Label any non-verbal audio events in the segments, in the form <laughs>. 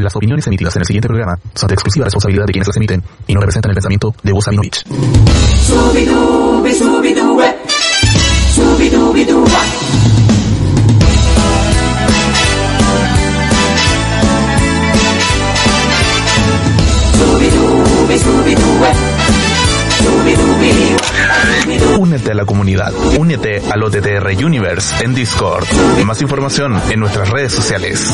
Las opiniones emitidas en el siguiente programa son de exclusiva responsabilidad de quienes las emiten y no representan el pensamiento de Voz Sabinovich. Únete a la comunidad. Únete al OTTR Universe en Discord. Más información en nuestras redes sociales.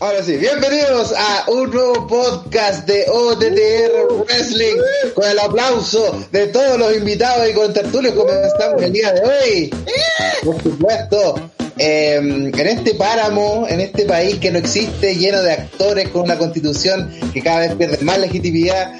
Ahora sí, bienvenidos a un nuevo podcast de OTTR Wrestling con el aplauso de todos los invitados y con tertulios comenzamos el día de hoy. Por supuesto, eh, en este páramo, en este país que no existe, lleno de actores con una constitución que cada vez pierde más legitimidad,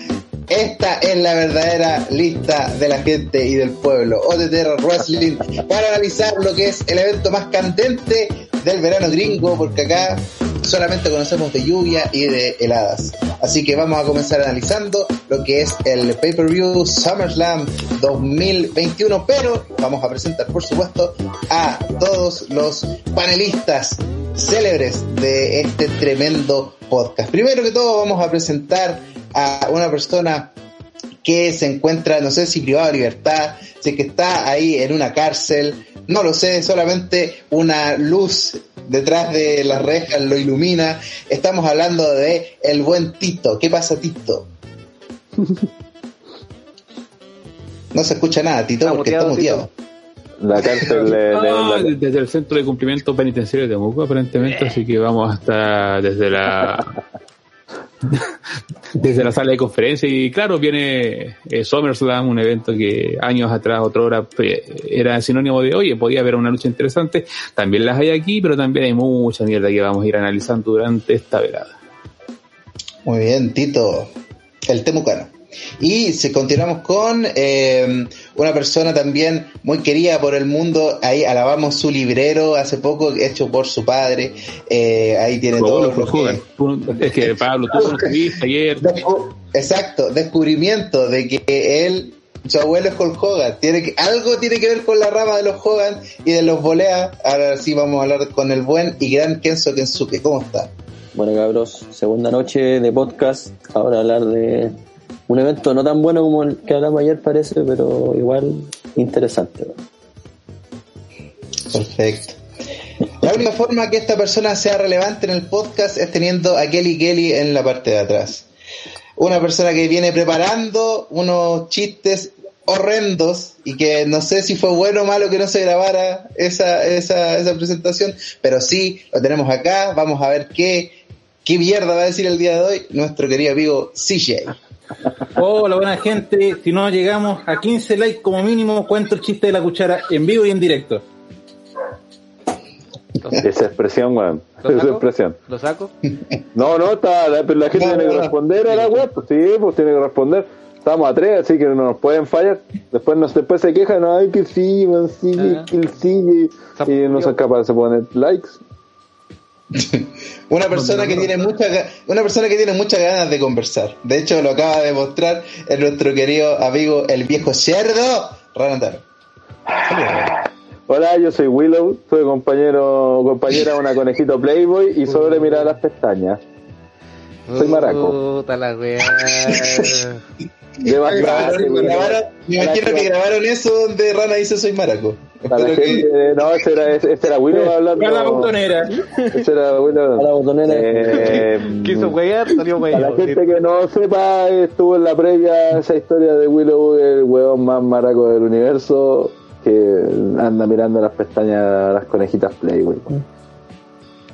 esta es la verdadera lista de la gente y del pueblo. OTTR Wrestling para analizar lo que es el evento más candente del verano gringo, porque acá solamente conocemos de lluvia y de heladas. Así que vamos a comenzar analizando lo que es el pay-per-view SummerSlam 2021, pero vamos a presentar, por supuesto, a todos los panelistas célebres de este tremendo podcast. Primero que todo vamos a presentar a una persona que se encuentra, no sé si privada de libertad, si que está ahí en una cárcel, no lo sé, solamente una luz detrás de las rejas lo ilumina. Estamos hablando de el buen Tito. ¿Qué pasa, Tito? No se escucha nada, Tito, porque está muteado. La cárcel <laughs> de, de- Ah, la- desde el centro de cumplimiento penitenciario de Temuco, aparentemente, así que vamos hasta desde la desde la sala de conferencia y claro, viene eh, SummerSlam, un evento que años atrás, otra hora, era sinónimo de, oye, podía haber una lucha interesante, también las hay aquí, pero también hay mucha mierda que vamos a ir analizando durante esta velada. Muy bien, Tito, el temucano. Y si continuamos con eh, una persona también muy querida por el mundo, ahí alabamos su librero hace poco, hecho por su padre, eh, ahí tiene todo lo que... Es que Pablo, tú <laughs> ayer. Descu- Exacto, descubrimiento de que él, su abuelo es Hulk Hogan, tiene que, algo tiene que ver con la rama de los Hogan y de los Bolea. Ahora sí vamos a hablar con el buen y gran Kenzo Kensuke. ¿Cómo está? Bueno, cabros, segunda noche de podcast. Ahora hablar de un evento no tan bueno como el que hablamos ayer, parece, pero igual interesante. Perfecto. La única forma que esta persona sea relevante en el podcast es teniendo a Kelly Kelly en la parte de atrás. Una persona que viene preparando unos chistes horrendos y que no sé si fue bueno o malo que no se grabara esa, esa, esa presentación, pero sí, lo tenemos acá, vamos a ver qué, qué mierda va a decir el día de hoy nuestro querido amigo CJ. Hola, buena gente. Si no llegamos a 15 likes como mínimo, cuento el chiste de la cuchara en vivo y en directo. Esa expresión, weón. ¿Lo Esa expresión. ¿Lo saco? No, no, está, la, pero la gente No, tiene que responder a la web. Pues sí, pues tiene que responder. Estamos a tres, así que no nos pueden fallar. Después nos después se quejan, ay, que sí, man, sí, Ah. que sí, y, y no son capaces de poner likes. <laughs> Una persona que tiene muchas ga- una persona que tiene muchas ganas de conversar. De hecho, lo acaba de mostrar en nuestro querido amigo el viejo cerdo, Ranataro. Hola, yo soy Willow, soy compañero, compañera de una <laughs> conejito Playboy y sobre mirar las pestañas. Soy maraco. Puta la. <laughs> De más Grabaron- clase, güey. grabaron- me imagino que- que grabaron eso donde Rana dice soy maraco. que- gente- no, ese era, ese, ese era Willow hablando. A la botonera. Ese era Willow. A la botonera. Eh, <laughs> Quiso weyar, salió Para la gente que no sepa, estuvo en la previa esa historia de Willow, el huevón más maraco del universo, que anda mirando las pestañas a las conejitas Playboy.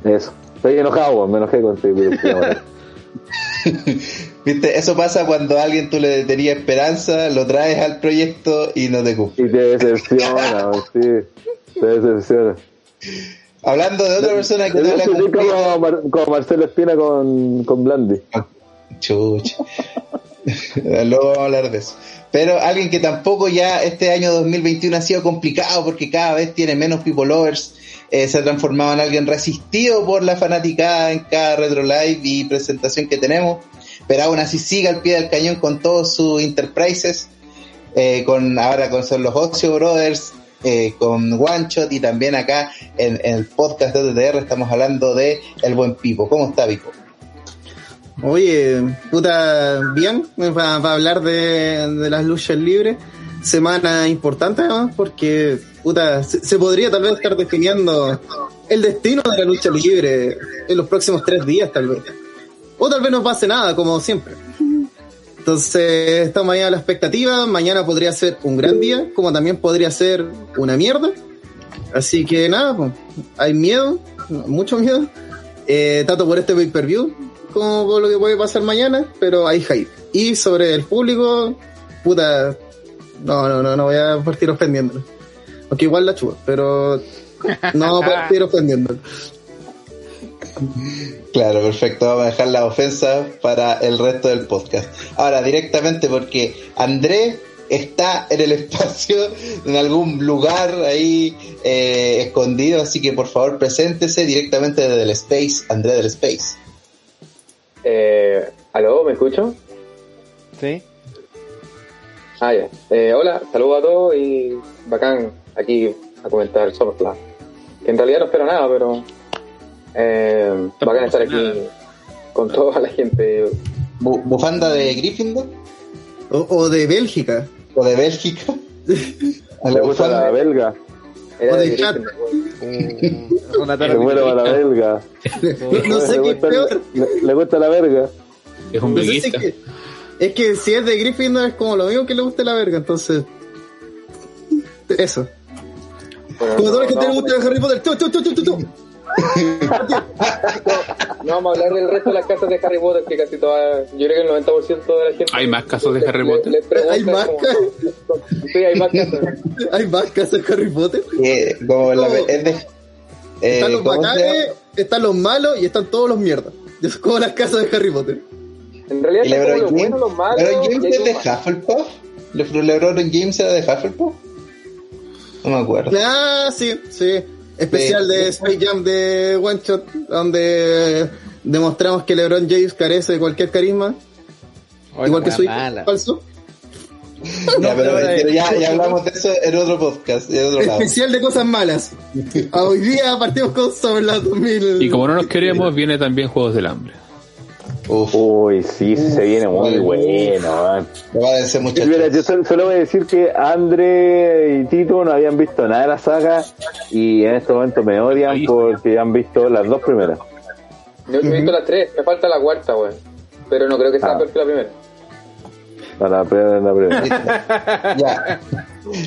Eso. Estoy enojado, weón, me enojé con este Willow. <laughs> Viste, eso pasa cuando a alguien tú le tenías esperanza, lo traes al proyecto y no te cumple. Y te decepciona, <laughs> sí. Te decepciona. Hablando de otra persona que no la cumplió. como, como Marcelo Espina con, con Blandi. Chucha. <laughs> Luego vamos a hablar de eso. Pero alguien que tampoco ya este año 2021 ha sido complicado porque cada vez tiene menos people lovers, eh, se ha transformado en alguien resistido por la fanaticada en cada retro live y presentación que tenemos, pero aún así sigue al pie del cañón con todos sus enterprises, eh, con ahora con los Ocio Brothers, eh, con One Shot y también acá en, en el podcast de OTTR estamos hablando de El Buen Pipo. ¿Cómo está Pipo? Oye, puta, bien, para hablar de, las luchas libres. Semana importante, ¿no? Porque, puta, se, se podría tal vez estar definiendo el destino de la lucha libre en los próximos tres días, tal vez. O tal vez no pase nada, como siempre. Entonces, estamos ahí a la expectativa. Mañana podría ser un gran día, como también podría ser una mierda. Así que nada, pues, hay miedo, mucho miedo. Eh, tanto por este pay-per-view como por lo que puede pasar mañana, pero hay hype. Y sobre el público, puta, no, no, no, no voy a partir ofendiéndolo. Aunque igual la chupa, pero no voy a partir <laughs> ofendiéndolo. Claro, perfecto. Vamos a dejar la ofensa para el resto del podcast. Ahora, directamente porque André está en el <laughs> espacio, en algún lugar ahí eh, escondido, así que por favor preséntese directamente desde el Space, André del Space. Eh, ¿Aló? ¿Me escucho? Sí. Ah, ya. Eh, hola, saludos a todos y bacán aquí a comentar SummerSlam. Que en realidad no espero nada, pero eh, bacán estar aquí con toda la gente. Bu- ¿Bufanda de Gryffindor? O, o de Bélgica. ¿O de Bélgica? A Le la gusta la bufanda. belga. Era O de de chat. Un, una Le tarde vuelvo a <laughs> la belga. No, no sé le, qué es gusta, peor. le, le gusta la verga. Es un No sé si es, que, es que si es de Gryffindor es como lo mismo que le guste la verga, entonces. Eso. Bueno, Como no, todo lo que no, te gusta de Harry Potter. Tu, tu, tu, tu, tu. No vamos a hablar del resto de las casas de Harry Potter, que casi todas, yo creo que el 90% de la gente... ¿Hay más casos de Harry Potter? le ¿Hay más como- casas? Sí, hay más casas. Hay más casas de Harry Potter. Eh, como la, No. es de, eh, Están los ¿cómo se bacanes, están los malos y están todos los mierdas. <laughs> Es como las casas de Harry Potter. En realidad ¿Y son como LeBron los James? buenos, los malos... ¿LeBron James es de Hufflepuff? ¿Le- ¿LeBron James era de Hufflepuff? No me acuerdo. Ah, sí, sí. Especial Sí. de Space Jam de One Shot, donde demostramos que LeBron James carece de cualquier carisma, Oye, igual que su hijo falso. Ya, pero, ya, ya hablamos de eso en otro podcast, en otro lado. Especial de cosas malas. A <laughs> hoy día partimos con Summerland 2000. Y como no nos queremos, viene también Juegos del Hambre. Uf, Uy, sí, se viene muy Uf. bueno. man. me va a decir Mira, muchachos. yo solo, solo voy a decir que André y Tito no habían visto nada de la saga y en este momento me odian porque han visto las dos primeras. Yo he visto las tres, me falta la cuarta, weón. Pero no creo que sea Ah. peor que la primera. Para la primera, la primera. Ya.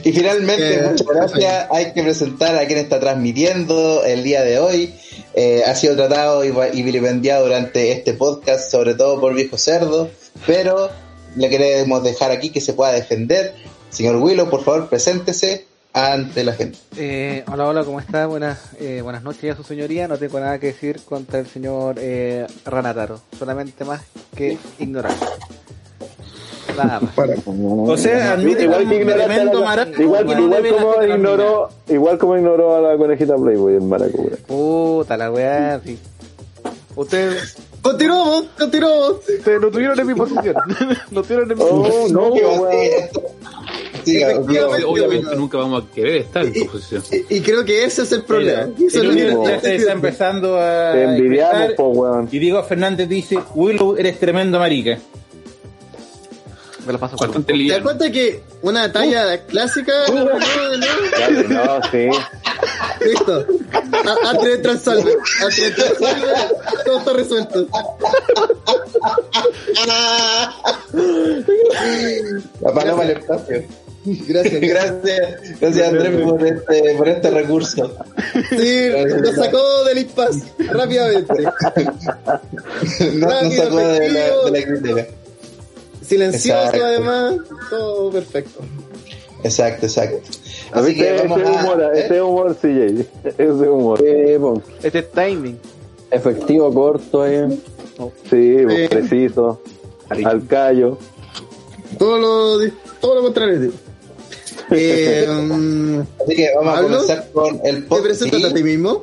Y finalmente, Eh, muchas gracias. Hay que presentar a quien está transmitiendo el día de hoy. Eh, ha sido tratado y, y vilipendiado durante este podcast, sobre todo por Viejo Cerdo, pero le queremos dejar aquí que se pueda defender. Señor Willow, por favor, preséntese ante la gente. Eh, hola, hola, ¿cómo está? Buenas, eh, buenas noches a su señoría. No tengo nada que decir contra el señor eh, Ranataro. Solamente más que ignorar. Nada más. O sea, admite igual como que tremendo la- maraco. igual, no como ignoró, igual como ignoró a la conejita Playboy el maraco. Puta la weá, sí. Ustedes, Continuamos, continuamos. ustedes no tuvieron en mi posición. <laughs> no tuvieron en mi Oh, no, ¿Qué va a weón. hacer esto? Siga, Efectivamente. Obviamente nunca vamos a querer estar en tu posición. Y, y creo que ese es el problema. Mira, Eso es el lo que está ya se está empezando a Te envidiamos, po, weón. y Diego Fernández dice, Willow, eres tremendo marica. Me lo paso por ¿Te das cuenta que una talla clásica? No, no, no. Claro, no, sí. Listo. A- Atre Transalve. Atre Transalve. Todo está resuelto. La paloma al espacio. Gracias. <laughs> Gracias, gracias Andrés por este, por este recurso. Sí, lo sacó del impasse rápidamente. No, no Rápido, sacó de la, de la crítica. Silencioso Exacto. además. Todo perfecto. Exacto, exacto. ¿Has Así visto que ese vamos a. humor? ¿eh? Ese humor, CJ. <laughs> Ese humor. Po, Este es timing. efectivo, corto, eh. Sí, Sí. preciso. Al callo. Todo lo, todo lo contrario. tío. <laughs> Eh, mm, Así que vamos a comenzar con el ¿Te podcast. presentas a ti mismo?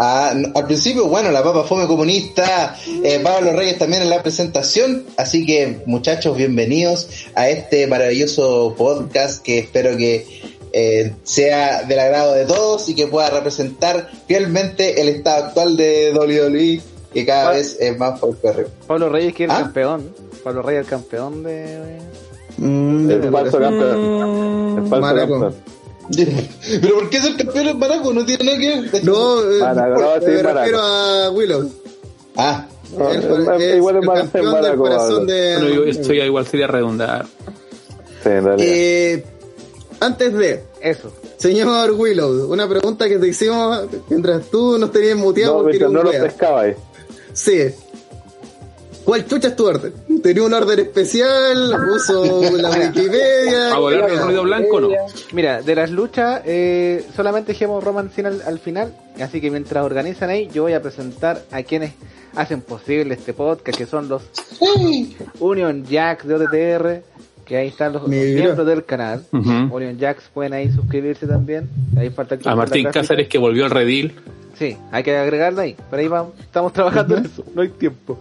Ah, al principio, bueno, la papa fome comunista, eh, Pablo Reyes también en la presentación, así que muchachos, bienvenidos a este maravilloso podcast que espero que eh, sea del agrado de todos y que pueda representar fielmente el estado actual de WWE que cada vez es más folclórico. Pablo Reyes que es el ¿Ah? campeón. Pablo Reyes el campeón de... Mm, El falso campeón. El falso campeón. <laughs> Pero ¿por qué es el campeón en Maraco? No tiene nada que ver. No, eh, Maraco, no, sí, me Maraco. refiero a Willow. Ah, No, Él es- es igual es el es del Maraco, corazón de... Bueno, yo esto ya igual sería redundar. Sí, en realidad. Eh, antes de, Eso. señor Willow, una pregunta que te hicimos mientras tú nos tenías muteado no, porque mientras no lo wea. pescaba ahí. Sí. ¿Cuál chucha es tu orden? ¿Tenía un orden especial? ¿Uso <laughs> la Wikipedia? ¿Hago hablar de ruido blanco o no? Mira, de las luchas, eh, solamente dejemos Roman Cena al, al final. Así que mientras organizan ahí, yo voy a presentar a quienes hacen posible este podcast, que son los Union Jacks de OTTR, que ahí están los, miembros del canal. Union Jacks pueden ahí suscribirse también. Ahí falta el A Martín. Cáceres que volvió al redil. Sí, hay que agregarlo ahí. Pero ahí vamos, estamos trabajando en eso, no hay tiempo.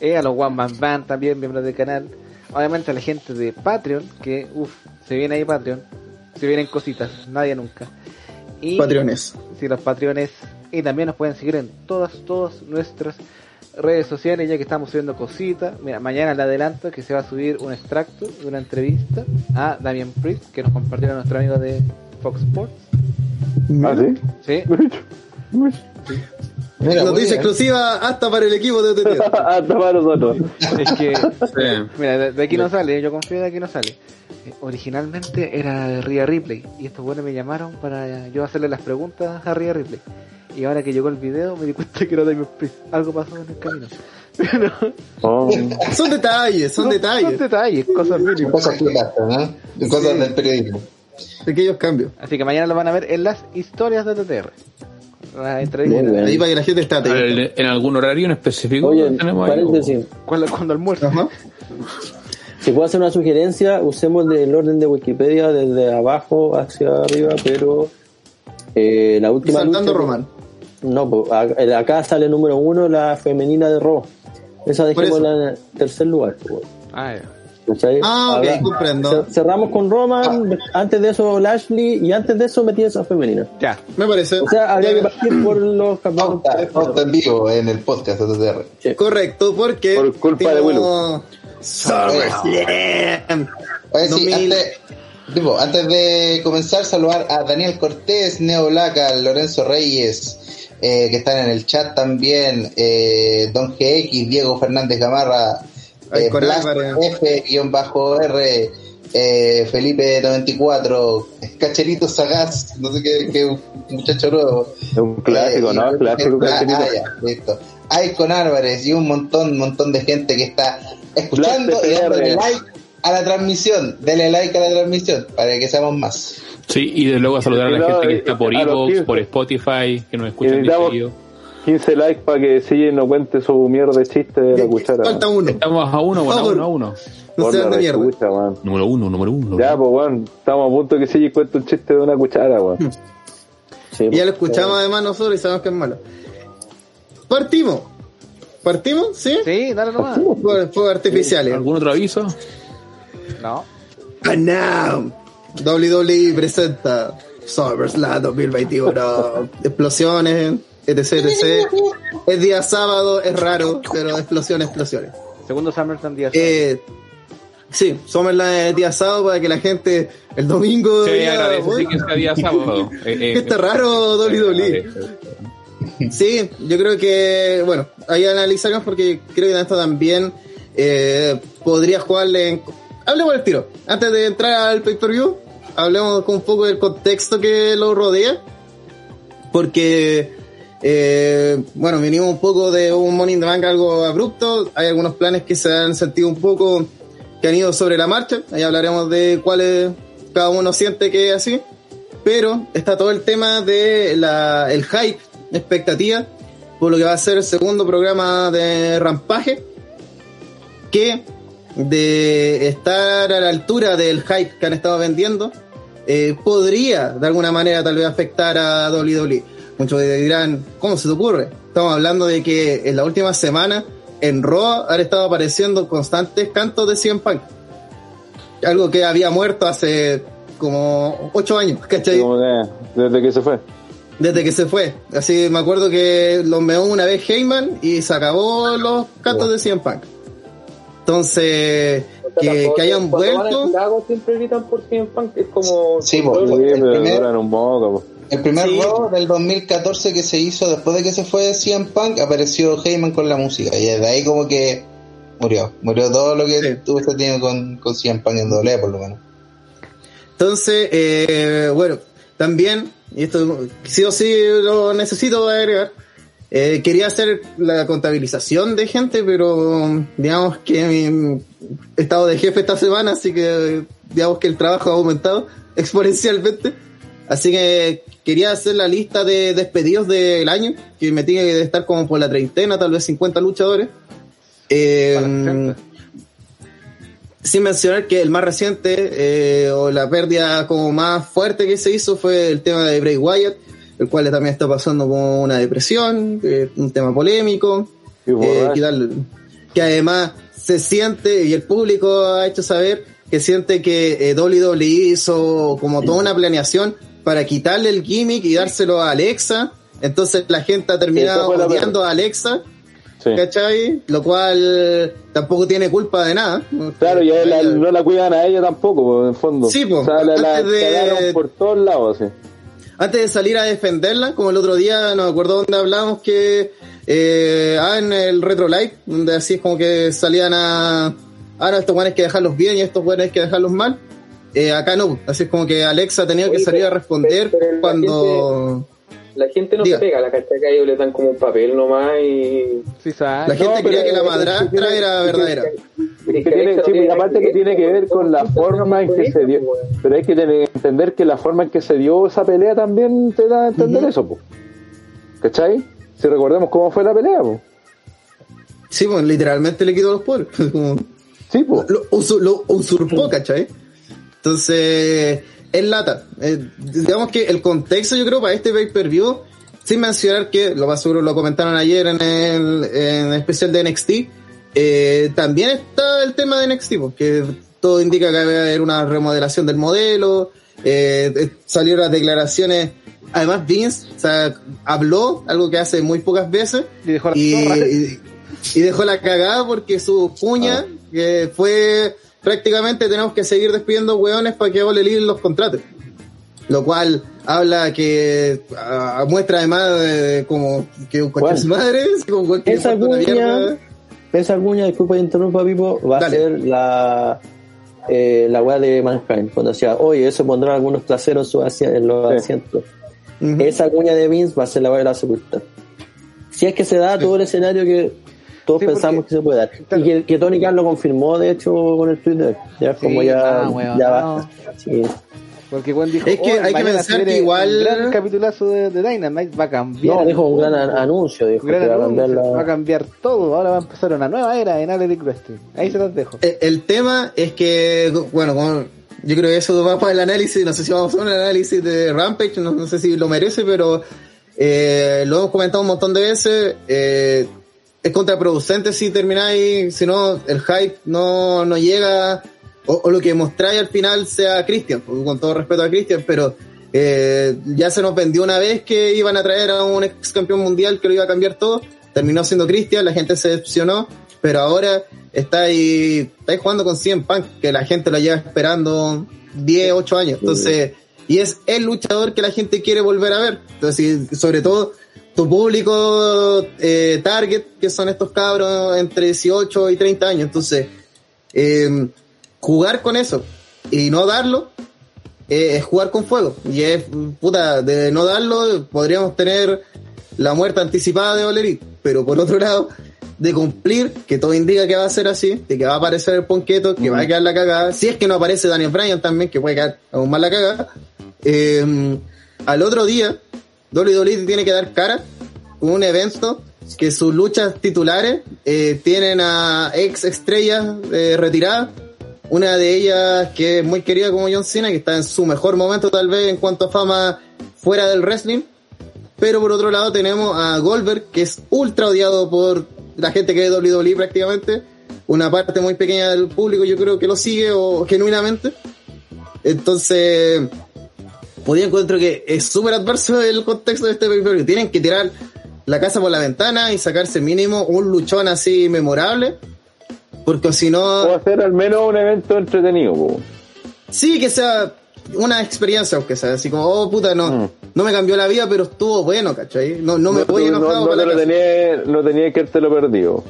Eh, a los One Man Band también, miembros del canal. Obviamente a la gente de Patreon, que uff, se viene ahí Patreon. Se vienen cositas, nadie nunca. Y Patreones. Sí, los Patreones. Y también nos pueden seguir en todas, todas nuestras redes sociales, ya que estamos subiendo cositas. Mira, mañana le adelanto que se va a subir un extracto de una entrevista a Damian Priest, que nos compartió nuestro amigo de Fox Sports. ¿Ah, sí? Sí, mira, Noticia exclusiva hasta para el equipo de OTT. <laughs> Hasta para nosotros. es que Sí. Mira, de, de aquí no sale, yo confío de aquí no sale. Eh, originalmente era Rhea Ripley y estos buenos me llamaron para yo hacerle las preguntas a Rhea Ripley. Y ahora que llegó el video me di cuenta que era Damien Priest. Algo pasó en el camino. <laughs> Pero Oh. Son detalles, son no, detalles. Son detalles, cosas mínimas. Cosas que pasan, ¿no? Cosas Sí. del periodismo. Pequeños cambios. Así que mañana lo van a ver en las historias de TTR. Muy bien. Ahí para que la gente esté atenta. En, algún horario en específico Oye, tenemos ahí. paréntesis. Cuando, cuando almuerzo. Ajá. Si puedo hacer una sugerencia, usemos el orden de Wikipedia desde abajo hacia arriba, pero eh, la última Saltando lucha- Román. No, pues, acá sale número uno la femenina de Raw. Esa Por dejémosla en el tercer lugar. pues. Ah, ya. ¿Cachai? Ah, ok, Habla- comprendo. cer- Cerramos con Roman, antes de eso Lashley y antes de eso metí esa femenina. Ya. Me parece. O sea, habría que partir por los campeonatos. Pauta, pauta en vivo en el podcast de TTR. Correcto, porque. Por culpa de tenemos- SummerSlam. Oye, sí, 2000. antes, tipo, antes de comenzar, saludar a Daniel Cortés, Neo Blaca, Lorenzo Reyes, eh, que están en el chat también, eh, Don GX, Diego Fernández Gamarra, eh. F-R, eh, Felipe 94, Cacherito Sagaz, no sé qué, qué muchacho nuevo. Es un clásico, Eh, ¿no? Clásico, ah, Cacherito. ah, ya, listo. Hay con Álvarez y un montón, montón de gente que está escuchando y dándole like a la transmisión. Dele like a la transmisión para que seamos más. Sí, y de luego a saludar a la gente que está por Evox, 15. por Spotify, que nos escuchan necesitamos- seguido. 15 likes para que Sille no cuente su mierda de chiste de la cuchara. Falta uno. Estamos a uno, bueno, a uno, a uno. No la de mierda. Número uno, número uno. Ya, pues, weón. Estamos a punto de que Sille cuente un chiste de una cuchara, weón. Sí, Y ya lo pues, escuchamos además nosotros y sabemos que es malo. Partimos. ¿Partimos? ¿Sí? Sí, dale nomás. Fuegos fuegos artificiales. ¿Algún otro aviso? No. And now, WWE presenta SummerSlam 2021. Explosiones, etc, etc. Es día sábado, es raro, pero explosiones, explosiones. Segundo SummerSlam día. Eh, sí, SummerSlam es día sábado para que la gente el domingo Sí, agradece sí, "Bueno, que sea día sábado. <laughs> Eh, eh, Está raro WWE. Sí, yo creo que, bueno, ahí analizaremos porque creo que esto también eh, podría jugarle en... Hablemos del tiro. Antes de entrar al pay-per-view, hablemos con un poco del contexto que lo rodea. Porque, eh, bueno, venimos un poco de un Money in the Bank algo abrupto. Hay algunos planes que se han sentido un poco que han ido sobre la marcha. Ahí hablaremos de cuáles cada uno siente que es así. Pero está todo el tema de la, el hype, expectativa, por lo que va a ser el segundo programa de Rampaje, que de estar a la altura del hype que han estado vendiendo, eh, podría de alguna manera tal vez afectar a WWE. Muchos dirán, ¿cómo se te ocurre? Estamos hablando de que en la última semana en Raw han estado apareciendo constantes cantos de 100 Punk. Algo que había muerto hace como ocho años, ¿cachai? Que desde que se fue. Desde que se fue. Así me acuerdo que los meó una vez Heyman y se acabó los cantos de CM Punk. Entonces, que, que hayan vuelto. Chicago siempre gritan por CM Punk, es como... Sí, el un poco. El primer Sí. Raw del 2014 que se hizo después de que se fue CM Punk apareció Heyman con la música y desde ahí como que murió. Murió todo lo que Sí. tuvo este tenido con, con CM Punk en doble por lo menos. Entonces, eh, bueno, también, y esto sí o sí lo necesito agregar, eh, quería hacer la contabilización de gente, pero digamos que mi estado de jefe esta semana, así que digamos que el trabajo ha aumentado <laughs> exponencialmente. Así que quería hacer la lista de despedidos del año, que me tiene que estar como por la treintena, tal vez 50 luchadores. Eh, 60. sin mencionar que el más reciente eh, o la pérdida como más fuerte que se hizo fue el tema de Bray Wyatt, el cual también está pasando como una depresión, eh, un tema polémico, eh, que, tal- que además se siente y el público ha hecho saber que siente que eh, WWE hizo como toda una planeación para quitarle el gimmick y dárselo a Alexa, entonces la gente ha terminado odiando a Alexa. Sí. ¿Cachai? Lo cual tampoco tiene culpa de nada. Claro, y la- no la cuidan a ella tampoco, po, en el fondo. Sí, po, O sea, la, la antes de- por todos lados, sí. antes de salir a defenderla, como el otro día, no me acuerdo dónde hablamos que eh, ah, en el Retro Live, donde así es como que salían a ah no, estos buenos hay que dejarlos bien y estos buenos hay que dejarlos mal. Eh, acá no, así es como que Alexa ha tenido que salir a responder pero cuando La gente no Diga. se pega, la cachai que a ellos le dan como un papel nomás y... Sí, la gente pero, creía que la madrastra era verdadera. Es que tiene, sí, y aparte que tiene que ver con la forma en que se dio, pero hay que tener, entender que la forma en que se dio esa pelea también te da a entender eso, po. ¿cachai? Si recordemos cómo fue la pelea, po. Sí, pues literalmente le quitó los poderes. <laughs> Como- Sí, lo, usu- lo usurpó, ¿cachai? Entonces, es lata. Eh, digamos que el contexto, yo creo, para este pay-per-view, sin mencionar que, lo más seguro lo comentaron ayer en el, en el especial de NXT, eh, también está el tema de NXT, porque todo indica que va a haber una remodelación del modelo, eh, eh, salieron las declaraciones, además Vince, o sea, habló, algo que hace muy pocas veces, Y dejó la y, zorra. y- y dejó la cagada porque su cuña, que fue prácticamente tenemos que seguir despidiendo hueones para que Ole Elite los contrate. Lo cual habla que ah, muestra además de, como que un coche de su madre, como Esa cuña-. Esa cuña, disculpa que interrumpa, Pipo, va a ser la eh, la weá de Mankind, cuando decía, oye, eso pondrán algunos traseros en, los Sí. asientos. Ujú. Esa cuña de Vince va a ser la weá de la sepultura. Si es que se da todo el escenario que todos Sí, pensamos porque- que se puede dar. claro. Y que, que Tony Khan lo confirmó, de hecho, con el Twitter. Ya Sí, como ya, ah, weón, ya no. basta. Sí. Porque Juan dijo, Es que "Oh, hay que pensar que igual- Un gran capitulazo de, de Dynamite va a cambiar. No, dijo un gran an- anuncio, dijo gran que va a cambiar anuncio, la- va a cambiar todo. Ahora va a empezar una nueva era en Athletic Wrestling. Ahí se los dejo. El, el tema es que, bueno, yo creo que eso va para el análisis, no sé si vamos a hacer un análisis de Rampage, no, no sé si lo merece, pero eh, lo hemos comentado un montón de veces, eh, es contraproducente si termináis, si no, el hype no, no llega, o, o lo que mostráis al final sea Christian, con todo respeto a Christian, pero eh, ya se nos vendió una vez que iban a traer a un ex campeón mundial que lo iba a cambiar todo, terminó siendo Christian, la gente se decepcionó, pero ahora está ahí, está ahí jugando con 100 Punk, que la gente lo lleva esperando 10, 8 años. Entonces, y es el luchador que la gente quiere volver a ver. Entonces, y sobre todo, tu público eh, target, que son estos cabros entre 18 y 30 años. Entonces, eh, jugar con eso y no darlo eh, es jugar con fuego. Y es, puta, de no darlo, podríamos tener la muerte anticipada de Olerit. Pero por otro lado, de cumplir, que todo indica que va a ser así, de que va a aparecer el ponqueto, que va a quedar la cagada. Si es que no aparece Daniel Bryan también, que puede quedar aún más la cagada. Eh, al otro día, WWE tiene que dar cara con un evento que sus luchas titulares eh, tienen a ex estrellas eh, retiradas. Una de ellas que es muy querida como John Cena, que está en su mejor momento tal vez en cuanto a fama fuera del wrestling. Pero por otro lado tenemos a Goldberg, que es ultra odiado por la gente que ve WWE prácticamente. Una parte muy pequeña del público yo creo que lo sigue o genuinamente. Entonces, pues yo encuentro que es súper adverso el contexto de este pay-per-view. Tienen que tirar la casa por la ventana y sacarse mínimo un luchón así memorable. Porque si O no, hacer al menos un evento entretenido, po. sí que sea una experiencia, aunque sea así como, oh puta, no, Mm. no me cambió la vida, pero estuvo bueno, ¿cachai? No, no me voy no, enojado no, para te la lo casa. tenía, no tenía que haberte lo perdido.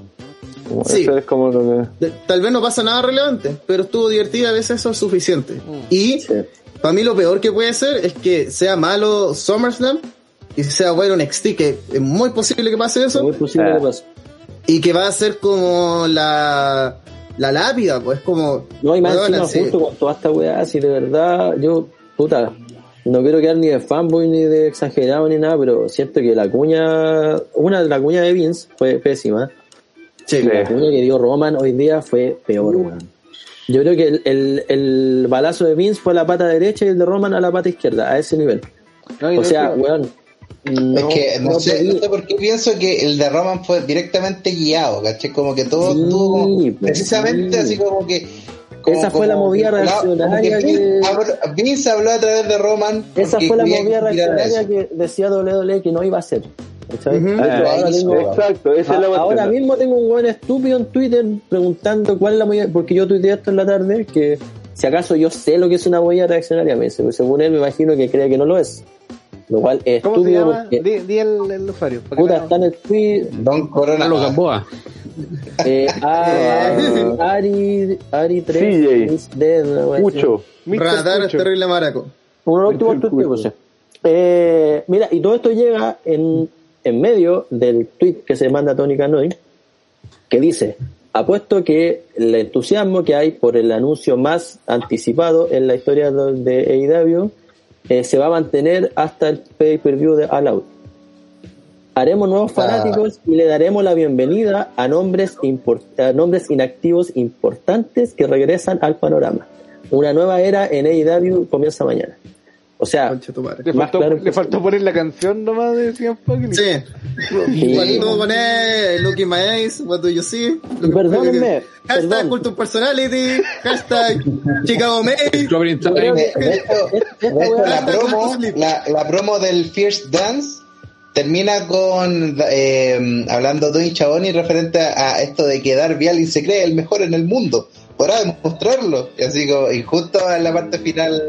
Sí. Eso es como lo que... Tal vez no pasa nada relevante, pero estuvo divertida, a veces eso es suficiente. Mm. Y Sí. Para mí lo peor que puede ser es que sea malo SummerSlam y sea bueno NXT, que es muy posible que pase Es eso, muy posible Ah. que pase. y que va a ser como la, la lápida, pues como... No, y más encima así. justo con toda esta weá, si de verdad, yo, puta, no quiero quedar ni de fanboy ni de exagerado ni nada, pero siento que la cuña, una de la cuña de Vince fue pésima. Sí. La cuña que dio Roman hoy día fue peor, weón. Yo creo que el, el, el balazo de Vince fue a la pata derecha y el de Roman a la pata izquierda, a ese nivel. No, O no- sea, weón. no- es que no, no sé, no sé por qué pienso que el de Roman fue directamente guiado, ¿cachai? Como que todo Sí, estuvo como- pues, precisamente sí. así como que. como- Esa fue la movida reaccionaria Vince, que- habló, Vince habló a través de Roman. Esa fue la movida reaccionaria que decía WWE que no iba a hacer. Ah, ahora eso, tengo- Exacto, esa es la A- Ahora cuestión. mismo tengo un buen estúpido en Twitter preguntando cuál es la movida, porque yo tuiteé esto en la tarde, que si acaso yo sé lo que es una movida reaccionaria, me dice, pues según él me imagino que cree que no lo es. Lo cual es ¿Cómo se estúpido llama? porque Di, di el, el usuario. puta está en el tweet Don Corona. Carlos Gamboa. eh, a- <laughs> Ari Ari 3 CJ. is dead, una wea así. Mucho. Radar es Cucho. terrible maraco. Uno de los últimos tweets. Eh, mira, y todo esto llega en, en medio del tweet que se manda Tony Canoy, que dice, apuesto que el entusiasmo que hay por el anuncio más anticipado en la historia de AEW eh, se va a mantener hasta el pay-per-view de All Out. Haremos nuevos fanáticos y le daremos la bienvenida a nombres, import- a nombres inactivos importantes que regresan al panorama. Una nueva era en AEW comienza mañana. O sea. Le faltó, claro le que- faltó poner la canción nomás de y- Sí. Cuando poner Look in my eyes, what do you see? Perdónenme, Hashtag perdón. Culture Personality, hashtag Chicago <laughs> weá- la promo, la, la promo del First Dance termina con eh, hablando de un Chaboni referente a, a esto de que Darby Allin se cree el mejor en el mundo. Podrá demostrarlo. Y así como, y justo en la parte final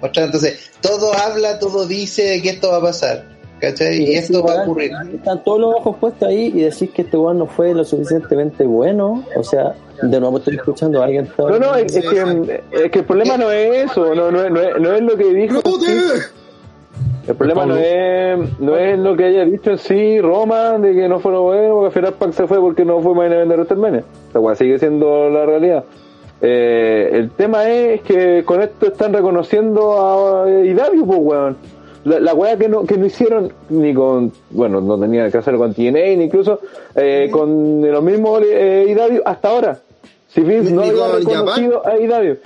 mostrar. Entonces, todo habla, todo dice de que esto va a pasar. ¿Cachai? Y esto va a ocurrir. Están todos los ojos puestos ahí y decís que este weón no fue lo suficientemente bueno. O sea, de nuevo estoy escuchando a alguien. todo- No, no, es, es que, es que el problema no es eso, no, no, es- no, es, no es lo que dijo. El problema no es, no es lo que haya dicho en sí Roma, de que no fue lo bueno, porque al final Pac se fue porque no fue event de WrestleMania. O sea, sigue siendo la realidad. Eh, el tema es que con esto están reconociendo a Idario, pues, weón. La, la weá que no, que no hicieron ni con, bueno, no tenía que hacer con TNA, ni incluso eh, con los mismos eh, hasta ahora. Si Vince no había con reconocido a Idario.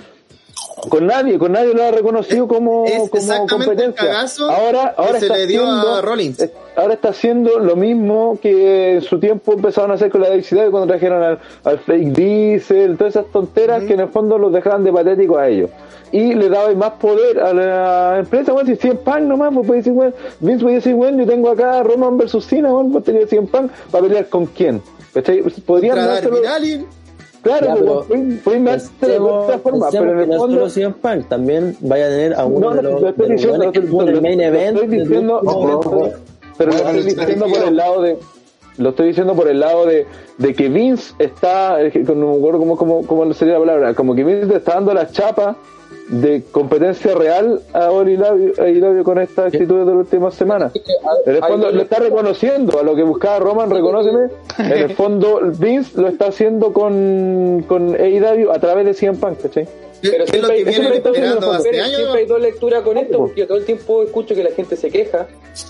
Con nadie, con nadie lo ha reconocido como, Es como competencia. Ahora, ahora está le dio haciendo, a Rollins. eh, ahora está haciendo lo mismo que en su tiempo empezaron a hacer con la densidad cuando trajeron al, al fake diesel, todas esas tonteras que en el fondo los dejaban de patéticos a ellos. Y le daba más poder a la empresa, bueno, si 100 pan nomás, pues puede decir, bueno, Vince puede decir, bueno, yo tengo acá Roman versus Cena, bueno, pues tenía 100 pan, ¿para pelear con quién? ¿Cachai? Podrían Claro, Ya, pero pueden dárselo de otra forma, pero en el no fondo... solo CM Punk, también vaya a tener a uno No, de no, los, lo estoy los diciendo, el main event. estoy diciendo, pero- lo estoy diciendo por el lado de lo estoy diciendo por el lado de, de que Vince está no me acuerdo cómo, cómo, cómo sería la palabra como que Vince está dando la chapa de competencia real a Oli Labio, a Labio con esta actitud de las últimas semanas en el fondo lo está reconociendo a lo que buscaba Roman reconóceme. En el <laughs> fondo Vince lo está haciendo con con AEW a través de CM Punk ¿cachai? Pero ¿Qué es lo siempre que hay- vienen siempre hay- esperando hace años? siempre hay dos lecturas con esto, porque yo todo el tiempo escucho que la gente se queja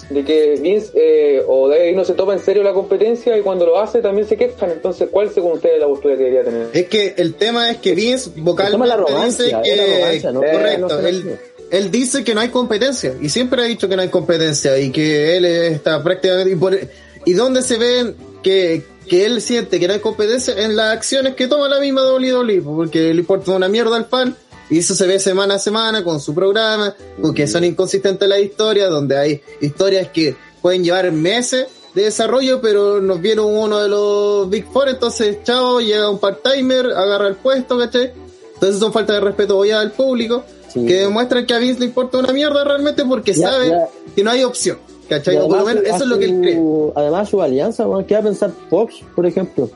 de que Vince eh, o Dave no se toma en serio la competencia y cuando lo hace también se quejan. Entonces, ¿cuál según ustedes la postura que debería tener? Es que el tema es que Vince la vocalmente dice la que ¿no? correcto, él, él dice que no hay competencia y siempre ha dicho que no hay competencia y que él está prácticamente y, por- y dónde se ven que, que él siente que no hay competencia en las acciones que toma la misma WWE porque le importa una mierda al fan Y eso se ve semana a semana con su programa, porque son inconsistentes las historias, donde hay historias que pueden llevar meses de desarrollo, pero nos viene uno de los Big Four, entonces chao, llega un part-timer, agarra el puesto, ¿cachai? Entonces son falta de respeto voy al público, Sí. que demuestran que a Vince le importa una mierda realmente porque Ya, sabe ya. que no hay opción, ¿cachai? O por lo menos eso es lo que él su- cree. Además, su alianza, weón, ¿qué va a pensar Fox, por ejemplo?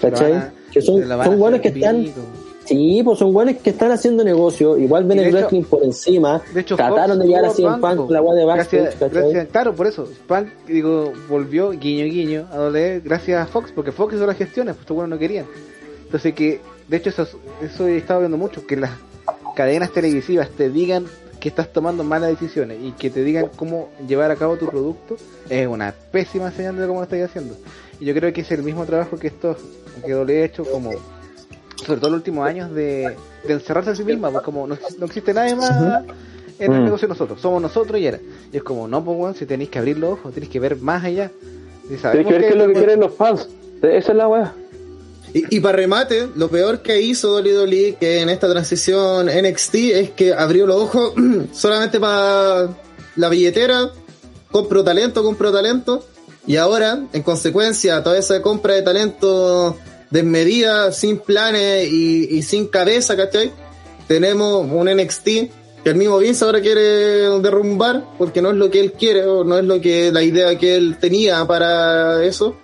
¿Cachai? Van que son, son buenos que están. Sí, pues son buenos que están haciendo negocio. Igual ven el wrestling por encima. De hecho, trataron Fox de llegar a tuvo 100 banco. Punk la weá de backstage, gracias, claro, por eso. Punk, digo, volvió guiño guiño a doler gracias a Fox, porque Fox hizo las gestiones, pues estos buenos no querían. Entonces que, de hecho, eso, eso he estado viendo mucho, que las cadenas televisivas te digan que estás tomando malas decisiones y que te digan cómo llevar a cabo tu producto, es una pésima señal de cómo lo estás haciendo. Y yo creo que es el mismo trabajo que esto, que doble ha hecho como sobre todo en los últimos años de, de encerrarse a sí misma, pues como no, no existe nadie más en el Mm. negocio de nosotros, somos nosotros y era. Y es como, no, pues weón, si tenéis que abrir los ojos, tenéis que ver más allá. Tienes sabemos que ver qué es lo que quieren los fans. Esa es la weá. Y, y para remate, lo peor que hizo WWE que en esta transición NXT es que abrió los ojos <clears throat> solamente para la billetera, compro talento, compro talento, y ahora, en consecuencia, toda esa compra de talento desmedida, sin planes y, y sin cabeza, ¿cachai? Tenemos un NXT que el mismo Vince ahora quiere derrumbar porque no es lo que él quiere o no es lo que la idea que él tenía para eso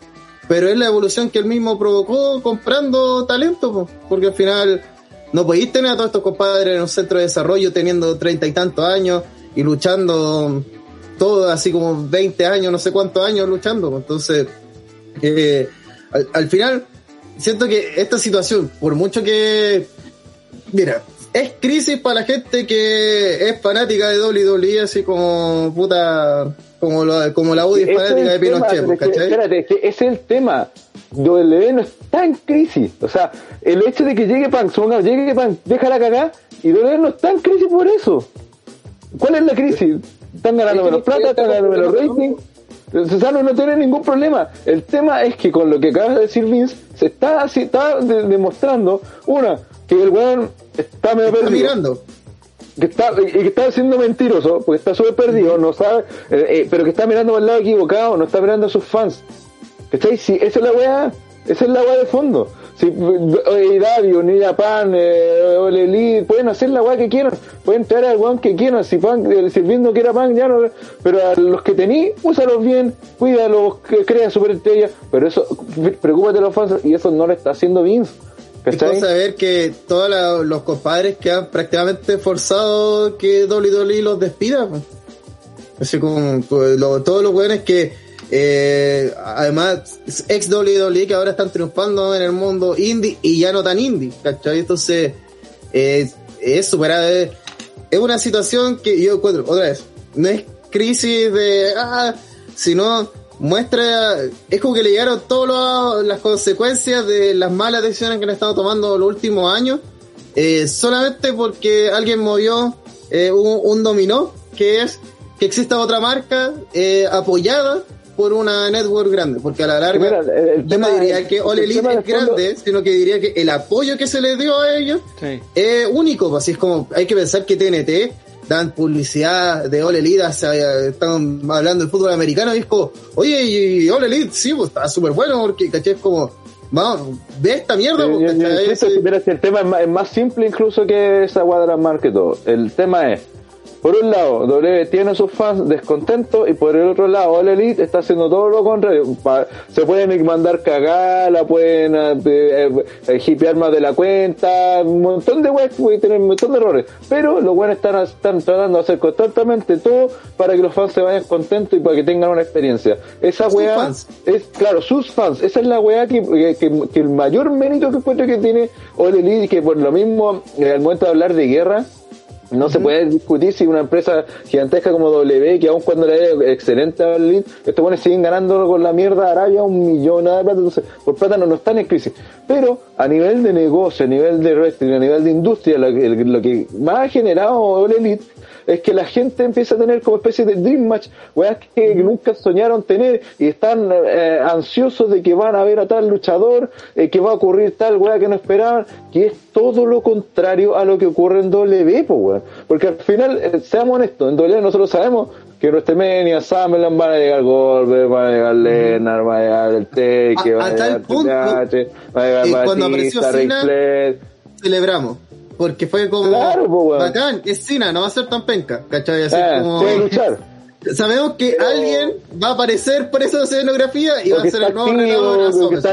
pero es la evolución que él mismo provocó comprando talento, po, porque al final no podéis tener a todos estos compadres en un centro de desarrollo teniendo treinta y tantos años y luchando todo así como 20 años, no sé cuántos años luchando. Entonces, eh, al final, siento que esta situación, por mucho que, mira, es crisis para la gente que es fanática de WWE, así como puta, como, la- como la UDI es fanática de Pinochet, es que, ¿cachai? espérate, es que ese es el tema. W no está en crisis. O sea, el hecho de que llegue Punk, supongamos, llegue Punk, déjala cagar, y W no está en crisis por eso. ¿Cuál es la crisis? Están ganando menos plata, están ganando menos rating. Cesaro no tiene ningún problema. El tema es que con lo que acaba de decir Vince, se está, así- está de- demostrando, una, que el weón está medio Está perdido. mirando. que está y que está siendo mentiroso porque está súper perdido no sabe eh, eh, pero que está mirando por el lado equivocado no está mirando a sus fans. ¿cachai? si esa es la weá esa es la weá de fondo. Si eh, Davio, New Japan eh, All Elite pueden hacer la weá que quieran. Pueden traer al weón que quieran. Si si el Vince no quiera Punk ya no pero a los que tení úsalos bien cuídalos que crea superestrellas. Pero eso preocúpate de los fans y eso no lo está haciendo Vince ¿cachai? cosa ver que todos los compadres que han prácticamente forzado que WWE los despida. pues. Así como pues, todos los weones que eh, además ex WWE que ahora están triunfando en el mundo indie y ya no tan indie, ¿cachai? Entonces eh, es superada. Es, es una situación que yo encuentro, otra vez, no es crisis de, ah, sino muestra, es como que le llegaron todas las consecuencias de las malas decisiones que han estado tomando los últimos años, eh, solamente porque alguien movió eh, un, un dominó, que es que exista otra marca eh, apoyada por una network grande, porque a la larga Mira, el- el yo tema no diría es- que All el Elite es fondo- grande, sino que diría que el apoyo que se le dio a ellos Sí. es único, pues, así es como, hay que pensar que TNT dan publicidad de All Elite, sea, están hablando del fútbol americano y es como, oye, y All Elite, sí, pues está súper bueno, porque, ¿cachai? Es como, vamos, ve esta mierda, Yo- pues, yo- yo ¿cachai? insisto, si mira, si el tema es más, es más simple incluso que esa cuadra marketo. El tema es, por un lado, W tiene sus fans descontentos y por el otro lado, All Elite está haciendo todo lo contrario. Pa- se pueden mandar cagar, la pueden eh, eh, eh, hipear más de la cuenta, un montón de weas, puede tener un montón de errores. Pero los buenos están, están tratando de hacer constantemente todo para que los fans se vayan contentos y para que tengan una experiencia. Esa fans. es, claro, sus fans. Esa es la weá que, que, que- que el mayor mérito que encuentro que tiene All Elite y que por lo mismo, eh, al momento de hablar de guerra, No se puede discutir si una empresa gigantesca como W, que aun cuando le es excelente a Berlín, estos buenos siguen ganando con la mierda de Arabia un millón de plata, entonces por plata no, no están en crisis. Pero a nivel de negocio, a nivel de wrestling, a nivel de industria, lo que, lo que más ha generado All Elite es que la gente empieza a tener como especie de dream match, weas que nunca soñaron tener y están eh, ansiosos de que van a ver a tal luchador, eh, que va a ocurrir tal wea que no esperaban, que es todo lo contrario a lo que ocurre en W, po, weón. Porque al final, eh, seamos honestos, en W nosotros sabemos que WrestleMania, Summerland van a llegar Goldberg, van a llegar Lennart, va a llegar el Take, va a llegar Triple va a llegar cuando apareció Cena-. Celebramos. Porque fue como. Claro. Bacán, es Cena, no va a ser tan penca. ¿Cachai? Así Eh, como. luchar. Sabemos que alguien va a aparecer por esa escenografía y va a ser el nuevo activo, a está,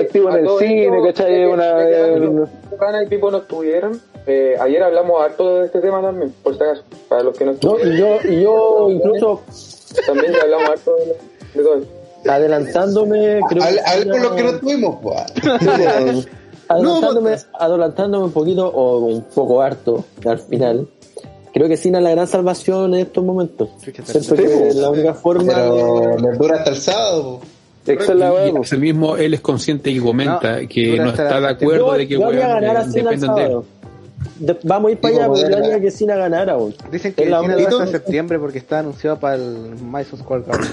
activo en el cine, ¿cachai? Es Una, eh, y Pipo no estuvieron. Eh, ayer hablamos harto de este tema también, por si acaso, para los que no No, estuvieron. y yo, y yo incluso También ya hablamos harto de, de todo eso. adelantándome, creo Hable, hable Cena- con los que no tuvimos, pues. <laughs> adelantándome, adelantándome un poquito o un poco harto al final. Creo que Cena es la gran salvación en estos momentos. Siento que es la única forma Pero de... dura hasta el sábado. es Y po. ese mismo él es consciente y comenta No, que no está de acuerdo Yo, de que yo haría weón, ganar a Cena el dependan de él. sábado. De- vamos a ir para allá, pero yo bueno. haría que Cena ganara. weón. Dicen que Es la Cena dura hasta septiembre porque está anunciado para el Madison Square Garden.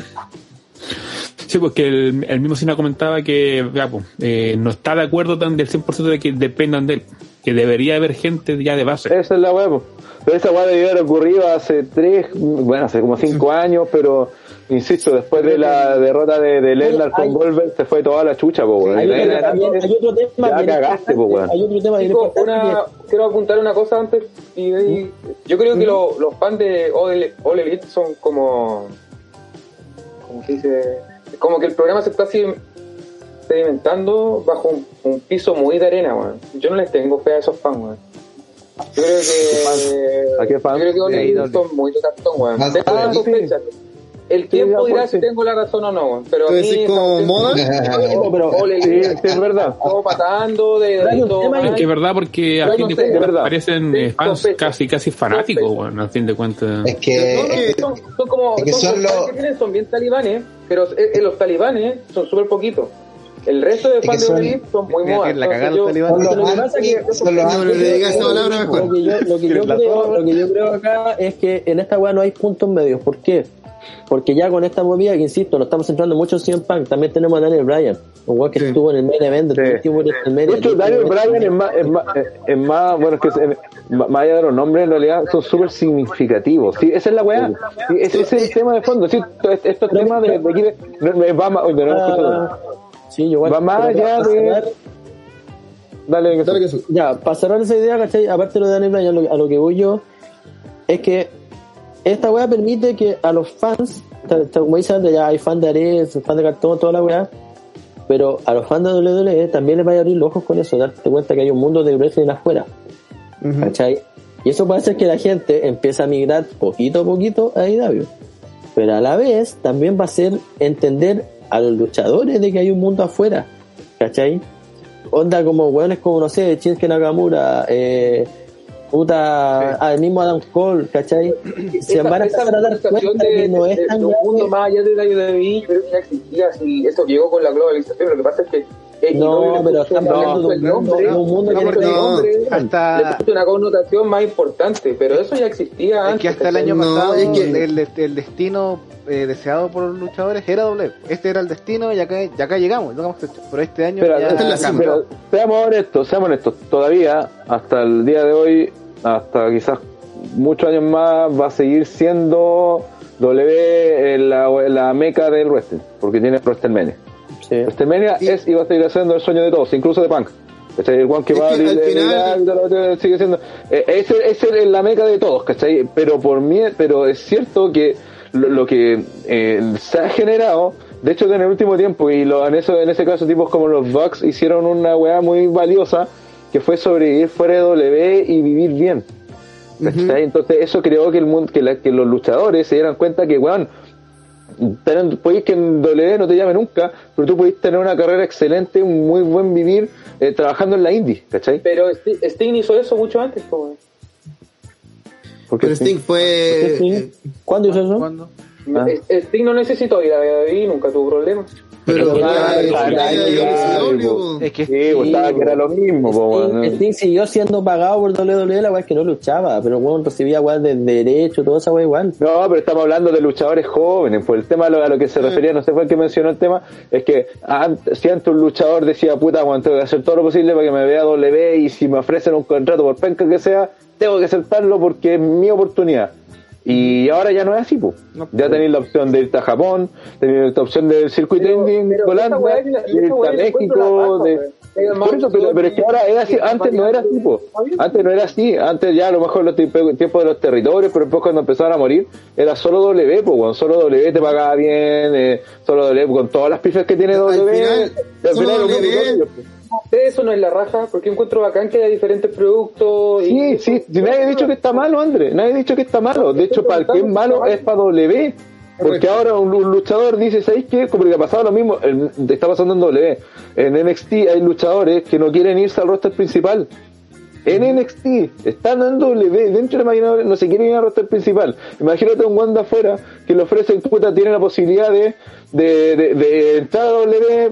Sí, porque el, el mismo Cena comentaba que ya, pues, eh, no está de acuerdo tan del 100% de que dependan de él, que debería haber gente ya de base. Esa es la po. Pero esa weá debió haber ocurrido hace tres, bueno, hace como cinco años, pero insisto, después de la derrota de, de Lennart con Hay- Goldberg se fue toda la chucha, po, weón. Hay hay otro tema ya cagaste, po, hay otro tema Chico, una, quiero apuntar una cosa antes. Y ahí- yo creo que lo- los fans de All Elite, son como. como se dice? Como que el programa se está así sedimentando bajo un, un piso muy de arena, weón. Yo no les tengo fe a esos fans, weón. Yo creo que. ¿A qué fans? Yo creo que All De Elite AEW. son muy de cartón, weón. Ah. El tiempo dirá si tengo la razón o no, weón. Pero a ¿Tú mí. decís <laughs> <laughs> como moda? No, pero- es verdad. <laughs> todo patando de. Es que es verdad porque a fin de cuentas parecen eh, fans casi casi fanáticos, bueno, a fin de cuentas. Es que. son, son como son, son los los- fans que tienen son bien talibanes pero eh, eh, los talibanes son súper poquitos el resto de fans de son- Elite son muy modas la. Son Lo que pasa es que- Lo que yo, lo que yo ¿Quieres <laughs> la creo, toma? lo que yo creo acá es que en esta weá no hay puntos medios. ¿Por qué? Porque ya con esta movida, que insisto, nos estamos centrando mucho en CM Punk, también tenemos a Daniel Bryan, un weón que Sí. estuvo en el main event, Sí. De Daniel Bryan es más, es más, es- más bueno, es que es- es- más allá de los nombres, en realidad son súper significativos. Sí, esa es la weá. Sí, ese, ese es el tema de fondo. Sí, estos, estos temas de, de aquí, de, no, no, va sí, igual. Va más para de- cerrar- Dale, Dale que sí. Ya, para cerrar esa idea, ¿cachai? Aparte de lo de Daniel Bryan, a lo, a lo que voy yo, es que esta weá permite que a los fans, como dicen antes, ya hay fans de Ares, fans de cartón, toda la weá, pero a los fans de WWE también les va a abrir los ojos con eso, darte cuenta que hay un mundo de wrestling afuera, ¿cachai? Y eso puede hacer que la gente empiece a migrar poquito a poquito a IW. Pero a la vez también va a ser entender a los luchadores de que hay un mundo afuera, ¿cachai? Onda como weones como, no sé, Shinsuke Nakamura, eh, puta, al mismo Adam Cole, ¿cachai? Se esa, van a esa dar cuenta de, que no de- es de tan un mundo más allá de la WWE yo creo que ya existía si eso llegó con la globalización lo que pasa es que No, AEW pero estamos hablando de el un mundo, nombre, de un mundo que no, nombre, hasta- le una connotación más importante pero eso ya existía Es antes que hasta el año No, pasado es que- el, el destino eh, deseado por los luchadores era doble. Este era el destino y acá, y acá llegamos. este- Pero este año Pero, ya es la pero seamos honestos, seamos honestos. Todavía, hasta el día de hoy, hasta quizás muchos años más, va a seguir siendo W en la, la meca del wrestling, porque tiene WrestleMania. Sí. WrestleMania es y va a seguir siendo el sueño de todos, incluso de Punk. ¿Cachai? El one que Es va a que abrir al el- final- sigue siendo. eh, Ese ese es la meca de todos, ¿cachai? Pero por mí, pero es cierto que lo, lo que eh, se ha generado, de hecho en el último tiempo, y lo, en, eso, en ese caso tipos como los Bucks hicieron una weá muy valiosa, que fue sobrevivir fuera de W y vivir bien. ¿cachai? Entonces eso creó que el mundo, que, la- que los luchadores se dieran cuenta que, weón, tener- podéis que en W no te llame nunca, pero tú podéis tener una carrera excelente, un muy buen vivir eh, trabajando en la indie, ¿cachai? pero Sti- Sting hizo eso mucho antes po, weón. Pero Sting fue. Sting? ¿Cuándo hizo eso? ¿Cuándo? Ah. Sting no necesitó ir a David, nunca tuvo problemas. Pero Es que Sí, pues, estaba que era lo mismo, po, Sting. Sting siguió siendo pagado por WWE, la weá es que no luchaba, pero weón recibía weá de derecho, toda esa weá igual. No, pero estamos hablando de luchadores jóvenes. Pues el tema a lo, a lo que se refería, no sé fue el que mencionó el tema, es que antes, si antes un luchador decía, puta, bueno, tengo que hacer todo lo posible para que me vea W y si me ofrecen un contrato por penca que sea, tengo que aceptarlo porque es mi oportunidad. Y ahora ya no es así, pues. Ya tenéis la opción de irte a Japón, tenéis la opción del circuito Pero- indie en pero Holanda, esa weá es la- de esa irte a México, de... Por eso, pero, pero es que ahora es así, antes no era así, po. Antes no era así, antes ya a lo mejor los tiempos de los territorios, pero después cuando empezaron a morir, era solo W, pues, solo W te pagaba bien, eh, solo W con todas las pifas que tiene Al W. final, al solo final W. Eso no es la raja, porque encuentro bacán que haya diferentes productos. Sí, sí, si nadie ha dicho que está malo, André, nadie ha dicho que está malo. De hecho, para el que es malo es para W. Porque ahora un, luchador dice, ¿sabéis qué? Como que ha pasado lo mismo, en- está pasando en W. En NXT hay luchadores que no quieren irse al roster principal. En NXT, están en W, dentro de la máquina no se quieren ir al roster principal. Imagínate un Wanda afuera que le ofrece, puta, tiene la posibilidad de, de, de, de entrar a W,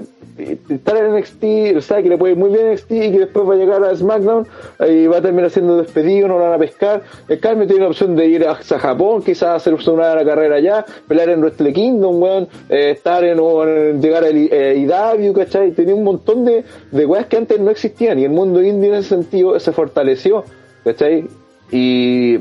estar en NXT, sabe que le puede ir muy bien NXT y que después va a llegar a SmackDown y va a terminar siendo despedido, no lo van a pescar. En cambio tiene la opción de ir a, Japón, quizás hacer una carrera allá, pelear en Wrestle Kingdom, weón, eh, estar en, o en- llegar a eh, ¿cachai? Tenía un montón de, de weas que antes no existían y el mundo indie en ese sentido se fortaleció, ¿cachai? Y,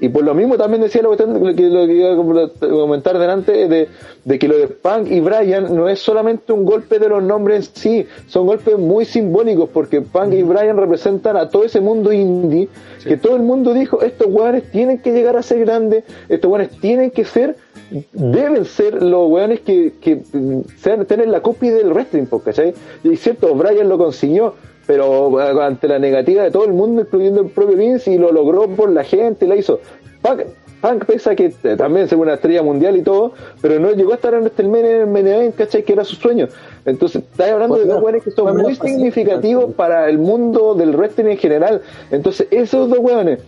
y por lo mismo también decía de que lo que iba a comentar delante de, de que lo de Punk y Brian no es solamente un golpe de los nombres en sí, son golpes muy simbólicos porque Punk y Brian representan a todo ese mundo indie que todo el mundo dijo, estos weones tienen que llegar a ser grandes, estos weones tienen que ser, deben ser los weones que, que sean, tener la copia del wrestling, ¿cachai? Y es cierto, Brian lo consiguió, pero ante la negativa de todo el mundo, incluyendo el propio Vince, y lo logró por la gente, la hizo. Punk, Punk pesa que eh, también es una estrella mundial y todo, pero no llegó a estar en este main en main event, ¿cachai? Que era su sueño. Entonces, estás hablando Pues de dos no, weones que son muy significativos para el mundo del wrestling en general. Entonces, esos dos weones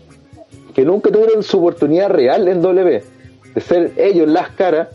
que nunca tuvieron su oportunidad real en W, de ser ellos las caras,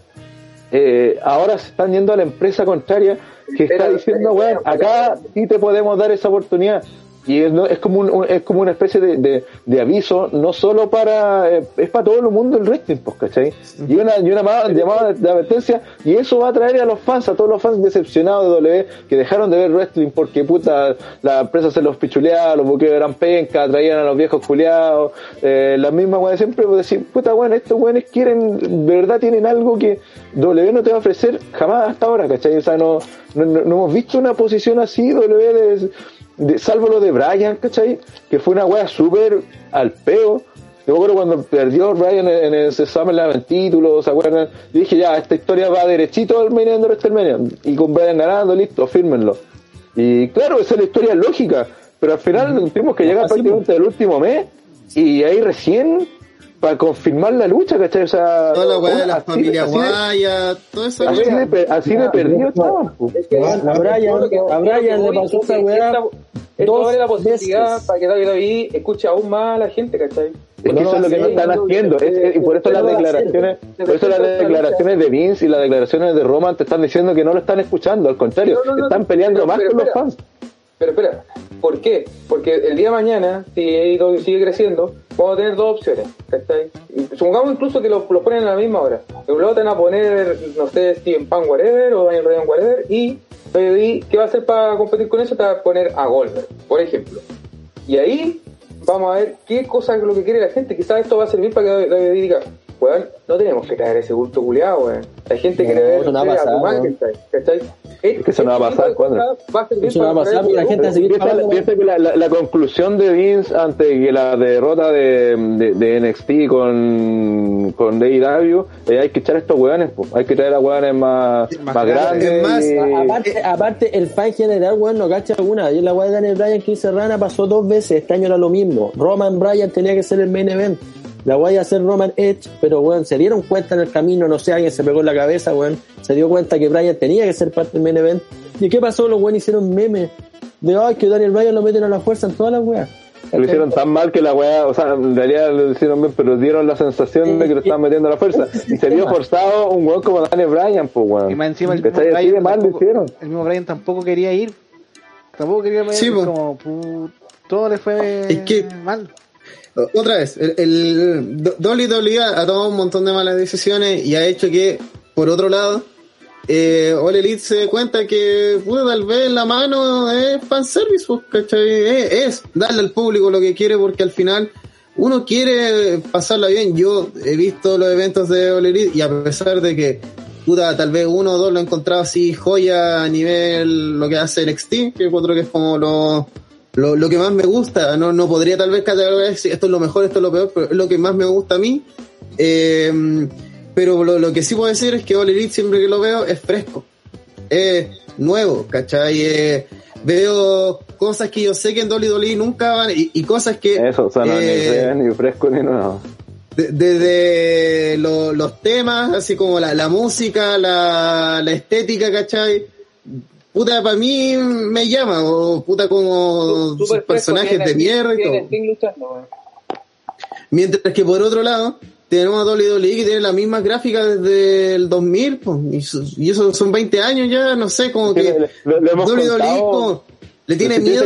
eh, ahora se están yendo a la empresa contraria que está diciendo, pero- weón, acá sí te podemos dar esa oportunidad. Y es, es como un, es como una especie de, aviso, no solo para, eh, es para todo el mundo el wrestling, pues, ¿cachai? Y una, y una ma- llamada de advertencia, y eso va a traer a los fans, a todos los fans decepcionados de W, que dejaron de ver wrestling porque puta, la empresa se los pichuleaba, los buqueos eran penca, traían a los viejos culiados, eh, las mismas de siempre, pues decir, puta weón, estos weones quieren, de verdad tienen algo que W no te va a ofrecer jamás hasta ahora, ¿cachai? O sea, no, no, no- no hemos visto una posición así, W de, de- salvo lo de Brian, ¿cachai? Que fue una wea súper al peo. Yo me acuerdo cuando perdió Brian en, en el SummerSlam en título, ¿se acuerdan? Yo dije, ya, esta historia va derechito al main de WrestleMania. Y con Brian ganando, listo, fírmenlo. Y claro, esa es la historia lógica. Pero al final tuvimos que llegar prácticamente el último mes. Y ahí recién, para confirmar la lucha, ¿cachai? O sea, Toda la weá de la así- familia Guaya, todo eso. Así de, pe- así de perdido estaban. Es que- A Brian, a Brian le pasó esa weá Esto abre la posibilidad para que David escuche aún más a la gente, ¿cachai? Es que No, eso es lo que sí, no están no, haciendo. Es- es- y por eso las declaraciones, por eso las declaraciones de Vince y las declaraciones de Roman te están diciendo que no lo están escuchando, al contrario, No, no, no, están peleando más con los fans. Pero espera, ¿por qué? Porque el día de mañana, si AEW sigue creciendo, vamos a tener dos opciones, Supongamos incluso que los lo ponen a la misma hora. De un lado te van a poner, no sé, Steven Pan whatever o Daniel Ryan whatever, y ¿qué va a hacer para competir con eso? Te va a poner a Goldberg, por ejemplo. Y ahí vamos a ver qué cosa es lo que quiere la gente. Quizás esto va a servir para que WWE diga, weón, no tenemos que traer ese bulto culiado, weón. Hay gente que No, quiere ver eso no va a pasar. Es que eso no va a pasar, ¿cuándo? Va a Eso no va a pasar la gente seguir Piensa, piensa que la, la- la conclusión de Vince ante que la derrota de, de, de NXT con, con AEW, eh, hay que echar a estos hueones, pues. hay que traer a hueones más, Más más grandes, más- y- Aparte, aparte, el fan general, weón, no cacha alguna. Y la weá de Daniel Bryan que hizo Rana pasó dos veces. Este año era lo mismo. Roman Bryan tenía que ser el main event. La iba a ser Roman Edge, pero weón, se dieron cuenta en el camino, no sé, alguien se pegó en la cabeza, weón. Se dio cuenta que Bryan tenía que ser parte del main event. ¿Y qué pasó? Los weones hicieron memes de ay, que Daniel Bryan lo meten a la fuerza en todas las weas. Lo hicieron tan mal que la weá, o sea, en realidad lo hicieron bien, pero dieron la sensación de que lo estaban metiendo a la fuerza. <laughs> Y se vio forzado un weón como Daniel Bryan, pues weón. Y más encima el mismo, mal lo tampoco, hicieron. el mismo Brian tampoco quería ir. Tampoco quería ir. Sí, como, todo le fue Es que- mal. Otra vez, el, el WWE ha tomado un montón de malas decisiones y ha hecho que, por otro lado, eh, All Elite se dé cuenta que puta, tal vez la mano es fanservice, pues, ¿cachai? Es, darle al público lo que quiere porque al final uno quiere pasarla bien. Yo he visto los eventos de All Elite y a pesar de que puta, tal vez uno o dos lo he encontrado así joya a nivel lo que hace NXT, que otro que es como lo, lo, lo que más me gusta. No, no podría tal vez catalogar si esto es lo mejor, esto es lo peor, pero es lo que más me gusta a mí. Eh, pero lo, lo que sí puedo decir es que All Elite siempre que lo veo es fresco. Es nuevo, ¿cachai? Eh, veo cosas que yo sé que en WWE nunca van y, y cosas que... Eso, o sea, no, eh, ni, fresco ni nada. de- desde lo- los temas, así como la, la música, la, la estética, ¿cachai? Puta, para mí me llama, o puta como sus personajes de mierda y todo. Luchando. Mientras que por otro lado, tenemos a WWE que tiene la misma gráfica desde el 2000, pues, y, su- y eso son 20 años ya, no sé, como Sí, que le- le- le hemos WWE contado. como le tiene miedo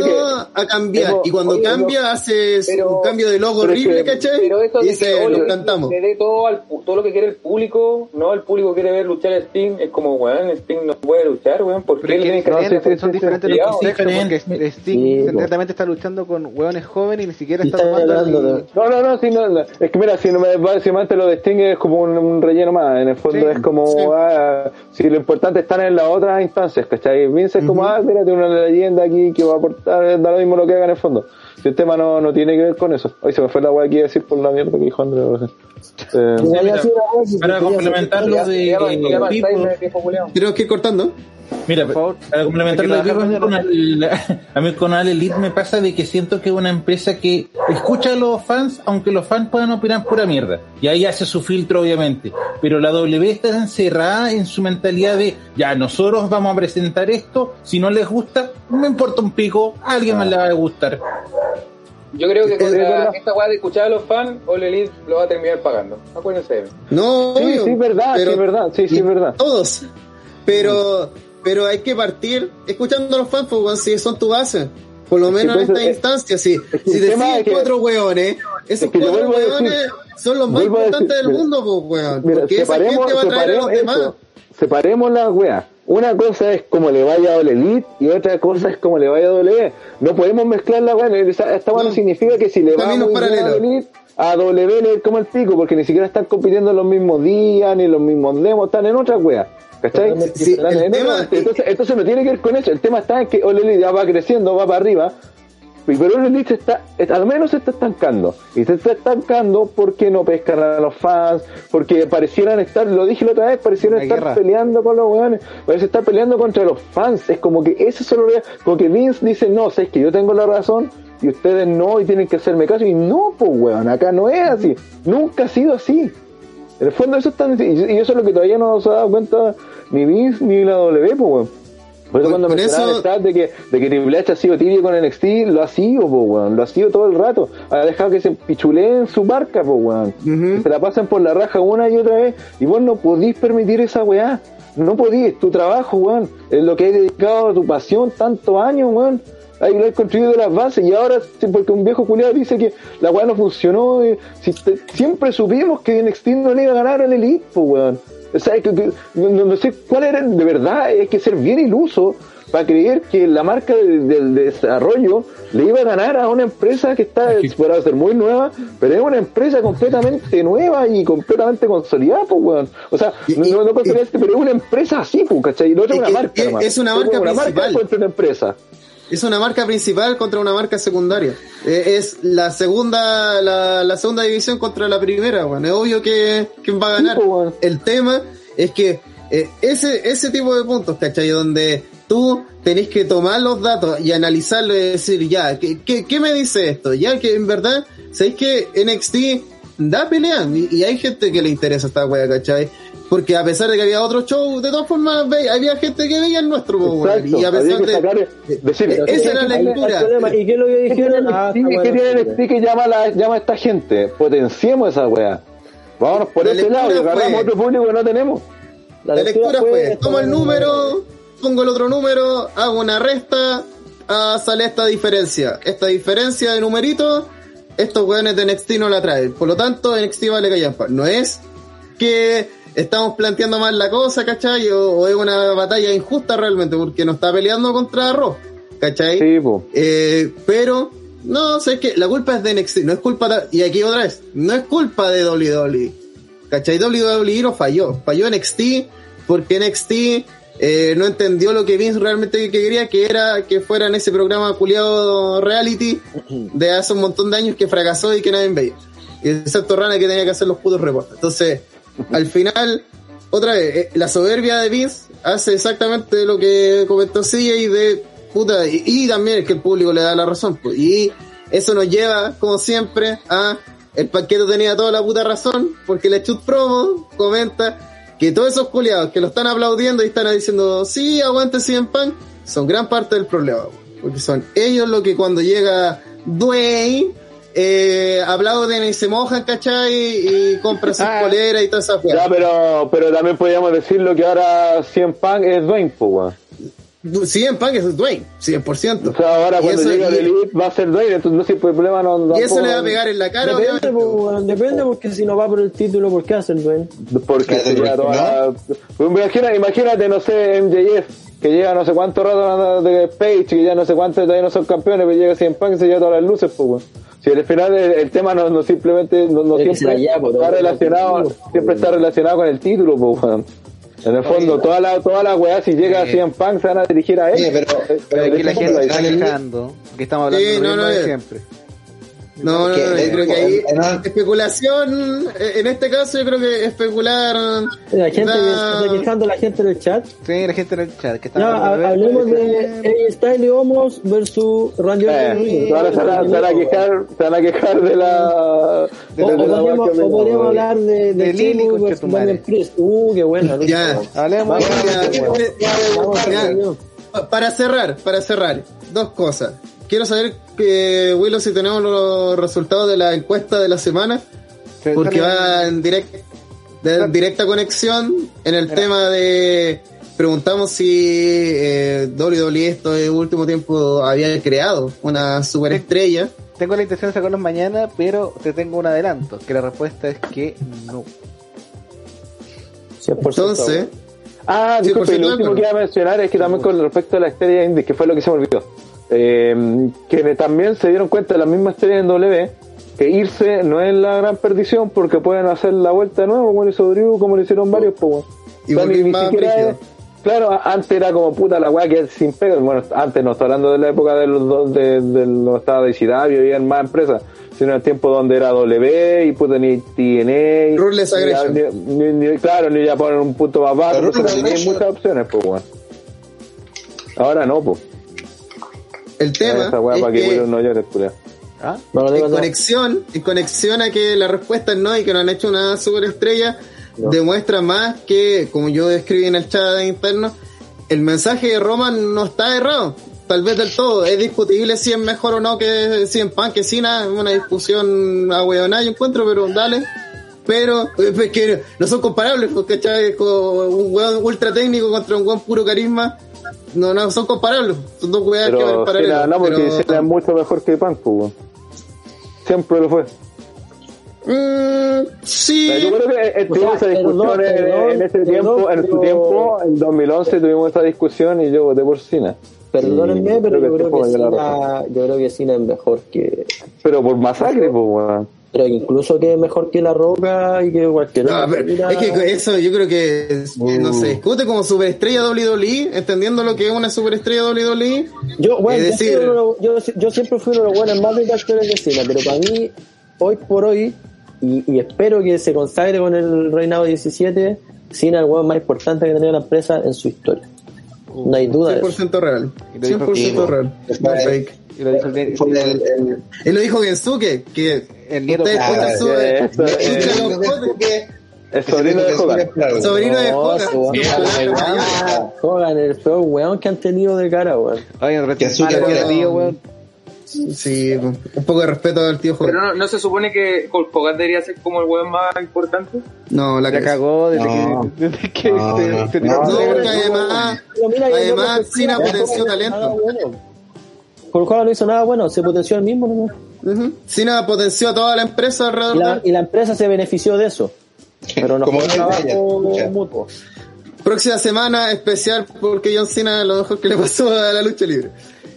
a cambiar, y cuando oye, cambia hace pero- un cambio de logo horrible, que- ¿cachai? Pero eso y de que dice, lo Elite cantamos. le dé todo, al, pu- todo lo que quiere el público, no, el público quiere ver luchar a Sting, es como, weón, Sting no puede luchar, weón, ¿por qué le son diferentes los contextos porque. Sting Sí, secretamente está luchando con hueones jóvenes y ni siquiera está tomando de- No, no, no, sí, no, no. es que mira, si no me antes lo distingue es como un, un relleno más, en el fondo Sí, es como, sí. ah, si lo importante es estar en las otras instancias, ¿cachai? Vince es como, ah, mira, tiene una leyenda aquí que va a aportar, da lo mismo lo que haga en el fondo. Si el tema no, no tiene que ver con eso. Hoy se me fue la weá aquí a decir por la mierda que dijo Andrés. Eh, Para complementar lo de. Tenemos que ir cortando. Mira, Por favor. para complementar lo que con el- <laughs> a mí con All Elite me pasa de que siento que es una empresa que escucha a los fans, aunque los fans puedan opinar pura mierda. Y ahí hace su filtro, obviamente. Pero la W está encerrada en su mentalidad de, ya, nosotros vamos a presentar esto, si no les gusta, no me importa un pico, a alguien más le va a gustar. Yo creo que con Es la- esta weá de escuchar a los fans, Ole Elite lo va a terminar pagando. Acuérdense. No, Sí, obvio, sí, verdad, sí, verdad, sí, sí, verdad. Todos. Pero, pero hay que partir escuchando a los fans, pues, weón, si son tu base. Por lo menos en esta es- instancia, Si es que- cuatro weones, esos cuatro weones son los más importantes del mundo, pues, weón. Porque esa separemos, gente va a traer a los demás. Separemos las weas. Una cosa es como le vaya a Elite y otra cosa es como le vaya a W. No podemos mezclar la wea. Esta, wea no significa que si le va a Elite, a W le es como el pico, porque ni siquiera están compitiendo en los mismos días, ni los mismos demos, están en otra wea. ¿Cachai? Sí, el tema- entonces, entonces no tiene que ver con eso. El tema está en que Ole Elite ya va creciendo, va para arriba, pero Ole Elite se está, es- al menos se está estancando. Y se está estancando porque no pescan a los fans, porque parecieran estar, lo dije la otra vez, parecieran Una estar guerra. peleando con los weones, parece estar peleando contra los fans. Es como que eso se lo ve, como que Vince dice, no, sé que yo tengo la razón y ustedes no, y tienen que hacerme caso. Y no, pues weón, acá no es así. Nunca ha sido así. En el fondo eso está, y eso es lo que todavía no se ha dado cuenta ni Vince ni la W, pues weón. Por eso Por- cuando por eso- el chat de que, de que Triple H ha sido tibio con NXT, lo ha sido, po, weón. Lo ha sido todo el rato. Ha dejado que se pichuleen su marca, po, weón. Que se la pasan por la raja una y otra vez. Y vos no podís permitir esa weá. No podís. Tu trabajo, weón. Es lo que has dedicado a tu pasión tantos años, weón. Ahí lo has construido de las bases y ahora, porque un viejo culiado dice que la weá no funcionó. si te- siempre supimos que NXT no le iba a ganar al Elite, po, weón. O sea, que, que- no, no sé cuál era, de verdad, hay que ser bien iluso para creer que la marca de- del desarrollo le iba a ganar a una empresa que está, podrá ser muy nueva, pero es una empresa completamente nueva y completamente consolidada, pues, weón. O sea, Y- no, y- no, no este, pero es una empresa así, pues, ¿cachai? No es Es una que- marca, es- es una marca una marca una empresa. Es una marca principal contra una marca secundaria. Eh, es la segunda, la, la segunda división contra la primera, bueno. Es obvio que, va a ganar. Sí, bueno. El tema es que eh, ese, ese tipo de puntos, ¿cachai? Donde tú tenés que tomar los datos y analizarlo y decir, ya, ¿qué, qué, qué me dice esto? Ya que en verdad, ¿sabéis que NXT da pelea? Y, y hay gente que le interesa esta wea, ¿cachai? Porque a pesar de que había otro show, de todas formas había gente que veía el nuestro. Exacto, y a pesar de... sacar, decir, Eh, esa era la el lectura. ¿Y qué es lo que ¿Qué tiene dijeron? Ah, ¿Qué tiene NXT que llama, a la, llama a esta gente? Potenciemos esa weá. Vámonos por La ese lado y lectura agarramos otro público que no tenemos. La lectura fue, tomo el número, pongo el otro número, hago una resta, ah, sale esta diferencia. Esta diferencia de numeritos, estos weones de NXT no la traen. Por lo tanto, NXT vale callampa. No es que estamos planteando mal la cosa, ¿cachai? O, o es una batalla injusta realmente, porque no está peleando contra Raw, ¿cachai? Sí. Eh, pero, no, sé que la culpa es de NXT, no es culpa, de- y aquí otra vez, no es culpa de WWE. ¿Cachai? WWE no falló, falló NXT porque NXT eh, no entendió lo que Vince realmente quería, que era que fuera en ese programa culiado reality de hace un montón de años que fracasó y que nadie veía. Excepto Rana que tenía que hacer los putos reportes. Entonces, al final, otra vez, eh, la soberbia de Vince hace exactamente lo que comentó Silla y de puta, y, también es que el público le da la razón. pues, y eso nos lleva, como siempre, a el paquete tenía toda la puta razón, porque la Chut Promo comenta que todos esos culiados que lo están aplaudiendo y están diciendo, sí, aguante CM Punk, son gran parte del problema. Porque son ellos los que cuando llega Dwayne, eh, aplauden y se mojan, ¿cachai? Y compran sus poleras y todas esas Ya, weas. pero, pero también podríamos decirlo que ahora 100 Punk es Dwayne, weón. CM Punk es Dwayne, 100%. O sea, ahora Y cuando llega el Elite va a ser Dwayne, entonces no sé, pues, el problema no... Y eso le va a pegar en la cara, Depende, weón, depende porque si no va por el título, ¿por qué hace el Dwayne? Porque Espérate, sería ¿por qué toda... Pues imagina- imagínate, no sé, MJF, que llega no sé cuánto rato de Page, que ya no sé cuántos todavía no son campeones, pero llega 100 Punk y se lleva todas las luces, pues, weón. Si al final el, el tema no, no simplemente, no, no siempre se lleva, pues, está relacionado, siempre está relacionado con el título, pues, weón. En el fondo, toda la, toda la weá, si llega a 100 Punk, se van a dirigir a él. Pero- Pero aquí la gente lo está quejando que estamos hablando Sí, de no, no, de eh. No, no, no, yo creo que ahí no. especulación, eh, en este caso yo creo que especular La gente está quejando la gente en el chat. Sí, la gente en el chat que está Ya, ha- hablemos de AJ Styles y Homos versus Randy Orton. Eh, ahora se van, a, quejar, se van a quejar de la... O, de o la podríamos, o hablamos, podríamos weón. hablar de, de, De concha versus. Damian Priest. Uh, qué lucha. Ya. Hablemos Ya, de Para cerrar, para cerrar, dos cosas. Quiero saber que Willow si tenemos los resultados de la encuesta de la semana, porque va en de directa conexión en el tema de preguntamos si eh, WWE esto de último tiempo había creado una superestrella. Tengo la intención de sacarlos mañana, pero te tengo un adelanto, que la respuesta es que no. 100% Entonces, Ah, disculpe, lo último que iba a mencionar es que también con respecto a la estrella indie, que fue lo que se me olvidó, eh, que también se dieron cuenta de la misma estrella en W, que irse no es la gran perdición porque pueden hacer la vuelta de nuevo, como hizo Drew, como lo hicieron varios, pues. Y O sea, volver ni más siquiera brígido. es- Claro, antes era como puta la weá que es sin pega. Bueno, antes no estoy hablando de la época de los dos, de, de los estados de ICW y habían más empresas, sino en el tiempo donde era W y puta ni TNA. Ruthless ni- Aggression. ni- ni- ni- claro, ni ya ponen un punto más bajo, Pero tenían muchas opciones, pues weón. Ahora no, pues. El tema Esa weá es para que, que no llore. ¿Ah? No, no digo en conexión, en conexión a que la respuesta es no y que no han hecho una superestrella, demuestra más que, como yo escribí en el chat interno, el mensaje de Roman no está errado. Tal vez del todo. Es discutible si es mejor o no que si en pan que Cena. Es una discusión a yo encuentro, pero dale. Pero es que no son comparables, porque ¿cachai? Con un weón ultra técnico contra un weón puro carisma. No, no son comparables. Son dos weas que van paralelas. No, porque pero- Cena es mucho mejor que Punk, pues weón. Siempre lo fue. Mm, sí. Yo creo que eh, O tuvimos sea, esa discusión perdón, en, perdón, en ese perdón, tiempo, en su tiempo, en 2011 tuvimos esa discusión y yo voté por Cena. Perdónenme, pero yo creo, este que Cena, yo creo que Cena es mejor que. Pero por masacre, pues, weón. Pero incluso que es mejor que La Roca y que cualquier No, pero es que eso yo creo que es- no se discute como superestrella WWE, entendiendo lo que es una superestrella WWE. Yo, bueno, es yo, decir- de yo, yo siempre fui uno de los buenos más detractores de Cena, pero para mí, hoy por hoy, y, y espero que se consagre con el reinado 17, Cena es el hueón más importante que ha tenido la empresa en su historia. No hay duda de eso. 100% real. Y lo dijo 100% Kibo. real. No fake. Y lo dijo el, el- el- Él lo dijo Gensuke, que el nieto. ustedes Ah, escuchan su- eso, escuchan eh. los podcasts, Es sobrino de Hogan. Sobrino de Hogan. Hogan, el peor weón que han tenido de cara, weón. Oye, un queda- tío, weón. Sí, un poco de respeto al tío Pero Hogan. no, no se supone que Hulk Hogan debería ser como el weón más importante. No, la La cagó. desde No. que, desde que No, se, no. se No, porque de- además, Pero Además, Hogan potenció talento. Nada. Hulk Hogan no hizo nada bueno, se potenció el mismo. Ujú. Cena potenció a toda la empresa y, alrededor la, y la empresa se benefició de eso. Pero no Como fue trabajo mutuo. Próxima semana especial porque John Cena es lo mejor que le pasó a la lucha libre.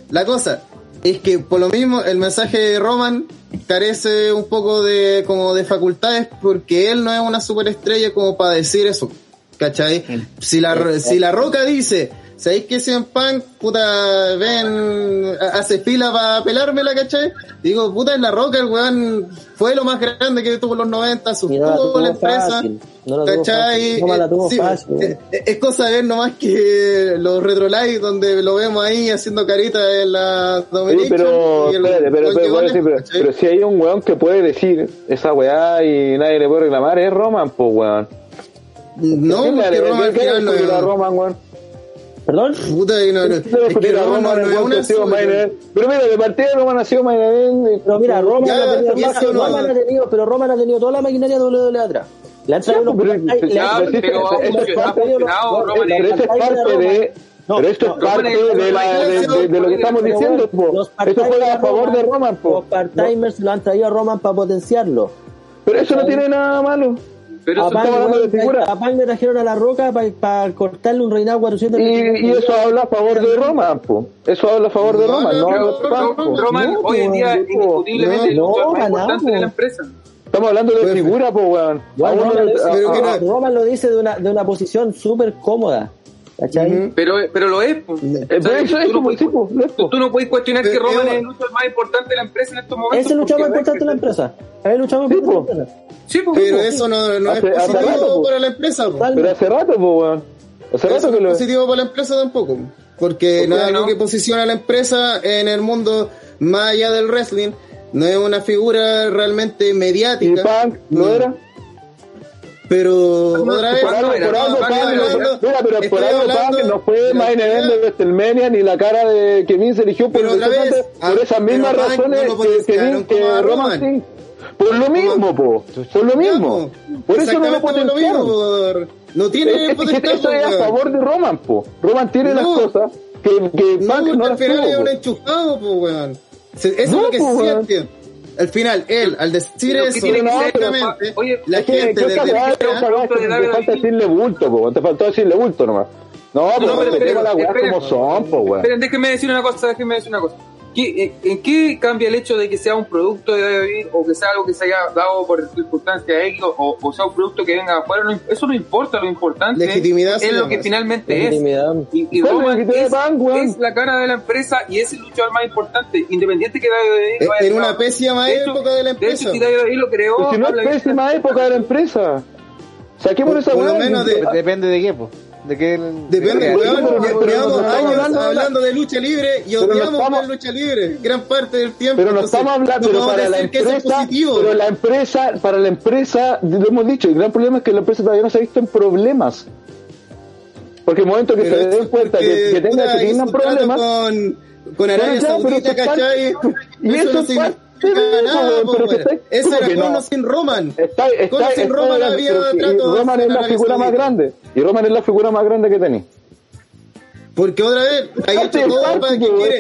La cosa es que por lo mismo el mensaje de Roman carece un poco de como de facultades porque él no es una superestrella como para decir eso. ¿Cachai? Si la, si la roca dice, ¿sabéis que CM Punk, puta, ven, ha- hace fila para pelármela, ¿cachai? Digo, puta, es la roca, el weón fue lo más grande que tuvo en los 90, Y no la la empresa. fácil. No la tuvo ¿Cachai? fácil. La tuvo Eh, sí, fácil. eh, eh, es cosa de ver nomás que los retro live donde lo vemos ahí haciendo carita en la Sí, Domination. pero, el espérate, pero, pero, gole, sí, pero- pero si hay un weón que puede decir esa weá y nadie le puede reclamar, es Roman, pues weón. no, ¿Quién le porque hará- Roma al quién le final no discutirá a es. Roman, weón? ¿Perdón? Puta, no, no, ¿Quién le es que discutirá a Roma no el es una? Pero mira, de partida Roman ha sido main event. y- Pero mira, Roman, Ya, ha tenido, no- Roman ha tenido, pero Roman ha tenido toda la maquinaria WWE atrás. Le han traído Ya, unos pero- esto es parte de... No, es no, parte es- de, la, de, de- de lo que estamos diciendo, bueno, los Esto juega a favor de Roman- Roman, po. Los part-timers lo han traído a Roman para potenciarlo. Pero eso no tiene nada malo. Pero A Punk, hablando de figura. a Punk le trajeron a la roca para cortarle un reinado 400 Y, y eso habla a favor de Roman, po. Eso habla a favor de No, Roman, no, no. Roman No, hoy en día no, es indiscutiblemente no, más importante de la empresa. Estamos hablando de Pues, figura, po, weón. Bueno, A uno Roman, le- lo a- pero que a- no- Roman lo dice de una, de una posición súper cómoda. Pero, pero lo es. pues. Eh, pero eso es Tú no como puedes- sí, lo es, tú no puedes cuestionar que Pero- Roman es el luchador más importante de la empresa en estos momentos. Es el luchador más importante de la empresa. Es el luchador más Sí, importante de la empresa. Sí, pues. Pero eso no, no es Hace- positivo rato, po. para la empresa. Pero hace rato, weón. Hace rato no que es lo... positivo para la empresa tampoco. Porque ¿Por no es algo no? que posiciona a la empresa en el mundo más allá del wrestling. No es una figura realmente Y mediática. Punk, ¿lo Mm. era? Pero No, otra vez, por algo- no, por algo Punk- hablando- Mira, pero por algo hablando Punk no fue de la main event de WrestleMania ni la cara de Kevin se eligió por, otra vez, ah, por esas mismas razones no que que como a Roman. Reigns. Por lo mismo, po. Por lo mismo. Por eso no lo potenciaron. No tiene Es, es que eso es a favor de Roman, po. Roman tiene No. las cosas que, que No, Punk no las tuvo, es po. un enchufado, pues, weón. Eso No, es lo que po, se siente. Al final, él, al decir Pero ¿qué eso, tiene que ser? exactamente, Oye, la Te falta- decirle bulto, po. Te faltó decirle bulto nomás. No, No, pero no, pero tenemos esperen, las weas esperen. como son, po, weón. Esperen, déjenme decir una cosa, déjenme decir una cosa. ¿Qué- eh, ¿En qué cambia el hecho de que sea un producto de David o que sea algo que se haya dado por circunstancias X o, o sea un producto que venga de afuera? No- eso no importa, lo importante Legitimidad es lo que finalmente es. Y, y ¿Cuál Roman legitimidad es, de es la cara de la empresa y es el luchador más importante, independiente que David Eh, vaya en a- una pésima de hecho- época de la De empresa. hecho, si David lo creó, Pero si no es pésima época de la empresa. Saquemos Por- esa por lo menos de- Depende de qué, po. De qué. Depende, de- weón, llevamos años hablando- de lucha libre y odiamos ver lucha libre, gran parte del tiempo. Pero no estamos hablando, pero para la empresa, pero la empresa, para la empresa, lo hemos dicho, el gran problema es que la empresa todavía no se ha visto en problemas. Porque el momento que Pero se den cuenta que, que tengan problemas, Con, con Arabia Saudita, ¿cachai? <laughs> y eso es parte pero Ese ¿cómo era no? sin Roman. está, está, Con o sin está Roman grande, había trato Roman es la figura más grande. Y Roman es la figura más grande que tenéis. Porque otra vez, hay Parte hecho todo para que quiere.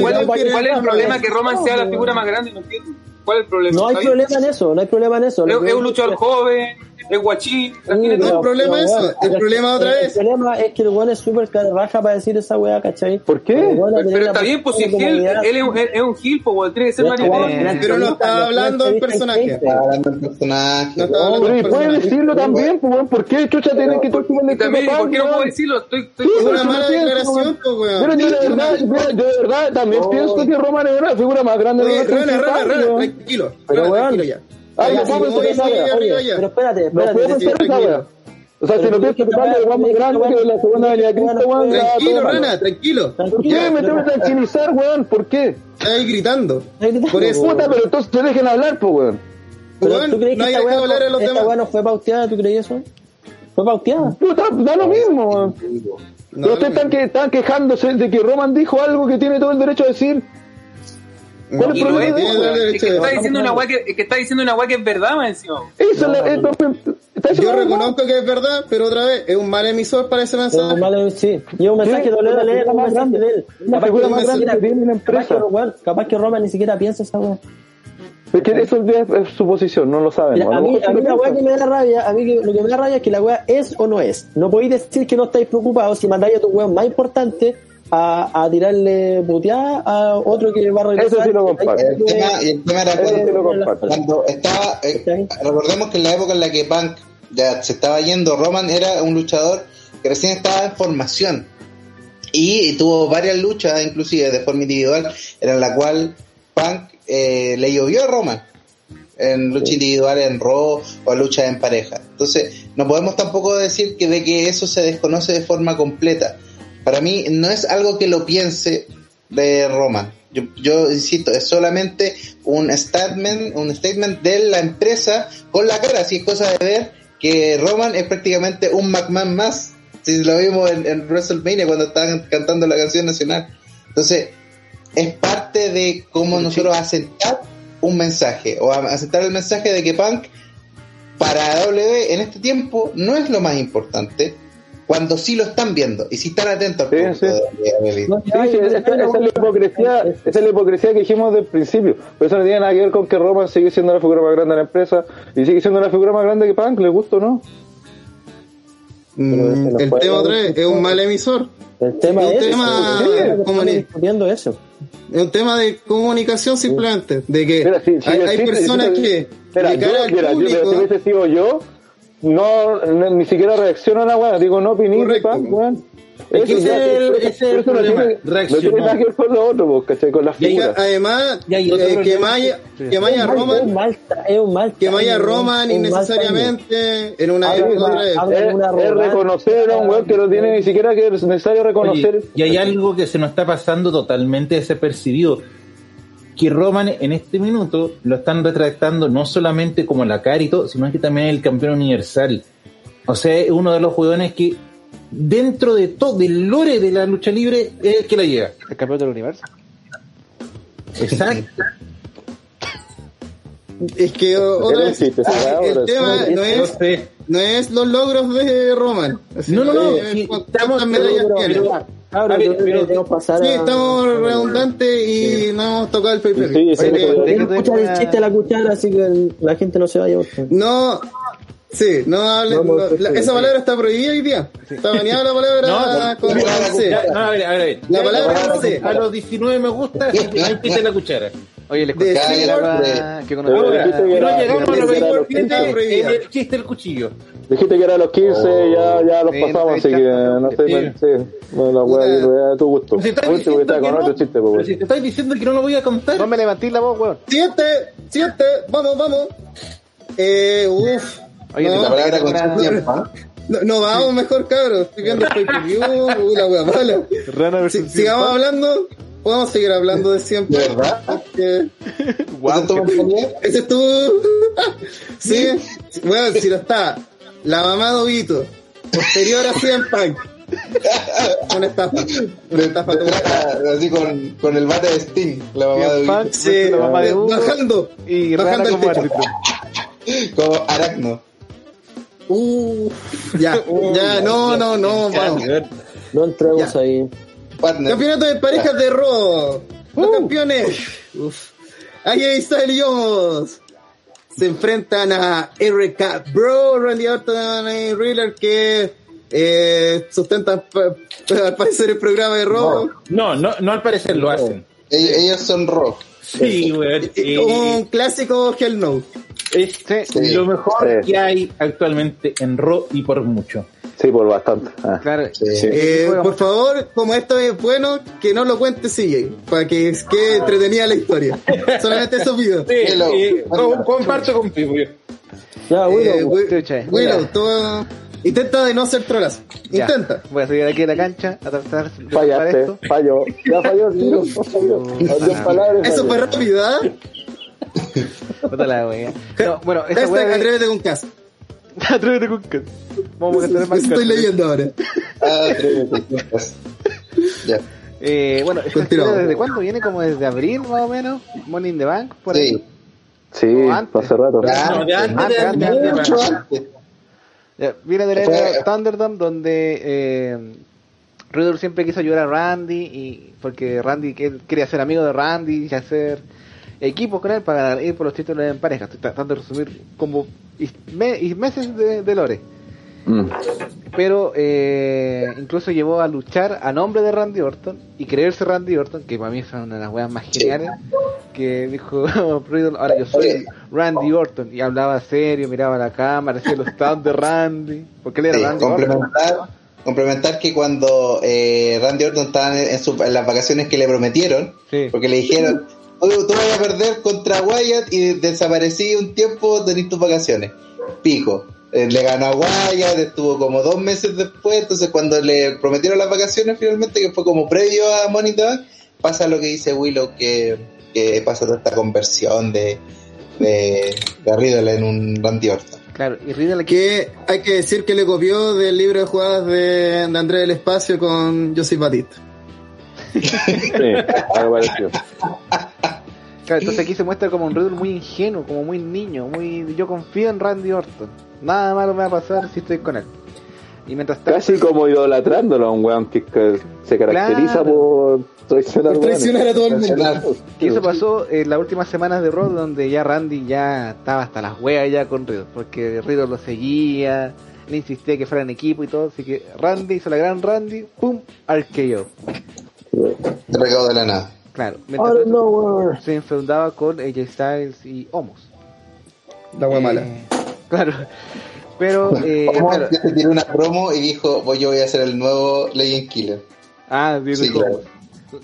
¿cuál, cuál es el problema que Roman sea la figura más grande? No entiendo. ¿Cuál es el problema? No hay problema en eso, no hay problema en eso. Es un luchador joven, es guachín. Sí. No, el pero- problema pero, es eso, weón, el problema otra el vez. problema es que el weón es súper raja para decir esa weá, ¿cachai? ¿Por qué? El weón Pero, tiene está la bien, pues si él, él es, un- él es un heel, pues tiene que ser weón, en Pero no estaba hablando del personaje. hablando del personaje. No estaba hablando Pero del puede personaje. decirlo también, pues, weón, ¿por qué chucha tienen que tocar Y también, ¿por qué no puedo decirlo? Estoy, estoy Sí, pero una mala declaración, pues, weón. Pero yo de verdad, yo, de verdad también pienso que Roman es una figura más grande de nuestro Rana, Rana, Rana, tranquilo. Pero, weón, tranquilo ya. Ya, ya, si vamos no Oye, ya. pero espérate, No espérate. podemos sí, hacer esa. O sea, si no pienso que es más grande que la segunda avenida de Cristo, weón, Tranquilo. Rana, tranquilo. ¿Por qué me tengo que tranquilizar, weón? ¿Por qué? Está ahí gritando. Por eso. Puta, pero entonces te dejen hablar, pues, weón. ¿tú crees no que hay esta weá hablar a los esta demás. weá no fue pauteada? ¿Tú crees eso? ¿Fue pauteada? Puta, da lo mismo. weón. No, Pero ustedes están, que, están quejándose de que Roman dijo algo que tiene todo el derecho a decir. ¿Cuál es el problema es, de eso? es que de- está diciendo una weá que, es que está diciendo una que es verdad, más encima. Eso es No, es- no. diciendo Yo reconozco que es verdad, pero otra vez, es un mal emisor para ese Es mensaje. un mal- sí. Y es un mensaje de leer, figura leer un más mensaje grande. de él. La Capaz figura que más ni grande siquiera- que tiene una capaz que, weón, capaz que Roma ni siquiera piensa esa weá. Es que eso es, es su posición, no lo sabemos. Mira, a mí, a mí la weá que me da rabia, a mí que- lo que me da rabia es que la weá es o no es. No podéis decir que no estáis preocupados si mandáis a tu weón más importante a, a tirarle puteada a otro que va a realizar. Eso sí lo comparto. El tema, y el tema era cuando, sí lo cuando estaba, eh, recordemos que en la época en la que Punk ya se estaba yendo, Roman era un luchador que recién estaba en formación y tuvo varias luchas, inclusive de forma individual, en la cual Punk eh, le llovió a Roman en lucha individual en Raw o lucha en pareja. Entonces, no podemos tampoco decir que de que eso se desconoce de forma completa. Para mí no es algo que lo piense de Roman. Yo, yo insisto, es solamente un statement, un statement de la empresa con la cara, así es cosa de ver que Roman es prácticamente un McMahon más, si lo vimos en, en WrestleMania cuando estaban cantando la canción nacional. Entonces, es parte de cómo nosotros asentar un mensaje, o a- asentar el mensaje de que Punk para W en este tiempo no es lo más importante, cuando sí lo están viendo y si están atentos al Sí, sí. de WWE. Sí, sí, esa, esa es la hipocresía, esa es la hipocresía que dijimos del principio. Pero eso no tiene nada que ver con que Roman sigue siendo la figura más grande de la empresa y sigue siendo la figura más grande que Punk, le gusta o no. Mm, no el tema otra vez, es un mal emisor. El tema Un es tema discutiendo eso. Es un tema de comunicación simplemente. De que Mira, si- si hay, yo hay existe- personas si- que Mira, de yo, cara al mira, yo- público, si hubiese sido yo, no, no- ni siquiera reacciono a la weá, digo no weón. Es que Eso ese ya- es el- ese el no problema, No reaccionó. tiene nada que ver con lo otro, ¿cachai? Con las y figuras. además Y hay otro eh, que vaya, que Es vaya un mal- es un Roman, mal- es un mal que timing, Roman innecesariamente en una época Es, es reconocer a un weón que no tiene ni siquiera que es necesario reconocer. Oye, y hay algo que se nos está pasando totalmente desapercibido. Que Roman en este minuto lo están retractando no solamente como la carito, sino que también el campeón universal. O sea, es uno de los jugadores que dentro de todo, del lore de la lucha libre, es el que la llega. El campeón del universo. Exacto. <laughs> Es que otra el tema no es, no es los logros de Roman. No, no, no, eh, sí, cu- estamos- ¿Cuántas medallas pero- pero- Ahora, A ver, yo creo que pasar Sí, a- estamos redundantes y no hemos tocado el pay-per-view. Sí, sí, sí, sí. Escuchar el chiste de la cuchara, así que la gente no se vaya. No, sí, no hable, no, la- sí, esa sí. palabra está prohibida hoy día. Está baneada la palabra No, con no, con C. No, a ver, a ver. La palabra a los- C. A los 19 me gusta, ahí pite la cuchara. Oye, les Cyborg, que que que que no llegamos a los que era los 27, 15. en el chiste del cuchillo. Dijiste que era a los 15, ya, ya los pasamos, así que no sé, Sí. sí. Bueno, la weá, a tu gusto. Pero si estás Último, diciendo está con no, otro chiste, pues, si te estás diciendo que no lo voy a contar, No me levantís la voz, weón. Siete, siete, vamos, vamos. Eh, uff. Oye, no, La palabra con tiempo, no, no, vamos mejor, cabros. Estoy viendo el pay-per-view, uh, la wea mala. Rana Si- sigamos hablando, podemos seguir hablando de siempre. ¿De verdad? Porque <laughs> ese es tu. <laughs> sí, bueno, si lo está. La mamá de Obito, posterior a Cien Punk. Una estafa. Una estafa total. Detrás, Así con, con el bate de Sting, la mamá de. Punk, Sí, la mamá de Hugo bajando. y bajando el como techo. árbitro. Como Aracno. Uh, ya, ya, no, no, no, vamos. No entremos Ya. ahí. Partner. Campeonato de parejas de Raw. Los campeones. Uf. Styles y Omos se enfrentan a RK Bro, Randy Orton y Riddler que eh, sustentan al parecer el programa de Raw. no, no, no al parecer lo hacen. Ellos, ellos son rock. Sí, güey. Y- Un clásico Hell No. Es Sí. lo mejor Sí. que hay actualmente en Raw y por mucho. Sí, por bastante. Ah. Claro. Sí. Eh, por favor, como esto es bueno, que no lo cuente CJ, para que quede entretenida la historia. <laughs> Solamente esos videos. Sí, Hello. eh, com- comparto con Pipo. Ya, Eh, Willow. Wi- Chucha. Willow, tú intenta de no ser trolazo. Ya. Intenta. Voy a salir aquí de la cancha a tratar de Fallaste, esto. falló. Ya falló, tío. Falló. <laughs> Palabras, Eso fue rápido, ¿ah? Puta la wea. No, bueno, Hashtag wea de... atrévete con casa. Atrévete con que- Vamos a tener más estoy leyendo ahora. Ah, atrévete, chicas. Ya. Eh, bueno, ¿desde cuándo viene? Como desde abril más o menos. Money in the Bank, por ahí. Sí. Sí, O antes. hace rato. De antes antes, antes, antes, mucho antes. Ya, Viene de la era Thunderdome, donde eh, Riddle siempre quiso ayudar a Randy, y porque Randy quería ser amigo de Randy y hacer equipos con él para ir por los títulos en pareja. Estoy tratando de resumir como meses de, de lore. Mm. Pero eh, incluso llevó a luchar a nombre de Randy Orton y creerse Randy Orton, que para mí es una de las weas más geniales, que dijo <laughs> ahora yo soy. Randy Orton, y hablaba serio, miraba la cámara, hacía los stands de Randy, porque él era Sí, Randy Orton. complementar, complementar que cuando eh, Randy Orton estaba en, su- en las vacaciones que le prometieron, Sí. porque le dijeron, "Oye, tú vas a perder contra Wyatt y desaparecí un tiempo, tenés tus vacaciones. Pico. Eh, le ganó a Wyatt, estuvo como dos meses después, entonces cuando le prometieron las vacaciones finalmente, que fue como previo a Money Bank, pasa lo que dice Willow, que, que pasa toda esta conversión de, de, de Riddle en un Randy Orton. Claro, y Riddle aquí, Que hay que decir que le copió del libro de jugadas de, de Andrés del Espacio con Joseph Batista. Sí, algo parecido. claro, entonces aquí se muestra como un Riddle muy ingenuo, como muy niño, muy yo confío en Randy Orton. Nada malo me va a pasar si estoy con él. Y mientras tanto, Casi como idolatrándolo a un weón que, que se caracteriza Claro. por traicionar, Por traicionar a todo el mundo. Y eso pasó en las últimas semanas de Raw, donde ya Randy ya estaba hasta las huevas ya con Riddle, porque Riddle lo seguía, le insistía que fueran equipo y todo, así que Randy hizo la gran Randy, ¡pum! RKO. Recado de la nada. Claro, mientras tanto, se enfrentaba con AJ Styles y Homos. La wea mala. Eh, claro, <laughs> pero, eh, Como claro. se tiró una promo y dijo, voy, yo voy a ser el nuevo Legend Killer. Ah, digo, Sí, claro.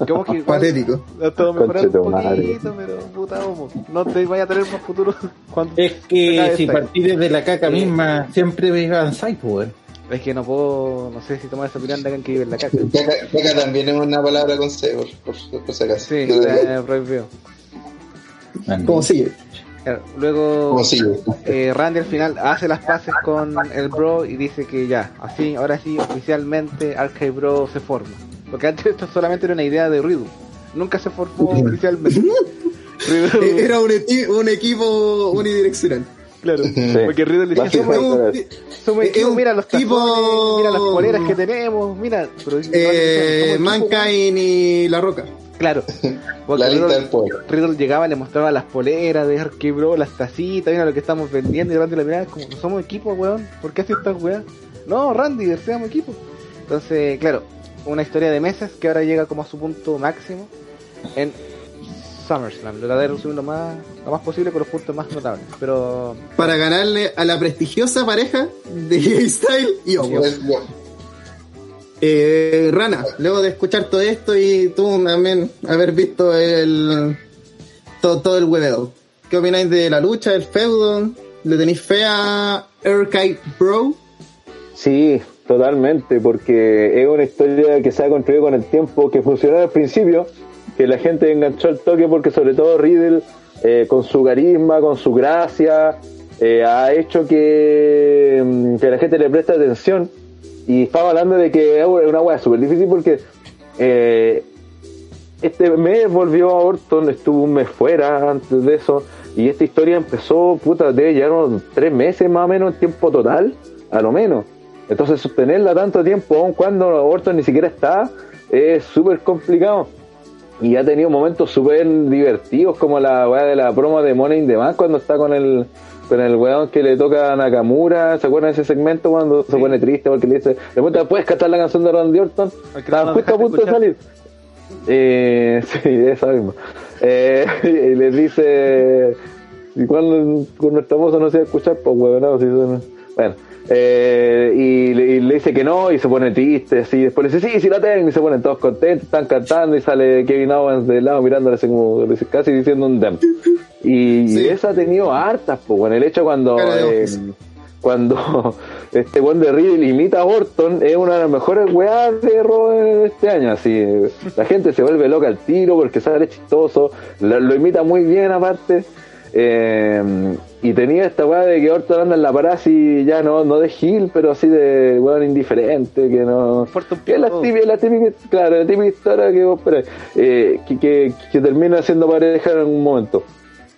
¿Cómo que <laughs> igual Patético. mejorando un madre. poquito, pero puta Homos. No te vaya a tener más futuro <laughs> cuando Es que si esta. partí desde la caca misma, siempre avanzáis, pues. Es que no puedo, no sé si tomar esa opinión de alguien que vive en la caca. Caca, caca también es una palabra con C, por, por, por si acaso. Sí, No, está prohibido. ¿Cómo sigue? Claro, Luego Como sigue. eh, Randy al final hace las paces con el bro y dice que ya, así, ahora sí, oficialmente Arcade Bro se forma. Porque antes esto solamente era una idea de Riddle. Nunca se formó oficialmente. <laughs> Eh, Riddle, Era un, un equipo unidireccional. Claro, Sí. porque Riddle decía, somos, un- equipo, mira los tipo- mira las poleras que <laughs> tenemos, mira, pero Eh, Mankind y La Roca. Claro. <laughs> Porque La lista Riddle- del pueblo. Riddle llegaba, le mostraba las poleras de Arcade Bro, las tacitas, mira lo que estamos vendiendo, y Randy la miraba como, no somos equipo, weón, ¿por qué haces estas weas? No, Randy, seamos equipo. Entonces, claro, una historia de meses que ahora llega como a su punto máximo en SummerSlam. Trataré de resumir lo más, lo más posible con los puntos más notables. Pero, Para ganarle a la prestigiosa pareja de Style y Omos. Eh, Rana, luego de escuchar todo esto y tú también haber visto el todo, todo el hueveo, ¿qué opináis de la lucha, del feudo? ¿Le tenéis fe a Arcade Bro? Sí, totalmente, porque es una historia que se ha construido con el tiempo, que funcionó al principio, que la gente enganchó el toque porque sobre todo Riddle, eh, con su carisma, con su gracia, eh, ha hecho que, mm, que la gente le preste atención. Y estaba hablando de que es una hueá súper difícil porque eh, este mes volvió a Orton, estuvo un mes fuera antes de eso, y esta historia empezó, puta, debe llevar unos tres meses más o menos en tiempo total, a lo menos. Entonces sostenerla tanto tiempo, aun cuando Orton ni siquiera está, es súper complicado. Y ha tenido momentos súper divertidos, como la weá de la promo de Money in the Bank cuando está con el con el weón que le toca a Nakamura. ¿Se acuerdan de ese segmento cuando se pone triste porque le dice, de vuelta puedes cantar la canción de Randy Orton? Estaba no justo a punto de salir. Eh, <laughs> sí, esa misma. Eh, y les dice, ¿y cuando con nuestra voz no se va a escuchar? Pues huevonado, si son- Bueno, eh, y, le, y le dice que no y se pone triste, así. Después le dice, sí, sí la tengo, y se ponen todos contentos, están cantando y sale Kevin Owens de lado mirándole así como casi diciendo un dem. Y, Sí. y esa ha tenido hartas, pues, en el hecho cuando... Eh, cuando <laughs> este buen de Riddle imita a Orton es una de las mejores weas de Raw de este año así la gente se vuelve loca al tiro porque sale chistoso lo, lo imita muy bien aparte Eh, y tenía esta weá de que Orton anda en la parada así, ya no, no de Gil, pero así de weón indiferente, que no. Que es la típica, la típica, claro, la típica historia que vos esperáis, eh, que, que, que termina siendo pareja en algún momento.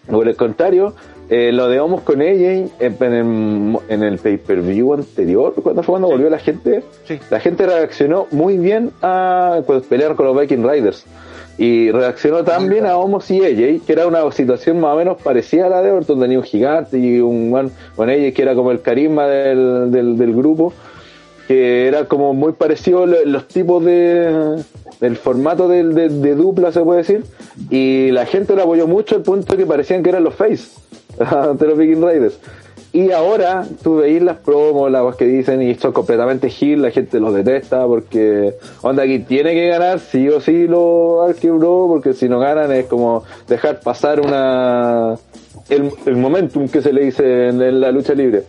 Por el contrario, eh, lo de Homos con AJ en el, en el pay-per-view anterior, cuando fue cuando volvió la gente, la gente reaccionó muy bien a cuando pelearon con los Viking Riders. Y reaccionó también a Homos y AJ, que era una situación más o menos parecida a la de Orton, tenía un gigante y un man con AJ que era como el carisma del, del, del grupo, que era como muy parecido lo- los tipos de el formato del- de, de dupla se puede decir y la gente lo apoyó mucho al punto que parecían que eran los face <laughs> de los Viking Raiders y ahora tú veis las promos, las que dicen y son completamente heel, la gente los detesta porque onda aquí tiene que ganar sí o sí los Bro porque si no ganan es como dejar pasar una el, momentum que se le dice en, la lucha libre.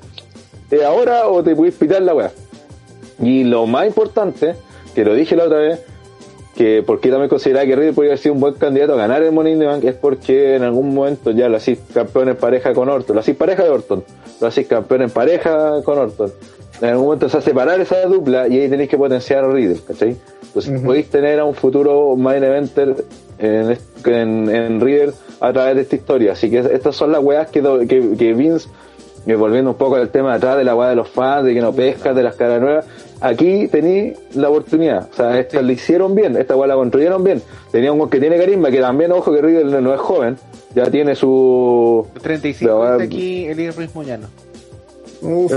¿Es ahora o te puedes pitar la weá y lo más importante, que lo dije la otra vez, que porque también consideraba que Riddle podría haber sido un buen candidato a ganar el Money in the Bank, es porque en algún momento ya lo hacís campeón en pareja con Orton, lo hacís pareja de Orton, lo hacís campeón en pareja con Orton. En algún momento se a separar esa dupla y ahí tenéis que potenciar a Riddle, ¿cachai? Entonces podéis tener a un futuro main eventer en, en, en Riddle a través de esta historia. Así que estas son las weas que, que Vince y volviendo un poco al tema de atrás de la weá de los fans, de que no pescas, de las caras nuevas, aquí tení la oportunidad. O sea, esta la hicieron bien, esta weá la construyeron bien. Tenía un que tiene carisma, que también, ojo, que Riddle no, no es joven, ya tiene su... 35 la weá- dice aquí Elías Ruiz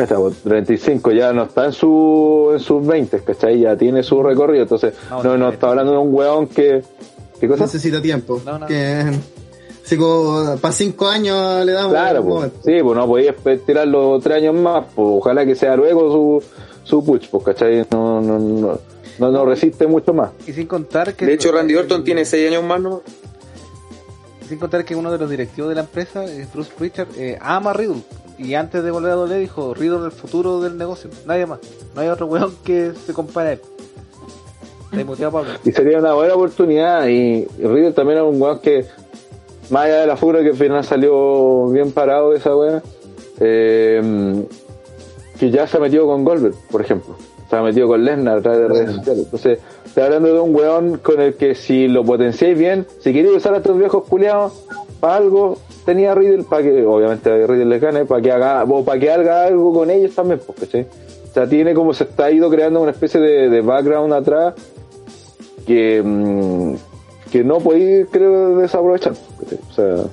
está, pues, 35, ya no está en su en sus 20, ¿cachai? Ya tiene su recorrido, entonces No, no, no está hablando de un weón que... ¿Qué cosa? Necesita tiempo. Que, así como para cinco años le damos. Claro, pues, sí, pues no podías tirar los tres años más, pues ojalá que sea luego su, su push, pues, ¿cachai? No, no, no, no, no resiste mucho más. Y sin contar que. De hecho, Randy Orton tiene 6 años más, ¿no? Sin contar que uno de los directivos de la empresa, eh, Bruce Pritchard, eh, ama a Riddle. Y antes de volver a doler dijo, Riddle es el futuro del negocio. Nadie más. No hay otro weón que se compare a él. Y sería una buena oportunidad. Y Riddle también es un weón que, más allá de la figura que al final salió bien parado de esa weá, eh, que ya se ha metido con Goldberg, por ejemplo. Se ha metido con Lesnar a través de redes sociales. Entonces, estoy hablando de un weón con el que si lo potenciáis bien, si queréis usar a estos viejos culiados para algo, tenía a Riddle para que, obviamente a Riddle les gane, para que haga, o para que haga algo con ellos también, pues, ¿cachai? O sea, tiene como se está ido creando una especie de, de background atrás que, mm, que no podéis, creo, desaprovechar. O sea,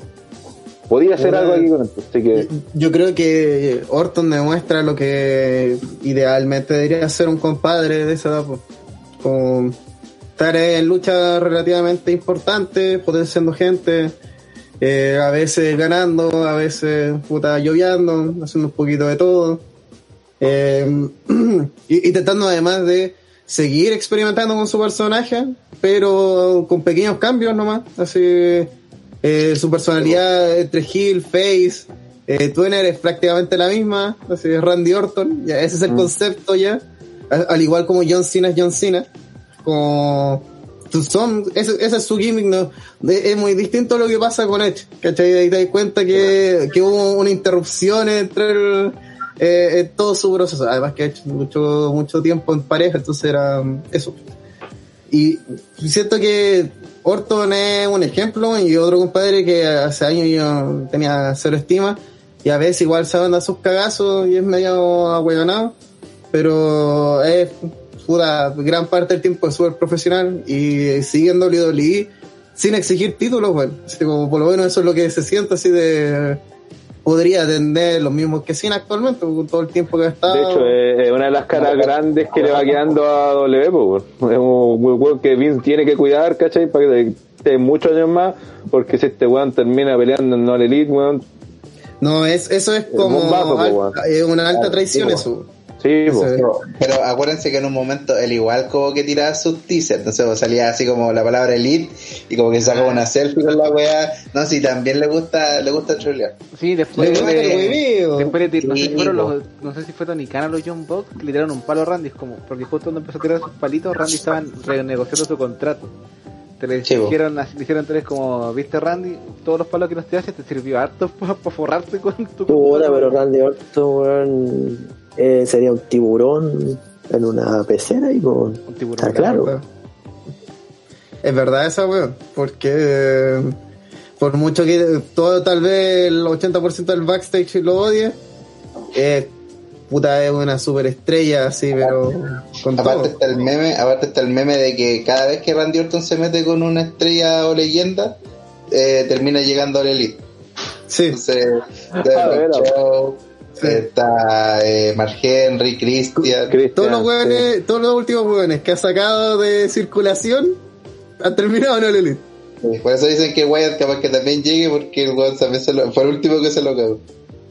podía hacer algo aquí con esto. Así que, Yo creo que Orton demuestra lo que idealmente debería ser un compadre de esa edad. Como estar en lucha relativamente importante, potenciando gente, eh, a veces ganando, a veces puta lloviando, haciendo un poquito de todo. Eh, <clears throat> y, y tratando además de seguir experimentando con su personaje, pero con pequeños cambios nomás. Así, eh, su personalidad entre Hill, Face, eh, es prácticamente la misma, así es Randy Orton, ya ese es el concepto ya, al, al igual como John Cena es John Cena, como son, ese, ese es su gimmick, no, De- es muy distinto a lo que pasa con Edge, ¿cachai? Ahí te das cuenta que, que hubo una interrupción entre el, eh, todo su proceso, además que Edge mucho, mucho tiempo en pareja, entonces era um, eso. Y siento que Orton es un ejemplo y otro compadre que hace años yo tenía cero estima y a veces igual se manda sus cagazos y es medio ahueonado, pero es puta, gran parte del tiempo es súper profesional y sigue en WWE sin exigir títulos, bueno, así como por lo menos eso es lo que se siente así de podría atender los mismos que Cena actualmente con todo el tiempo que ha estado. de hecho, es una de las caras grandes que le va quedando a W, pues, es un weón que Vince tiene que cuidar, ¿cachai? Para que esté muchos años más, porque si este weón termina peleando en All Elite, weón, No, es, eso es como bombazo, es una alta traición eso. Sí, po. Pero, pero acuérdense que en un momento él igual como que tiraba sus teasers, entonces pues, salía así como la palabra elite y como que sacaba una selfie con la weá. No, sí, también le gusta, le gusta trolear. Sí, después Le de, después de no, sé si fueron los, no sé si fue Tony Khan o los John Box que le tiraron un palo a Randy, es como, porque justo cuando empezó a tirar sus palitos, Randy estaban renegociando su contrato. Te le dijeron, así- dijeron tres como, viste Randy, todos los palos que nos te haces te sirvió harto <laughs> para forrarte con tu Puta, pero Randy Orton, weón, eh, sería un tiburón en una pecera y con... Un tiburón. Está claro. verdad. Es verdad esa weón, porque eh, por mucho que todo tal vez el 80% del backstage lo odie, eh, puta es una superestrella así, pero con Aparte todo. está el meme, aparte está el meme de que cada vez que Randy Orton se mete con una estrella o leyenda, eh, termina llegando al Elite. Sí, Entonces, <laughs> Ah, Sí. está eh, Mark Henry, Christian. Cristian, todos los sí. weones, todos los últimos weones que ha sacado de circulación han terminado en el Elite. Sí, Por eso dicen que Wyatt capaz que también llegue porque el weón también se lo- fue el último que se lo cagó.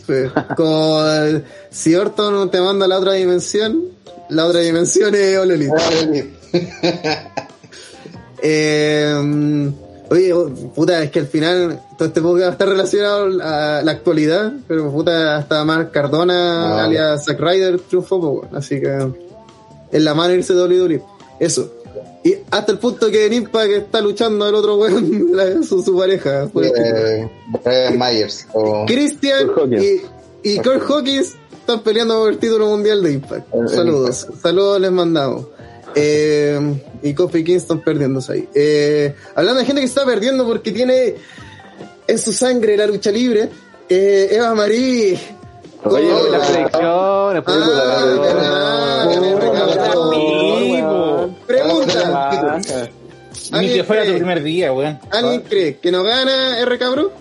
Sí. Con, si Orton te manda a la otra dimensión, la otra dimensión es All Elite. Eh, oye, puta, es que al final todo este podcast está relacionado a la actualidad, pero puta, hasta Mark Cardona, Ah. alias Zack Ryder, triunfó, pues, bueno, así que en la mano irse WWE. Eso. Y hasta el punto que en Impact está luchando el otro weón, <laughs> la- su, su pareja. Eh, Brian Myers. o- Christian y, y Kurt Hawkins están peleando por el título mundial de Impact. El- el Saludos, saludos les mandamos. Eh, y Kofi Kingston perdiéndose ahí. Eh, hablando de gente que está perdiendo porque tiene en su sangre la lucha libre, eh, Eva Marie. Oye, Ah, me recabó. Amigo. Pregunta, Ni ¿Alguien que fuera tu primer día, weón. ¿alguien cree que no gana RK Bro?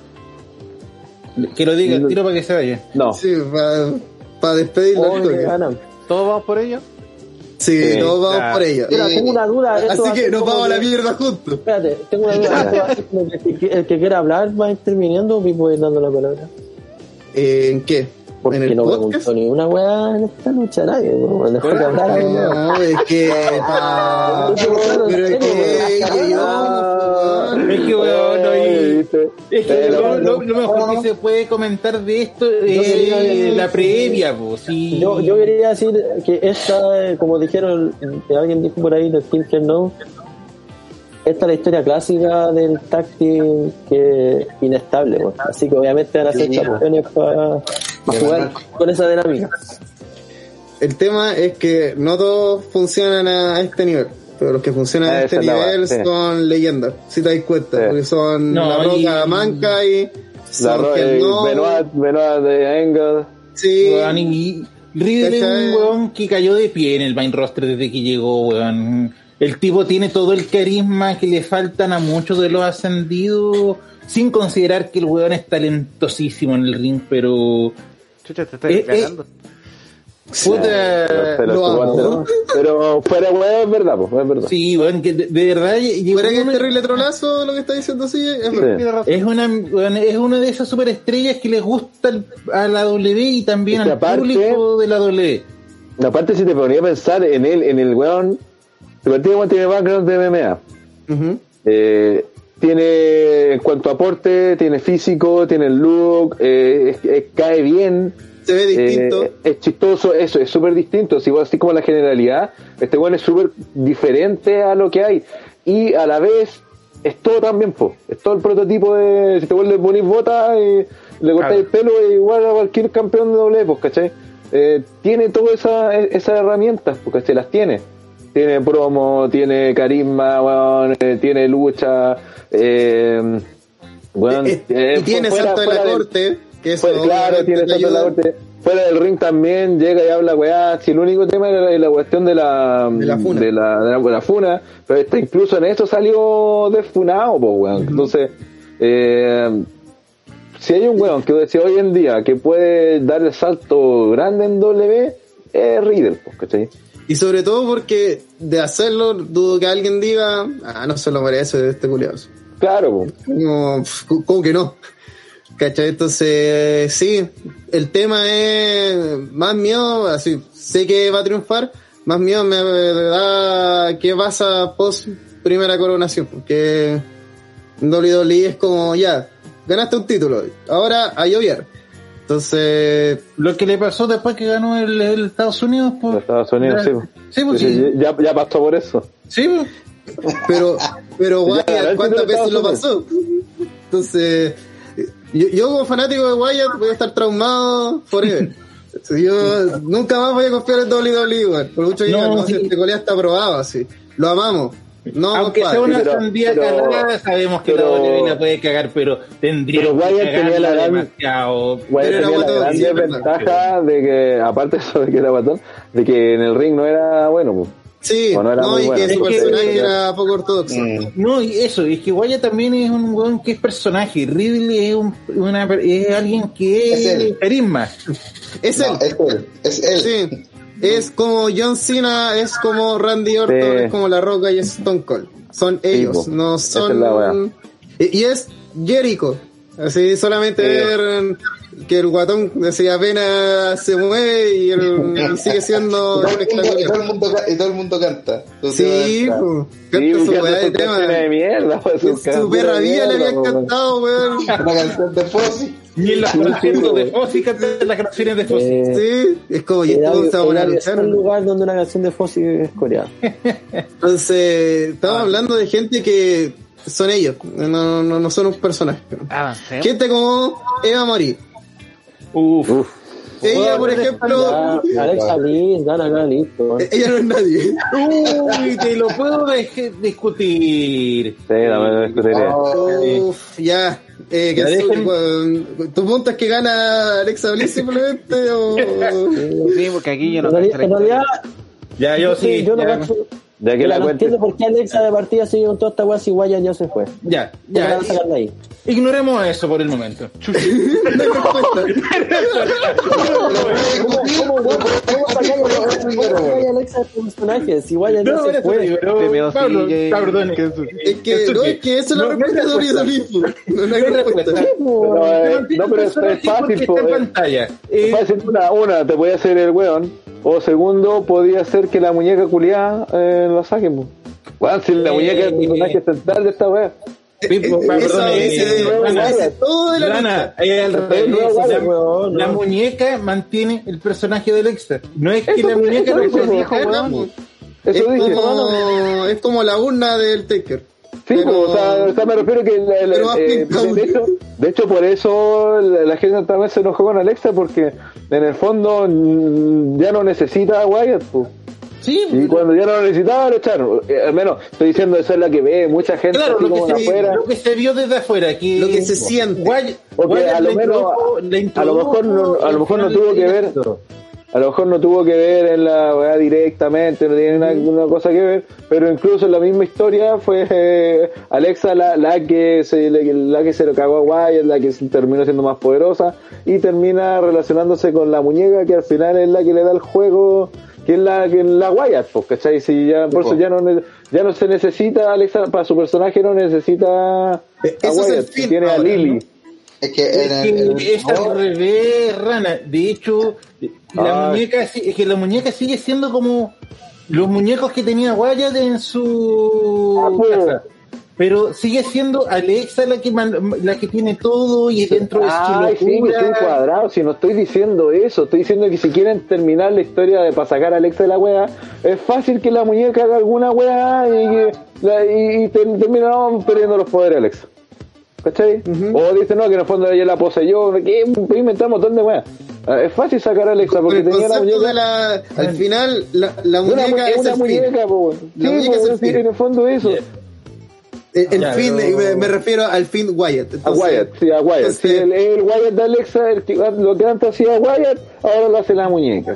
Que lo diga, tiro para que se vaya. No. Sí, para Oh, toque. que ganan. ¿Todos vamos por ello? Sí, Sí, todos vamos claro. por ello. Mira, tengo una duda. Así a que nos vamos a la mierda juntos. Espérate, tengo una duda. A el, que, el que quiera hablar va interviniendo y voy dando la palabra. ¿En qué? Porque ¿En el no podcast? preguntó ni una weá en esta lucha nadie. weón. Dejó que hablar. No, es que. ah, pero es que. Es weón, no. Es que <laughs> lo, lo- lo mejor que se puede comentar de esto es la previa, pues. Sí. Yo, yo quería decir que esta, como dijeron, que alguien dijo por ahí, de que no, esta es la historia clásica del tag team que es inestable, así que obviamente van a ser campeones para jugar con esa dinámica. <laughs> El tema es que no todos funcionan a este nivel. Pero los que funcionan a Esa este nivel sí. son leyendas, si te das cuenta. Sí. Porque son No, La Roca y- Manca y. Eh, No, Benoit, Benoit de Engel. Sí. Weón, y Riddle es ¿Cachai? un weón que cayó de pie en el main roster desde que llegó, weón. El tipo tiene todo el carisma que le faltan a muchos de los ascendidos, sin considerar que el weón es talentosísimo en el ring, pero... Chucha, te estás Eh, eh, cagando. Puta... Pero, lo pero, fuera weón es verdad, pues, es verdad. Sí, weón, que de, de verdad Fuera que es una- terrible trolazo lo que está diciendo sí, es Sí. Es una, es una de esas superestrellas que les gusta a la W y también Es que al aparte- público de la W. Aparte, si te ponía a pensar en él, en el weón, el partido igual tiene background de MMA. Ujú. Eh, tiene, en cuanto a aporte, tiene físico, tiene el look, eh, es- es- cae bien. Se ve distinto. Eh, es chistoso, eso, es súper distinto. Así, así como la generalidad, este weón es súper diferente a lo que hay. Y a la vez, es todo también, po. Es todo el prototipo de. Si te vuelves ponís botas y le cortáis el pelo, es igual a cualquier campeón de doble, pues, ¿cachai? Eh, tiene todas esa, esas herramientas, porque se las tiene. Tiene promo, tiene carisma, weón, eh, tiene lucha, eh, weón, Eh, eh, y tiene fuera- salto de la del- corte, que eso pues, claro, tiene salto en la corte. Fuera del ring también llega y habla weá. Si el único tema era la, la cuestión de la, De la funa. de la, de la- de la funa, pero este incluso en eso salió desfunado, pues weón. Entonces, eh, si hay un weón que si hoy en día que puede dar el salto grande en W, es Riddle, pues, ¿cachai? Y sobre todo porque de hacerlo, dudo que alguien diga, ah, no se lo merece este culiado. Claro. Como, pf, ¿cómo que no? ¿Cachai? Entonces, sí, el tema es más miedo, así, sé que va a triunfar, más miedo me da qué pasa post primera coronación, porque WWE es como, ya, ganaste un título, ahora a llover. Entonces, Lo que le pasó después que ganó el, el Estados Unidos, pues. Estados Unidos, sí. pues. Sí, pues Sí, sí. Ya, ya pasó por eso. Sí, pues. Pero, pero Ya, Wyatt, ¿cuántas veces lo pasó? Entonces, yo, yo como fanático de Wyatt voy a estar traumado forever. Yo nunca más voy a confiar en WWE, weón. Por mucho que No, digan, no, sí. si este colega está aprobado, así. Lo amamos. No, Aunque sea compadre. una pero- sandía pero- cagada, sabemos que pero- la WWE la puede cagar, pero tendría Pero que Wyatt tenía la gran- demasiado. Güey, Pero tenía la guatón, gran sí, desventaja de que, aparte de eso de que era guatón, de que en el ring no era bueno. pues. Sí, O no era no, muy y bueno. que su Es que- personaje era poco ortodoxo. Mm. No, y eso, es que Wyatt también es un weón que es personaje. Ridley es, un, una, es alguien que Es carisma. Es No, él. es él. Es él. Sí. Es como John Cena, es como Randy Orton, Sí. es como La Roca y es Stone Cold. Son ellos, no es son... y, y es Jericho. Así solamente Sí. ver que el guatón así apenas se mueve y, el- y <laughs> sigue siendo Y todo, el mundo, y, todo el mundo, y todo el mundo canta. Sí, vas a- po. Sí, canta su weá de tema. de mierda, pues, Su perra vida le habían pues, cantado, weón. <laughs> Una canción de Fossi. Ni en los conciertos de Fossi cantan las canciones de Fossi. Eh, Sí, es como, y esto se va a luchar. solo lugar donde una canción de Fossi es coreana. <laughs> Entonces, estamos hablando de gente que son ellos, no, no, no son un personaje. Gente como Eva Marie. Uf. Uf. Ella, por Ya, ejemplo, Alexa Bliss, gana acá, listo. ella no es nadie. Uy, te lo puedo discutir. Sí, también lo discutiría. Uf, ya. Eh, que dejen- ¿Tu punto es que gana Alexa Bliss simplemente o...? Sí, porque aquí yo no En realidad, cacho la en realidad, Ya, yo sí. yo no Ya que la no cuente. entiendo por qué Alexa de partida sigue con toda esta weá si Wyatt ya se fue. ya, ¿Por qué ya. ahí? Ignoremos eso por el momento. No hay respuesta. ¿Cómo, cómo, a Alexa de ya No, se Pablo, perdón. Es que, no, es que eso es la No, hay respuesta de respuesta. WWE. No, no hay No hay respuesta. respuesta. No, eh, no, pero es, fácil, eh. Es fácil, una, una, te podía hacer el weón. O segundo, podía ser que la muñeca culiada eh, la saquen. si la Eh, muñeca es el personaje central de esta wea. De- de la muñeca mantiene el personaje del extra. No es que la muñeca weón. Eso es, como, es como la urna del Taker. Sí, Pero- po, o, sea, o sea, me refiero que pero más eh, de, hecho, de hecho por eso la, la gente también se enojó con Alexa porque en el fondo ya no necesita a Wyatt. po. Sí, Y cuando ya no lo necesitaba lo echaron. Eh, al menos estoy diciendo eso es la que ve mucha gente claro, así lo como que, se, afuera. lo que se vio desde afuera. Que, Lo que se siente. Guay- Porque Guayas a lo la menos- introdujo- la a lo introdujo mejor no, a lo mejor no tuvo que ver a lo mejor no tuvo que ver en la weá directamente no tiene nada- una cosa que ver pero incluso en la misma historia fue eh, Alexa la, la que se la, que- la que se lo cagó a Wyatt la que se terminó siendo más poderosa y termina relacionándose con la muñeca que al final es la que le da el juego que es la que es la Wyatt pues, ¿cachai? Si ya, por eso ya no ya no se necesita Alexa para su personaje no necesita a es el Wyatt fin tiene a Lily ¿no? Es que Es el, que en el es al revés, Rana. De hecho, la Ay. muñeca, es que la muñeca sigue siendo como los muñecos que tenía Wyatt en su Ah, pues. casa. Pero sigue siendo Alexa la que man- la que tiene todo y dentro su sí, que locura. estoy cuadrado, si no estoy diciendo eso, estoy diciendo que si quieren terminar la historia de para sacar a Alexa de la wea, es fácil que la muñeca haga alguna wea y, que la- y, y ter- terminamos perdiendo los poderes Alexa. ¿Cachai? O dicen, no, que en el fondo ella la poseyó, que inventamos un montón de weas. Ah, Es fácil sacar aAlexa porque el tenía la muñeca. de la, al final, la, la muñeca es es una muñeca, po. Sí, La muñeca po, es el sí, fin. en el fondo eso. El Ya, fin, pero- me, me refiero al fin Wyatt. A Wyatt, sí, a Wyatt. entonces, Sí, el, el Wyatt de Alexa, el lo que antes hacía Wyatt, ahora lo hace la muñeca.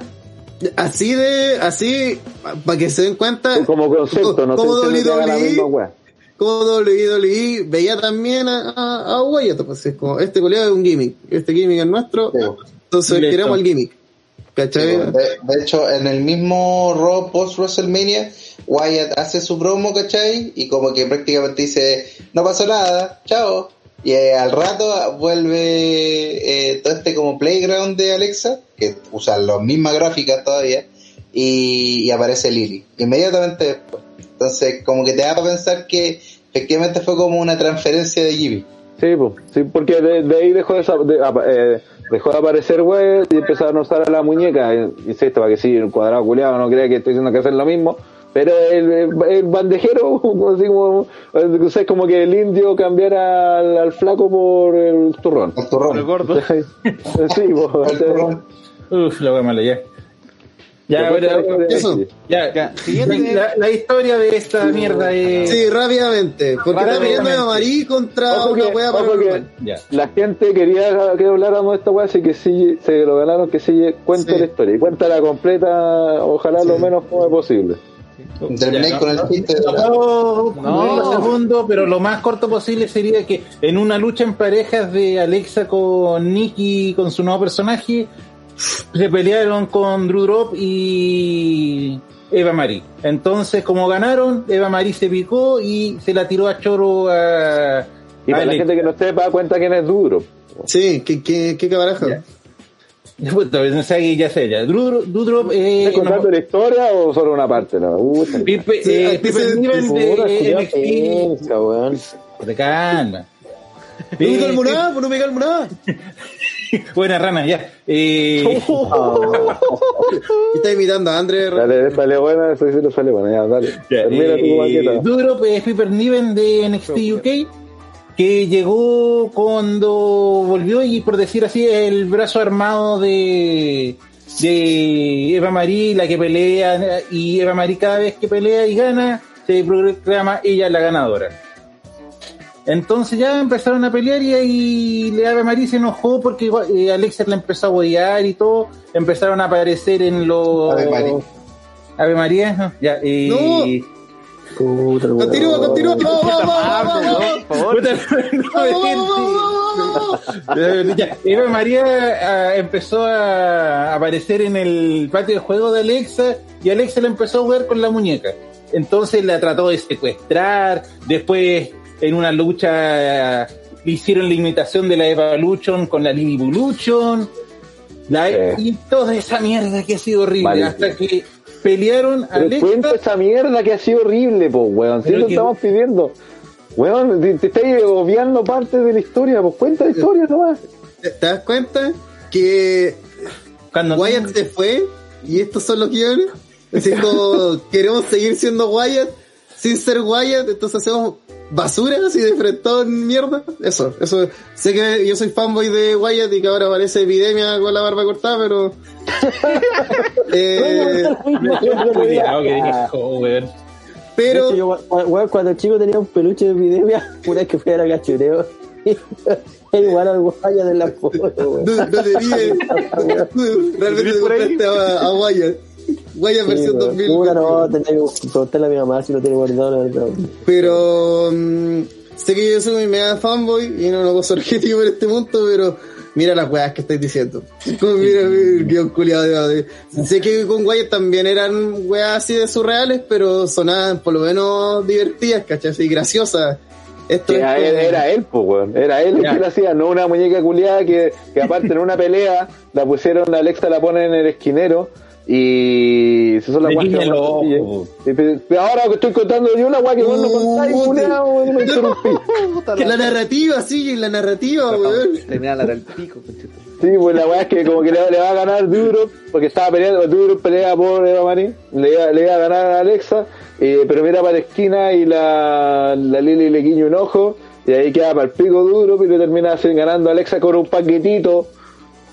Así de, así, para que se den cuenta, Como concepto, no como sé WWE, wea. como WWE veía también a, a, a Wyatt, pues es como, este colega es un gimmick, este gimmick es nuestro, Sí. entonces Listo. queremos el gimmick. ¿Cachai? De, de hecho, en el mismo Raw post WrestleMania, Wyatt hace su promo, ¿cachai? Y como que prácticamente dice, no pasó nada, chao. Y eh, al rato vuelve eh, todo este como playground de Alexa, que usa las mismas gráficas todavía, y, aparece Lily, inmediatamente después. Entonces, como que te da para pensar que efectivamente fue como una transferencia de Jimmy. Sí, pues, sí, porque de, ahí dejó de, de- eh, dejó de aparecer Wyatt y empezaron a usar a la muñeca. Insisto, para que sí, el cuadrado culiado no crea que estoy diciendo que hacer lo mismo, Pero el, bandejero, <laughs> así como, o sea, como que el indio cambiara al, al flaco por el turrón. El turrón. El gordo. <laughs> Sí, <laughs> pues, El turrón. Uf, la wea mala, ya. Ya, pero, te- Eso. ya, Ya, siguiente. La, la historia de esta mierda es. Sí, rápidamente. Porque está peleando de Amarí contra Ojo una que- wea ojo paranormal. La gente quería que habláramos de esta weá, así que sí, se lo ganaron que sí cuente Sí. la historia. Y cuéntala completa, ojalá lo menos como posible. Terminé con el no, chiste de no la... segundo, pero lo más corto posible sería que en una lucha en parejas de Alexa con Nikki, con su nuevo personaje, se pelearon con Drew Drop y Eva Marie. Entonces, como ganaron, Eva Marie se picó y se la tiró a Choro a, Y a para la gente que no sepa, cuenta quién es duro. Sí, qué, qué, qué cabaraja. <laughs> Sé, ya sé, ya. Eh, ¿Estás contando la historia o solo una parte? No, Uh, Pipe, eh, Pipe Niven de NXT. penca, weón. Te calma. No me Eh, calmo nada, pues no me calmo nada. <laughs> Buena rana, ya. Eh, <laughs> Y está imitando a André. Dale, sale buena, le sale buena, ya, dale. Ya, Termina tu eh, maqueta. Dudrop es Piper Niven de NXT UK, que llegó cuando volvió y por decir así, el brazo armado de, de Eva Marie, la que pelea, y Eva Marie cada vez que pelea y gana, se proclama ella la ganadora. Entonces ya empezaron a pelear y ahí Eva Marie se enojó porque eh, Alexa la empezó a huear y todo, empezaron a aparecer en los... Ave María. Ave María, ¿no? ya, y... Puta. Continúa, continúa. Vamos, vamos, vamos, vamos. Ya, Eva María ah, empezó a aparecer en el patio de juego de Alexa y Alexa la empezó a jugar con la muñeca. Entonces la trató de secuestrar, después en una lucha le hicieron la imitación de la Evolution con la Lily Evolution, la, Sí. y toda esa mierda que ha sido horrible, Vale. hasta que pelearon Pero Alexa cuenta esa mierda que ha sido horrible, pues, weón. Si lo que- estamos pidiendo. Weón, te, te estáis obviando parte de la historia, pues cuenta la historia nomás. ¿Te te das cuenta que cuando Wyatt se fue y estos son los guiones? Diciendo, <laughs> queremos seguir siendo Wyatt sin ser Wyatt, entonces hacemos basura así de frentón mierda. Eso, eso. Sé que yo soy fanboy de Wyatt y que ahora parece epidemia con la barba cortada, pero. <laughs> eh, Cuidado que dije, "Oh, weón". De hecho, pero. yo, weón, cuando el chico tenía un peluche de epidemia, <laughs> una vez que fui a la cachureo, <laughs> igual al guaya de la foto, weón. No, no tenía. Realmente te compraste a, a Wyatt. Wyatt Sí, versión weón. 2000. Puta, no, tenía que preguntarle a mi mamá si lo tiene guardado, la verdad. Pero mm, sé que yo soy un mega fanboy y no lo puedo ser <laughs> objetivo en este punto, pero mira las weas que estáis diciendo. <laughs> Como mira el guion culiado de, Sé que con Wyatt también eran weas así de surreales, pero sonaban por lo menos divertidas, ¿cachai? Así graciosas. Esto es era como- él, era él, pues, weón. Era él el que lo hacía, no una muñeca culiada que, que aparte en una pelea la pusieron, Alexa la pone en el esquinero y se son las Le weas que pe- pero ahora que estoy contando yo una wea que vos no contáis, Uh, culiao, y me <laughs> interrumpí. Que la la- narrativa, sí, la narrativa, weón. Terminar la del pico. Sí, pues la weá es que como que le, le va a ganar Duro, porque estaba peleando, Duro pelea por Eva Marín, le, iba- le iba a ganar a Alexa, eh, pero mira para la esquina y la, la Lili le guiña un ojo, y ahí queda para el pico Duro, y le termina así ganando a Alexa con un paquetito,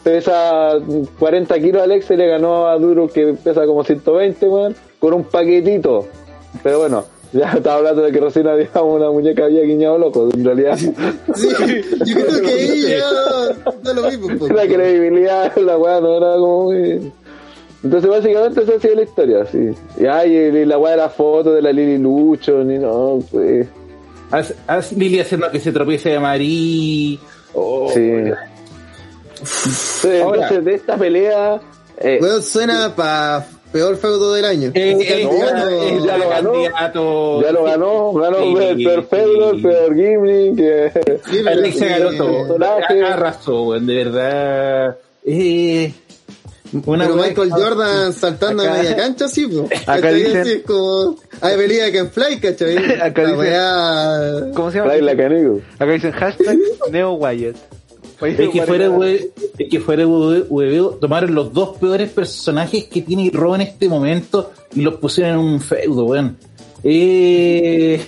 pesa 40 kilos Alexa y le ganó a Duro que pesa como 120, weón, con un paquetito. Pero bueno, ya <laughs> estaba hablando de que recién había una muñeca había guiñado loco, en realidad. Sí, yo creo que ahí ya lo mismo. pues. la credibilidad la weá no era como muy... entonces básicamente esa ha sido la historia sí y, ay, y la weá de la foto de la Lili Lucho ni no pues Haz, haz Lili haciendo que se tropiece de Marí. Oh, sí Entonces, Ahora- entonces, de esta pelea eh, Weón, suena para peor feudo del año. Eh, eh, no, ya, no, eh, ya lo ganó. candidato. ya lo ganó ganó Sí, el peor feudo el sí. peor Gimli que sí, pero- Alexa ganó eh, todo. Arrasó, de verdad. Eh, una Pero Michael Jordan saltando acá- a media cancha, sí, pues. <laughs> Acá dicen- es como. Hay pelea que en fly, ¿cachai? <laughs> Acá La dicen- weá- ¿Cómo se llama? trae la canigo Acá dicen hashtag Neo Wyatt. Es que fuera hue- es que fuera tomaron los dos peores personajes que tiene Raw en este momento y los pusieron en un feudo, weón. Eh,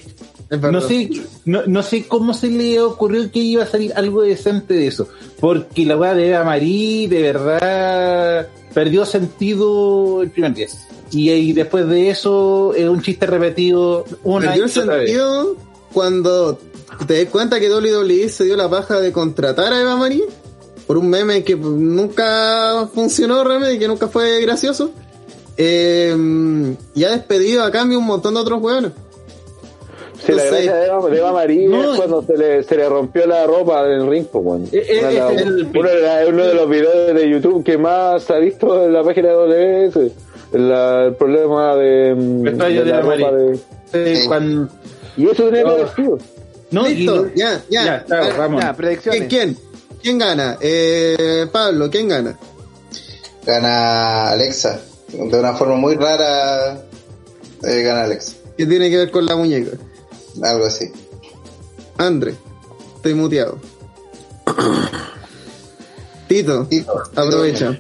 no sé, no, no sé cómo se le ocurrió que iba a salir algo decente de eso. Porque la weá de Eva Marie, de verdad, perdió sentido el primer día. Y, ahí después de eso, es un chiste repetido una Perdió y otra vez. sentido cuando te das cuenta que WWE se dio la paja de contratar a Eva Marie por un meme que nunca funcionó realmente y que nunca fue gracioso. Eh, y ha despedido a cambio un montón de otros hueones. Sí, la gracia de Eva, de Eva Marie No, es cuando se le, se le rompió la ropa en el ring, pues, weón. Eh, eh, Una de ese es el- uno, de la- uno de los videos de YouTube que más se ha visto en la página de WS. La- el problema de, Vestuario de la Eva ropa Marie. de- Eh, cuando- Y eso tenía que haber sido. No, Listo, lo- ya, ya. Ya, claro, vamos. Ya, ¿Quién, predicciones. quién? ¿Quién gana? Eh, Pablo, ¿quién gana? Gana Alexa. De una forma muy rara eh, gana Alexa. ¿Qué tiene que ver con la muñeca? Algo así. André, estoy muteado. <coughs> Tito, Tito, aprovecha.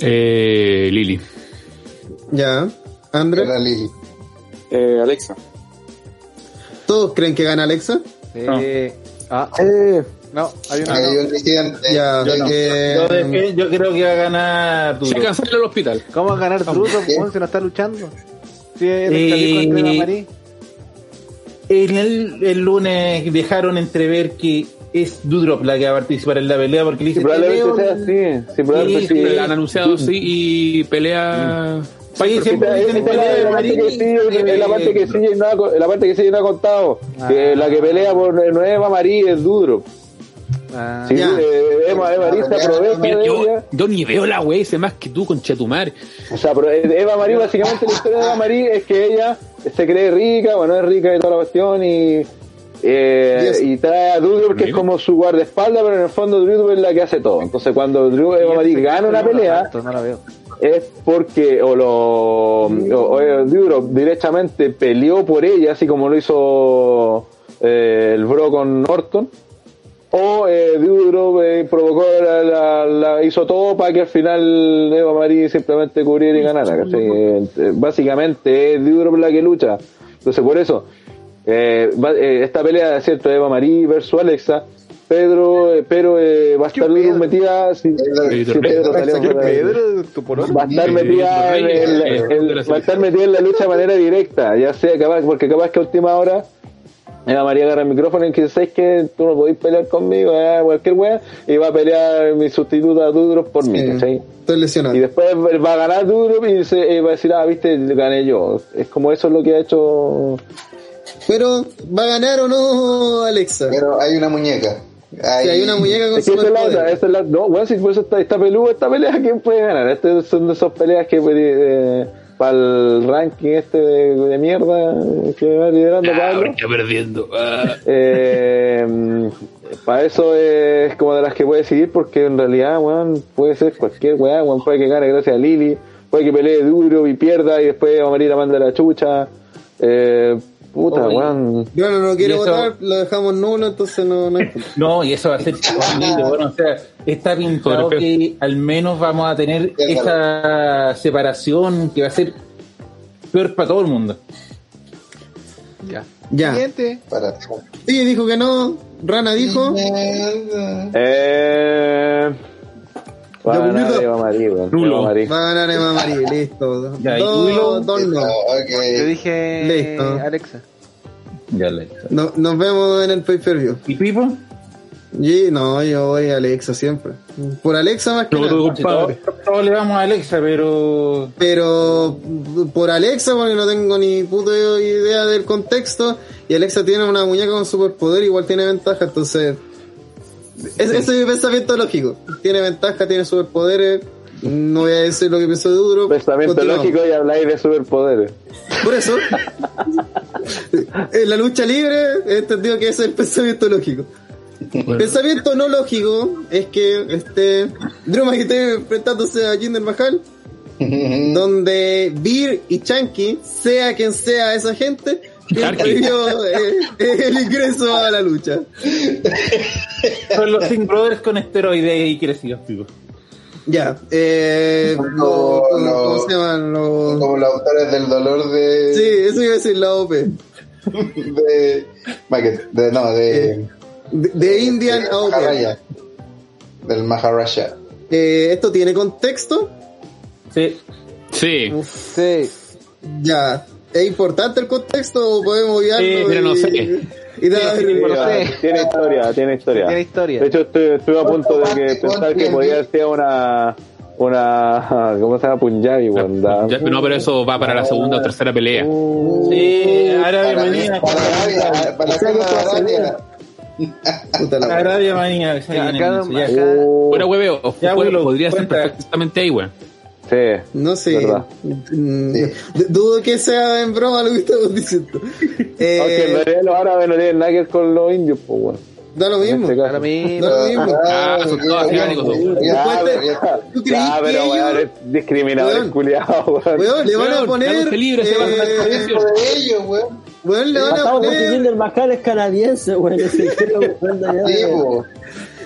Eh, Lili. Ya. André, Gana Lili. Eh, Alexa. ¿Todos creen que gana Alexa? Eh, ah, Eh, no, hay una. Hay no. un disidente. Ya, Yo no. eh, Yo, de- yo creo que va a ganar Se Duro. cancela el hospital. ¿Cómo va a ganar ¿Qué? weón, si no está luchando? Si es el Eh. En el, el lunes dejaron entrever que es Dudrop la que va a participar en la pelea porque le sí, dice probablemente "Te sea así. Sí, probablemente Sí, sí. Han anunciado sí y pelea. País Porque siempre la, de parte que Marín, sí, es la parte que sí no ha, la parte que sí no ha contado. Que la que pelea por Nueva María es Dudro. Ah, Sí, eh, Eva, Eva Marie se aprovecha Mira, de yo, ella. yo ni veo la wey, sé más que tú con Chetumar. O sea, pero eh, Eva Marie, básicamente la historia de Eva Marie es que ella se cree rica, bueno, es rica y toda la cuestión y, eh, Yes. y trae a Drew que es como su guardaespaldas, pero en el fondo Drew es la que hace todo. Entonces cuando Drew Eva Marie gana una pelea, No la veo. Es porque o lo o, o, directamente peleó por ella así como lo hizo eh, el bro con Orton o eh, eh, provocó la, la- la- hizo todo para que al final Eva Marie simplemente cubriera y ganara ¿cachai? Eh, básicamente es Dudrop la que lucha entonces por eso eh, eh, esta pelea cierto Eva Marie versus Alexa Pedro, eh, pero eh, va a estar Dudrop metida si, si Pedro salió ¿Qué fuera de- Pedro? ¿Tu pololo? va a estar metida en, el- en- en- va a estar metida en la lucha de manera directa, ya sea capaz, porque capaz que a última hora Eva María agarra el micrófono y dice, ¿sabes que tú no podés pelear conmigo? eh, cualquier wea, y va a pelear mi sustituta Dudrop por mí, Sí. ¿cachai? Estoy lesionado. Y después va a ganar Dudrop y se, eh, va a decir, ah, viste, gané yo. Es como eso es lo que ha hecho... Pero, ¿va a ganar o no Alexa? Pero hay una muñeca. Si hay una muñeca con Es que esa es la otra, esa es la, no, bueno, si por eso está, está peludo esta pelea, ¿quién puede ganar? Estas son de esas peleas que eh, para el ranking este de, de mierda que va liderando Pablo. está perdiendo. Ah. Eh, para eso es como de las que puede seguir porque en realidad, weón, puede ser cualquier weá, weón, puede que gane gracias a Lili, puede que pelee duro y pierda y después va a morir a manda la chucha. Eh, puta, weón. Yo no, no quiero eso- votar, lo dejamos nulo, entonces no, no. <laughs> No, y eso va a ser. <laughs> Bueno, o sea, está pintado que al menos vamos a tener esa separación que va a ser peor para todo el mundo. Ya. Ya. Siguiente. Para. Sí, dijo que no. Rana dijo. Eh, va a Ya, ganar bonito. Eva María, weón. Nulo. Eva María. Va a ganar Eva María, listo. Ya, ¿y tú, dos, dos no. Yo Ok. dije Listo. Alexa. Ya le. No- Nos vemos en el pay per view. ¿Y Pipo? Y no, yo voy a Alexa siempre. Por Alexa más que nada. Todos, todos le vamos a Alexa, pero Pero por Alexa, porque no tengo ni puta idea del contexto. Y Alexa tiene una muñeca con superpoder, igual tiene ventaja, entonces. Es- Ese es mi pensamiento lógico. Tiene ventaja, tiene superpoderes. No voy a decir lo que pienso de Duro. Pensamiento lógico y habláis de superpoderes. Por eso, <laughs> en la lucha libre he entendido que ese es el pensamiento lógico. Pensamiento no lógico es que este Drew McIntyre enfrentándose a Jinder Mahal, <laughs> donde Beer y Chunky, sea quien sea esa gente, prohibió eh, el ingreso a la lucha. Son los Singh Brothers con esteroides y crecidos, tipo. Ya, eh, ¿cómo, se llaman? Los- Como los autores del dolor de. Sí, eso iba a decir la OP. <laughs> De. De no, de. De, de Indian de AOP. Maharaja. Del Maharaja. Eh, ¿Esto tiene contexto? Sí. Sí. Sí. Ya. ¿Es importante el contexto o podemos obviarlo? Sí, pero no y- sé. Y dar- Sí, Sí, no sé. Tiene historia, tiene historia. Tiene historia. De hecho, estoy, estuve a punto de que pensar que podía ser una. Una. ¿Cómo se llama? Punjabi, weón. da- Ya, no, pero eso va para la segunda o tercera pelea. Sí, Arabia Para, Manía. para Arabia, para la Arabia. La- Arabia Manía. Uh, Fuera hueveo. Podría ser perfectamente ahí, weón. Sí. No sé. ¿Verdad? Mm, <laughs> Dudo que sea en broma lo que estamos diciendo. <laughs> Eh, Aunque en realidad los árabes no tienen nada que ver con los indios, pues, weón. da lo mismo. Este mismo. Da lo mismo. Ah, son todos asiáticos, son. Y Ya, después te- ya. ¿Tú crees Ya, que pero ellos- weón, es discriminador, culiado, weón. Le van a poner. libre, se van a eh, de ellos, weón. weón, le van a Estamos poner. Mahal es canadiense, <laughs> Sí.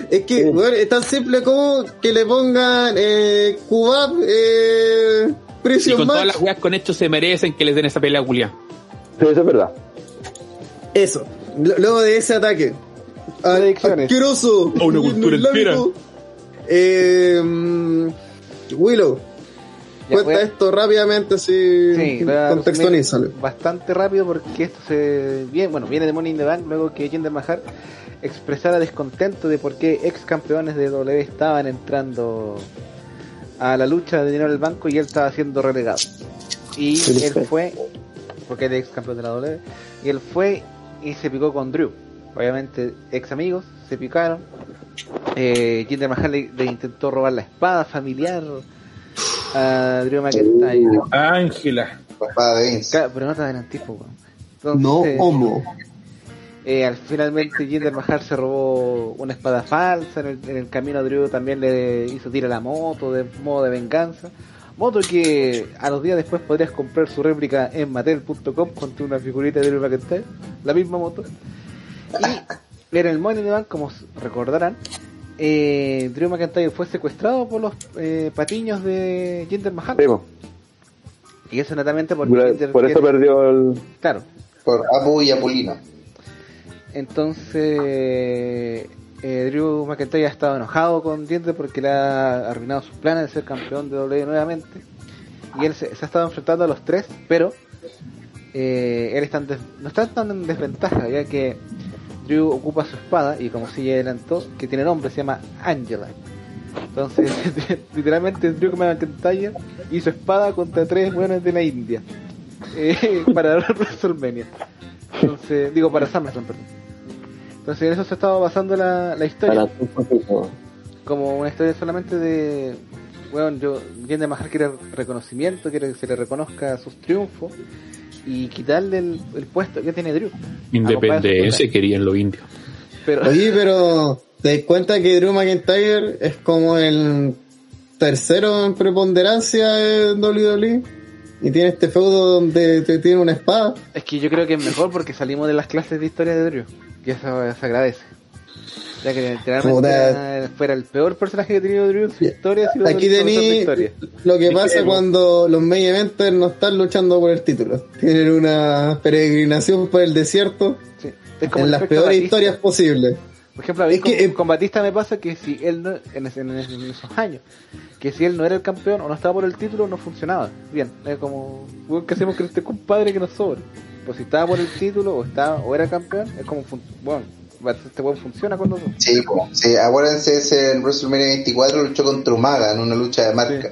Es que, weón, es tan simple como que le pongan eh, Cubab, eh, Y Prison con todas las weas con hechos se merecen que les den esa pelea culia. Sí, eso es verdad. Eso. L- Luego de ese ataque. Asqueroso. A una cultura islámico. Eh, Willow. Ya, cuenta a- esto rápidamente, así. Sí, contextualízalo. bastante rápido porque esto se bien, bueno, viene de Money in the Bank luego que Jinder Mahal expresara descontento de por qué ex campeones de W estaban entrando a la lucha de dinero del banco y él estaba siendo relegado. Y él fue, porque es ex campeón de la W, y él fue y se picó con Drew. Obviamente, ex amigos, se picaron. Eh, Jinder Mahal le, le intentó robar la espada familiar a Drew McIntyre. Ángela. Papá de Pero no te adelantís. No homo. Eh, al finalmente Jinder Mahal se robó una espada falsa. En el, en el camino Drew también le hizo tirar la moto de modo de venganza. Moto que a los días después podrías comprar su réplica en Mattel.com con una figurita de Drew McIntyre. La misma moto. Y en el Money in the Bank, como recordarán, eh, Drew McIntyre fue secuestrado por los eh, patiños de Jinder Mahal. Sí. Y eso netamente porque por, Jinder por eso quiere- perdió el. Claro, Por Apu y Apulino. Entonces, eh, Drew McIntyre ha estado enojado con Jinder porque le ha arruinado sus planes de ser campeón de W nuevamente. Y él se, se ha estado enfrentando a los tres, pero eh, él está no está tan en desventaja, ya que Drew ocupa su espada y como si ya adelantó, que tiene nombre, se llama Angela. Entonces, <laughs> literalmente Drew McIntyre hizo espada contra tres buenos de la India eh, para <laughs> WrestleMania. Entonces, digo para SummerSlam, perdón. Entonces en eso se estaba basando la, la historia, Para un poquito. como una historia solamente de, bueno, yo, Jinder Mahal quiere reconocimiento, quiere que se le reconozca sus triunfos y quitarle el, el puesto que tiene Drew. Independencia querían los indios. Pero, Oye, pero ¿te das cuenta que Drew McIntyre es como el tercero en preponderancia en WWE? Y tiene este feudo donde te tiene una espada. es que yo creo que es mejor porque salimos de las clases de historia de Drew, y eso se agradece. Ya que literalmente Puta. fuera el peor personaje que ha tenido Drew en su historia, sido Aquí historia. lo que pasa cuando los main eventers no están luchando por el título. Tienen una peregrinación por el desierto Sí. Es como en el las peores Batista. historias posibles. Por ejemplo, a mí Es que, con, eh, con Batista me pasa que si él no, en, ese- esos años, que si él no era el campeón o no estaba por el título, no funcionaba. Bien, es como, ¿qué hacemos con este compadre que nos sobra? Pues si estaba por el título o estaba o era campeón, es como, fun- bueno, este weón funciona cuando... Sí, sí, acuérdense ese en WrestleMania 24 luchó contra Umaga en una lucha de marca.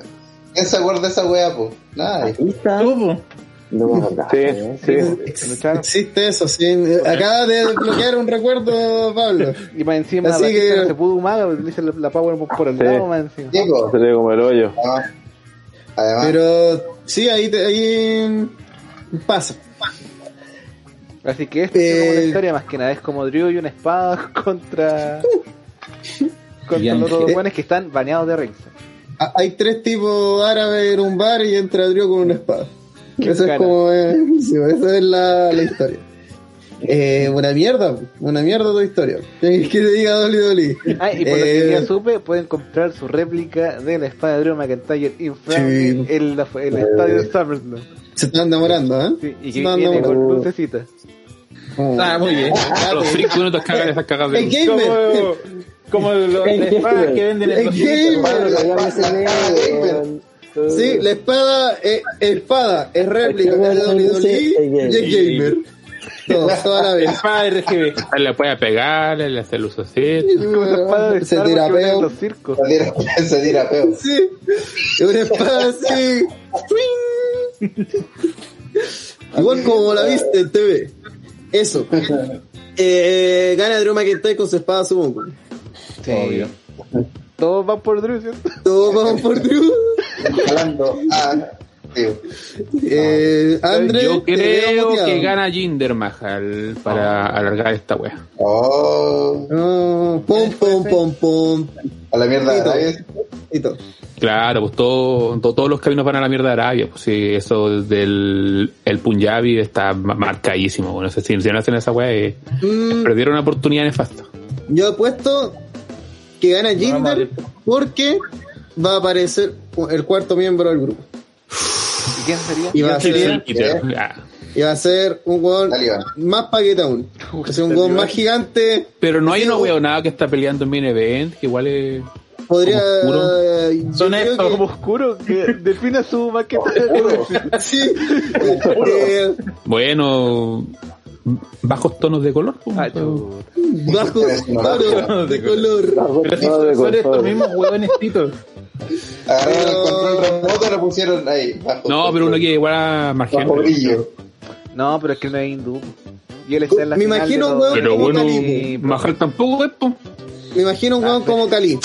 ¿Quién se acuerda de esa wea, po? Nadie. Tú, po. No Sí, ¿eh? sí. Lucharon. Existe eso, sí. Acaba de desbloquear un recuerdo, Pablo. Y más encima Así que- se pudo humaga, le hice la, la power por el Sí. lado más encima. Diego, Se le como el hoyo. además, además Pero sí, ahí, te- ahí pasa. Así que esto es como Eh, una historia más que nada, es como Drew y una espada <laughs> contra... contra los dos Eh, buenos que están baneados de ringside. Hay tres tipos árabes en un bar y entra Drew con una espada. ¿Quién Eso es como. eh, <laughs> sí, esa es la, la historia. Eh, una mierda, una mierda tu historia. Que que te diga Dolly Dolly. Ah, y por lo que Eh, ya supe, pueden comprar su réplica de la espada de Drew McIntyre Sí. en la- el estadio de SummerSlam. Se están demorando, ¿eh? Sí, y que viene con lucecitas. Oh. Ah, muy bien. <laughs> Los fricos no te cagan esas cagas de luz. gamer. Como, como los espadas gamer. que venden en El los gamer. Sí, la espada es espada, es réplica, de el y es gamer. Todo, toda la vez. Espada RGB. Le puede pegar, le hace luz así. Espada Se tira peo. Se tira, se tira peo. Sí, es una espada así. <laughs> Igual como la viste en TV. Eso. Eh, gana Drew McIntyre con su espada, supongo. Sí. Todos van por Drew, ¿cierto? Todos vamos por Drew. Hablando a. tío. Eh, André, Yo creo que gana Jinder Mahal para alargar esta wea. Oh, No, pom, pom, pom, pom. A la mierda de Arabia. Y todo. Claro, pues todo, to- todos los caminos van a la mierda de Arabia. Pues sí, eso del el Punjabi está ma- marcadísimo. Bueno, si, si no hacen esa wea, eh, Mm, perdieron una oportunidad nefasta. yo apuesto que gana Jinder porque va a aparecer el cuarto miembro del grupo. ¿Y quién sería? Y va a ser, te- ah. Y va a ser un weón más paquete aún. Va a ser un weón más gigante. Pero no hay una weonada que está peleando en main event, que igual es... Podría. Son estos, que- Como oscuro, que <laughs> defina su maqueta. Sí. Eh, Bueno, bajos tonos de color. pues. Ah, chuta. bajo claro, de color. Pero si de son estos mismos huevones titos. Agarraron el control remoto y lo pusieron ahí. Bajo no, pero uno que igual a brillo. No, pero es que no es hindú. Y él está en la Me final imagino un los- weón Pero como bueno, Cali. Mahal tampoco es, pues. Me imagino un weón como Cali.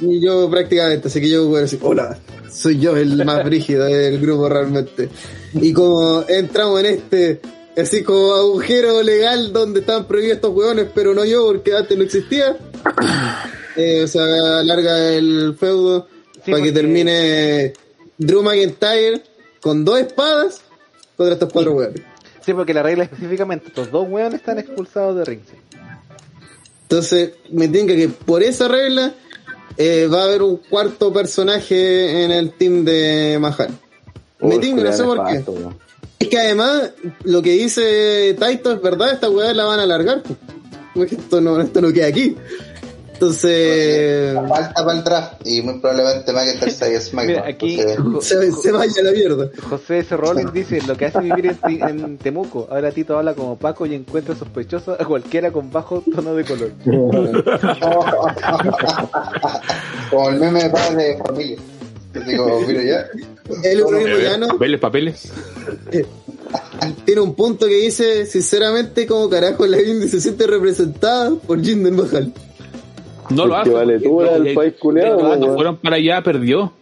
Y yo prácticamente, así que yo voy a decir, hola, soy yo el más <laughs> brígido del grupo realmente. Y como entramos en este, así como agujero legal donde estaban prohibidos estos hueones, pero no yo porque antes no existía, <clears throat> eh, o sea, alarga el feudo Sí, para que porque- termine Drew McIntyre con dos espadas contra estos cuatro hueones. Sí, porque la regla específicamente, estos dos weones están expulsados de ring. sí. Entonces, me tinca que por esa regla eh, va a haber un cuarto personaje en el team de Mahal. Me tinca, no sé por qué. Es que además, lo que dice Taito es verdad, esta weá la van a alargar. pues. Esto no, esto no queda aquí. Entonces, Falta para el draft y muy probablemente McIntyre se vaya a SmackDown. Aquí Entonces, <laughs> se, se vaya a la mierda. José S. Rollins dice lo que hace vivir en, Temuco. Ahora Tito habla como Paco y encuentra sospechoso a cualquiera con bajo tono de color. <laughs> como el meme de padre de familia. Yo digo, mira ya. El Bueno, Papeles, papeles. <laughs> tiene un punto que dice, sinceramente, como carajo la Indy se siente representada por Jinder Mahal. No lo hace. vale, tú eras el país culiado, eh, cuando weón. fueron para allá, perdió.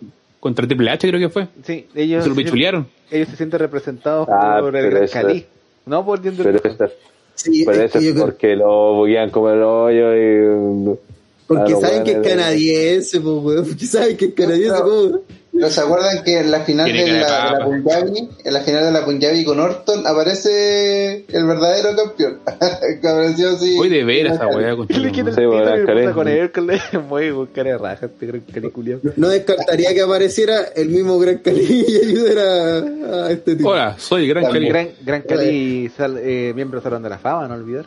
Contra Triple H creo que fue. Sí, ellos, Se lo pichulearon. ellos se sienten representados Ah, por el Gran Cali. No por Jinder Pero eso, Sí, es eso que porque lo buguean como el hoyo y... porque a los saben que es de- canadiense, pues, weón. Porque saben que es canadiense, No, ¿cómo? ¿No se acuerdan que en la final de la, de la. Punjabi, en la final de la Punjabi con Orton, aparece el verdadero campeón? que <laughs> apareció así. Hoy de veras esa weá. con- <laughs> Le quita el Sí, bueno, con Hércules. <laughs> Muy raja este Gran. No descartaría que apareciera el mismo Gran Cali y ayudara a, este tipo. Hola, soy Gran Cali. Gran, Gran Cali, sal- eh, miembro Salón de la Fama, no olvidar.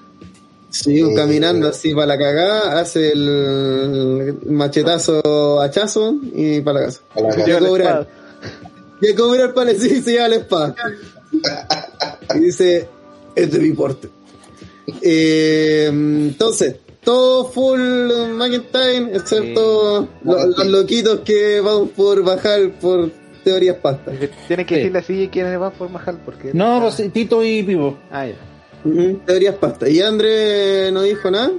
Sí, Eh, caminando así para la cagada, hace el machetazo hachazo y para la casa. A la Y a cobrar. Y a cobrar para sí, se lleva la espada. Y dice, es de mi porte. Eh, entonces, todo full McIntyre, excepto lo- los, loquitos que van por bajar por teorías pastas. Tienes que Sí. decirle así quiénes van por Mahal, porque... No, pues Tito y Pivo. Ah, ya. Ujú, Teorías pastas. Y André no dijo nada.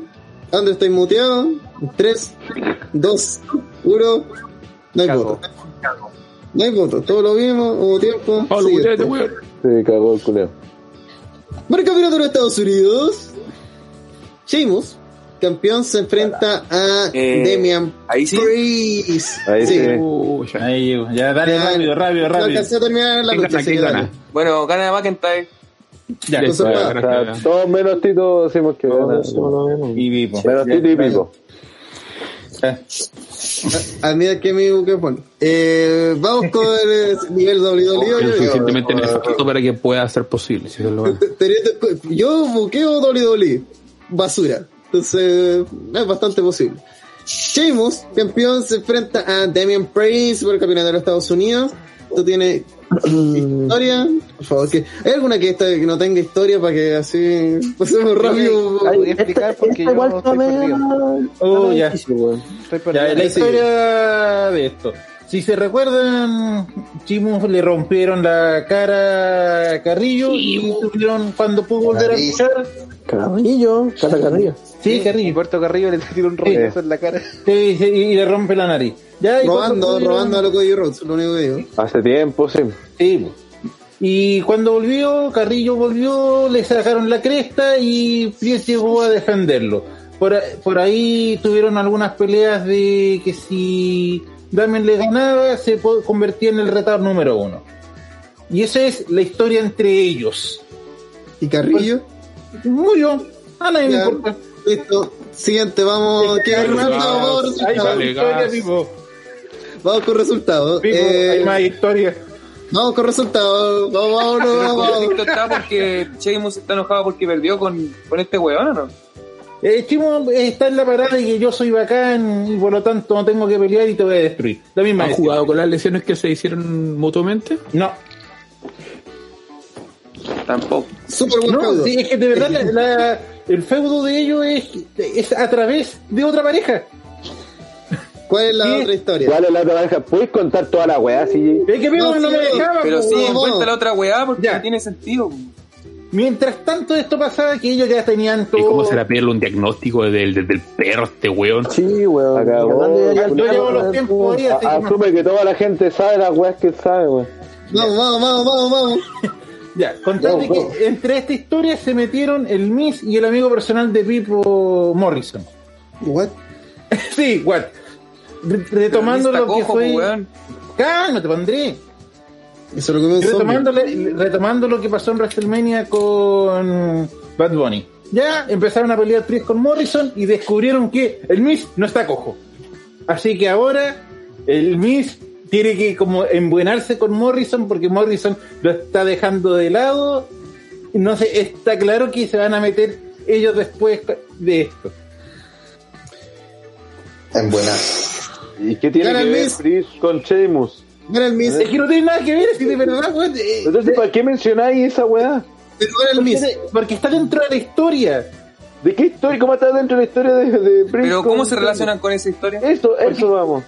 André, estoy muteado. 3, 2, 1. No hay Cago. voto. No hay voto. Todo lo vimos, hubo tiempo. Se cagó el culeo. Por el campeonato de Estados Unidos, Sheamus, campeón, se enfrenta a Eh, Damian ahí sí. Priest. Ahí sí. Uy, ya. Ahí, ya, dale Ya, rápido, rápido, No rápido. alcancé a terminar la ¿Quién lucha, gana? así ¿Quién que dale. gana? Bueno, gana McIntyre. Ya, Entonces, ya, va. O gracias. sea, todos menos Tito decimos que y Vipo. Menos Tito y Pipo. Admira que mi buque es bueno. Eh, vamos con el nivel WWE. Yo digo. suficientemente necesito para que pueda ser posible. si es lo Yo buqueo WWE. Basura. Entonces, es bastante posible. Sheamus, campeón, se enfrenta a Damian Priest por el campeonato de los Estados Unidos. Esto tiene historia. Por favor, que ¿hay alguna que, esta, que no tenga historia para que así pasemos rápido? Ay, Voy a explicar porque yo igual estoy perdido. Oh, ya. Estoy Ya, perdido. la Sí. historia de esto. Si se recuerdan, Chimus le rompieron la cara a Carrillo y tuvieron cuando pudo volver a Carrillo. Carrillo, cara Carrillo. Sí, Y Carrillo. Puerto Carrillo le tira un rollazo en la cara. Sí, sí, y le rompe la nariz. Ya, y Robando, robando a lo Cody Rhodes, lo único que digo. Hace tiempo, sí. Sí. Y cuando volvió, Carrillo volvió, le sacaron la cresta y Priest llegó a defenderlo. Por, por ahí tuvieron algunas peleas de que si Damien le ganaba, se convertía en el retador número uno. Y esa es la historia entre ellos. Y Carrillo. Murió. A nadie le importa. Listo. Siguiente, vamos. ¿qué Hay más? más- Vamos, hay. Vamos con resultados. Pipo, Eh, hay más historia. Vamos con resultados. Vamos, <laughs> vamos, vamos. conflicto está porque está enojado porque perdió con, con este weón, ¿o no? Eh, Chimo está en la parada de que yo soy bacán y por lo tanto no tengo que pelear y te voy a destruir. La misma ¿Han jugado con las lesiones que se hicieron mutuamente? No, Tampoco. Súper buen no, feudo. sí, es que de verdad la- la- el feudo de ellos es, es a través de otra pareja. ¿Cuál es la Sí. otra historia? ¿Cuál es la otra pareja? ¿Puedes contar toda la weá así? Es que No, no, sí, me dejaba. Pero po, sí, weón. cuenta la otra weá porque Ya. no tiene sentido. Mientras tanto esto pasaba que ellos ya tenían todo. ¿Y cómo será pedirle un diagnóstico del, del, del perro este weón? Sí, weón. Acabó. Yo llevo los tiempos no- Asume que toda la gente sabe las weas que sabe, weón. Vamos, vamos, vamos, vamos, vamos. <laughs> Ya, contarle Vamos, que entre esta historia se metieron el Miss y el amigo personal de Pipo Morrison. What? <laughs> sí, what? Re- Retomando lo que fue. Cálmate, André. Eso lo zombie. Retomando, retomando lo que pasó en WrestleMania con Bad Bunny. Ya empezaron a pelear Priest con Morrison y descubrieron que el Miz no está cojo. Así que ahora el Miz tiene que como embuenarse con Morrison porque Morrison lo está dejando de lado. No sé, está claro que se van a meter ellos después de esto. En buena. ¿Y qué tiene Gana que ver. Priest con Sheamus? Miss. Es que no tiene nada que ver, si de verdad, weón, eh, Entonces, ¿para qué mencionáis esa weá? Porque, porque está dentro de la historia. ¿De qué historia? ¿Cómo está dentro de la historia de, de? Pero ¿cómo se relacionan con esa historia? Eso, eso vamos.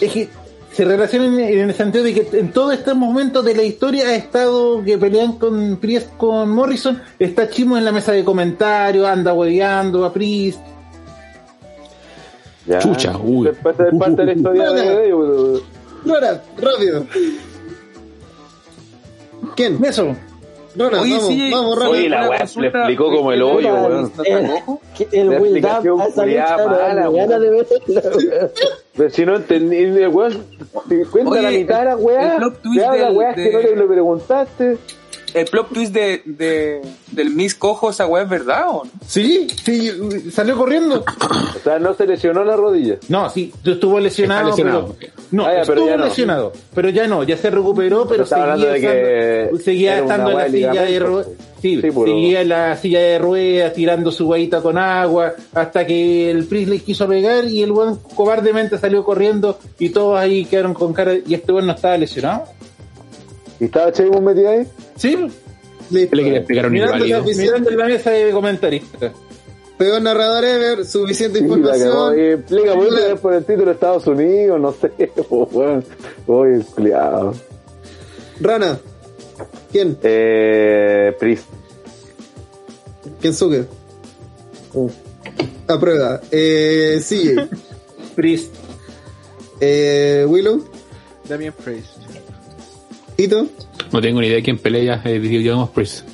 es que se relacionan en, en el sentido de que en todo este momento de la historia ha estado que pelean con Priest con Morrison, está Chimo en la mesa de comentarios, anda hueveando a Priest. Ya. Chucha, uy. Es parte, es parte de la historia de ellos. Rora, rápido. ¿Quién? Eso. Rora, Oye, vamos, sí, vamos, oye, rápido. Oye, la weá le explicó como el hoyo, weón. ¿No está cojo? que El La <laughs> Pero si no entendí, el weón te cuenta Oye, la mitad de la el- weá, el plot twist te habla weá que de- no le, le preguntaste. El plot twist de, de, del Miss Cojo, esa weá es verdad o no? Sí, sí, salió corriendo. O sea, no se lesionó la rodilla. No, sí, estuvo lesionado, Está lesionado. pero no, Ah, ya, pero estuvo no. lesionado, pero ya no, ya se recuperó, pero seguía, hablando de que estando, seguía en la silla de ruedas, sí, Sí, puro. seguía en la silla de ruedas tirando su guayita con agua hasta que el Priest le quiso pegar y el buen cobardemente salió corriendo y todos ahí quedaron con cara y este buen no estaba lesionado. ¿Y estaba Sheamus metido ahí? Sí, Listo. Le quería explicar un mirando, mirando en la mesa de comentaristas. Peor narrador ever, suficiente información. Oye, explica La- por el título de Estados Unidos, no sé, <laughs> weón. Oye, culiado. Rana. ¿Quién? Eh, Priest. Kensuke. Aprueba. Eh, sigue. <laughs> Priest, Eh, Willow. Damien Priest. Tito. No tengo ni idea de quién pelea, eh, digamos Priest.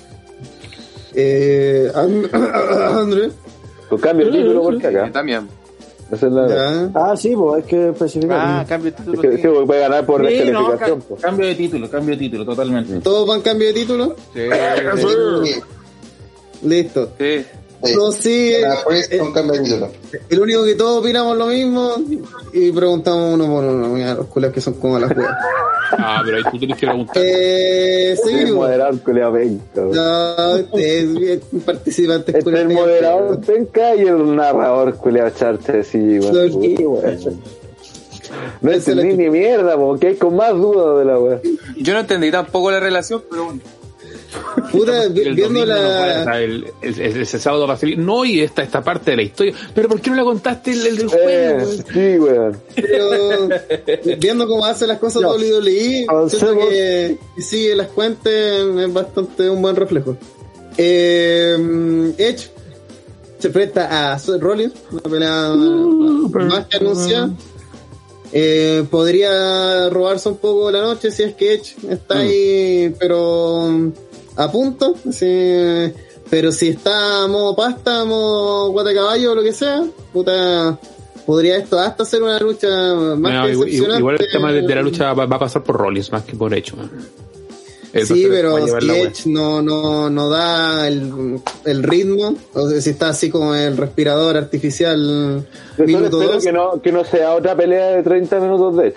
Eh, And- <coughs> André. Pues cambia el título porque Eh, acá. también. Esa es la. Ah, sí, pues hay que especificar. Ah, cambio de Es título. que, sí. sí, porque puede ganar por Sí, no, descalificación. ca- pues. cambio de título, cambio de título, totalmente. ¿Todos van cambio de título? Sí. Sí, <laughs> Listo. Sí. sí. No, sí, eh, Priest con cambio de título. el único que todos opinamos lo mismo y preguntamos uno por uno. Mira, los culas que son como las juegas. Ah, pero ahí tú tienes que preguntar. Eh, Sí, seguimos. moderador culiao penca. No, es bien participante. Entre el moderador penca y el narrador culiao charche, sí, weón. No es entendí ni mierda, porque hay con más dudas de la weá. Yo no entendí tampoco la relación, pero bueno. <laughs> Puta, viendo no la. sea, el, el- el- ese sábado va a salir. No, y esta, esta parte de la historia. Pero ¿por qué no la contaste el, el del juego? Eh, weón? sí, weón. Pero viendo cómo hace las cosas <laughs> No. WWE, siento que sigue las cuentas es bastante un buen reflejo. Eh, Edge se presta a Rollins, una pelea más que anunciada. Eh, podría robarse un poco la noche si es que Edge está ahí, pero a punto. sí. pero si está modo pasta, modo guate caballo o lo que sea, puta, podría esto hasta ser una lucha más No, que igual, igual el tema de, de la lucha va, va a pasar por Rollins más que por hecho. Sí, pero si. Edge no, no, no da el, el ritmo, o sea, si está así como el respirador artificial Yo minuto dos, que no, que no sea otra pelea de 30 minutos de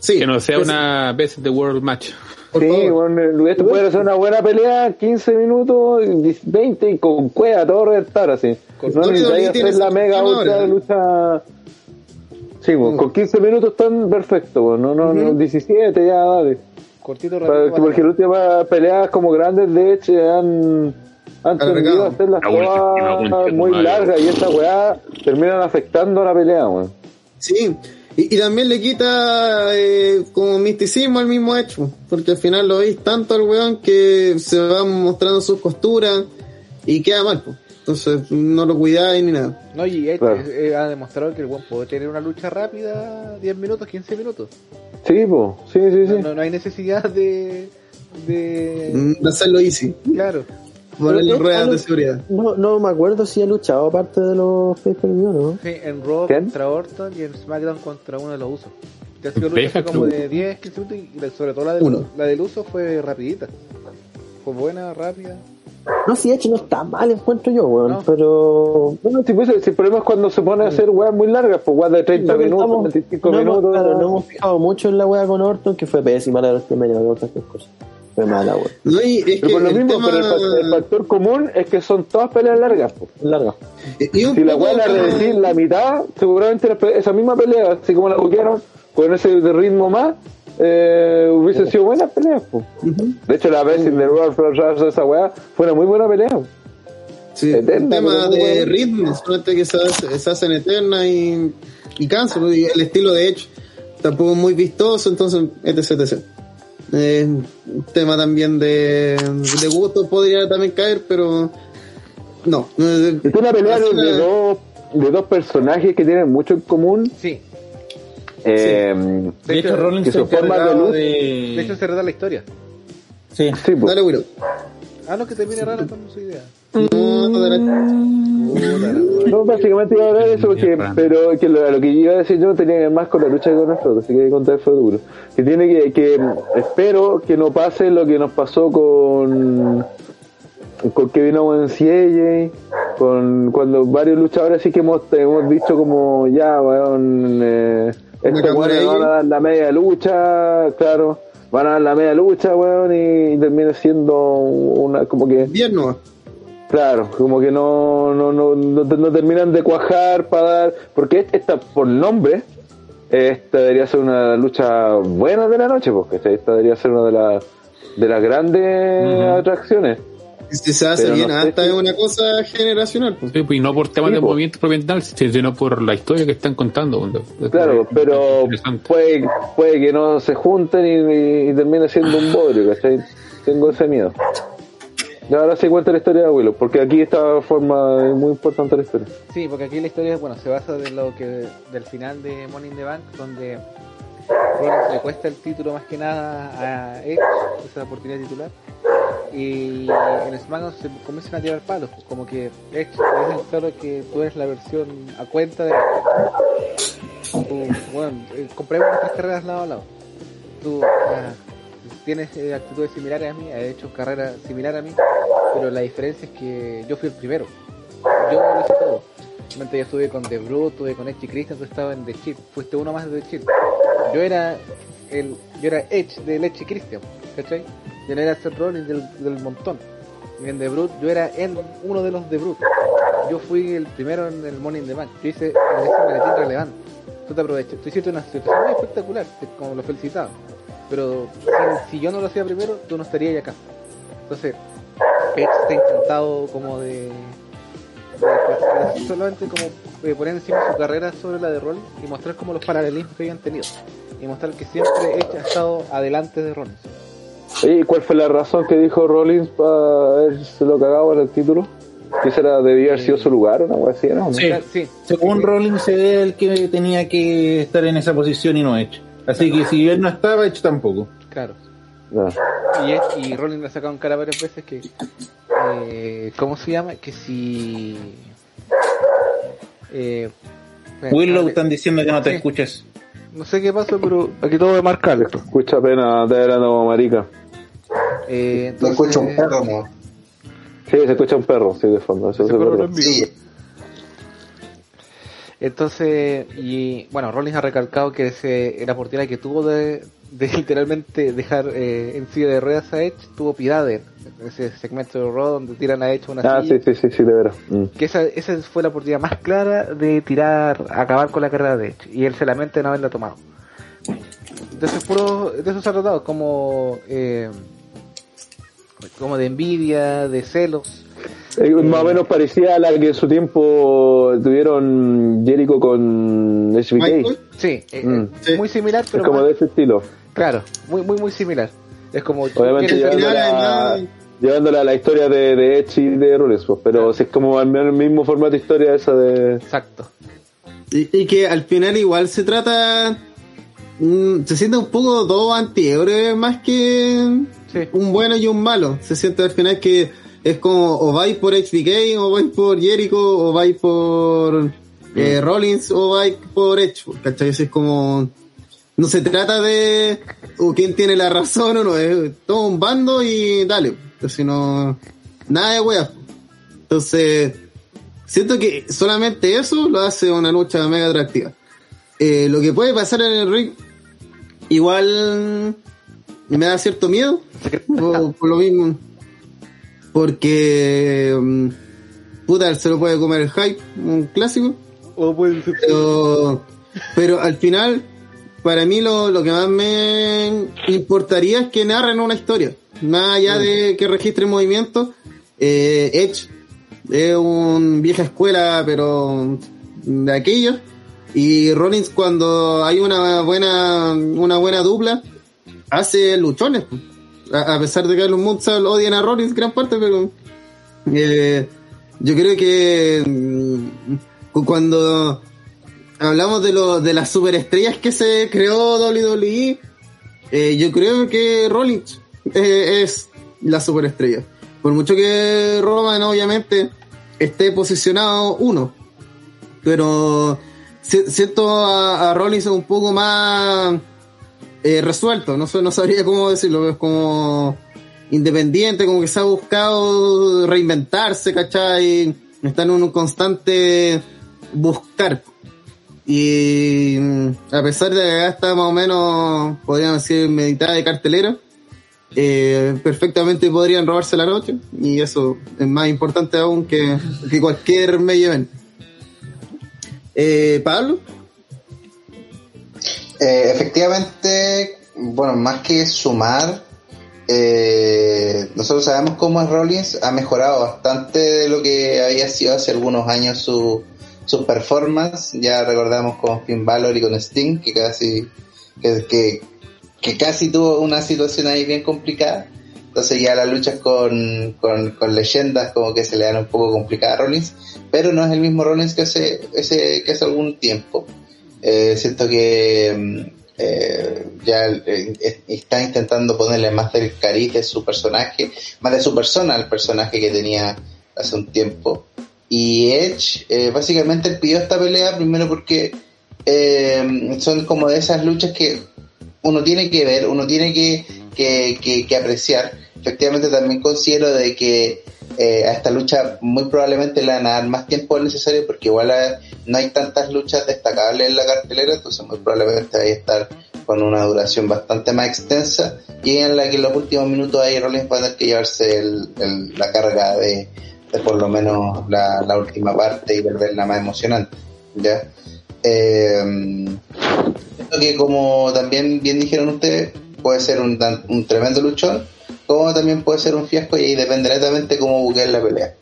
sí, Que no sea una Best of the World match. Por sí, favor. bueno, esto puede ser una buena pelea, 15 minutos, 20 y con cueva, todo reventar así. Con no necesitáis hacer la mega ultra lucha. Sí, bueno, Mm. con 15 minutos están perfectos, bueno, no, no, no, Ujú. 17 ya, dale. Cortito, Para- rápido. porque las últimas peleas como grandes de hecho han, han tendido a hacer las concha tu muy largas y esa weá terminan afectando a la pelea, weón. Sí, y, y también le quita eh, como misticismo al mismo hecho, porque al final lo veis tanto al weón que se va mostrando sus costuras y queda mal, pues. entonces no lo cuidáis ni nada. No, y Edge Claro. eh, ha demostrado que el buen puede tener una lucha rápida, 10 minutos, 15 minutos. Sí, po, sí, sí, sí. No, no, no hay necesidad de. de. De hacerlo easy, Claro. Ponerle Pero, ruedas eh, de seguridad. No, no me acuerdo si ha luchado aparte de los pay per view, ¿no? Sí, en Raw ¿Quién? contra Orton y en SmackDown contra uno de los usos. Sido lucha como de 10, 15 minutos y sobre todo la, del- Uno. la del uso fue rapidita. Fue buena, rápida. No, si Edge no está mal, encuentro yo, weón. No. Pero. No, si, pues, si el problema es cuando se pone a hacer weas muy largas, pues weas de 30 Lo que minutos, estamos- 25 no hemos- minutos. claro, no hemos fijado mucho en la wea con Orton, que fue pésima la de los primeros, otras cosas. Mala, weón. No, y es Pero por lo mismo, tema- pero el, fa- el factor común es que son todas peleas largas. pues. Larga. y un Si la wea la reducir la mitad, seguramente la esa misma pelea, así como la buquearon, con ese de ritmo más, eh, hubiese sido buena pelea. pues. De hecho, la vez de Royal Flash, esa wea, fue una muy buena pelea. Sí, Eterna, el tema de ritmo, solamente que se, hace- se hacen eternas y, y cansa, pues, y el estilo de Edge tampoco es muy vistoso, entonces, etc, etc. Eh, un tema también de, de gusto podría también caer, pero no. Es una pelea de, dos, de dos personajes que tienen mucho en común. Sí. Eh, De hecho, Rollins que se de de... De hecho, se reda la historia. Sí. Sí, pues. Dale, Willow. Ah, no, que termine rara con su idea. No, no, básicamente iba a hablar de eso, porque, pero que lo, lo que iba a decir yo tenía que ver más con la lucha con nosotros, así que hay que contar fue duro. Que tiene que, que espero que no pase lo que nos pasó con con Kevin Owens y AJ, con cuando varios luchadores sí que hemos, hemos dicho como ya, weón, eh, estos Nakamura weones y- van a dar la media lucha, claro, van a dar la media lucha, weón, y, termina siendo una, como que Bien, no. Claro, como que no, no, no, no, no terminan de cuajar para dar. Porque esta, por nombre, esta debería ser una lucha buena de la noche, porque esta debería ser una de las de las grandes atracciones. Si se hace Pero bien, no hasta es una cosa generacional. pues. Sí, pues, y no por temas Sí, de po. movimiento propiamente, sino por la historia que están contando. Claro, pero puede, puede que no se junten y, y termine siendo un bodrio, ¿cachai? Tengo ese miedo. Ahora sí cuenta la historia de Willow, porque aquí esta forma es muy importante la historia. Sí, porque aquí la historia bueno, se basa de lo que del final de in the Bank, donde le cuesta el título más que nada a Edge, esa oportunidad titular. Y en SmackDown se comienzan a tirar palos, pues, como que Edge es el claro que tú eres la versión a cuenta de Tú, bueno, eh, compré unas tres carreras lado a lado. Tú ah, tienes eh, actitudes similares a mí, has hecho carreras similares a mí, pero la diferencia es que yo fui el primero. Yo lo hice todo. Realmente yo estuve con The Brute, estuve con Edge y Christian, tú estabas en The Chip, fuiste uno más de The Chip. Yo era el, yo era Edge del Edge y Christian, ¿cachai? Yo no era Seth Rollins del, del montón. Y en The Brute yo era en uno de los The Brute. Yo fui el primero en el Morning the. Yo hice maletín relevante. Tú te aprovechas. Tú hiciste una situación muy espectacular, como lo felicitaba. Pero si, yo no lo hacía primero, tú no estarías acá. Entonces, Edge está intentado como de, de- de solamente como eh, poner encima su carrera sobre la de Rollins y mostrar como los paralelismos que habían tenido. Y mostrar que siempre Edge ha estado adelante de Rollins. ¿Y cuál fue la razón que dijo Rollins para haberse lo cagado en el título? Que ese era, debía haber sido su lugar, una wea así, ¿no? Sí. Sí, Según Rollins era el que tenía que estar en esa posición y no Edge. Así que si él no estaba, Edge tampoco. claro. No. Y, es, y Rollins le ha sacado en cara varias veces que, eh, ¿cómo se llama? Que si... Eh, Willow están diciendo que no te Sí. escuchas. No sé qué pasó, pero aquí todo de marca alto. Escucha apenas, te hablando como marica. Eh, escucho un perro, no. Sí, se escucha un perro, sí, de fondo. Eso Ese es perro verdad. no es mío. Sí, Entonces, y bueno, Rollins ha recalcado que ese, la oportunidad que tuvo de, de <laughs> literalmente dejar eh, en silla de ruedas a Edge, tuvo piedad de. Ese segmento de Raw donde tiran a Edge una Ah, silla. sí, sí, sí, sí, de veras. Mm. Que esa, esa fue la oportunidad más clara de tirar, acabar con la carrera de Edge. Y él se lamenta de no haberla tomado. Entonces, puro, de eso se ha tratado, como, eh, como de envidia, de celos. Eh, más o menos parecía a la que en su tiempo tuvieron Jericho con HBK. Michael, Sí, eh, Mm. eh, Sí. muy similar, Es pero como más- de ese estilo. claro, muy, muy, muy similar. Es como Obviamente ¿quieres ya- ser- final, llevándola, llevándola a la historia de, de Edge y de Rollins, pues, pero si es como al menos el mismo formato de historia esa de... Exacto. Y, y que al final igual se trata. mm, se siente un poco dos antihéroes más que Sí. un bueno y un malo. Se siente al final que es como o vais por HBK, o vais por Jericho, o vais por eh, Rollins, o vais por Edge. ¿Cachai? Es como. No se trata de o quién tiene la razón o no, es todo un bando y dale. Entonces no. Nada de weas. Entonces. Siento que solamente eso lo hace una lucha mega atractiva. Eh, lo que puede pasar en el ring, igual me da cierto miedo, <laughs> por, por lo mismo. Porque, mm, puta, se lo puede comer el hype, un clásico. O puede ser- Pero, pero al final, para mí lo, lo que más me importaría es que narren una historia. Más allá de que registren movimientos, eh, Edge es un vieja escuela, pero de aquellos. Y Rollins cuando hay una buena, una buena dupla, hace luchones. A, pesar de que los Moonsault odian a Rollins gran parte, pero eh, yo creo que mm, cu- cuando hablamos de, lo, de las superestrellas que se creó WWE, eh, yo creo que Rollins eh, es la superestrella. Por mucho que Roman obviamente esté posicionado uno, pero si- siento a, a Rollins un poco más eh, resuelto, no, no sabría cómo decirlo, es como independiente, como que se ha buscado reinventarse, ¿cachai? Está en un constante buscar. Y mm, a pesar de que acá está más o menos, podríamos decir, meditada de cartelera, eh, perfectamente podrían robarse la noche. Y eso es más importante aún que, que cualquier medio evento. Eh, Pablo, Eh, efectivamente, bueno, más que sumar, eh, nosotros sabemos cómo Rollins, ha mejorado bastante de lo que había sido hace algunos años su, su performance. Ya recordamos con Finn Balor y con Sting, que casi, que, que, casi tuvo una situación ahí bien complicada. Entonces ya las luchas con, con, con leyendas como que se le dan un poco complicadas a Rollins, pero no es el mismo Rollins que hace, ese, que hace algún tiempo. Eh, siento que mm, eh, ya eh, está intentando ponerle más del cariz de su personaje, más de su persona al personaje que tenía hace un tiempo. y Edge, básicamente pidió esta pelea primero porque son como de esas luchas que uno tiene que ver, uno tiene que, que, que- que apreciar. Efectivamente también considero de que eh, a esta lucha muy probablemente le van a dar más tiempo necesario porque igual eh, no hay tantas luchas destacables en la cartelera, entonces muy probablemente vaya a estar con una duración bastante más extensa y en la que en los últimos minutos ahí Rollins va a tener que llevarse el- el- la carga de, de por lo menos la, la última parte y volverla más emocionante. ¿ya? Eh, que como también bien dijeron ustedes, puede ser un, un tremendo luchón, como también puede ser un fiasco y ahí depende netamente cómo buqueen la pelea.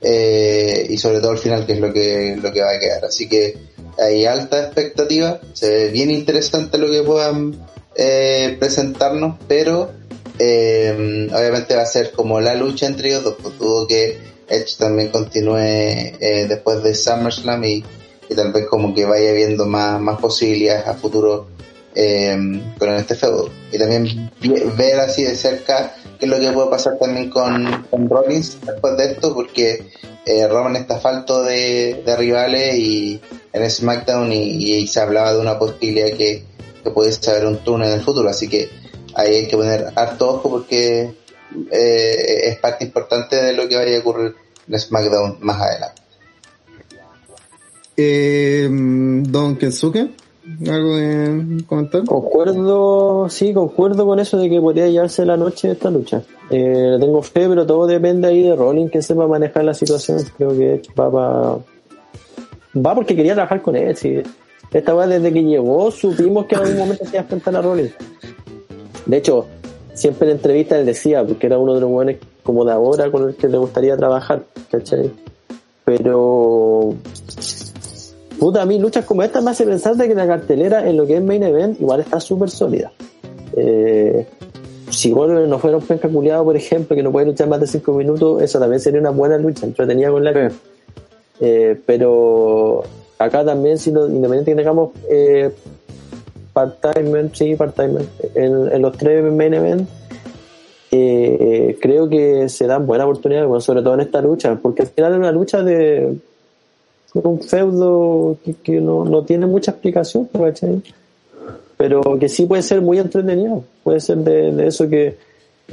Eh, y sobre todo el final, que es lo que, lo que va a quedar. Así que hay alta expectativa, se ve bien interesante lo que puedan eh, presentarnos, pero eh, obviamente va a ser como la lucha entre ellos dos, pues que Edge también continúe eh, después de SummerSlam y, y tal vez como que vaya viendo más, más posibilidades a futuro eh, con este feudo. Y también ver así de cerca qué es lo que puede pasar también con, Rollins después de esto, porque eh, Roman está falto de, de rivales y en SmackDown y, se hablaba de una posibilidad que, que pudiese haber un turno en el futuro, así que ahí hay que poner harto ojo porque eh, es parte importante de lo que vaya a ocurrir en SmackDown más adelante. Don Kensuke, ¿algo de comentar? Concuerdo, sí, concuerdo con eso de que podría llevarse la noche esta lucha. Eh, tengo fe, pero todo depende ahí de Rollins que sepa manejar la situación. Creo que va pa- va porque quería trabajar con él. Sí. Esta vez desde que llegó supimos que en algún momento se iba a enfrentar a Rollins. De hecho, siempre en entrevistas él decía, porque era uno de los buenos como de ahora con el que le gustaría trabajar, ¿cachai? Pero Puta, a mí luchas como esta me hace pensar de que la cartelera en lo que es main event igual está súper sólida. Eh, si Goldberg no fuera un penca culiado, por ejemplo, que no puede luchar más de 5 minutos, eso también sería una buena lucha, entretenida con la eh, Pero acá también, si no, independiente que tengamos eh, part-time, sí, part-time, en, en los tres main event, eh, creo que se dan buenas oportunidades, bueno, sobre todo en esta lucha, porque al final es una lucha de un feudo que, no, no tiene mucha explicación, ¿cachai? pero que sí puede ser muy entretenido, puede ser de, eso que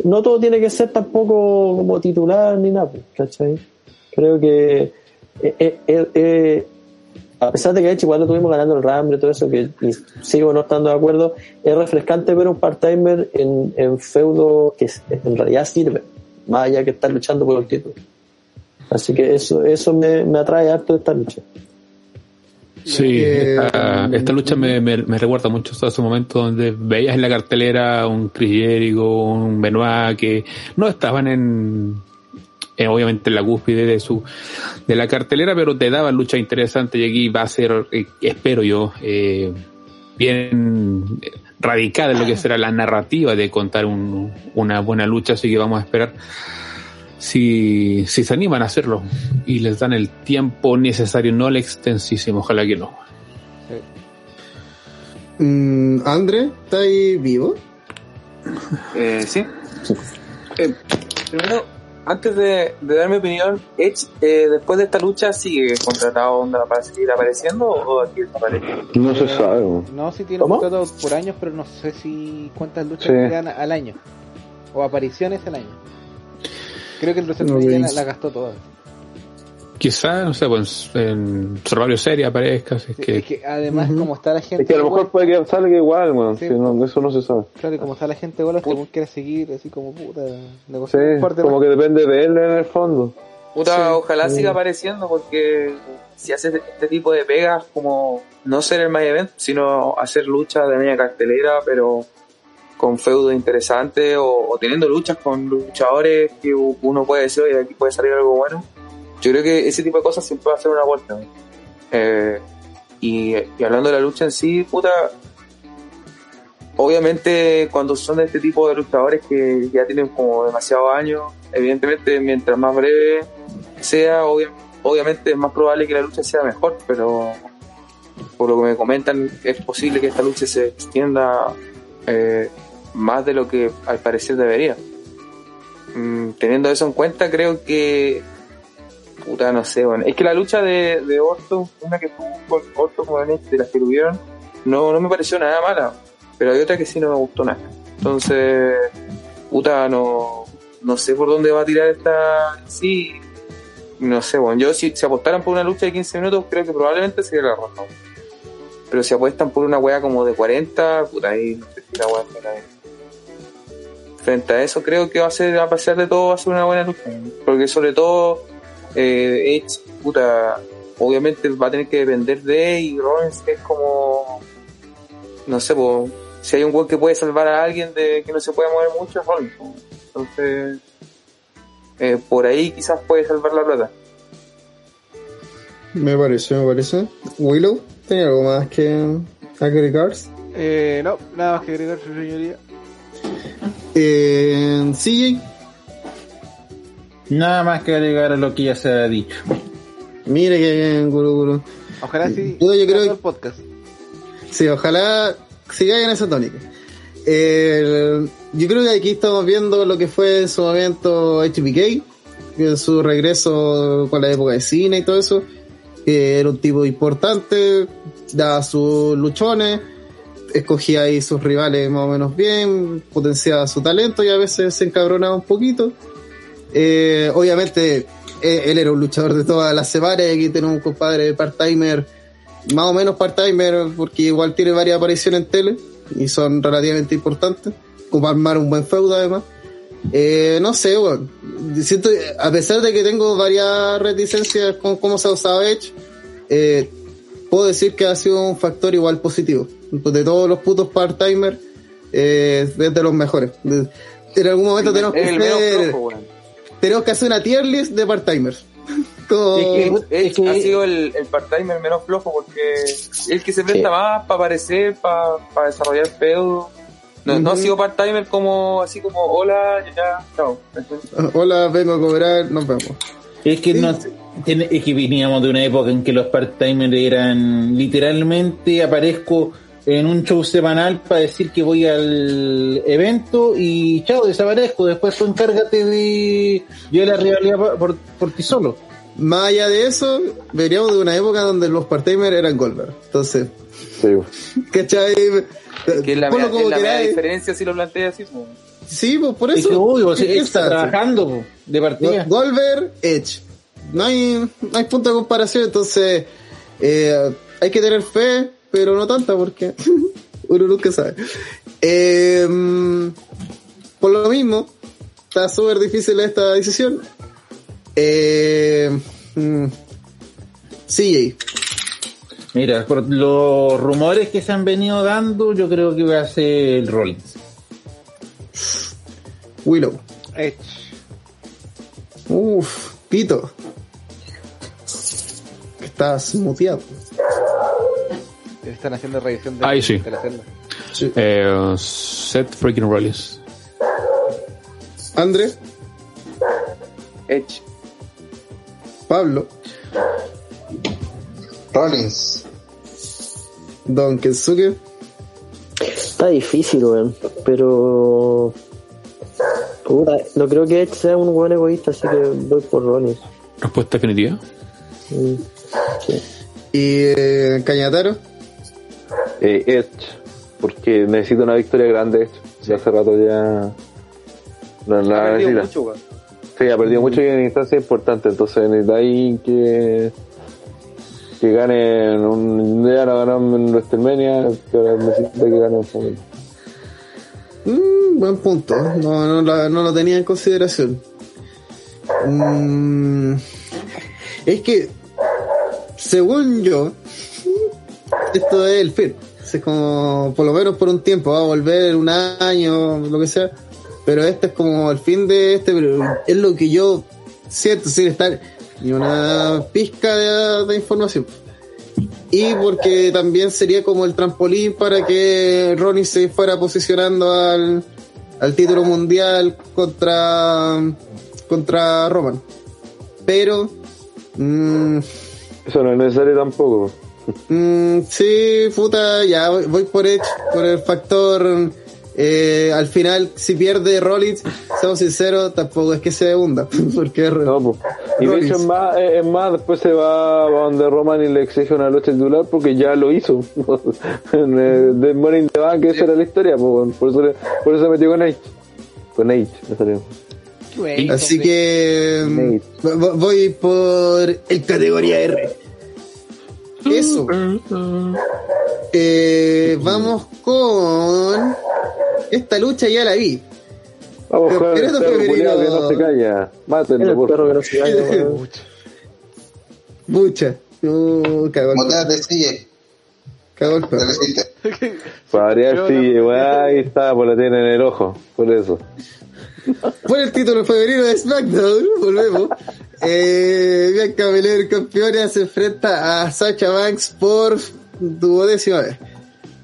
no todo tiene que ser tampoco como titular ni nada, ¿cachai? Creo que eh, eh, eh, a pesar de que igual lo tuvimos ganando el Rumble y todo eso, que sigo no estando de acuerdo, es refrescante ver un part-timer en, en feudo que en realidad sirve, más allá que estar luchando por el título. Así que eso, eso me, me atrae harto de esta lucha. Sí, Eh, esta, esta lucha me, me, me recuerda mucho a ese momento donde veías en la cartelera un Chris Jericho, un Benoit que no estaban en, eh, obviamente en la cúspide de su de la cartelera, pero te daban lucha interesante y aquí va a ser, eh, espero yo, eh, bien radical en lo que será la narrativa de contar un- una buena lucha, así que vamos a esperar si, si se animan a hacerlo y les dan el tiempo necesario, no el extensísimo, ojalá que no. Mm, André, ¿está ahí vivo? Eh, sí. Eh, primero, antes de, de dar mi opinión, Edge, eh, después de esta lucha, ¿sigue contratado onda para seguir apareciendo o aquí desaparece? No se sabe. No, si tiene ¿Cómo? contrato por años, pero no sé si cuántas luchas Sí. al año. O apariciones al año. Creo que el WrestleMania No, la, la gastó toda. Quizá, no sé, pues en Survival Serie aparezca, si es Sí, que Es que además, Ujú. como está la gente. Es que a lo igual, mejor puede que salga igual, weón. Sí. si no, eso no se sabe. Claro, y como está la gente igual, este weón quiere seguir así como puta. Sí, fuerte, como que depende de él en el fondo. Puta, Sí. ojalá Sí. siga apareciendo porque si hace este tipo de pegas como no ser el main event, sino hacer luchas de media cartelera, pero con feudo interesante o, teniendo luchas con luchadores que uno puede decir, oye, aquí puede salir algo bueno. Yo creo que ese tipo de cosas siempre va a ser una vuelta. Eh, y, hablando de la lucha en sí, puta, obviamente cuando son de este tipo de luchadores que ya tienen como demasiados años, evidentemente mientras más breve sea, obvia- obviamente es más probable que la lucha sea mejor, pero por lo que me comentan es posible que esta lucha se extienda eh, más de lo que al parecer debería. Mm, teniendo eso en cuenta, creo que Puta, no sé, bueno. Es que la lucha de, de Orton, una que tuvo Orton con de las que tuvieron, no, no me pareció nada mala. Pero hay otra que sí no me gustó nada. Entonces, puta, no, no sé por dónde va a tirar esta. Sí, no sé, bueno. Yo, si, si apostaran por una lucha de 15 minutos, creo que probablemente sería la razón. Pero si apuestan por una wea como de 40, puta, ahí no sé si la wea bien. Frente a eso, creo que va a ser, a pesar de todo, va a ser una buena lucha. Porque sobre todo, eh, Edge, puta, obviamente va a tener que depender de y Rollins que es como, no sé, po, si hay un weón que puede salvar a alguien de que no se puede mover mucho, es Rollins. po. Entonces, eh, por ahí quizás puede salvar la plata. Me parece, me parece. Willow, ¿tiene algo más que agregar? Eh, no, nada más que agregar, su señoría. Eh, CJ, Nada más que agregar a lo que ya se ha dicho. mire que bien, Guru Guru. Ojalá sí. Yo- yo creo el podcast. Sí, ojalá sigáis en esa tónica. Eh, yo creo que aquí estamos viendo lo que fue en su momento HBK, en su regreso con la época de cine y todo eso, que era un tipo importante, daba sus luchones, escogía ahí sus rivales más o menos bien, potenciaba su talento y a veces se encabronaba un poquito. Eh, obviamente, eh, él era un luchador de todas las semanas y aquí tenemos un compadre part-timer más o menos part-timer, porque igual tiene varias apariciones en tele y son relativamente importantes, como armar un buen feudo además. Eh, no sé, weón. Siento, a pesar de que tengo varias reticencias con cómo se ha usado Edge, puedo decir que ha sido un factor igual positivo. De todos los putos part-timer, eh, es de los mejores. En algún momento tenemos que hacer, flojo, tenemos que hacer una tier list de part-timers. <laughs> Como- Es que- ha sido el, el part-timer menos flojo porque es el que se presta Sí. más para aparecer, para desarrollar feudo. No, no ha sido part-timer como, así como, hola, ya, chao. <laughs> Hola, vengo a cobrar, nos vemos. Es que, Sí. no, tiene- es que veníamos de una época en que los part-timers eran literalmente aparezco en un show semanal para decir que voy al evento y chao, desaparezco. Después tú encárgate de llevar la rivalidad por, por, ti solo. Más allá de eso, veníamos de una época donde los part-timers eran Goldberg. Entonces, Sí. ¿cachai? Que es la, mea- como es la diferencia si lo plantea así. pues. Sí, pues por Es eso. que obvio, sí, ¿qué está trabajando po, de partida. Go- Goldberg, Edge. No hay, no hay punto de comparación, entonces eh, hay que tener fe, pero no tanta porque <laughs> uno nunca sabe. Eh, por lo mismo, está súper difícil esta decisión. Eh, mm, CJ. Mira, por los rumores que se han venido dando, yo creo que va a ser el Rollins. Willow. Edge. Uf, Pito. Estás muteado. Están haciendo revisión de, Ahí sí. de la celda. Eh, Seth freaking Rollins. André, Edge. Pablo, Rollins. Don Kensuke. Está difícil, weón. Pero. Puta, no creo que Edge sea un buen egoísta, así que voy por Rollins. Respuesta definitiva. Mm, sí. Y eh, Cañataro. Eh, Edge, porque necesita una victoria grande Edge. Hace rato ya no Ha la perdido necesita. mucho. Sí, ha perdido mucho y en instancias importantes, entonces necesita ahí que que gane en un ya no ganó en WrestleMania, que ahora necesita que gane en Familia. Mm, buen punto. No, no, la- no lo tenía en consideración. Mm, es que, según yo, esto es el fin. Es como, por lo menos por un tiempo, va a volver un año, lo que sea. Pero este es como el fin de este, pero es lo que yo siento sin estar ni una pizca de, información. Y porque también sería como el trampolín para que Ronnie se fuera posicionando al, al título mundial contra, contra Roman. Pero, mm, Eso no es necesario tampoco. Mm, sí, puta, ya voy, voy por Edge, por el factor. eh, al final, si pierde Rollins, seamos sinceros, tampoco es que se hunda, <laughs> porque es No, pues, Y de hecho, es más, es más, después se va a donde Roman y le exige una lucha titular porque ya lo hizo. <laughs> en el de in the Bank, esa era la historia, po, por, eso, por eso se metió con H. Con H, me salió. Así que mm, voy por el categoría R. Eso. Eh, vamos con esta lucha ya la vi. Vamos con el perro culiao que no se calla. Mátenlo, El por perro que favor. no se calla. Mucha. Uh, cagó el Muteate, sigue. cagó el perro. Para variar, no- igual ahí está, pues la tiene en el ojo, por eso. Por el título femenino de SmackDown, <laughs> volvemos. Eh, Bianca Belair, campeona, se enfrenta a Sacha Banks por duodécima vez.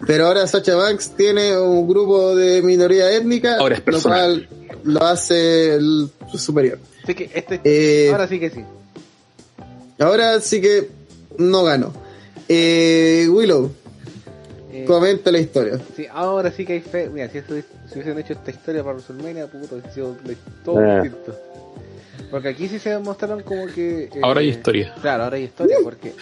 Pero ahora Sacha Banks tiene un grupo de minoría étnica, Ahora es lo personal. cual lo hace el superior. Así que este, Eh, ahora sí que sí. Ahora sí que no ganó. Eh, Willow, Eh, comenta la historia. sí, ahora sí que hay fe. Mira, si, esto- si hubiesen hecho esta historia para WrestleMania, puto, hubiese sido la- todo Eh. distinto. Porque aquí sí se mostraron como que. eh, Ahora hay historia. Claro, ahora hay historia porque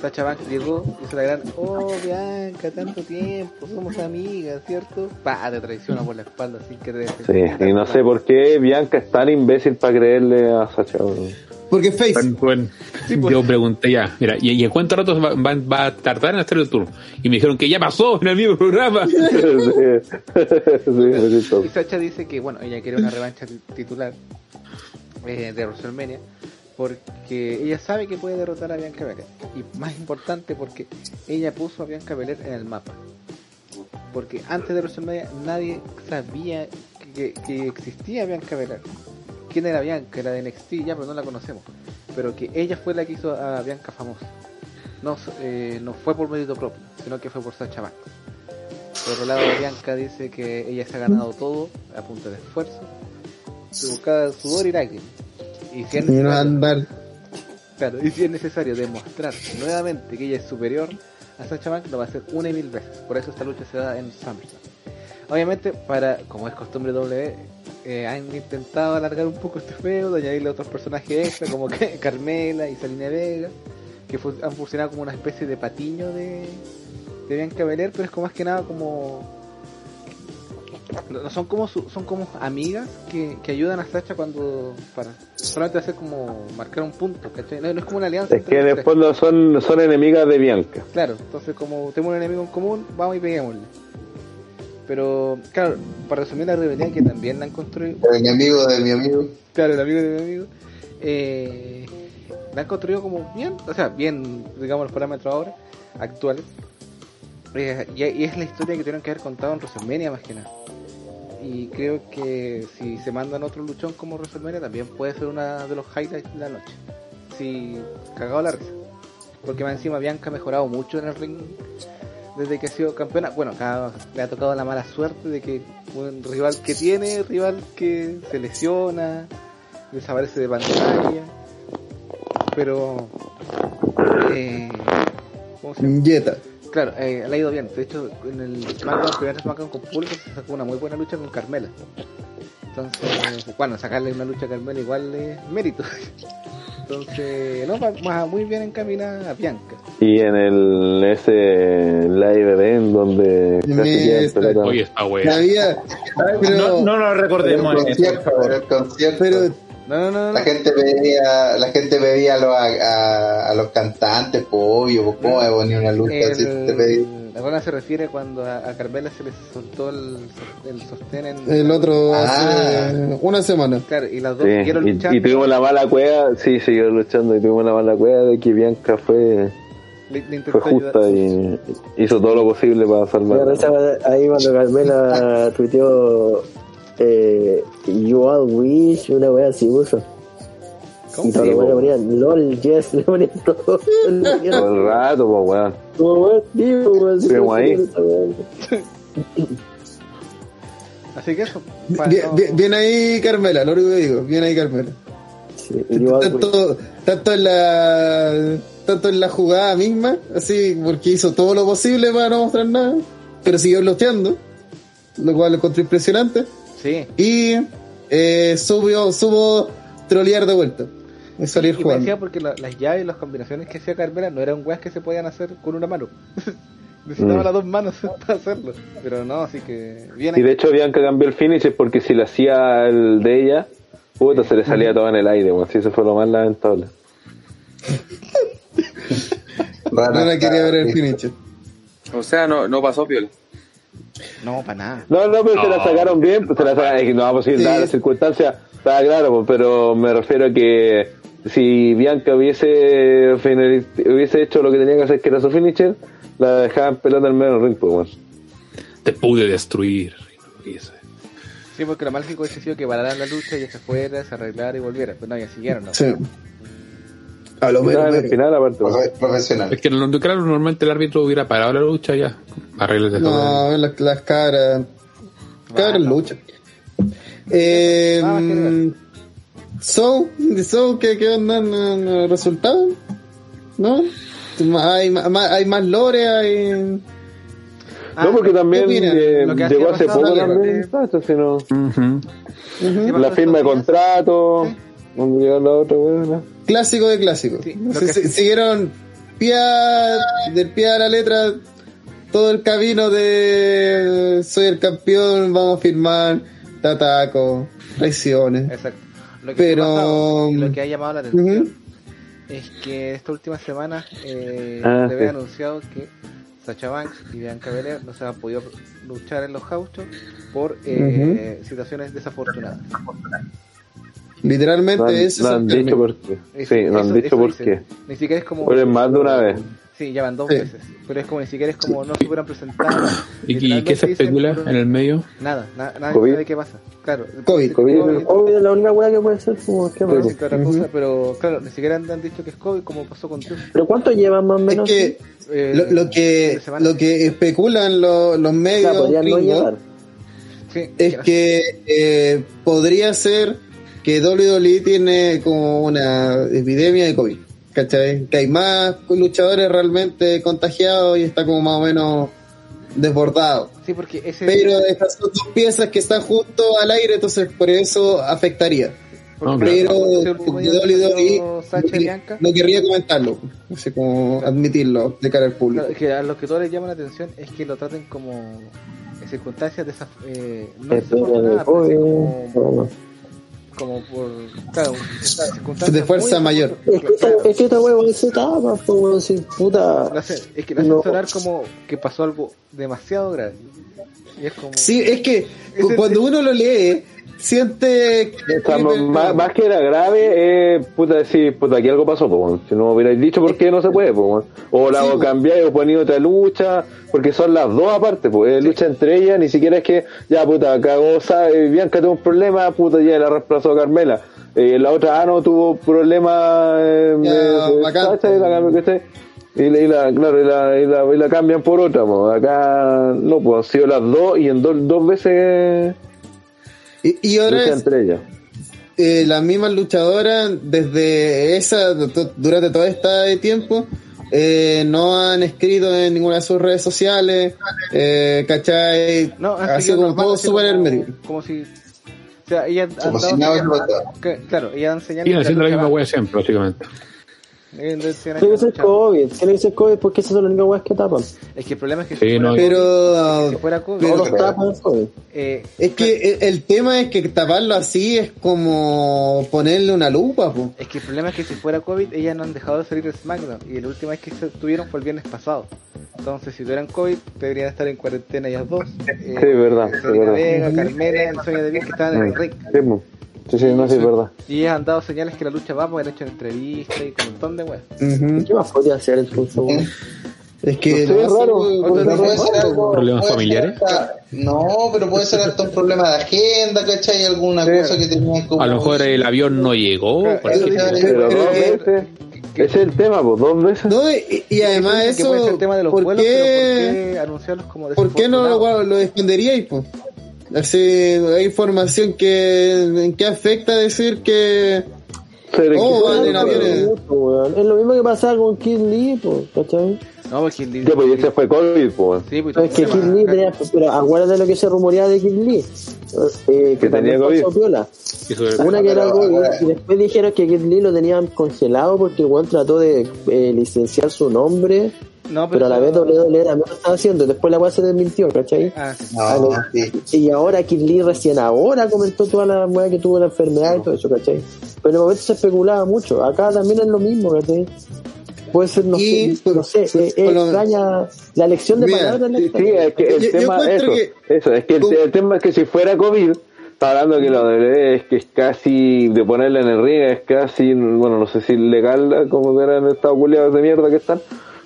Sacha Banks llegó, hizo la gran. Oh, Bianca, tanto tiempo, somos amigas, ¿cierto? Pa, te traiciona por la espalda sin que te. Sí, y no sé por qué Bianca es tan imbécil para creerle a Sacha. weón. Porque es face. Bueno, bueno, Sí, pues. yo pregunté ya, mira, ¿y, y en cuánto rato va, va- va a tardar en hacer el tour? Y me dijeron que ya pasó en el mismo programa. <laughs> sí. Y Sacha dice que, bueno, ella quiere una revancha ti- titular eh, de WrestleMania porque ella sabe que puede derrotar a Bianca Belair. Y más importante porque ella puso a Bianca Belair en el mapa. Porque antes de WrestleMania nadie sabía que, que existía Bianca Belair. ¿Quién era Bianca? Era de NXT, ya, pero no la conocemos. Pero que ella fue la que hizo a Bianca famosa. No, eh, no fue por mérito propio, sino que fue por Sacha Banks. Por otro lado, Bianca dice que ella se ha ganado todo a punta de esfuerzo, su cada sudor y lágrimas. Y si es necesario, andar. claro, y si es necesario demostrar nuevamente que ella es superior a Sacha Banks, lo va a hacer una y mil veces. Por eso esta lucha se da en SummerSlam. Obviamente, para, como es costumbre W, eh, han intentado alargar un poco este feudo, añadirle otros personajes extra, como que <laughs> Carmela y Salina Vega, que fu- han funcionado como una especie de patiño de, de Bianca Belair, pero es como más que nada como no son como su- son como amigas que, que ayudan a Sacha cuando para solamente hacer como marcar un punto ¿cachai? no, no es como una alianza Es que tres. fondo son, son enemigas de Bianca. claro entonces como tenemos un enemigo en común vamos y peguémosle pero claro para resumir la rebelión que también la han construido. El mi amigo de mi amigo. claro el amigo de mi amigo. Eh, la han construido como bien o sea bien digamos los parámetros ahora actuales. Eh, y, y es la historia que tuvieron que haber contado en WrestleMania más que nada. Y creo que si se mandan otro luchón como WrestleMania también puede ser una de los highlights de la noche. Si cagado la risa. Porque más encima Bianca ha mejorado mucho en el ring desde que ha sido campeona bueno acá le ha tocado la mala suerte de que un rival que tiene rival que se lesiona desaparece de pantalla pero eh, ¿cómo se llama? Jetta. Claro, eh, le ha ido bien. De hecho, en el SmackDown, primer SmackDown con público, se sacó una muy buena lucha con Carmela. Entonces, bueno, sacarle una lucha a Carmela igual es mérito. <laughs> Entonces, no, va, muy bien encaminada a Bianca. Y en el ese live event donde casi Esta. pelota. Oye, está No, no Pero recordemos el eso, por concierto, favor. pero el concierto. pero No, no, no, no. la gente pedía, la gente pedía a los, a, a los cantantes, pues obvio, pues, ¿cómo poner una lucha así? Te pedí- El, la Rona se refiere cuando a, a Carmela se le soltó el, el sostén en... el otro Ah. hace una semana. Claro, y las dos Sí, siguieron y, luchando. y tuvimos la mala cueva, sí, siguió luchando y tuvimos la mala cueva de que Bianca fue, le, fue justa ayudar. y hizo todo lo posible para salvar. ahí cuando Carmela <laughs> tuiteó eh, You all wish, una wea así puso. ¿Cómo? Y todos Sí, los po. weones ponían LOL, yes, <laughs> le ponían todo. Todo el rato, pues weón. <laughs> Así que eso. Bien, no- bien- bien ahí Carmela, lo único que digo, bien ahí Carmela. Sí. Tanto, tanto en la tanto en la jugada misma, así, porque hizo todo lo posible para no mostrar nada, pero siguió bloqueando, lo cual lo encontré impresionante, Sí. y eh, subió, supo trolear de vuelta. Es salir Y me jugando. decía porque la- las llaves y las combinaciones que hacía Carmela no eran weas que se podían hacer con una mano. <laughs> Necesitaba Mm. las dos manos <laughs> para hacerlo. Pero no, así que bien Y de hecho Bianca cambió el finisher porque si le hacía el de ella, puta, se le salía todo en el aire, weón. Sí, eso fue lo más lamentable. <laughs> No la quería ver el finisher. O sea, no, no pasó piola. No, para nada. No, no, pero se la sacaron bien, pues se la sacaron, es que no, pues sí, Sí. dadas las circunstancias, estaba claro, pero me refiero a que si Bianca hubiese hubiese hecho lo que tenía que hacer, que era su finisher, la dejaban pelando al medio del ring, pues. Te pude destruir. Sí, porque lo más lógico hubiese sido que pararan la lucha y ya se fuera, se arreglara y volviera. Pero no, ya siguieron, ¿no? Sí. A lo menos. en el final, aparte, Profesional. Es que claro, normalmente el árbitro hubiera parado la lucha ya. Arregles de todo. No, las, las cabras. Cabras lucha. Eh, Ah, so, so, ¿qué, qué onda el resultado? ¿No? Hay, ma- hay más lore, hay. Ah, no, porque también eh, llegó hace poco también, no- la firma de contrato, donde llegó la otra, weón. Clásico de clásico. Sí, lo Se- que- se- siguieron pie a- del pie a la letra todo el camino de soy el campeón, vamos a firmar, te ataco, traiciones. Exacto. Lo que, Pero- ha pasado y lo que ha llamado la atención es que esta última semana eh, Ah, se había sí. anunciado que Sacha Banks y Bianca Belair no se han podido luchar en los gauchos por eh, situaciones desafortunadas. Literalmente No han, ese no es el han dicho término. por qué. Sí, no han eso- dicho eso por qué. Ni siquiera es como. Es más de una vez. Sí, ya van dos Sí. veces. Pero es como ni siquiera es como no se hubieran presentado. ¿Y, y qué se especula en el medio? Nada, na- nadie COVID. sabe qué pasa. Claro, COVID. COVID. Obvio, la única weá que puede ser como que puede más. ser que otra cosa, pero claro, ni siquiera han han dicho que es COVID como pasó con tú. Pero ¿cuánto llevan más o Es menos? que Eh, lo, lo que de lo que especulan lo- los o medios no. Sí, es que eh, podría ser que WWE tiene como una epidemia de COVID, ¿cachai? Que hay más luchadores realmente contagiados y está como más o menos desbordado. Sí, porque ese. Pero estas son dos piezas que están justo al aire, entonces por eso afectaría. No, claro. Pero no, Sacha y quería- Bianca. no querría comentarlo, así como admitirlo de cara al público. Claro, es que a lo que todos les llama la atención es que lo traten como en circunstancias de esas eh, no como, bueno. Como por claro, circunstancias De fuerza muy mayor. Es que esta, Claro. es que esta weá se tapa, pues weón, si puta. Hace- es que hacen No. sonar como que pasó algo demasiado grave. Y es como Sí, es que cuando uno lo lee, siente que- más, más que era grave, eh, puta decir, puta, aquí algo pasó, pues, weón. si no hubierais dicho por qué no se puede, pues, weón. o la Sí, o cambiáis o ponéis otra lucha, porque son las dos aparte, pues, es lucha entre ellas, ni siquiera es que, ya, puta, cagó, sabe, Bianca tuvo un problema, puta, ya la reemplazó Carmela, eh, la otra Ano tuvo problemas, eh, bacán. Sacha, y la. Y, la- claro, y la, y la, y la cambian por otra, pues, acá, no, pues, han sido las dos y en dos, dos veces Y, y ahora lucha es, entre ellas. eh, las mismas luchadoras, desde esa, durante todo este tiempo, eh, no han escrito en ninguna de sus redes sociales, eh, ¿cachai? no, Así seguido como todo súper como- hermético. Como si o sea, ellas han Como si nada que- claro, Siguen que haciendo la misma wea siempre, básicamente. Tiene que ser. COVID, tiene que ser COVID porque esas son las únicas weas que tapan. Es que el problema es que Sí, si fuera no, COVID, Pero, si fuera COVID, pero- Todos los tapan es COVID. eh, es que el, el tema es que taparlo así es como ponerle una lupa, po. Es que el problema es que si fuera COVID, ellas no han dejado de salir de SmackDown. Y la última vez que se tuvieron fue el viernes pasado. Entonces, si tuvieran COVID, deberían estar en cuarentena ellas dos. Eh, Sí, verdad, sí, Selena verdad. Vega, Carmela, el sueño de Bill que estaban en el ring. Sí. Sí, sí, no, sí, es verdad. Y han dado señales que la lucha va, porque han hecho entrevistas y con un montón de weas. Ujú. ¿Qué más podría hacer entonces, weón? Es que No es raro. ¿Problemas familiares? no, pero puede ser hasta un problema de agenda, ¿cachai? Alguna Sí. cosa que tenían como. A lo mejor el avión no llegó. Claro. Ese es el tema, pues, dos veces. No, y, y además Que eso, puede ser el tema de los ¿por, vuelos, qué, pero ¿por qué anunciarlos como ¿por qué no lo, lo esconderíais? Po? Así, hay información que, en que afecta decir que Pero Oh, que- vale, en Es lo mismo, weón. Es lo mismo que pasaba con Kid Lee, po, ¿cachai? No, porque Kid Lee. Ya, pues ese fue COVID, pues. Sí, pues, No, es que Kid Lee tenía, pero acuérdate lo que se rumoreaba de Kid Lee. Eh, Que tenía también fue COVID. piola. Una que era COVID y después dijeron que Kid Lee lo tenían congelado porque el trató de eh, licenciar su nombre, No, pero a la vez WWE también lo estaba haciendo. Después la weá se desmintió, ¿cachai? Ah. No, sí. Y ahora Kid Lee recién ahora comentó toda la weá que tuvo la enfermedad y todo eso, ¿cachai? Pero en el momento se especulaba mucho. Acá también es lo mismo, ¿cachai? Puede ser, no Y, sé, no sé, es, lo- extraña la elección de Mira, palabras. la Sí, sí, es que el Yo- tema, eso, que- eso, es que el, tema es que si fuera COVID, está hablando que lo de es que es casi, de ponerla en el ring, es casi, bueno, no sé si legal, como era en estado culiados de mierda que están,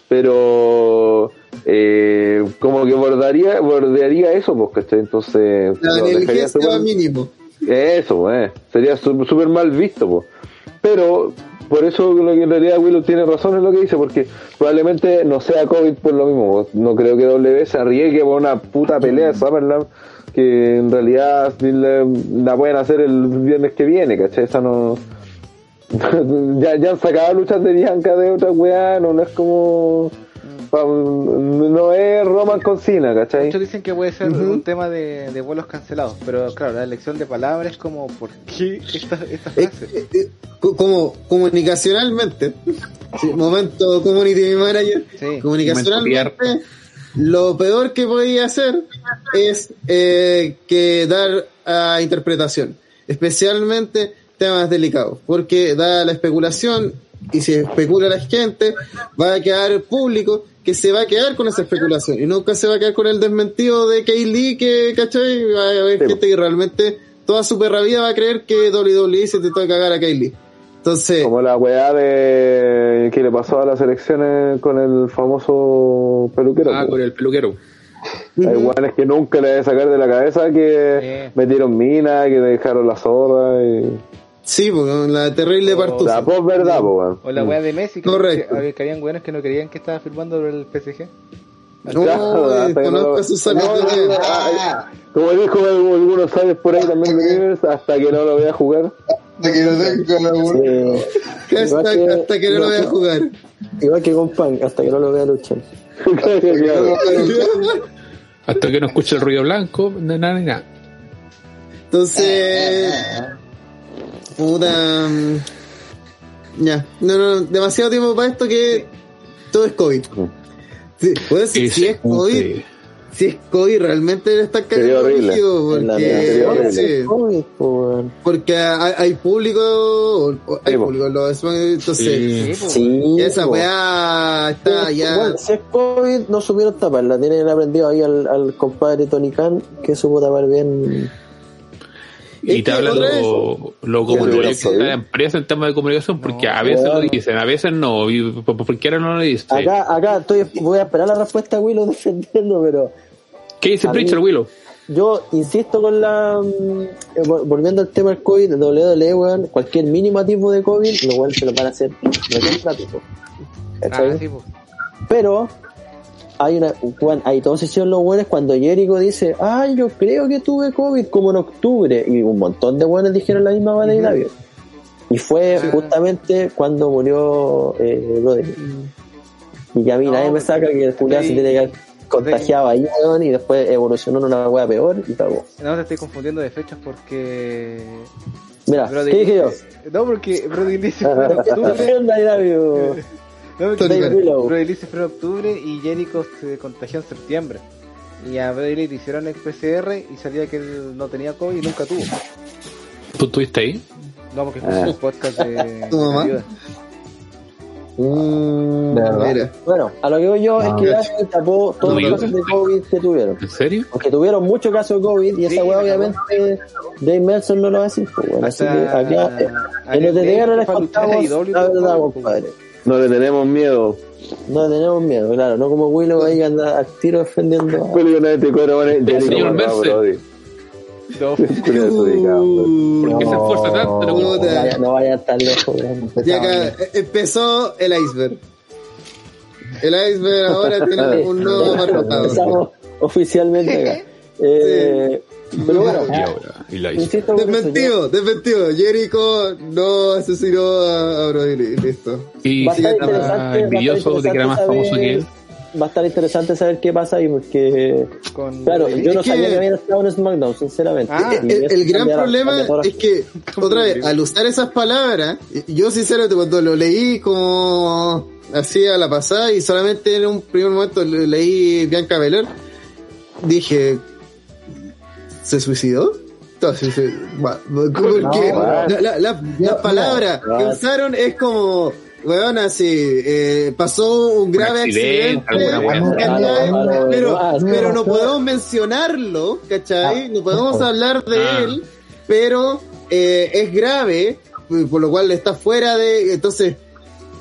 pero eh, como que bordaría, bordearía eso, pues, ¿cachai? Entonces, La dejaría va mínimo. eso, eh. Sería súper mal visto, po. Pero, por eso lo que en realidad Willow tiene razón en lo que dice, porque probablemente no sea COVID por lo mismo. po. No creo que W se arriesgue por una puta pelea de Summerland que en realidad la pueden hacer el viernes que viene, ¿cachai? Esa no... <laughs> ya, ya han sacado luchas de Bianca de otra weá, no, no es como... No es Roman con Cena, ¿cachai? Muchos dicen que puede ser un tema de, de vuelos cancelados, pero claro, la elección de palabras es como, ¿por qué esta, esta frase? eh, eh, co- como comunicacionalmente, sí, momento community manager, Sí. comunicacionalmente, lo peor que podía hacer es eh, que dar a interpretación, especialmente temas delicados, porque da la especulación y si especula la gente, va a quedar público que se va a quedar con esa especulación y nunca se va a quedar con el desmentido de Kaylee que, ¿cachai? Va a haber Sí. gente que realmente toda su perra vida va a creer que WWE se trató de cagar a Kaylee. Entonces, Como la weá de que le pasó a las elecciones con el famoso peluquero. Ah, con el peluquero. Hay weones que nunca le voy a sacar de la cabeza que Sí. metieron mina, que dejaron la zorra y... sí, pues, la terrible partusa. La post verdad, po. O la weá de Messi, que, Correcto. que, había- que habían weones que no querían que estaba firmando el PSG. No, eh, <laughs> no- conozco sus Como dijo algunos años por ahí también hasta que no lo vea jugar. Hasta que no tenga Hasta, que- no lo voy a jugar. Igual que con Pan, hasta que no lo vea luchar. <laughs> Claro. <laughs> Hasta que no escuche el ruido blanco, no nada ni nada. Entonces, puta. mm, Ya, no, no, demasiado tiempo para esto que todo es COVID. Sí, pues, si, si es COVID, si es COVID, realmente le están la porque, sí, pues, weón. porque hay, hay público, hay Sí, público, en los entonces, Sí. Sí, esa weá está Sí, ya. bueno, si es COVID, no supieron taparla. Tienen aprendido ahí al, al compadre Tony Khan que supo tapar bien. Y te que habla otra vez- lo, lo sí. de la empresa en temas de comunicación, porque a veces lo dicen, a veces no, y por- por qué ahora no lo dicen. Acá, acá estoy, voy a esperar la respuesta a Willow <laughs> defendiendo, pero ¿Qué dice mí- Willow? yo insisto con la. mm, eh, vol- volviendo al tema del COVID, WWE, weón, cualquier mínimo tipo de COVID, los weones se lo van a hacer. ¿Cachai? Ah, sí, pues. Pero hay una hay todos hicieron los buenos cuando Jericho dice, ay yo creo que tuve COVID como en octubre y un montón de buenos dijeron la misma uh de y fue justamente cuando murió eh, y que a mí No, nadie me saca que el Julián se tiene que haber contagiado ahí y después evolucionó en una wea peor y cagó No te estoy confundiendo de fechas porque. mira Brody ¿qué dije yo? No, porque Brody dice <laughs> <laughs> Brody Lee se fue en octubre y Jericho se contagió en septiembre. Y a Brody Lee le hicieron el PCR y salía que él no tenía COVID y nunca tuvo. ¿Tú estuviste ahí? No, porque escuché un podcast de, ¿Tu mamá? de. Mm, De verdad. mira. bueno a lo que voy yo es que Ah. Daniel tapó todos No, los casos de COVID que tuvieron ¿En serio? Porque tuvieron muchos casos de COVID y esa Sí, weá me obviamente Dave Meltzer no lo va a decir. Pues, bueno, así que Hasta- acá eh, en los Dave DTR les fue a luchar contamos la verdad, compadre. No le tenemos miedo. No tenemos miedo, claro, no como Willow ahí que anda al tiro defendiendo. a- Pero yo no te cuero, bueno, Jericho señor Mercer. No. ¿Por qué se esfuerza tanto? No, no vaya, no vaya tan lejos. weón. Y acá eh, empezó el iceberg. El iceberg ahora tiene un nuevo apartado. Empezamos oficialmente acá. <laughs> Eh, pero bueno, Y ahora, y la hizo. Desmentido, desmentido. Jericho no asesinó a, Brody Lee, listo. Y Va a estar estaba interesante, envidioso va a de estar que era más famoso que él. va a estar interesante saber qué pasa ahí porque Con claro, yo no que- sabía que había estado en SmackDown, sinceramente. Ah, el, gran problema es que, <laughs> otra vez, al usar esas palabras, yo sinceramente cuando lo leí como así a la pasada y solamente en un primer momento le- leí Bianca Belair, dije, ¿se suicidó? Entonces, va- porque la, la, la- la palabra que usaron es como, weón, así, eh, pasó un grave accidente. ¿cachai? De pero, no podemos mencionarlo, ¿cachai? No podemos hablar de Ah. él, pero eh, es grave, por lo cual está fuera de... Entonces,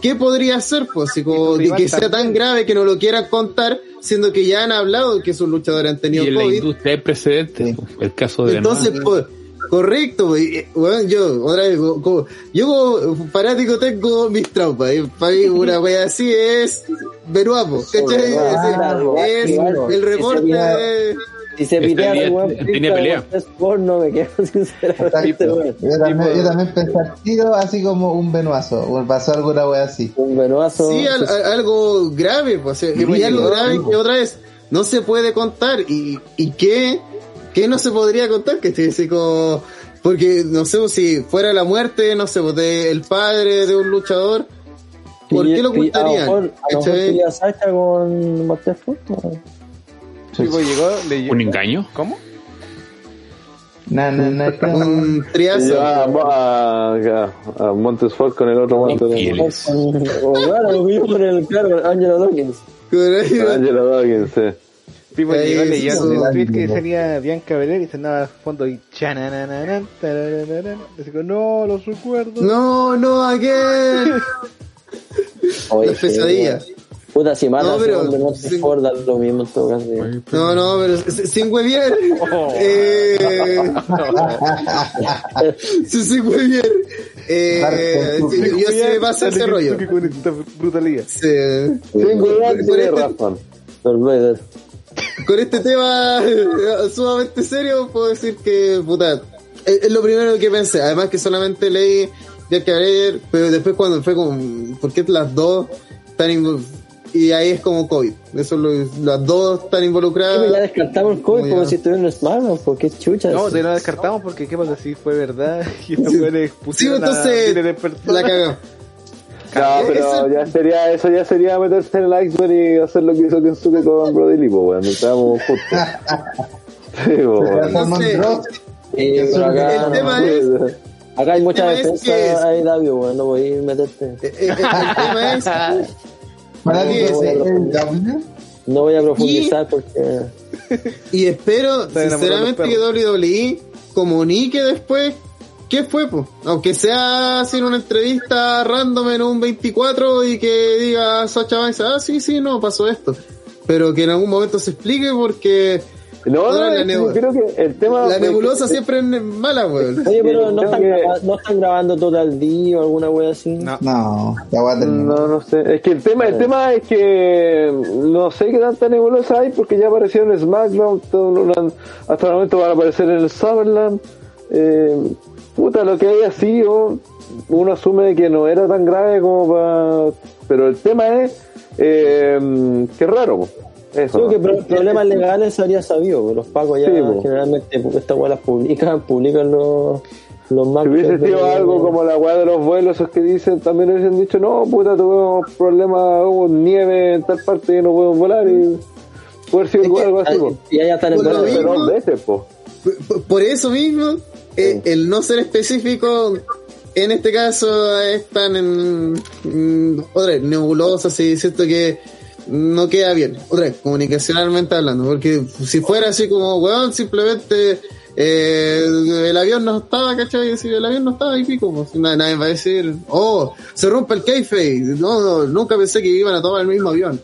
¿qué podría ser? Pues, si como de rival que sea tan grave que no lo quieran contar, siendo que ya han hablado que sus luchadores han tenido Y en la COVID. industria hay precedentes. El caso de Entonces, pues, correcto, pues, eh, weón, yo, otra vez, como- yo como fanático tengo mis traumas, y para mí una <laughs> wea así es Beruapo, ¿cachai? Ah, Es, es el reporte de... Si se Este pitea el weón tenía pinta pelea. de Sport, no me quedo <laughs> sinceramente. Yo también, yo también pensé al tiro así como un venuazo, o pasó alguna wea así. Un venuazo. Sí, al- al- algo grave, pues, y algo grave que otra vez no se puede contar, y, y qué, qué no se podría contar, que esté así como... Porque, no sé, pues, si fuera la muerte, no sé, pues, de el padre de un luchador, ¿por qué lo ocultarían? A lo mejor, a lo mejor con Ford, tipo llegó, le ¿Un engaño? ¿Cómo? Na, na, na, na. Un triazo. lleva a, a, a Montesfort con el otro Montes Infieles. O claro, lo mismo con el, claro, Angelo Dawkins. Con Angelo Dawkins, sí. Tipo Ahí llegó sí, leyendo sí. un tweet que salía Bianca Belair y sonaba a fondo y chananananan. Así como, no, los recuerdo. No, no, again. <laughs> Oye, Las pesadillas. Puta, si mata No, pero- hombre. Ford, da lo mismo en todo caso. sí. No, no, pero sin huevier. Oh. Eh, <laughs> sí, sin huevier. Eh, sí, yo sí me pasa ese rollo. Que con esta brutalidad. Sí. Sin Por tiene este- razón. Con este tema eh, sumamente serio, puedo decir que, puta, es, es lo primero que pensé. Además que solamente leí Jack Breyer, pero después cuando fue como, ¿por qué las dos están invo- Y ahí es como COVID. Eso es lo- las dos están involucradas. ya descartamos el COVID como bien. si estuvieran en SmackDown, porque chucha. No, te lo descartamos porque qué pasa si fue verdad <laughs> y estos Sí. Sí, entonces la cagó. No, pero Ese- ya sería, eso ya sería meterse en el iceberg y hacer lo que hizo Kensuke con <laughs> Brody pues, weón. Estábamos justos. <laughs> Sí, weón. Acá, El no. tema es, acá hay mucha tema es defensa que es- ahí, David, weón, no voy a meterte. eh, eh, el tema es, No voy a profundizar porque. <laughs> y espero sinceramente que WWE comunique después qué fue, pues. Aunque sea sin una entrevista random en un 24 y que diga Sacha Banks, ah, sí, sí, no, pasó esto. Pero que en algún momento se explique porque No, la creo que el tema. la nebulosa es- siempre es mala, weón. Oye, pero no están, que- graba- no están grabando todo el día o alguna wea así. No. No, ya voy a terminar. No, no sé. Es que el tema, el tema es que no sé qué tanta nebulosa hay porque ya aparecieron en SmackDown, hasta el momento van a aparecer en el Summerland. Eh, puta, lo que haya sido, uno asume que no era tan grave como para... Pero el tema es eh, que raro. Eso. Creo que ¿no? pro- problemas legales se habría sabido. Los pagos ya Sí, generalmente estas weas las publican, publican los, los Si marcos hubiese de- sido algo como la weá de los vuelos, esos que dicen, también hubiesen dicho, no, puta, tuvimos problemas, hubo nieve en tal parte y no podemos volar y puede ser algo, algo así, po. Y allá están en dos veces, po. Por- Por eso mismo, eh, el no ser específico, en este caso, están en. mm, otra vez, nebulosas y siento que no queda bien. Otra vez, comunicacionalmente hablando, porque si fuera así como, weón, simplemente. eh, el avión no estaba, ¿cachai? Si el avión no estaba y pico, pues nadie, nadie va a decir, oh, se rompe el kayfabe. No, no, nunca pensé que iban a tomar el mismo avión.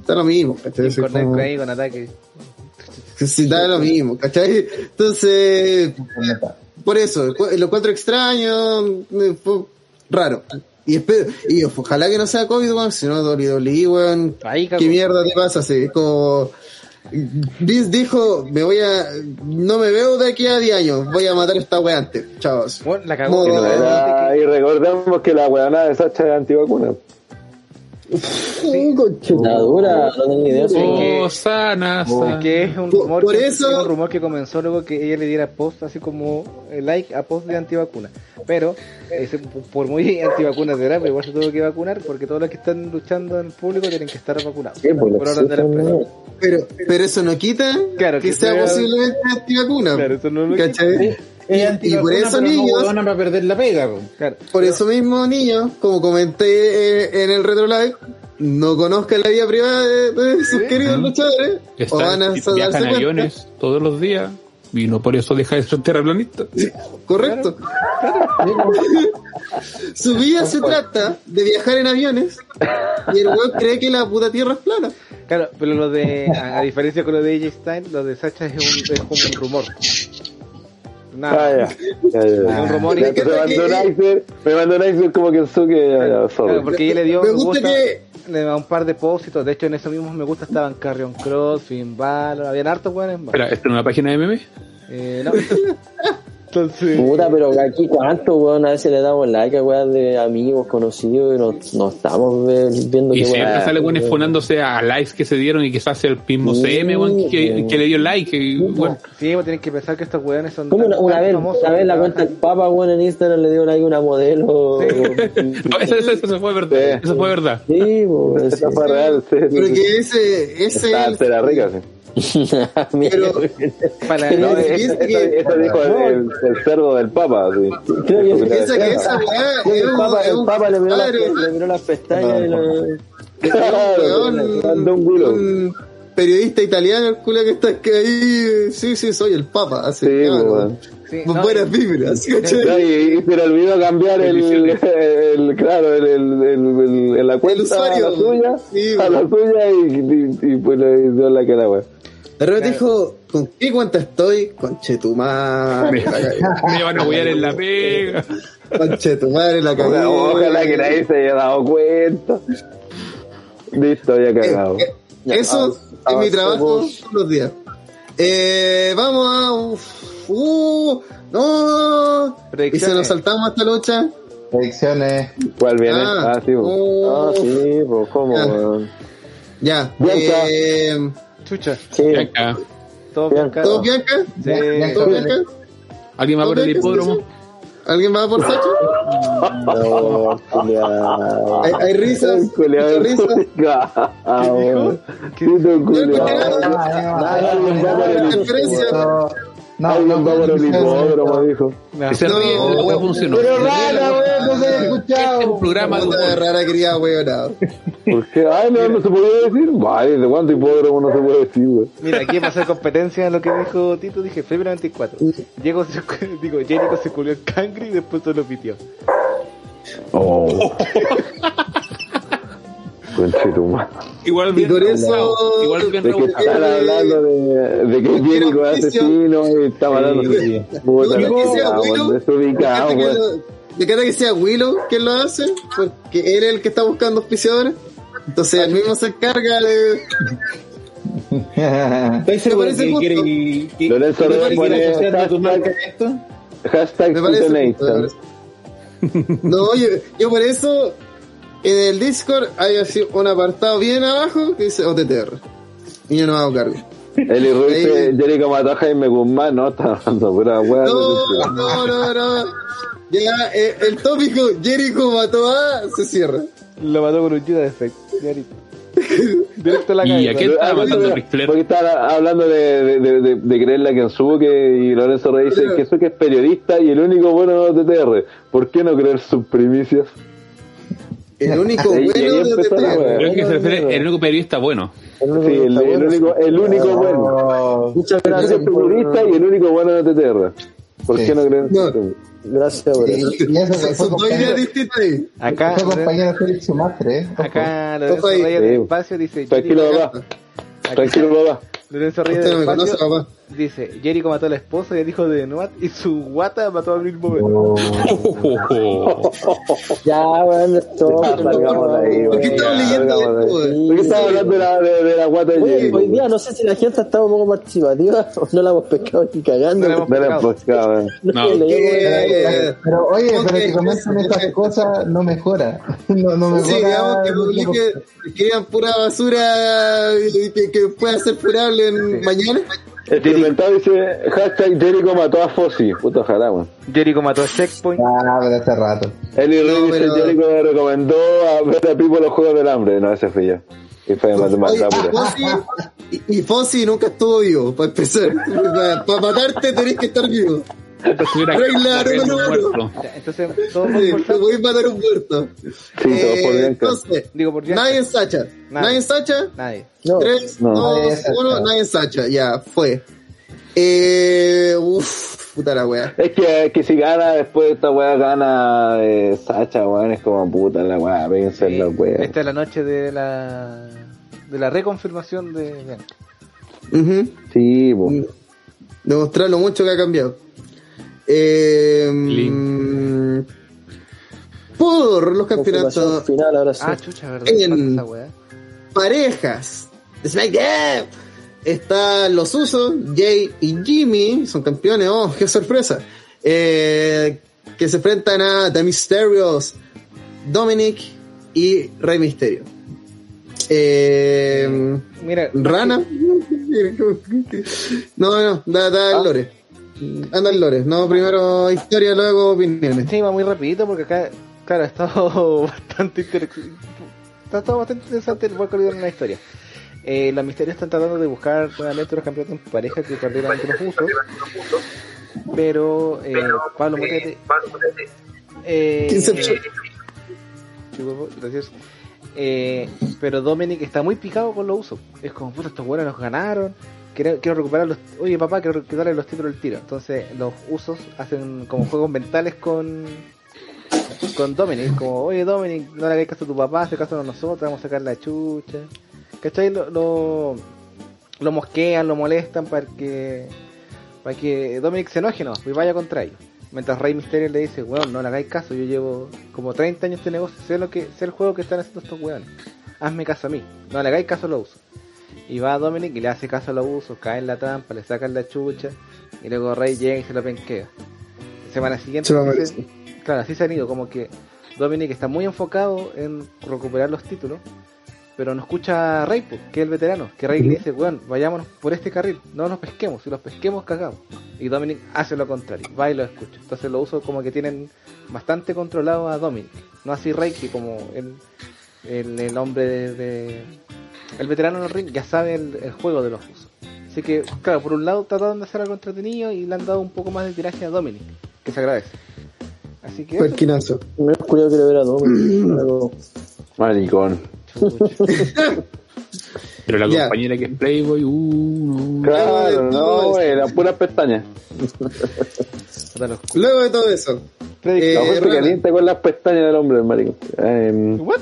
Está lo mismo, ¿cachai? Con como- ahí con ataque. Sí, da lo mismo, ¿cachai? Entonces, por eso, lo encuentro extraño, raro. Y espero, y ojalá que no sea COVID, weón, si no WWE, weón, Ahí, ¿qué mierda te pasa? Así, es como, Vince dijo, me voy a, no me veo de aquí a 10 años, voy a matar a esta weá antes, chavos. Bueno, la cagó. No, Y, recordemos que la weona de Sacha es antivacuna. La dura, no tengo ni idea. Oh, sana, sana. Que es un Por- rumor, por que, eso- es un rumor que comenzó luego que ella le diera post así como eh, like a post de antivacuna. Pero ese, por muy <laughs> antivacuna será, pero igual se tuvo que vacunar porque todos los que están luchando en el público tienen que estar vacunados. Sí, pues, por. Pero, pero eso no quita Claro, que, que sea sea- posiblemente antivacuna. Claro, eso no lo ¿Cachai? Es Y, y por eso, no niños, para perder la pega. Claro. por eso mismo, niños, como comenté eh, en el Retro Live, no conozcan la vida privada de, de sus queridos luchadores o van a viajan cuenta. aviones todos los días y no por eso deja de ser terraplanista. Correcto. Su vida se trata de viajar en aviones y el weón cree que la puta tierra es plana. Claro, pero lo de, a, a diferencia con lo de AJ Styles, lo de Sacha es, un, es como un rumor. Nada. Ah, ya. Ya, ya, ya. Es un rumor y Ya, Me mandó un me mandó un como que Suke, ya, ya, sorry. Claro, porque ella le dio Me gusta gusta, que- le da un par de pósitos. De hecho, en esos mismos me gusta estaban Carrion Cross, Finn Balor, habían hartos buenos. Espera, ¿esto es una página de meme? Eh, no. <laughs> Entonces, Puta, pero aquí cuánto, weón, a veces le damos like a weas de amigos, conocidos y no, no estamos viendo Y qué siempre weas, sale weón. exponándose a likes que se dieron y quizás sea el mismo Sí, CM weón, que, weón. que le dio like. y, bueno, sí, vos tienen que pensar que estos weones son. Como una, vez, famosos una vez que la cuenta del Papa, weón, en Instagram le dio like a una modelo. <laughs> no, eso, eso, eso fue verdad. Sí. Eso fue verdad. Sí, weón. <laughs> Esa fue real, sí. Pero que ese, ese Está- es Era rica, sí. <laughs> Mira, Para, Pero- <laughs> no, Eso, que- eso dijo el, el cerdo del Papa, sí. Creo que- piensa que esa weá es el un- Papa, el le miró, las, le miró las pestañas y lo... Mandó un periodista italiano, el culo que está que ahí, sí, sí, soy el papa, así, Sí, claro, weón. sí, con no, buenas vibras, ¿cachai? No, y, y se le olvidó cambiar el, <laughs> el, claro, el, el, el, el- la cuenta usuario. a la suya, Sí, a la suya y, y, y pues le dio la cara, weón. De repente dijo, ¿con qué cuenta estoy? Con Chetumar, <laughs> Me, me van a huear en la pega. con Chetumar en la Ojalá, cabeza. ojalá que nadie se haya dado cuenta. Listo, había cagado. Eh, Eso es mi trabajo todos los días. Eh, vamos a... uf, uh, no. Y se nos saltamos esta lucha. Predicciones. ¿Cuál viene? Ah, Ah, sí, oh, Ah, sí, pues, ¿cómo, Ya. weón? Ya. Eh, chucha. Sí, Bianca. Todo. Bianca. ¿Todo Bianca? Sí. ¿Todo Bianca? ¿Alguien va por el hipódromo? ¿Alguien va por Sacha? no, culiao. ¿Hay, hay risas? Culeado, ¿Mucha risa? culeado, weón. Puto culeado. Alguien va. No, Alguien va por el hipódromo, dijo. No. Se No. la wea funcionó. Pero rara, weón, no se ha Este es un escuchado. programa de rara quería weonado. ¿Por qué? Ay, no, no se podía decir. Vale, ¿de cuánto hipódromo no se puede decir, weón? Mira, aquí pasó competencia en lo que dijo Tito, dije febrero 24. Llegó, se, <laughs> digo, Jericho se culió el cangre y después solo pitió. Oh. <laughs> Igual Y bien por rebuscado. eso- Igual bien De que están hablando de, de que Jericho es asesino y está matando. sí. Puta, Yo creo que sea desubicado, Me encanta que weón. lo- Me encanta que sea Willow quien lo hace, porque él es el que está buscando auspiciadores. Entonces él mismo se encarga de. <laughs> ¿Estáis seguro parece que quiere que, Lorenzo hashtag- esto? Hashtag Me parece. No, yo, yo por eso en el Discord hay así un apartado bien abajo que dice OTTR. Y yo no hago cargo. Eli Ruiz Ahí- dice, Jericho mató a Jaime Guzmán, no, <laughs> está hablando pura weá. No, no, no, no. Ya, eh, el tópico Jericho mató a se cierra. Lo mató con un Judas Effect. ya listo. <laughs> Directo a la ¿Y cabeza. a qué estaba matando Ric Flair? Porque está hablando de, de, de, de, de a Kensuke y Lorenzo Rey dice que Kensuke es periodista y el único bueno de TTR. ¿Por qué no creer sus primicias? El <laughs> único bueno de empezó la OTTR. wea. Creo que se refiere el único periodista bueno. Sí, el, el único, el único bueno. Muchas gracias periodista y el único bueno de TTR. ¿Por Sí. qué no creen? No. Gracias por eso. Son dos ideas distintas ahí. Acá, compañero Félix Sumastre, ¿eh? Acá Lorenzo. Reyes del espacio dice Tranquilo, papá. Tranquilo, papá. Lorenzo Reyes del espacio papá. Dice, Jericho mató a la esposa y al hijo de Noat y su guata mató a Bill Bowman. Ya, weón, esto. Salgamos de ahí, ¿Por qué weón, estamos ya, leyendo esto, ahí. weón? ¿Por qué estamos hablando de la, de, de la guata de Jericho? hoy día no sé si la gente ha estado un poco participativa <laughs> o no la hemos pescado ni cagando. No la hemos pescado. No, Eh, Pero oye, pero que comenten ok. estas cosas no mejora. <laughs> No, no mejora. Sí, digamos que publique, que pura basura y que, que pueda ser curable en mañana. El comentado dice hashtag Jericho mató a Fossi. Puto ojalá, weón. Jericho mató a Checkpoint. Ah, pero hace rato. Eli No, Rey dice pero- Jericho me recomendó a ver a Pipo los Juegos del Hambre. No, ese fui yo. Y fue Oye. Fossi, y, y Fossi nunca estuvo vivo, para empezar. Para, <laughs> para matarte tenés que estar vivo. Número uno. muerto. Ya, Entonces, todos Sí, voy a matar un muerto. Sí, todos por Eh, entonces, Digo, por nadie en Sacha. Nadie en Sacha. Nadie. No, 3, no. 2, Nadie en Sacha. 1, nadie en Sacha. Ya, fue. Eh, uff, puta la wea. Es que, que si gana después esta weá gana eh, Sacha, weón, es como puta la weá, péguense en la weá. Esta es la noche de la de la reconfirmación de Bianca. Sí, po. Demostrar lo mucho que ha cambiado. Eh, por los campeonatos final ahora sí. Ah, chucha, ¿verdad? En- parejas de SmackDown están los Usos, Jay y Jimmy, son campeones, oh, qué sorpresa. Eh, que se enfrentan a The Mysterios, Dominic y Rey Misterio. Eh, Mira, Rana. <laughs> No, no, da, da el lore. Anda el lore. No, primero historia, luego opiniones. Sí, va muy rapidito porque acá, claro, ha estado <laughs> bastante interesante. Está todo bastante interesante el vuelco en la historia. Eh, los misterios están tratando de buscar nuevamente los campeones en pareja que perdieron ante los usos. Pero eh, Pablo Motete. Eh, 15 Sí, huevo, gracias. Eh, pero Dominic está muy picado con los usos. Es como, puta, estos buenos nos ganaron. Quiero, recuperar los. Oye, papá, quiero darle los títulos del tiro. Entonces, los usos hacen como juegos mentales con. Con Dominic. Como, oye, Dominic, no le hagas caso a tu papá, hace caso a nosotros, vamos a sacar la chucha. ¿Cachai? Lo, lo, lo mosquean, lo molestan para que. Para que Dominic se enoje, no, y vaya contra ellos. Mientras Rey Mysterio le dice, weón, no le hagáis caso, yo llevo como 30 años de negocio, sé lo que, sé el juego que están haciendo estos weones. Hazme caso a mí, no le hagáis caso a los usos. Y va Dominic y le hace caso a los usos, cae en la trampa, le sacan la chucha, y luego Rey llega y se lo penquea. Semana siguiente, Se se- claro, así se han ido, como que Dominic está muy enfocado en recuperar los títulos, pero no escucha a Rey, pues, que es el veterano, que Rey le dice, weón, vayámonos por este carril, no nos pesquemos, si los pesquemos cagamos. Y Dominic hace lo contrario, va y lo escucha. Entonces lo uso como que tienen bastante controlado a Dominic, no así Rey, que como el, el, el hombre de, de- el veterano en el ring ya sabe el, el juego de los usos. Así que, claro, por un lado trataron de hacer algo entretenido y le han dado un poco más de tiraje a Dominic, que se agradece. Así que... eso. Perquinazo. Me he curioso quiero ver a Dominic. <clears throat> pero- Maricón. <laughs> Pero la compañera que es Playboy, uh, no. Claro, no, güey, las puras pestañas. Puta, los- Luego de todo eso, Eh, La caliente con las pestañas del hombre, el maricón. Em, ¿What?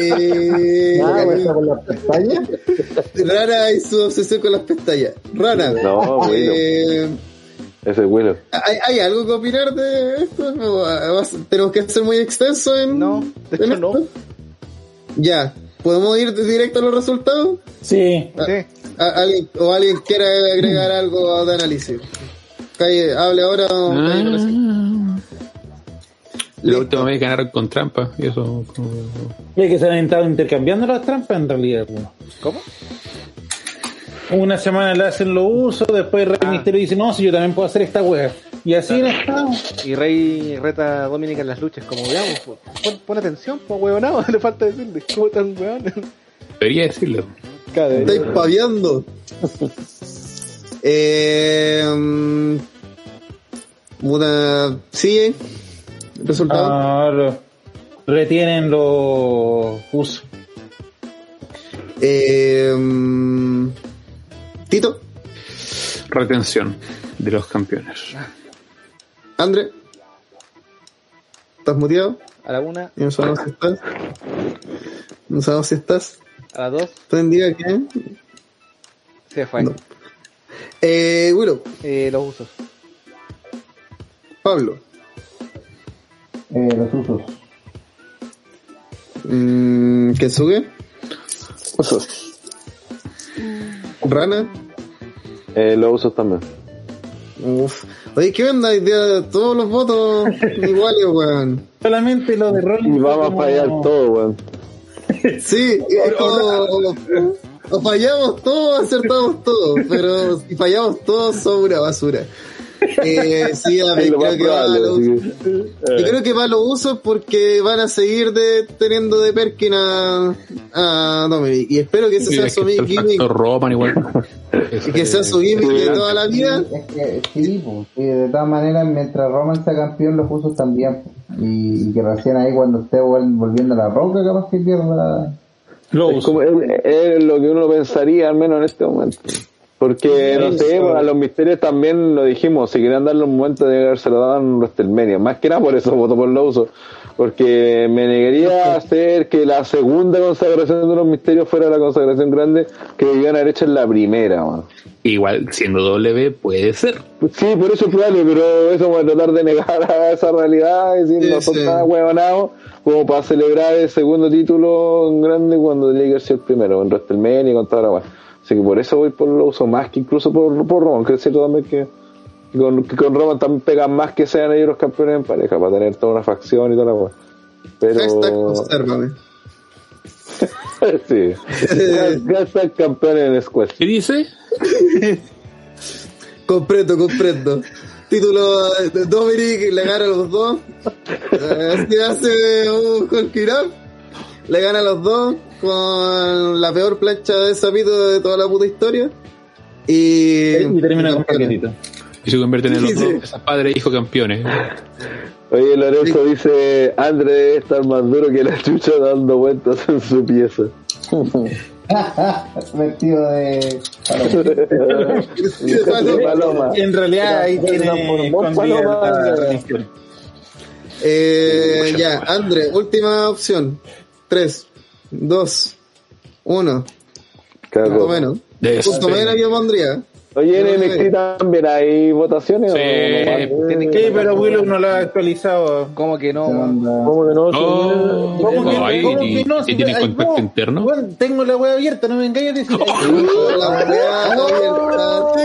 Eh, Ah, con la pestaña. <laughs> Rana y su obsesión con las pestañas. Rana. No, bueno. eh, ese es Willow. ¿hay, hay algo que opinar de esto? ¿O vas- ¿Tenemos que ser muy extenso en.? No, de hecho no. Ya. ¿Podemos ir directo a los resultados? Sí. Ah, Sí. a- alguien, ¿O alguien quiera agregar algo de análisis? Calle, hable ahora o calle eso. La última vez ganaron con trampa, y eso. como- Es que se han estado intercambiando las trampas en realidad. pues. ¿Cómo? Una semana le hacen los usos, después Rey Misterio dice, no, si yo también puedo hacer esta wea. Y así han estado. Y Rey reta a Dominic en las luchas, como, veamos, pon, pon atención, pues huevonado, <laughs> le falta decirle, ¿cómo tan weón? Debería decirlo. Estáis paviando. <laughs> eh, mm, puta, Resultado. Claro. Retienen los usos. Eh, Tito, Retención de los campeones. André. ¿Estás muteado? A la una, Y no sabemos si estás. No sabemos si estás. a las dos, ¿Tú en día qué? se fue. No. Eh, Willow, Eh, los usos. Pablo, Eh, los usos. mm, Kensuke, Usos. Rana. Eh, los usos también. Uf. Oye, ¿qué onda? Día todos los votos <laughs> iguales, weón. Solamente lo de Rolling. Y vamos a fallar todo, weón. Sí, es como- o fallamos todos, acertamos todos, pero si fallamos todos, somos una basura. Eh, sí, <laughs> a más creo que va a que- Yo creo que va a los usos porque van a seguir de, teniendo de Perkin a, a Dominic. Y espero que ese Sí, sea es su que gimmick, Roman igual. <laughs> y que sea su gimmick de toda la vida. Es que sí, pues, y de todas maneras, mientras Roman sea campeón, los usos también. Y, y que recién ahí, cuando esté vol- volviendo a la roca, capaz que pierda. Es, como- es- es lo que uno pensaría, al menos en este momento. Porque, no sé, a los misterios también lo dijimos, si querían darle un momento de haberse lo dado en WrestleMania. Más que nada por eso voto por lo uso. Porque me negaría a hacer que la segunda consagración de los misterios fuera la consagración grande que debían haber hecho en la primera, man. Igual, siendo W, puede ser. Sí, por eso es probable, pero eso voy a tratar de negar a esa realidad, es decir, Sí, no son sí. nada huevonados como para celebrar el segundo título en grande cuando tenía que sido el primero, en WrestleMania y con toda la. Así que por eso voy por lo uso más que incluso por, por Roman, que es cierto también que, que con, que con Roman también pegan más que sean ellos los campeones en pareja, para tener toda una facción y toda la weá. Pero... <laughs> Sí. <laughs> Hashtag campeones en Squash. ¿Qué dice? <laughs> Comprendo, comprendo. Título de Dominic le gana a los dos. Eh, Así hace un Hulk It Up. Le gana a los dos con la peor plancha de sapito de toda la puta historia. Y, Y termina con paquetito. Y se convierten en los Sí, dos, sí. padre e hijo campeones. Oye, Lorenzo dice, André debe estar más duro que la chucha dando vueltas en su pieza. <laughs> Vestido <laughs> de. Paloma. En realidad ahí tiene Paloma. Eh, ya, André, última opción. 3, 2, 1. Cago. Punto menos. Punto menos yo pondría. Oye, en NXT también hay votaciones Sí, o no? tiene Sí, pero Willow no lo ha actualizado. ¿Cómo que no? ¿Cómo que no? Oh, ¿Cómo que no, ahí, cómo y- que no? y Si tienen ay, contacto no. interno. Bueno, tengo la web abierta, no me engañes. <laughs> La abierta.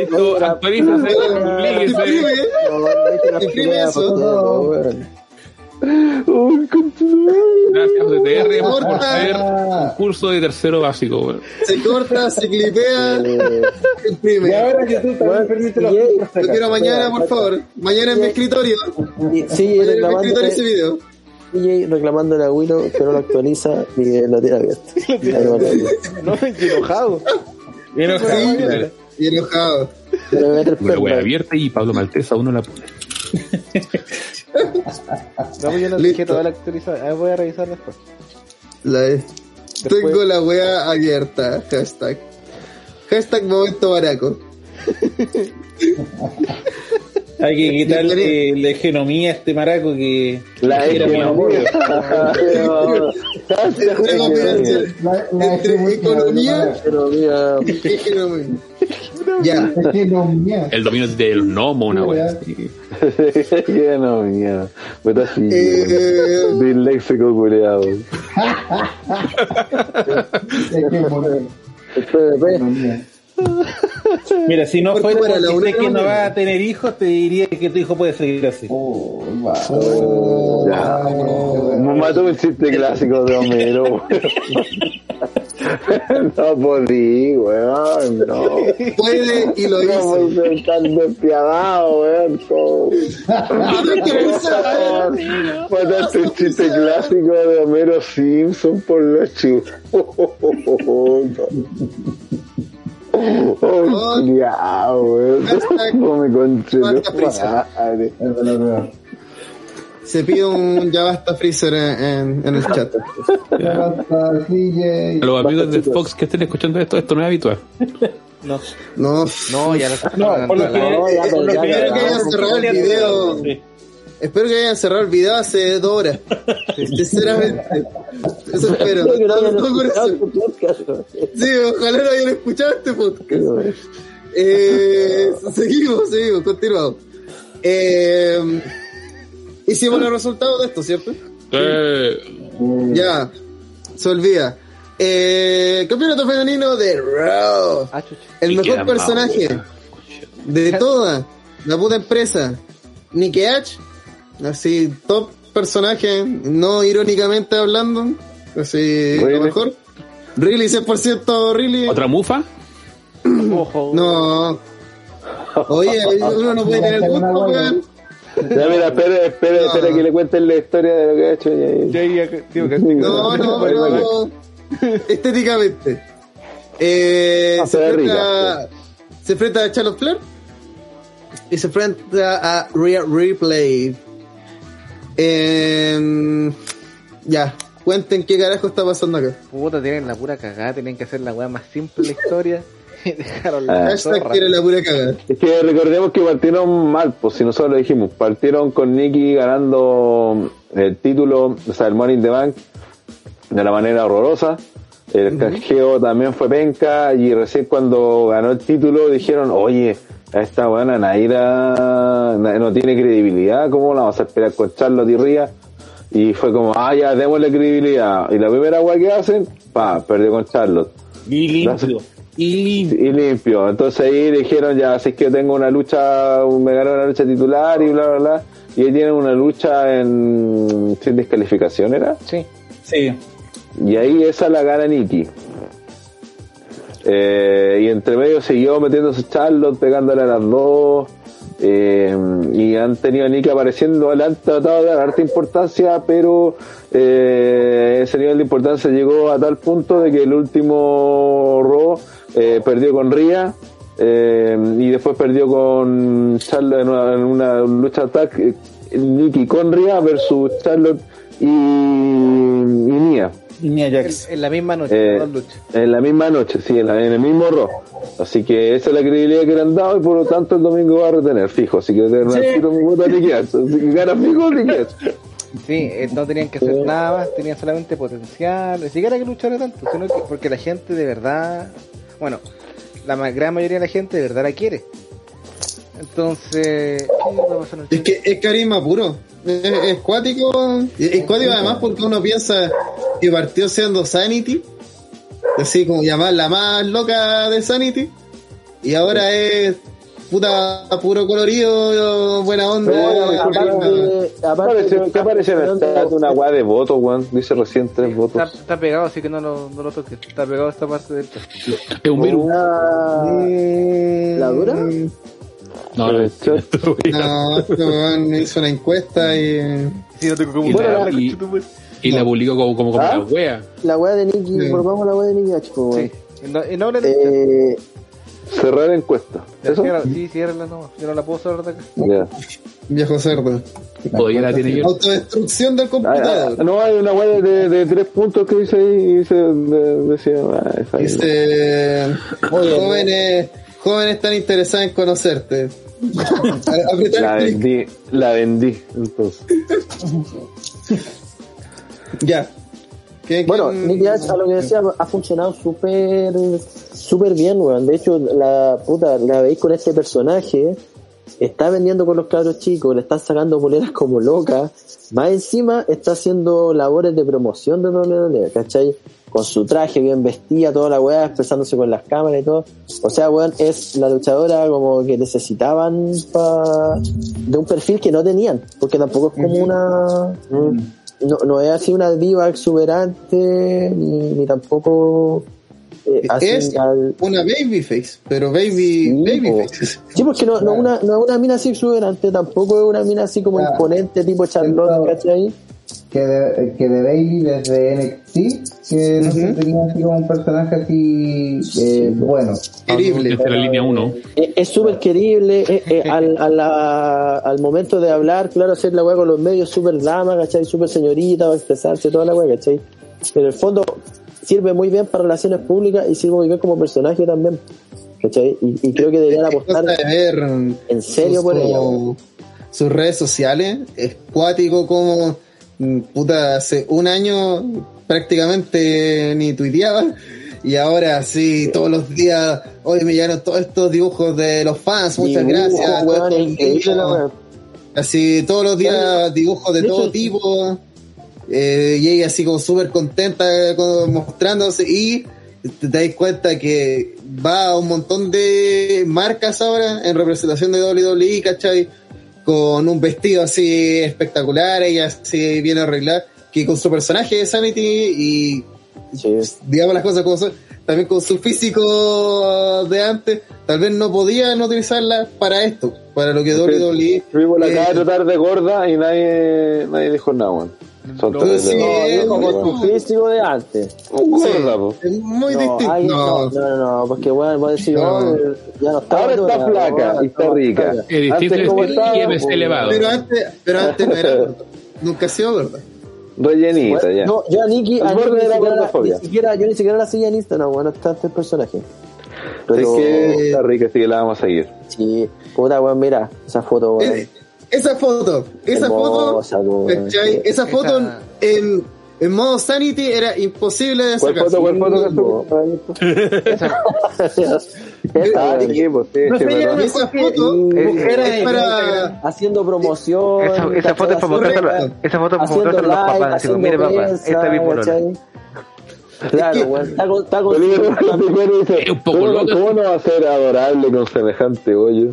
Listo, actualízase, oblíguese. Escribe, escribe eso. Gracias, DTR, por Corta. ser un curso de tercero básico. weón. Se corta, se clipea, <laughs> Y imprime. ahora que tú también permites los y- Lo quiero mañana, por favor. Mañana en mi escritorio. Y Mañana en mi escritorio ese video. DJ reclamándole a Willow que no lo actualiza y lo tiene abierto. <laughs> No, enojado. Enojado. Y enojado. Una abierta y Pablo Maltés aún no la pone. No, yo no dejé toda la actualizada. A ver, voy a revisar después. La- Tengo la wea abierta. Hashtag. Hashtag momento baraco. <laughs> Hay que quitarle la economía a este maraco que La que La. Ya. El dominio del gnomo, una wea. mierda. Puta así. Disléxico culeado. <laughs> <laughs> Mira, si no Porque fuera para la porque sé que no va a tener hijos, te diría que tu hijo puede seguir así. Oh. Ya. Oh, Me mató un chiste clásico de Homero. <laughs> no podí, weón, no. puede y lo hizo. ser tan despiadado, weón. Mataste un chiste clásico de Homero Simpson por la chupa. <laughs> Oh. Hashtag No me. Se pide un ya basta freezer en, en- el chat. Ya basta. A los amigos de Fox que estén escuchando esto, esto no es habitual. No, No, no, ya lo No, por lo que No, ya, por lo que ya, ya, ya cerrado el video. Sí. Espero que hayan cerrado el video hace dos horas. <laughs> Sinceramente. Eso espero. No escuchado podcast, weón. Sí, ojalá no hayan escuchado este podcast. Eh, seguimos, seguimos, continuamos. Eh, hicimos los resultados de esto, ¿cierto? Eh, Ya, se olvida. Eh, campeonato femenino de Raw. Ah. El mejor personaje de toda la puta empresa. Nicky H. Así, top personaje, no irónicamente hablando. Así, lo mejor. Really 100% really. ¿Otra mufa? Ojo. No. Oye, <laughs> uno no puede tener gusto, weón. Ya, mira, espera, espera, No. espera que le cuenten la historia de lo que ha hecho. Ya, ya. Ya, ya, digo que- No, no, pero estéticamente. Eh, Ah, se, enfrenta, se enfrenta a Charlotte Flair y se enfrenta a Rhea Replay. Eh, ya, cuenten qué carajo está pasando acá. Puta, tienen la pura cagada, tienen que hacer la weá más simple de la historia. <laughs> Dejaron la Ah. Hashtag quiere la pura cagada. Es que recordemos que partieron mal, pues si nosotros lo dijimos, partieron con Nicky ganando el título, o sea, el Money in the Bank, de la manera horrorosa. El canjeo también fue penca y recién cuando ganó el título dijeron, oye, a esta buena Naira na- no tiene credibilidad, ¿cómo la vamos a esperar con Charlotte y Ría? Y fue como, ah, ya, démosle credibilidad. Y la primera weá que hacen, pa, perdió con Charlotte. Y limpio. Y limpio. y limpio. Entonces ahí dijeron ya, si es que yo tengo una lucha, me ganó una lucha titular y bla, bla, bla. Y ahí tienen una lucha en sin descalificación, ¿era? Sí. Sí. Y ahí esa la gana Nikki. Eh, y entre medio siguió metiéndose Charlotte, pegándole a las dos. eh, y han tenido a Nikki apareciendo, le han tratado de dar harta importancia, pero eh, ese nivel de importancia llegó a tal punto de que el último Raw eh, perdió con Ria y después perdió con Charlotte en una, en una lucha tag Nikki con Ria versus Charlotte y, y Nia En, la misma noche, Eh, dos luchas. en la misma noche, sí, en, la- en el mismo Raw. Así que esa es la credibilidad que le han dado y por lo tanto el domingo va a retener, fijo. Así que de verdad Sí. Ash. Así que gana fijo. Sí, eh, no tenían que hacer nada más, tenían solamente potencial, ni siquiera que luchar tanto, sino que porque la gente de verdad, bueno, la gran mayoría de la gente de verdad la quiere. Entonces, ¿qué va a pasar en el Es que es carisma puro. Es, es cuático. Es es cuático además porque uno piensa que partió siendo Sanity. Así como llamar la más loca de Sanity. Y ahora es puta puro colorido, buena onda. Pero, carisma. aparte, aparte Parece- ¿Qué aparece en el chat? Una weá de votos, weón. Dice recién tres Está, votos. está pegado, así que no lo, no lo toques. Está pegado esta parte del chat. Es un virus. la, ¿La dura? <laughs> No, no. No, hizo una encuesta y. Sí, no tengo como Y la- y- la publicó como, como, como ¿Ah? la wea. La weá de Nicky, Sí. volvamos a la weá de Nicky H, po, weón. Sí, hablen del chat. Eh, Cerrar encuesta. ¿Eso? ciérrala, Sí, ciérrala no, yo no la puedo cerrar de acá. Viejo cerdo. Todavía la tiene yo. Autodestrucción del Ah, ah, computador. no, hay una weá de, de tres puntos que dice ahí y dice, de- decía, ah. Dice, jóvenes, jóvenes tan interesados en conocerte. La vendí, la vendí, entonces. Ya. ¿Qué- bueno, Nicky H, a lo que decía, ha funcionado súper súper bien, weón. De hecho, la puta, la veis con este personaje, está vendiendo con los cabros chicos, le están sacando boleras como loca, más encima está haciendo labores de promoción de WWE, ¿cachai? Con su traje bien vestida, toda la weá, expresándose con las cámaras y todo. O sea, weón, es la luchadora como que necesitaban pa- de un perfil que no tenían, porque tampoco es como una... No, no es así una diva exuberante, ni, ni tampoco... eh, Es al- una babyface, pero baby, Sí, babyface. Sí, porque no, no, una, no es una mina así exuberante, tampoco es una mina así como Claro. imponente, tipo Charlotte, ¿cachai? Que de, que de Bailey desde NXT, que no se tenía así como un personaje así eh, bueno. Querible. Desde la línea 1. Es es súper querible, eh, eh, <laughs> al, a la- al momento de hablar, claro, hacer la weá con los medios, súper dama, ¿cachai? Súper señorita, va a expresarse, toda la weá, ¿cachai? Pero en el fondo sirve muy bien para relaciones públicas y sirve muy bien como personaje también, ¿cachai? Y, y creo que deberían apostar de ver en serio por ella. sus redes sociales. Es cuático como, puta, hace un año prácticamente ni tuiteaba. Y ahora sí, todos los días, hoy me llegaron todos estos dibujos de los fans, muchas Dibujo, gracias. weón, increíble la. Así todos los días dibujos de De todo hecho, tipo. eh, y ella así como súper contenta como mostrándose y te, te das cuenta que va a un montón de marcas ahora en representación de WWE, ¿cachai? Con un vestido así espectacular, ella así bien arreglada, que con su personaje de Sanity y Sí. digamos las cosas como son, también con su físico de antes, tal vez no podían utilizarla para esto, para lo que WWE Vimos la eh, cara de tratar de gorda y nadie, nadie dijo nada, weón. Son Lo todos sí, eh, con no. físico de antes. Es muy No, distinto. ay, no, No. no, no, no, porque bueno, voy a decir, No. oh, ya no está. Ahora está dura, flaca y está rica. Es distinto. Pero antes, pero antes no era. Nunca ha sido gorda. Rellenita, Bueno, ya. yo, yo a Nikki, a El Nikki borde ni, siquiera, gordofobia. ni siquiera, yo ni siquiera la seguía en Instagram, bueno, está este personaje. Es Pero, que está rica, así que la vamos a seguir. sí, puta, weón, mira, esa foto, weón. Esa foto, esa Hermosa, foto, esa foto Esa- en, en modo Sanity era imposible de ¿Cuál sacar. foto, cuál foto, cuál <laughs> foto? Esa, foto es para... haciendo promoción. Esa, esa foto es para mostrárselo, Haciendo- esa foto es para los papás. Así mire papá, esta es mi polola. <laughs> Claro, weón, está con, está con Es un poco ¿cómo, loco, ¿cómo no va a ser adorable con semejante hoyo?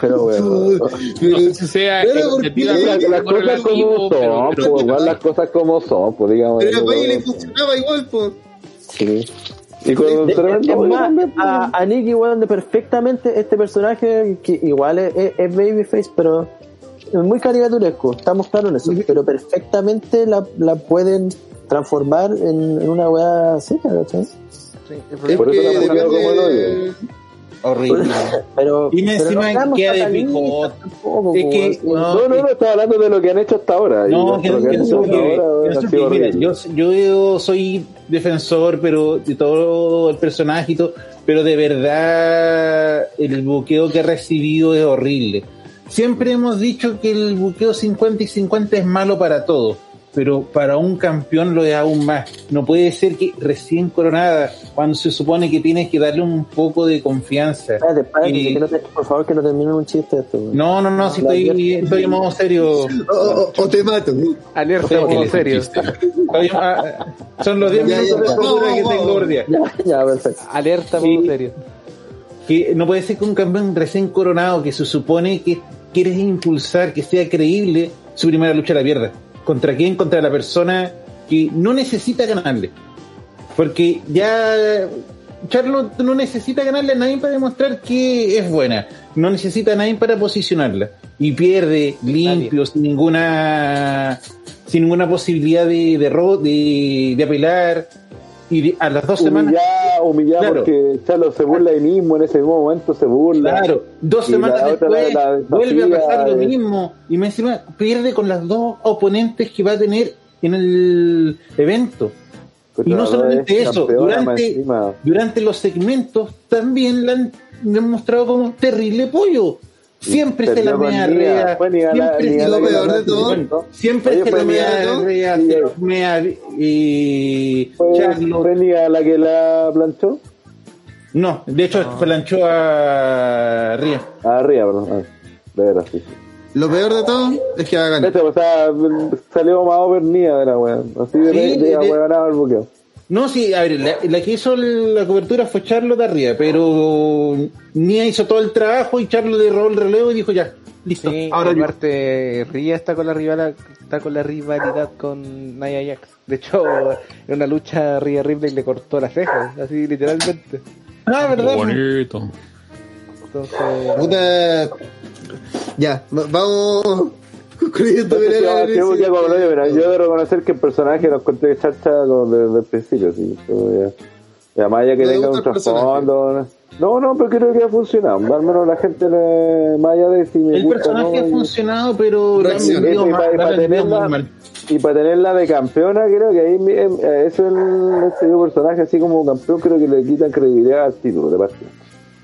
Pero weón. No sé si sea Pero, efectivamente Las cosas como son, pero- pues, igual las cosas como son, pues digamos. Pero a Valle le funcionaba igual, pues. Sí. Y con De- tremendo es hoyo más, pues. a, a Nicky, weón, de perfectamente este personaje, que igual es, es- es Babyface, pero es muy caricaturesco, estamos claros en eso, pero perfectamente la, la pueden transformar en, en una weá así, ¿cachai? Sí, Por eso la como el Horrible. <laughs> Pero, Y pero encima seamos queda de picot. Es que- no, No, no, no, estaba hablando de lo que han hecho hasta ahora. No, que, no no yo, yo soy defensor pero de todo el personaje y todo, pero de verdad el buqueo que ha recibido es horrible. Siempre hemos dicho que el buqueo 50 y 50 es malo para todo, pero para un campeón lo es aún más. No puede ser que recién coronada, cuando se supone que tienes que darle un poco de confianza. Espérate, espérate, Y- que no te- por favor que no termine un chiste esto. No, no, no, si La estoy, en modo serio. <laughs> O, o- o te mato. Alerta, en sí, serio. Estoy- ah, son los 10 Ya, minutos ya, de cordura que tengo por día. Ya, ya, perfecto. Alerta, Sí. en serio. que no puede ser que un campeón recién coronado que se supone que quieres impulsar, que sea creíble, su primera lucha la pierda. ¿Contra quién? Contra la persona que no necesita ganarle. Porque ya Charlotte no necesita ganarle a nadie para demostrar que es buena. No necesita a nadie para posicionarla. Y pierde limpio, sin ninguna sin ninguna posibilidad de, de, de, de apelar. Y de- a las dos semanas humillada Claro. porque Chalo se burla ahí mismo, en ese mismo momento se burla. Claro, dos semanas después la- la vuelve a pasar lo eh. mismo y me encima pierde con las dos oponentes que va a tener en el evento. Y no la solamente eso, durante, durante los segmentos también la han demostrado como terrible pollo. Siempre se la mea la- siempre que ganó mea- de todo. siempre se la mea la mea y ¿Fue, Charlotte. fue Nia la que la planchó? No, de hecho planchó a Ria. Ah, arriba, perdón. De veras, sí. Lo peor de todo es que va a ganar. O sea, salió más over Nia de la wea. Así de, Sí, de, de- de, el buqueo. No, sí, a ver, la, la que hizo la cobertura fue Charlotte arriba, pero Nia hizo todo el trabajo y Charlotte le robó el relevo y dijo ya, listo, Sí, ahora yo. aparte Ria está con la rival, está con la rivalidad con Nia Jax. De hecho, en una lucha Ria Ripley le cortó las cejas, así literalmente. Ah, verdad. Bonito. Entonces, Puta. Ya, va- vamos <laughs> como lo digo, mira, yo de reconocer que el personaje lo encontré chacha como desde el principio, sí. pero ya. Y además ya que ¿No te tenga un trasfondo. No, no, pero creo que ha funcionado. Al menos la gente, le, más allá de si me El gusta personaje no, ha y- funcionado, pero Y y han para tenerla-. Y para tenerla de campeona, creo que ahí eh, eh, eso es el este personaje así como campeón, creo que le quitan credibilidad al título de partida.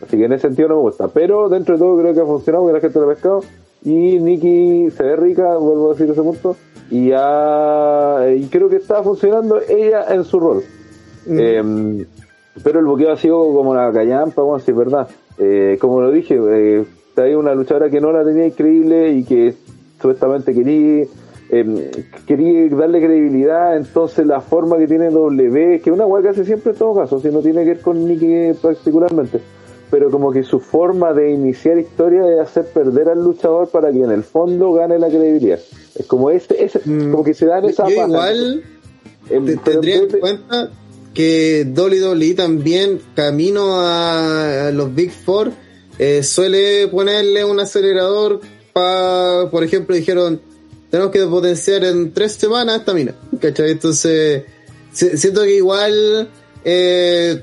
Así que en ese sentido no me gusta. Pero dentro de todo creo que ha funcionado porque la gente lo ha pescado. y Nikki se ve rica, vuelvo a decir ese punto, y, ya, y creo que está funcionando ella en su rol. Eh, pero el buqueo ha sido como la callampa, bueno, sí es verdad. Eh, como lo dije, eh, hay una luchadora que no la tenía increíble y que supuestamente quería eh, quería darle credibilidad, entonces la forma que tiene W, que es una hueá que hace siempre en todo caso, si no tiene que ver con Nikki particularmente, pero como que su forma de iniciar historia es hacer perder al luchador para que en el fondo gane la credibilidad. Es como ese, ese como que se dan esa Yo paja. igual te- pero tendría en cuenta que WWE también, camino a los Big Four, eh, suele ponerle un acelerador para, por ejemplo, dijeron, tenemos que potenciar en tres semanas esta mina, ¿cachai? Entonces, si- siento que igual eh,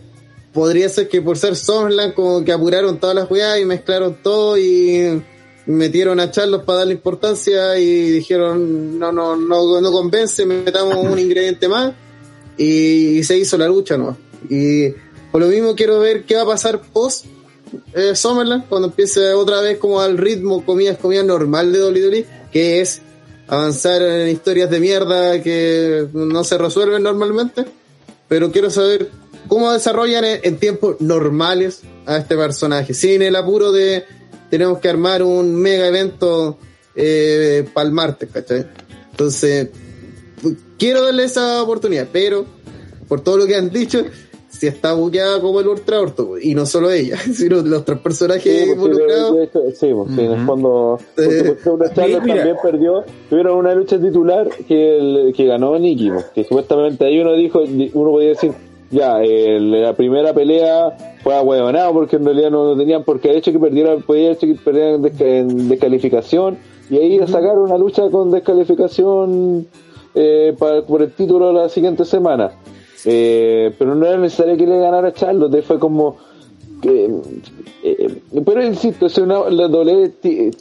podría ser que por ser SummerSlam como que apuraron todas las weas y mezclaron todo y metieron a Charlos para darle importancia y dijeron no no no no convence metamos un ingrediente más y, se hizo la lucha no y por lo mismo quiero ver qué va a pasar post eh, Summerland cuando empiece otra vez como al ritmo comillas comillas normal de WWE que es avanzar en historias de mierda que no se resuelven normalmente. Pero quiero saber cómo desarrollan en, en tiempos normales a este personaje, sin el apuro de tenemos que armar un mega evento eh, para el martes, ¿cachai? Entonces, quiero darle esa oportunidad, pero por todo lo que han dicho, si está buqueada como el ultra orto, y no solo ella, <laughs> sino los tres personajes Sí, pues, sí, involucrados. de hecho, sí, pues, sí, en el fondo, Eh, porque, porque una también perdió, tuvieron una lucha titular que, el- que ganó pues, que supuestamente ahí uno dijo, uno podía decir, ya, el- la primera pelea fue ahueonado porque en realidad no tenían, porque el hecho que perdiera, podía hecho que perdieran en, desca- en descalificación, y ahí sacaron una lucha con descalificación eh, para- por el título la siguiente semana. Eh, pero no era necesario que le ganara a Charlotte, fue como eh, pero insisto, es una, la doble-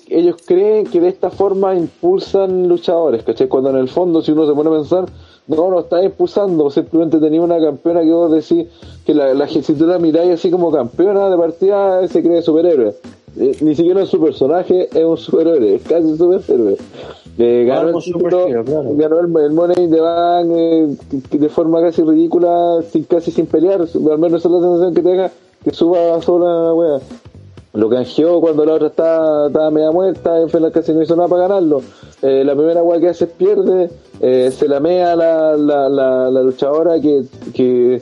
ellos creen que de esta forma impulsan luchadores, ¿cachai? Cuando en el fondo, si uno se pone a pensar, no, no está impulsando, simplemente tenía una campeona que vos decís que la, la si tú la miráis así como campeona de partida, se cree superhéroe. Eh, ni siquiera es su personaje, es un superhéroe, es casi un superhéroe. Eh, ganó el título, claro. ganó el, el Money the Bank eh, de forma casi ridícula, sin, casi sin pelear, al menos esa es la sensación que tenga, que suba sola, wea. Lo canjeó cuando la otra estaba, estaba media muerta, en final casi no hizo nada para ganarlo. La primera wea que hace es pierde, eh, se la mea la, la, la, la luchadora que, que,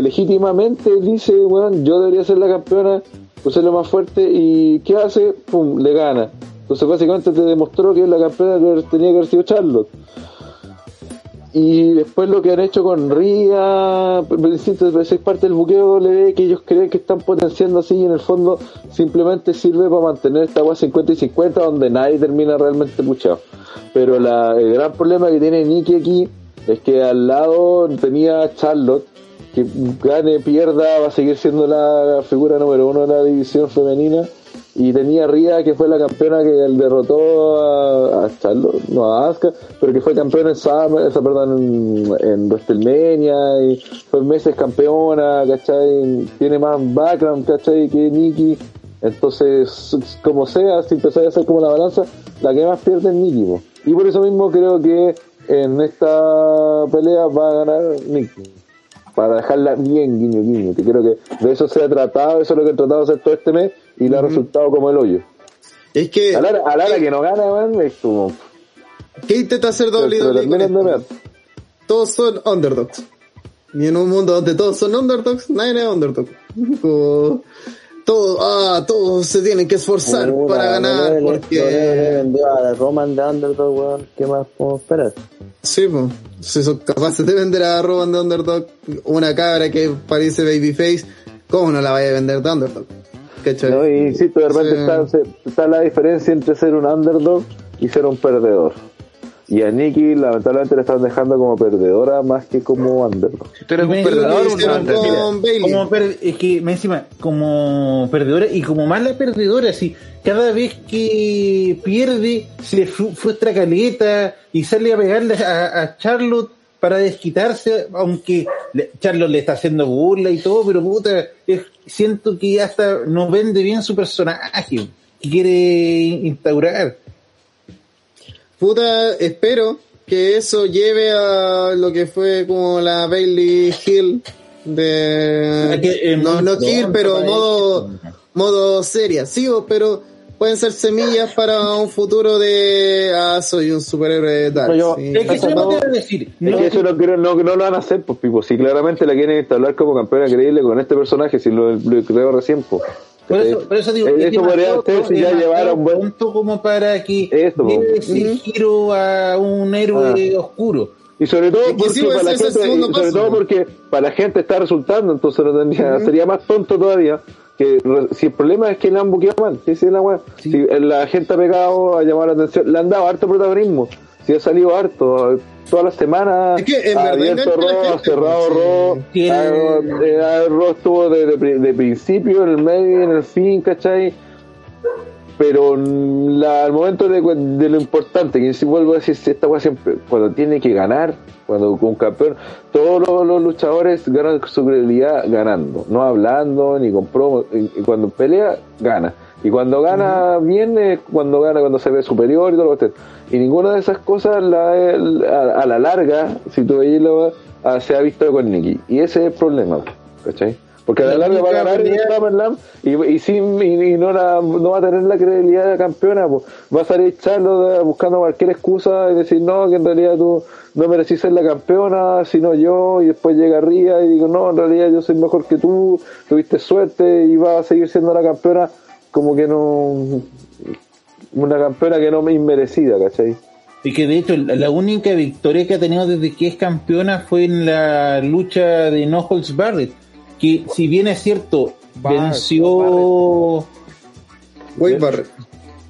legítimamente dice, weón, yo debería ser la campeona, pues es lo más fuerte, y ¿qué hace? Pum, le gana. Entonces básicamente te demostró que la campeona que tenía que haber sido Charlotte. Y después lo que han hecho con Ria, es parte del buqueo W que ellos creen que están potenciando así y en el fondo simplemente sirve para mantener esta agua 50 y 50 donde nadie termina realmente puchado. Pero la, el gran problema que tiene Nikki aquí es que al lado tenía Charlotte, que gane, pierda, va a seguir siendo la figura número uno de la división femenina. Y tenía a Ria, que fue la campeona que derrotó a, a Charlotte, no a Asuka, pero que fue campeona en Summer, perdón, en, en WrestleMania, y fue meses campeona, ¿cachai? Tiene más background, ¿cachai? Que Nikki. Entonces, como sea, si empezáis a hacer como la balanza, la que más pierde es Nikki. Y por eso mismo creo que en esta pelea va a ganar Nikki para dejarla bien guiño guiño, que creo que de eso se ha tratado, eso es lo que he tratado de hacer todo este mes y le ha resultado como el hoyo. Es que, A la hora, a la hora que no gana, man, es como... ¿qué intenta hacer WWE. Todos son underdogs. Y en un mundo donde todos son underdogs, nadie es underdog. Como, todos, ah, todos se tienen que esforzar para ganar, no le- no le porque... vendió a Roman de Underdog, weón. ¿Qué más podemos esperar? Sí, pues. Si son capaces de vender a Roman de Underdog, una cabra que parece babyface, ¿cómo no la vaya a vender de Underdog? ¿Cachai? ¿no? Y insisto, de repente Sí. está, está la diferencia entre ser un underdog y ser un perdedor. Y a Nikki lamentablemente la están dejando como perdedora más que como underdog. Si tú eres un perdedor, un. Como per- es que me encima, como perdedora y como mala perdedora, así, cada vez que pierde se fru- frustra caleta y sale a pegarle a, a Charlotte para desquitarse, aunque Charlotte le está haciendo burla y todo, pero puta, es- siento que hasta no vende bien su personaje que quiere instaurar. puta, espero que eso lleve a lo que fue como la Bailey Hill de... Que, eh, no, no Hill, pero modo, modo seria, sí, pero pueden ser semillas para un futuro de... Ah, soy un superhéroe de Dark. No, yo- sí. Es que eso No, a decir. Es No, que eso no, no, no lo van a hacer, pues, Pipo. Si claramente la quieren instalar como campeona creíble con este personaje, si lo, lo creo recién, pues. Por eso, por eso digo, Eh, es eso podría ser si ya llevara un buen. pronto como para que Eso, dé ese giro a un héroe oscuro. Y sobre todo porque sí, pues, para la gente, sobre todo porque para la gente está resultando, entonces no tendría, sería más tonto todavía que si el problema es que le han buqueado mal, si es la weá. Si la gente ha pegado, ha llamado la atención, le han dado harto protagonismo, si ha salido harto, todas las semanas Es que, en abierto a gente, cerrado sí. Raw, Sí, eh, Raw estuvo de, de- de principio, en el medio en el fin, ¿cachai? Pero mm, la- al momento de, de lo importante, que si vuelvo a decir, esta weá siempre, cuando tiene que ganar, cuando con un campeón, todos los, los luchadores ganan su credibilidad ganando, no hablando ni con promo, y, y cuando pelea, gana. Y cuando gana bien es cuando gana, cuando se ve superior y todo lo que. Y ninguna de esas cosas la, a, a la larga, si tú veis lo ah, se ha visto con Nicky. Y ese es el problema, ¿cachai? Porque a la larga va a ganar el y, y, sin, y, y no, la- no va a tener la credibilidad de campeona. Pues. Va a salir Charlo buscando cualquier excusa y decir, no, que en realidad tú no merecís ser la campeona, sino yo. Y después llega Ría y digo, no, en realidad yo soy mejor que tú, tuviste suerte y vas a seguir siendo la campeona. Como que no. Una campeona que no me inmerecida, ¿cachai? Y que de hecho la la única victoria que ha tenido desde que es campeona fue en la lucha de No Holds Barrett. Que si bien es cierto, venció... Wade Barrett.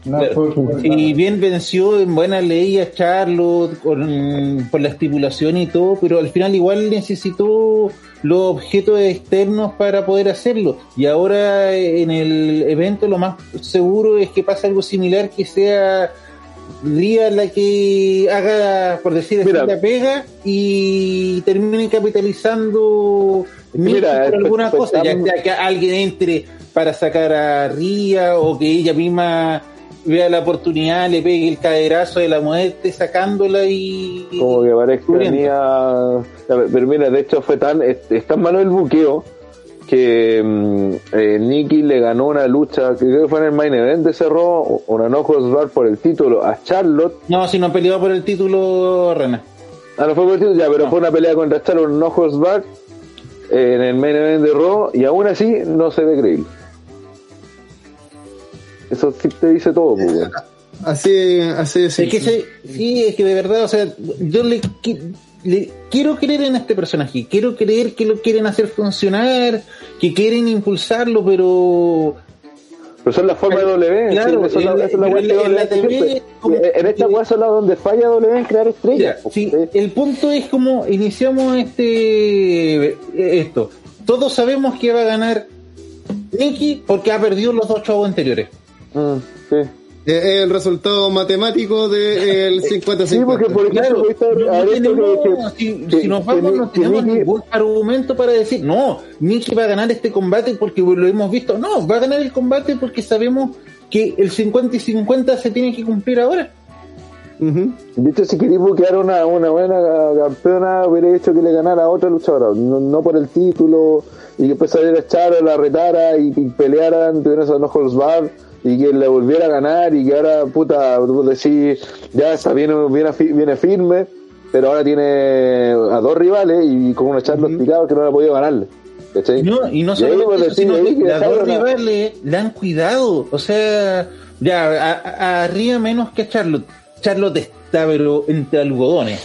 No, fue- fue- Si bien venció en buena ley a Charlotte con, por la estipulación y todo, pero al final igual necesitó los objetos externos para poder hacerlo. Y ahora eh, en el evento lo más seguro es que pase algo similar, que sea Ría la que haga, por decir así, la pega y termine capitalizando Mira, por alguna cosa, ya sea que alguien entre para sacar a Ría o que ella misma vea la oportunidad, le pegue el caderazo de la muerte sacándola y... como que parece que Descubriendo. tenía pero mira de hecho fue tan es, es tan malo el buqueo que mm, eh, Nikki le ganó una lucha que creo que fue en el main event de cerró una no Bar por el título a Charlotte No, si no peleó por el título, Rena. ah no fue por el título ya pero No. fue una pelea contra Charlotte no Bar en el main event de Raw y aún así no se ve creíble eso sí te dice todo pues, weón. <laughs> Así, así de Es que se- sí, es que de verdad, o sea, yo le, le quiero creer en este personaje, quiero creer que lo quieren hacer funcionar, que quieren impulsarlo, pero Pero son las formas de W. Claro, en eh, esta weá es la donde falla W en crear estrellas. Mira, sí, el punto es como iniciamos este esto. Todos sabemos que va a ganar Nicky porque ha perdido los dos chavos anteriores. Mm, sí. Eh, el resultado matemático del 50-50. <laughs> Sí, porque por ejemplo, Claro, ahorita- no ahorita tenemos- que- si, que- si nos vamos, no tenemos Nicky- ningún argumento para decir, no, Nicky va a ganar este combate porque lo hemos visto. No, va a ganar el combate porque sabemos que el 50 y 50 se tiene que cumplir ahora. Ujú. De hecho, si quería buquear una, una buena campeona, hubiera hecho que le ganara a otra luchadora, no, no por el título, y que después saliera Charo, la retara y, y pelearan, tuvieran esos ojos bar, y que le volviera a ganar, y que ahora, puta, decís, ya está, viene, viene, fi- viene firme, pero ahora tiene a dos rivales y con una charla explicada que no le ha podido ganarle. ¿cachai? Y no, y no Y ahí, solo pues, eso, decís, sino ahí que las dos rivales la han cuidado. O sea, ya, a, a Ría menos que a Charlotte. Charlotte está, pero entre algodones.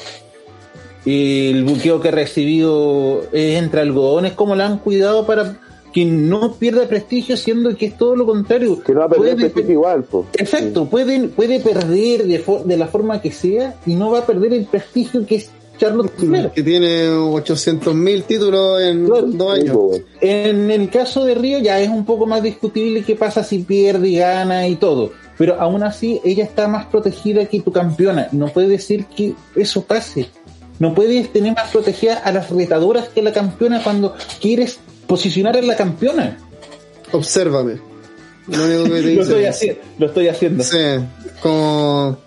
El buqueo que ha recibido es entre algodones, como la han cuidado para que no pierda prestigio, siendo que es todo lo contrario. Que no va a perder Puede- prestigio igual, pues. Exacto, puede, puede perder de, fo- de la forma que sea y no va a perder el prestigio que es Charlotte Flair. Que tiene 800.000 títulos en Claro. dos años. En el caso de Río ya es un poco más discutible qué pasa si pierde y gana y todo. Pero aún así ella está más protegida que tu campeona. No puede decir que eso pase. No puedes tener más protegida a las retadoras que la campeona cuando quieres posicionar a la campeona. Obsérvame. Lo único que te <laughs> Lo estoy, haci- lo estoy haciendo. Sí, como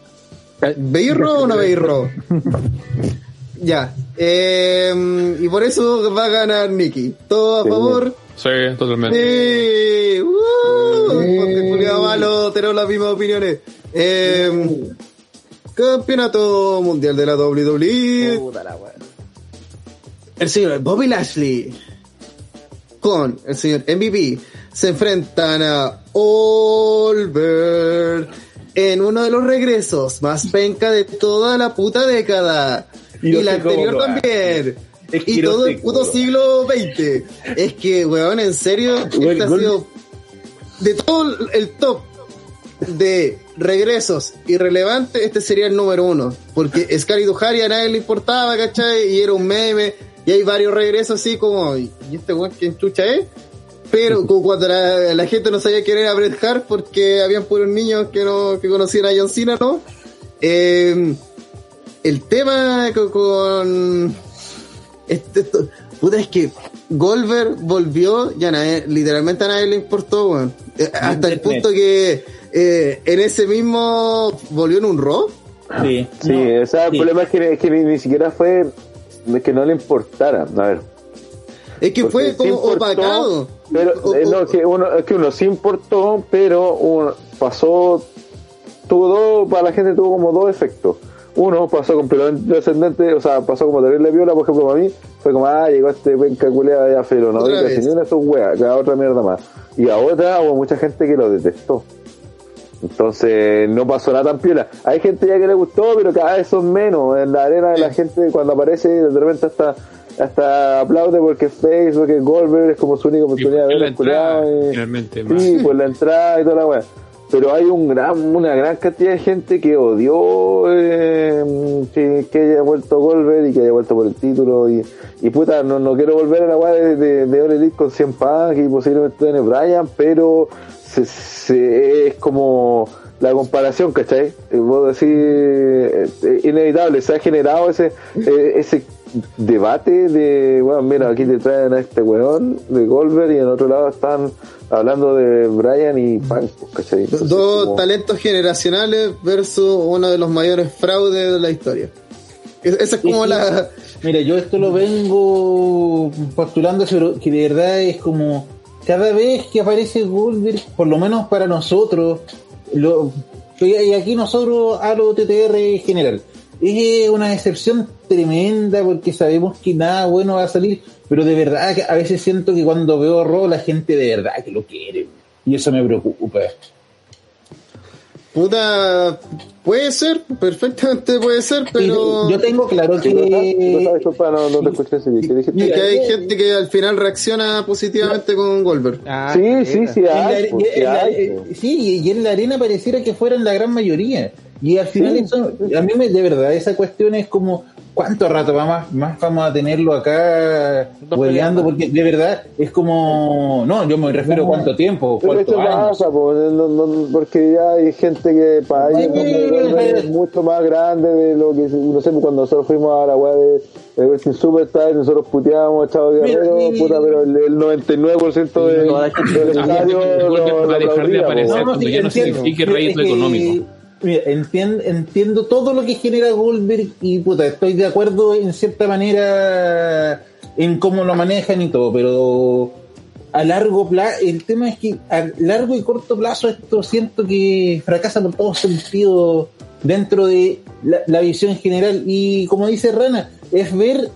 ¿Beirro o no Beirro? <laughs> ya. Eh, y por eso va a ganar Nicky. ¿Todo a Sí. favor? Sí, totalmente. Sí. ¡Uh! Porque Julián Malo, tenemos las mismas opiniones. Eh, campeonato mundial de la WWE. Puta la wea. El señor Bobby Lashley con el señor MVP se enfrentan a Olver en uno de los regresos más penca de toda la puta década. Y Y, la anterior también. Es que y todo el puto siglo XX. Es que, weón, en serio, este Gol- ha gol- sido de todo el top de regresos irrelevantes, este sería el número uno. Porque Scarlett Duhari a nadie le importaba, ¿cachai? Y era un meme. Y hay varios regresos así como, ¿y este weón quién chucha es? Pero <laughs> como cuando la, la gente no sabía quién era Bret Hart porque habían puros niños que no que conocían a John Cena, ¿no? Eh, el tema co- con... Este, esto- puta, es que Goldberg volvió y a nadie, literalmente a nadie le importó, weón. Eh, Hasta el punto que eh, en ese mismo volvió en un Raw. Sí, Sí, no, o sea, el sí. problema es que, que ni, ni siquiera fue que no le importara. A ver. Es que porque fue como importó, opacado. Pero, O- eh, o- no, que uno, es que uno sí importó, pero uno pasó, tuvo dos, para la gente tuvo como dos efectos. Uno pasó completamente descendente, o sea, pasó como terrible viola, por ejemplo, para mí, fue como, ah, llegó este penca culeada ya, pero no, ni una de sus weas, cada otra mierda más. Y a otra hubo mucha gente que lo detestó. Entonces no pasó nada tan piola. Hay gente ya que le gustó, pero cada vez son menos. En la arena de la gente cuando aparece de repente hasta hasta aplaude porque es face, porque es Goldberg, es como su única oportunidad de la ver al entrada, y- finalmente. Sí, pues la entrada y toda la weá. Pero hay un gran, una gran cantidad de gente que odió eh, que, que haya vuelto Goldberg y que haya vuelto por el título. Y, y puta, no, no quiero volver a la weá de, de, de All Elite con 100 Punk y posiblemente Daniel Bryan, pero se, se- es como la comparación, ¿cachai? Eh, Vos decís, eh, eh, inevitable, se ha generado ese, ese debate de, bueno, mira, aquí te traen a este weón de Goldberg y en otro lado están hablando de Bryan y Punk, ¿cachai? Entonces, Dos como- talentos generacionales versus uno de los mayores fraudes de la historia. Es- Esa es como sí. la... Mira, yo esto lo vengo postulando, pero que de verdad es como cada vez que aparece Goldberg, por lo menos para nosotros, lo, y aquí nosotros a lo TTR general, es una decepción tremenda porque sabemos que nada bueno va a salir, pero de verdad a veces siento que cuando veo Raw la gente de verdad que lo quiere y eso me preocupa. Puta, puede ser, perfectamente puede ser, pero... Yo tengo claro que. Y que hay gente que al final reacciona positivamente con Goldberg. Ah, sí, sí, sí, hay, pues, y- sí en la- hay, eh, pues. sí, y en la arena pareciera que fueran la gran mayoría. Y al final eso, a mí me, de verdad, esa cuestión es como, ¿cuánto rato más, más vamos a tenerlo acá hueleando? Porque de verdad es como, no, yo me refiero a cuánto tiempo, Pero pasa, pues, no- no- porque ya hay gente que para ellos es mucho más grande de lo que, no sé, cuando nosotros fuimos a la weá de, de Wrestling Superstar, nosotros puteábamos a Chavo Guerrero, puta, pero el, el 99% de- toda la gente- del pues. cuando ya no signifique rédito Es que, económico. Mira, entien- entiendo todo lo que genera Goldberg y puta, estoy de acuerdo en cierta manera en cómo lo manejan y todo, pero a largo plazo, el tema es que a largo y corto plazo esto siento que fracasa por todo sentido dentro de la, visión general y como dice Rana, es ver,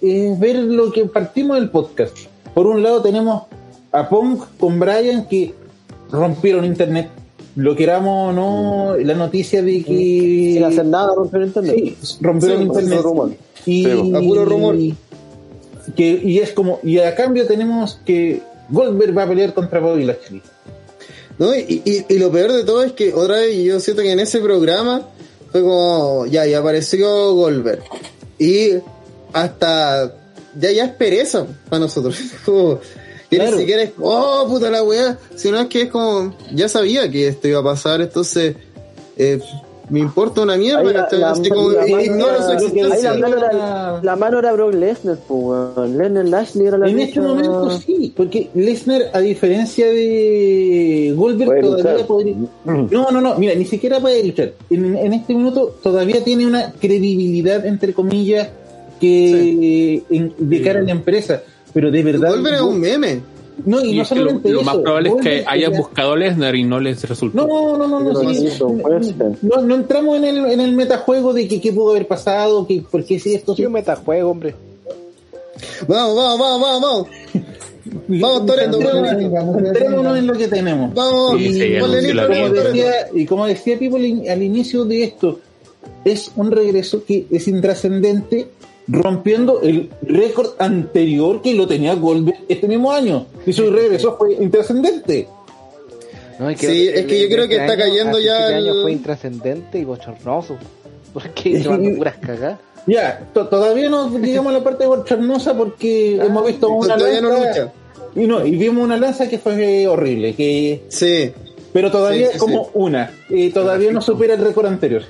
es ver lo que partimos del podcast. Por un lado tenemos a Punk con Brian que rompieron internet. Lo queramos o no, la noticia de que Sin hacer nada, romper internet. Sí, Sí, internet. rumor. Y, Sí, a puro rumor. Que, y es como, y a cambio tenemos que Goldberg va a pelear contra Bobby Lashley. ¿no? Y, y, y lo peor de todo es que otra vez yo siento que en ese programa fue como, ya, ya apareció Goldberg. Y hasta, ya, ya es pereza para nosotros. <laughs> Como, que Claro. ni siquiera es, oh, puta la weá, sino es que es como, ya sabía que esto iba a pasar, entonces, eh, me importa una mierda, la, ¿cachai? la- Así como, la ignoro su mano- era, la mano era Brock Lesnar, pues, weón. Lesnar Lashley era la En este momento sí, porque Lesnar, a diferencia de Goldberg, Puede todavía luchar. podría. No, no, no, mira, ni siquiera puede luchar. En, en este minuto todavía tiene una credibilidad, entre comillas, que en- de cara a la empresa. Pero de verdad. Goldberg es un meme. No, y, Y no lo, solamente lo eso. más probable es que Goldberg hayan ya- buscado a Lesnar y no les resultó. No, no, no, no, sí, ser. no, no entramos en el, en el metajuego de que qué pudo haber pasado, que por qué si esto Sí, un metajuego, hombre. Vamos, vamos, vamos, vamos, vamos. <laughs> Vamos, Toreto, centrémonos en lo que tenemos. Vamos, Sí, sí, ponle sí, nitro, la como Toreto. decía, y como decía al al inicio de esto, es un regreso que es intrascendente, rompiendo el récord anterior que lo tenía Goldberg este mismo año. Y su regreso fue intrascendente. No, y Sí, es que yo creo que este está año, cayendo ya el- año fue intrascendente y bochornoso. <laughs> Porque se mandó puras cagadas. Ya, to- todavía no llegamos a la parte bochornosa porque <laughs> hemos visto una no lanza lucha. y no, y vimos una lanza que fue horrible, que Sí. pero todavía Sí, sí, es como sí. una, y todavía no supera el récord anterior.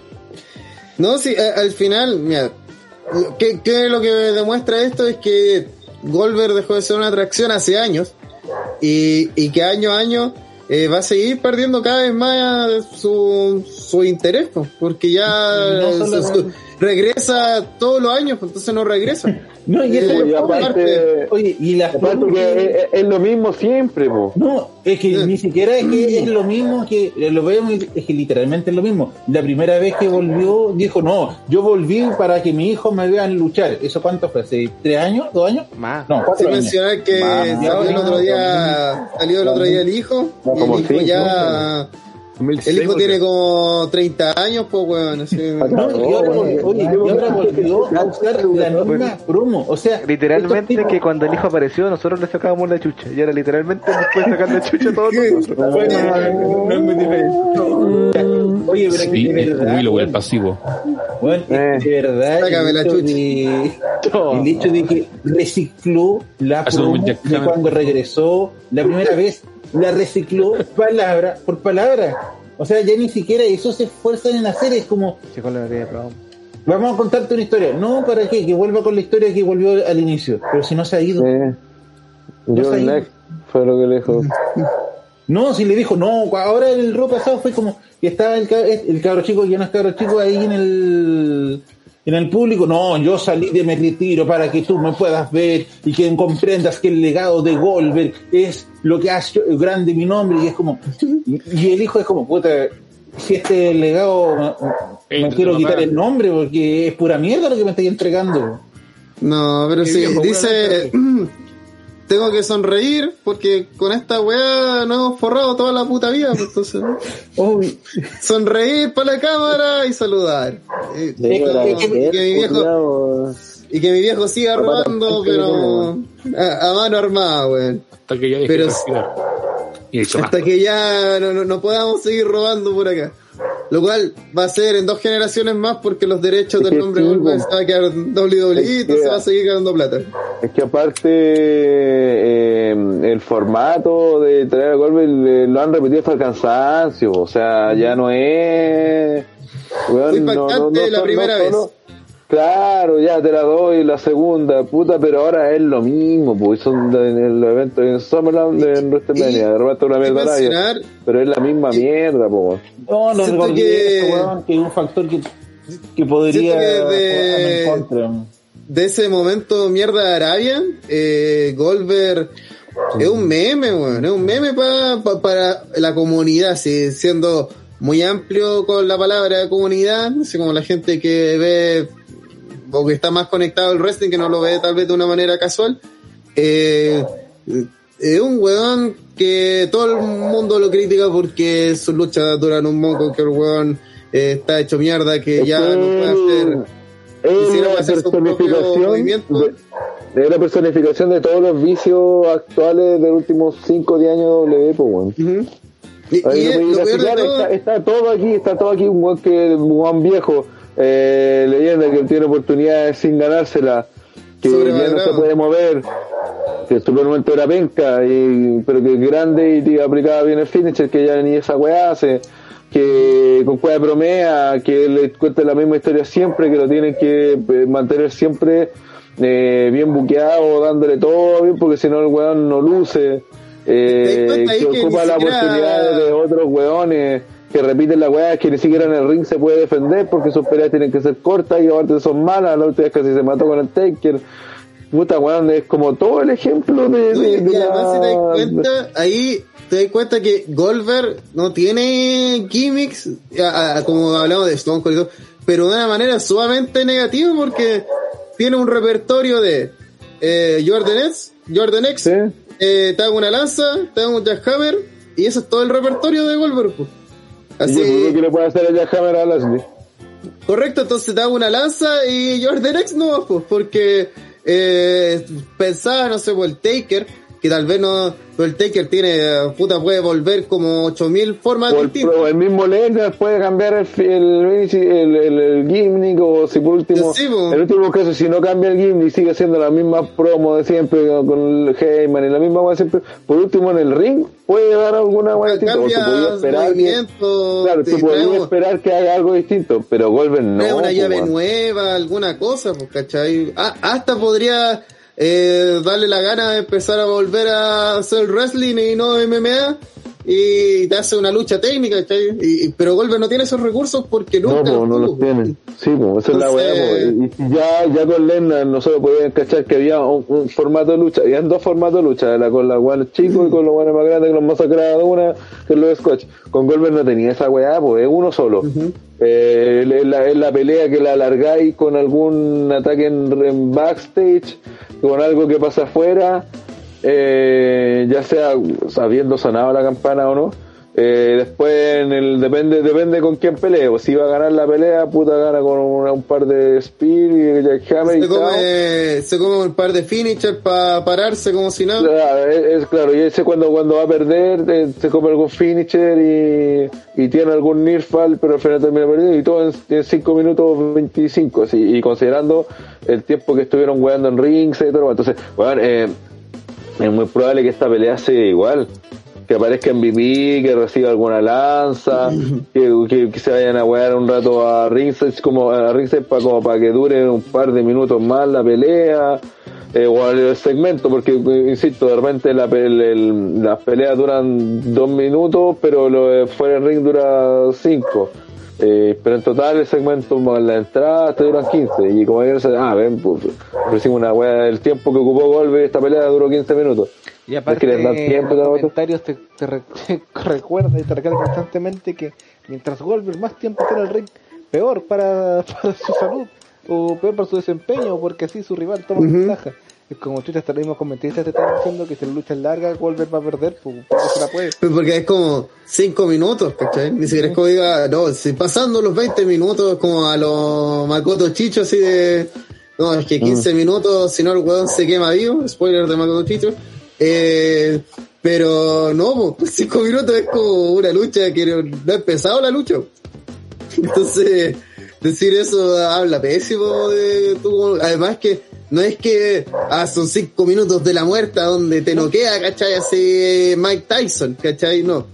No, sí, al final, mira, ¿qué, qué lo que demuestra esto? Es que Goldberg dejó de ser una atracción hace años y, y que año a año eh, va a seguir perdiendo cada vez más su, su interés, porque ya No su- regresa todos los años, pues, entonces no regresa. <laughs> No, y Eh, eso y aparte- Oye, y las Aparte que es, es lo mismo siempre, po. No, es que ni siquiera es que es lo mismo que lo vemos, es que literalmente es lo mismo. La primera vez que volvió, dijo, no, yo volví para que mi hijo me vean luchar. ¿Eso cuánto fue? ¿Hace tres años? ¿Dos años? Más. No, cuatro años. mencionar que Más, salió el otro día, salió el otro día el hijo, y como el hijo ya, el hijo tiene como 30 años, pues weón, así. No, y ahora, vol- oye, y ahora volvió a usar la misma promo. O sea, Literalmente que cuando el hijo apareció nosotros le sacábamos la chucha. Y ahora literalmente nos puede sacar la chucha a todos nosotros. Bueno, no es muy diferente. Oye, pero es Sí, que de verdad, Willow el bueno, pasivo. bueno, Eh. de verdad, Sácame el la hecho chucha. de- el hecho de que recicló la promo de cuando regresó la primera vez, la recicló palabra por palabra. O sea, ya ni siquiera eso se esfuerzan en hacer, es como, Sí, vamos a contarte una historia. No, ¿para qué? Que vuelva con la historia que volvió al inicio. Pero si no se ha ido. Eh, No. John Neck fue lo que le dijo. <laughs> No, si le dijo, no, ahora el rock pasado fue como que estaba el, cab- el cabro chico, que ya no es cabro chico, ahí en el en el público, no, yo salí de mi retiro para que tú me puedas ver y que comprendas que el legado de Goldberg es lo que hace grande mi nombre y es como, y, el hijo es como, puta, si este legado, me, me quiero quitar el nombre porque es pura mierda lo que me estáis entregando. No, pero sí, dice, <clears throat> tengo que sonreír porque con esta weá no hemos forrado toda la puta vida, pues, entonces, Uy, <laughs> sonreír para la cámara y saludar. Eh, Es que- que- y, que mi viejo, y que mi viejo siga robando, pero a, a mano armada, weón. Hasta que ya Pero-. Y Hasta que ya no, no, no podamos seguir robando por acá. Lo cual va a ser en dos generaciones más porque los derechos Es del nombre sí, Goldberg se va a quedar WWE y Es entonces que- va a seguir ganando plata. Es que aparte eh, el formato de traer a Goldberg eh, lo han repetido hasta el cansancio, o sea, ya no es... Fue impactante la primera vez. Claro, ya te la doy la segunda, puta, pero ahora es lo mismo, pues son de- en los eventos en Summerland, en WrestleMania, de repente una y mierda mencionar- pero es la misma mierda, pues. no, no Siento recordé que- weón, que es un factor que, que podría que de- en contra. de ese momento mierda de Arabia, eh, Goldberg es un meme, weón, es un meme pa- pa- para la comunidad, sí, siendo muy amplio con la palabra comunidad, así como la gente que ve o que está más conectado al wrestling, que no lo ve tal vez de una manera casual, eh, es un weón que todo el mundo lo critica porque sus luchas duran un moco, que el weón eh, está hecho mierda, que ya no puede hacer es Quisiera la hacer su propio personificación movimiento. de, es la personificación de todos los vicios actuales de los últimos 5 o 10 años W, pues, weón. Y, lo clasificar, todo, está, está todo aquí, está todo aquí, un weón que un viejo, eh, leyenda que tiene oportunidades sin ganársela, que ya no se puede mover, que en su momento era penca, y, pero que es grande y te aplicaba bien el finisher, que ya ni esa weá hace, que con cueva bromea, que le cuente la misma historia siempre, que lo tienen que eh, mantener siempre eh, bien buqueado, dándole todo bien, porque si no el weón no luce. Eh, cuenta que ocupa la siquiera- oportunidad de otros weones que repiten la weá, que ni siquiera en el ring se puede defender porque sus peleas tienen que ser cortas y aparte son malas. La última vez casi se mató con el Taker. Puta weón, es como todo el ejemplo de, y si te das cuenta, ahí te das cuenta que Goldberg no tiene gimmicks, a- a- como hablamos de Stone Cold y todo, pero de una manera sumamente negativa porque tiene un repertorio de eh, Jordan X, Jordan X, eh, te hago una lanza, te hago un jackhammer, y eso es todo el repertorio de Goldberg. pues. Así, que le puede hacer a Jackhammer a Lashley. Correcto, entonces hago una lanza y Jordan X no, pues, porque eh, pensaba, no sé, por el Taker, que tal vez no, el Taker tiene, puta, puede volver como 8000 formas O el, distintas. o el mismo Lesnar puede cambiar el, el, el, el, el gimmick o si por último, Sí, en último caso si no cambia el gimmick sigue haciendo la misma promo de siempre con el Heyman y la misma weá siempre, por último en el ring puede dar alguna weá distinta o se podía Cambia esperar que, movimiento, claro, se podía esperar que haga algo distinto, pero Goldberg no. una llave nueva, alguna cosa, pues, ¿cachai? Ah, hasta podría eh, darle la gana de empezar a volver a hacer wrestling y no MMA y te hace una lucha técnica. Y, pero Goldberg no tiene esos recursos porque No, nunca no tuvo. los tienen. Sí, po, esa es la weá. Entonces-. Y ya, ya con Lennon nosotros podíamos cachar que había un, un formato de lucha. Habían dos formatos de lucha, la con los guanes chicos y con los guanes más grandes que los masacraban de una, que es los Scotch. Con Goldberg no tenía esa weá, pues es uno solo. Eh, es, la, es la pelea que la alargáis con algún ataque en, en backstage, con algo que pasa afuera, eh, ya sea habiendo sonado la campana o no. Eh, después en el depende depende con quién pelee o si va a ganar la pelea puta gana con una- un par de speed y jackhammer Se come, se come un par de finishers para pararse como si nada. Claro, es, es claro, y ese cuando, cuando va a perder, eh, se come algún finisher y, y tiene algún nearfall, pero al final termina perdiendo, y todo en 5 minutos 25, así, y considerando el tiempo que estuvieron weando en rings y todo, entonces, bueno, eh, es muy probable que esta pelea sea igual. Que aparezca en MVP, que reciba alguna lanza, <laughs> que, que, que se vayan a wear un rato a ringside como a ringside para como para que dure un par de minutos más la pelea eh, o el segmento, porque eh, insisto, de repente la, el- las peleas duran dos minutos, pero lo de fuera del ring dura cinco. Eh, pero en total el segmento más la entrada te duran 15 y como se- ah ven pues ofrecimos una wea el tiempo que ocupó Golbe esta pelea duró 15 minutos. Y Es aparte, que les dan tiempo, en los comentarios te, te re- te <laughs> recuerda y te recalca constantemente que mientras Goldberg más tiempo en el ring, peor para, <laughs> para su salud o peor para su desempeño, porque así su rival toma ventaja. Es como tú hasta los mismos comentaristas te están diciendo que si la lucha es larga, Goldberg va a perder, pues porque se la puede. Pues Porque es como 5 minutos, ¿cachai? Ni siquiera es como diga, no, si pasando los 20 minutos, como a los Makoto Chicho, así de. No, es que 15 minutos, si no el weón se quema vivo, spoiler de Makoto Chicho. Eh, pero no, 5 <laughs> minutos es como una lucha que no no ha empezado la lucha. <laughs> Entonces, decir eso habla pésimo de tu. Además que no es que ah, son cinco minutos de la muerte donde te noquea, ¿cachai? Así Mike Tyson, ¿cachai? No.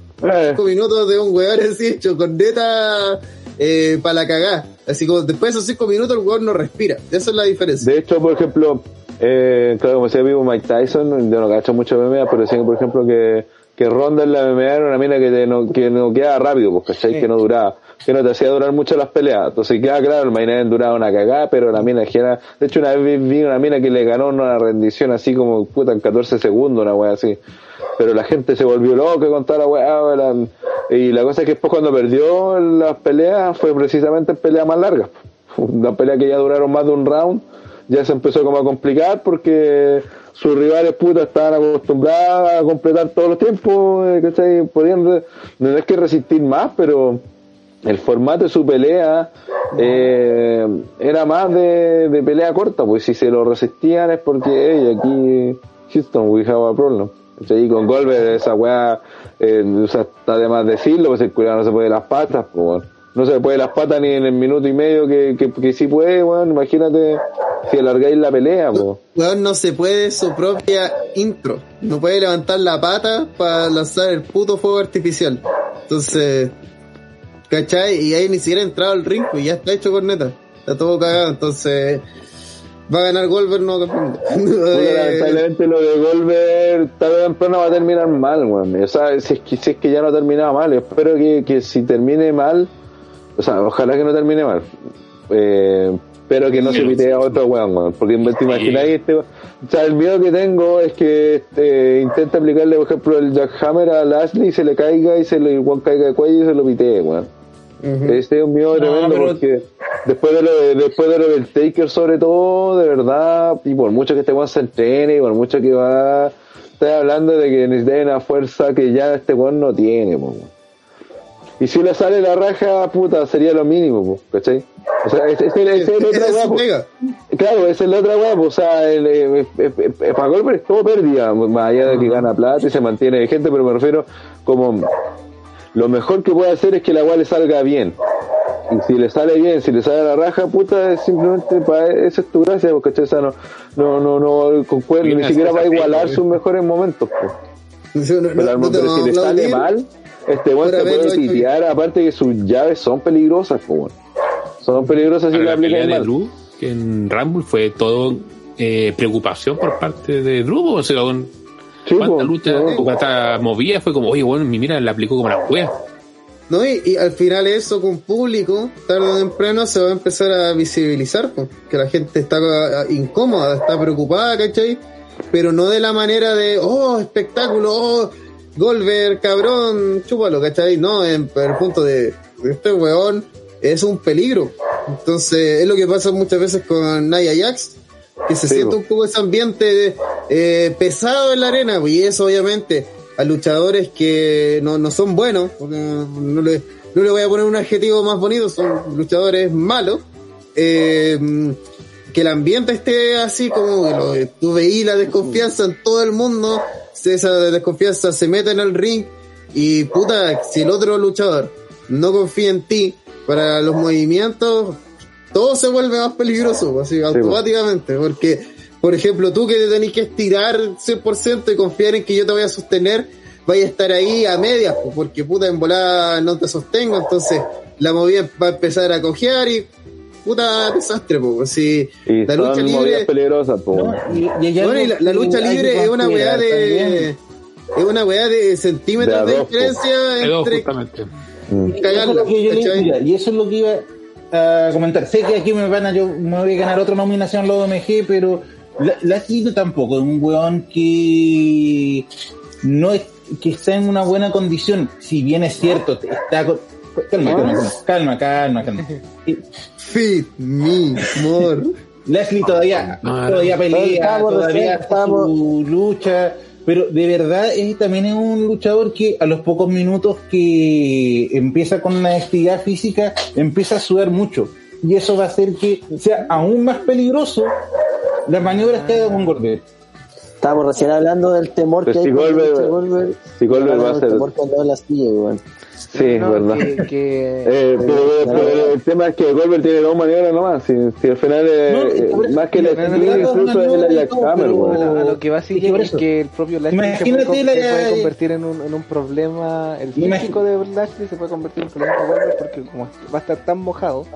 Cinco minutos de un weón así hecho con neta eh, para la cagá. Así como después de esos cinco minutos el weón no respira. Esa es la diferencia. De hecho, por ejemplo, eh, claro, como decía vivo Mike Tyson, yo no cacho mucho MMA, pero decían, por ejemplo, que, que Ronda en la MMA era una mina que, te no, que no quedaba rápido, pues, ¿cachai? Que no duraba, que no te hacía durar mucho las peleas. Entonces, queda claro, el main event duraba una cagada, pero la mina era, de hecho, una vez vi una mina que le ganó una rendición así como, puta, en 14 segundos, una wea así. Pero la gente se volvió loca con toda la weá, la- y la cosa es que después cuando perdió las peleas fue precisamente en peleas más largas. <laughs> Una pelea que ya duraron más de un round, ya se empezó como a complicar porque sus rivales putas estaban acostumbrados a completar todos los tiempos, eh, ¿cachai? Podían, no es que resistir más, pero el formato de su pelea eh, era más de, de pelea corta, pues si se lo resistían es porque hey, aquí Houston we have a problem. Y con Goldberg esa weá, eh, o sea, está de más decirlo, pues el culiao no se puede las patas, pues bueno. No se puede las patas ni en el minuto y medio que, que, que sí puede, weón. Imagínate si alargáis la pelea, pues. Weón no se puede su propia intro. No puede levantar la pata para lanzar el puto fuego artificial. Entonces, ¿cachai? Y ahí ni siquiera ha entrado al ring, pues ya está hecho corneta. Está todo cagado, entonces va a ganar Goldberg, no campeón. Puta, <laughs> lamentablemente lo de Goldberg tarde o temprano va a terminar mal, weón. O sea, si es que, si es que ya no terminaba mal, espero que, que si termine mal, o sea, ojalá que no termine mal. Eh, pero que no se pite a otro weón, weón. Porque te imagináis este, o sea, el miedo que tengo es que este, intente aplicarle, por ejemplo, el jackhammer a Lashley y se le caiga y se le igual caiga de cuello y se lo pitee, weón. Este es un miedo No, tremendo pero- porque después de lo de, después de lo del Taker sobre todo, de verdad, y por mucho que este weón se entrene, y por mucho que va, estoy hablando de que necesita una fuerza que ya este weón no tiene, po. Y si le sale la raja, puta, sería lo mínimo, po, ¿cachai? O sea, ese es el es weá, po. pega. Claro, esa es la otra weá, o sea, el, eh, eh, eh, eh, para Goldberg es todo pérdida, más allá de que gana plata y se mantiene vigente, pero me refiero como lo mejor que puede hacer es que la weá le salga bien. Y si le sale bien, si le sale la raja, puta, es simplemente para esa es tu gracia, porque. O sea, no, no, no, no concuerdo, ni siquiera va a igualar sus mejores momentos. No, no, Pero, no te si le sale mal, este weón haberlo puede pitear, aparte que sus llaves son peligrosas, po, weón. Son peligrosas si la de mal. Drew en Rumble fue todo eh, preocupación por parte de Drew, o sea, con Sí, cuánta po, lucha, no. cuánta movida fue como, oye, bueno, mi mira, la aplicó como la wea. No, y, y al final eso con público, tarde o temprano se va a empezar a visibilizar, pues, que la gente está ah, incómoda, está preocupada, ¿cachai? Pero no de la manera de, oh, espectáculo, oh, Goldberg, cabrón, chúpalo, ¿cachai? No, en, el punto de, este weón es un peligro. Entonces, es lo que pasa muchas veces con Nia Jax, que se Sí, siente un poco ese ambiente eh, pesado en la arena, y eso obviamente a luchadores que no, no son buenos, porque no le, no le voy a poner un adjetivo más bonito, son luchadores malos, eh, que el ambiente esté así como que lo- tú veí la desconfianza en todo el mundo, esa desconfianza se mete en el ring y puta, si el otro luchador no confía en ti para los movimientos, todo se vuelve más peligroso, así automáticamente, porque, por ejemplo, tú que te tenés que estirar 100% y confiar en que yo te voy a sostener, vaya a estar ahí a medias, pues, porque puta en volada no te sostengo, entonces la movida va a empezar a cojear y puta desastre, pues, si Y la lucha libre, peligrosas, po. ¿no? Y, y hay bueno, y la, lucha libre es una weá de, es una weá de centímetros De dos, po. diferencia De dos, entre justamente. Eso es cagarla, lo que yo le- ¿cachai? mira, y eso es lo que iba a comentar. Sé que aquí me van a, yo me voy a ganar otra nominación los OMG, pero la, Lashley tampoco es un weón que no es que está en una buena condición. Si bien es cierto, está con- calma, calma, calma, calma, calma, Fit me more. Leslie todavía, todavía pelea, todavía su lucha, pero de verdad es, también es un luchador que a los pocos minutos que empieza con la actividad física, empieza a sudar mucho. Y eso va a hacer que sea aún más peligroso las maniobras que haga con Goldberg. Estamos recién hablando del temor Pero que hay si cuando Goldberg- lucha Goldberg. si Goldberg Hablando va a ser- temor que andaba en la silla, weón. Sí, No, verdad. que- que- <laughs> Eh, pero, pero el tema es que Goldberg tiene dos maniobras nomás. Si, si al final, eh, No, eh, más que la realidad incluso es todo, Hammer, a, lo, que va a seguir es que el propio Lashley se puede, Imagínate con- la- se puede convertir en un, en un problema, el Imagínate. físico de Lashley se puede convertir en un problema para Goldberg porque como va a estar tan mojado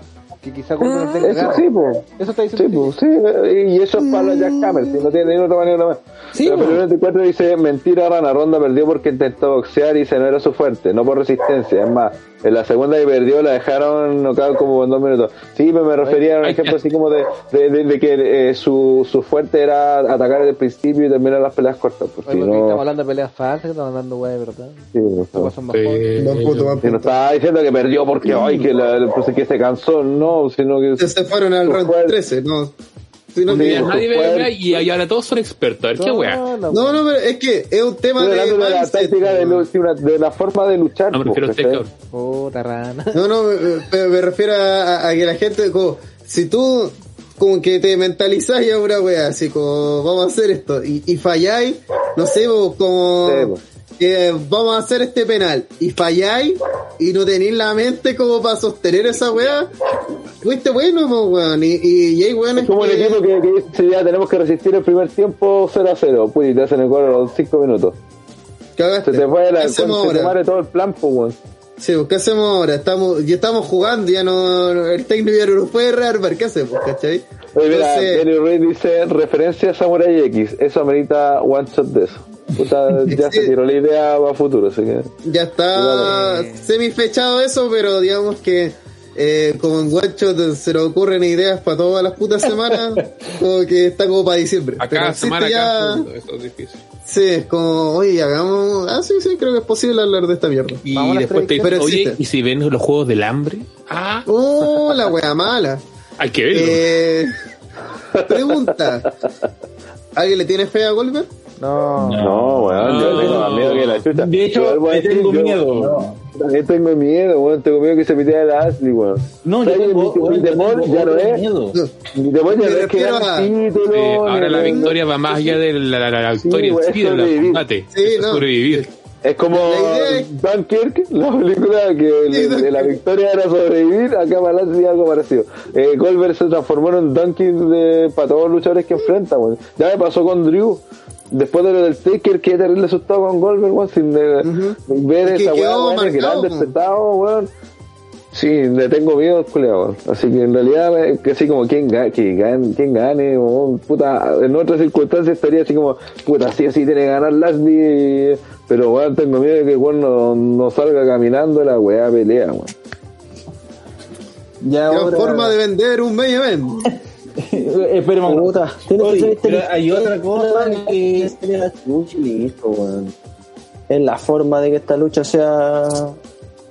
que quizá Goldberg tenga Eso garra. sí, pues. Eso está Sí, diciendo. pues, sí, eh, y eso es para la Jack Hammer, si no tiene ninguna otra manera más. Sí, Pero pues. el 24 dice, mentira, Rana Ronda perdió porque intentó boxear y dice no era su fuerte, no por resistencia. Es más, en la segunda que perdió la dejaron knockout como en dos minutos. Sí, pero me refería a un ejemplo así como de, de, de- de que eh, su, su fuerte era atacar desde el principio y terminar las peleas cortas. Pues, Oye, si porque no, estamos hablando de peleas falsas, estamos hablando de de verdad. sí, no, si no estaba diciendo que perdió porque hoy que, la, pues, que se cansó, no, sino que Se- Se fueron al round fuerte. 13, no. No, Sí, mira, por nadie ve y y ahora todos son expertos. A ver, qué wea. No, no, no, no, pero es que es un tema de de la mindset, táctica de, de de la forma de luchar. No, me refiero a usted, rana. No, no, me, me- refiero a, a que la gente, como, si tú como que te mentalizáis a una wea, así como vamos a hacer esto, y, y falláis, no sé, vos, como Sí, que vamos a hacer este penal, y falláis, y no tenéis la mente como para sostener esa wea, fuiste bueno, pues, weón, y, y, y hay weones Es como el equipo que, que dice ya tenemos que resistir el primer tiempo 0 a 0. Pues y te hacen el gol a los 5 minutos. cagaste. Se te fue la ¿Qué hacemos se te todo el plan, pues, weón. Sí, pues, ¿qué hacemos ahora? Estamos, ya estamos jugando, ya no, el técnico ya no nos puede rearmar, ¿qué hacemos, cachai? Oye, mira, Entonces- Ray dice referencia a Samurai X. Eso amerita one shot de eso. Puta, <laughs> ya se tiró la idea a futuro, así que. Ya está semi fechado eso, pero digamos que eh, como en Guacho se le ocurren ideas para todas las putas semanas, <laughs> como que está como para diciembre. A cada semana, ya, cada eso es difícil. sí, es como, oye, hagamos, ah, sí, sí, creo que es posible hablar de esta mierda. Y Vamos después te Pero oye. ¿y si ven los juegos del hambre? Ah, Oh, la wea mala. <laughs> hay que verlo. Eh, pregunta. ¿Alguien le tiene fe a Goldberg? No. No, weón, yo No. tengo más miedo que la chucha. De hecho, Yo le decir, tengo yo- miedo. También tengo miedo, weón. Tengo miedo que se pitea la Ashley, weón. No, yo tengo, Mi- mi yo temor tengo ya no es. miedo. Mi temor ya no es que gane el título. Eh, ahora la victoria va más allá de la, la- la victoria güey, en sí, es del sobrevivir. combate. Sí, es no. sobrevivir. Es como Dunkirk, la película que el- Sí, de Dunkirk. la victoria era sobrevivir, acá para adelante algo parecido. Eh, Goldberg se transformó en un Dunkirk de, para todos los luchadores que enfrenta, weón. Ya me pasó con Drew. Después de lo del Taker, qué terrible asustado con Goldberg, weón, sin de- Ujú. ver Es que esa weá, weón, que era weón. despertado, weón. Sí, le tengo miedo weón. Así que en realidad, eh, que así como quien, gane, quien gane, weón, puta, en otras circunstancias estaría así como, puta, sí o sí tiene que ganar Lashley, pero weón, tengo miedo de que weón no, no salga caminando la weá pelea, weón. Ya Qué ahora- forma de vender un main event. Eh, Espera un Puta, que Oye, ser pero hay otra cosa que listo, weón. Es la forma de que esta lucha sea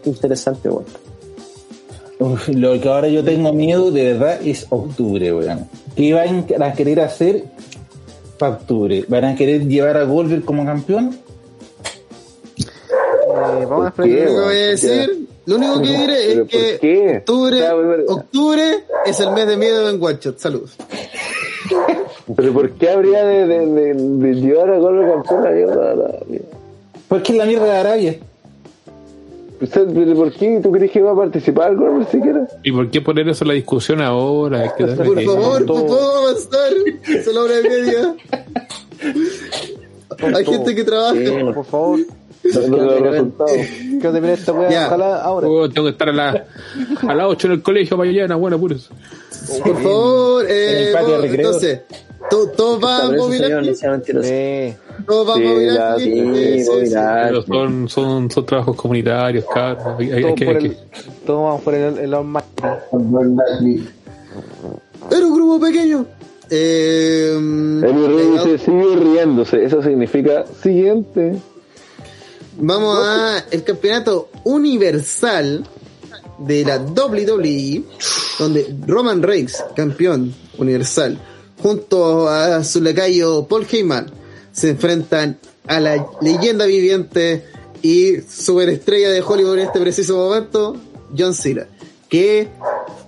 interesante, weón. Uf, lo que ahora yo tengo miedo de verdad es octubre, weón. ¿Qué van a querer hacer para octubre? ¿Van a querer llevar a Goldberg como campeón? Eh, vamos a ¿Por qué, esperar. Que weón? voy a decir, lo único que diré ¿Pero es que qué? octubre, octubre es el mes de miedo en Watchet. Saludos. <laughs> Pero ¿por qué habría de, de, de, de llevar a Goldberg campeón a la mierda? a la mierda? Porque es la mierda de Arabia. ¿Usted, pero ¿Por qué tú crees que va a participar Goldberg siquiera? ¿Y por qué poner eso en la discusión ahora? Hay que darle Por favor, todo. ¿puedo avanzar? Es la hora y media. Hay gente que trabaja. Por favor, Los, <laughs> los resultados. quiero terminar esta weá. Ya. Ojalá ahora. Oh, tengo que estar a, la, a las 8 en el colegio mañana, bueno, por favor, En eh, el patio de vos- recreo. entonces, ¿todo, todo va a. Pero son, son, son trabajos comunitarios. Hay, hay- hay Todos que, el, vamos por el, el Almighty. Era un grupo pequeño. Eh, El rey dice, sigue riéndose. Eso significa siguiente. Vamos a el campeonato universal de la WWE, donde Roman Reigns, campeón universal, junto a su lacayo Paul Heyman, se enfrentan a la leyenda viviente y superestrella de Hollywood en este preciso momento, John Cena. Que,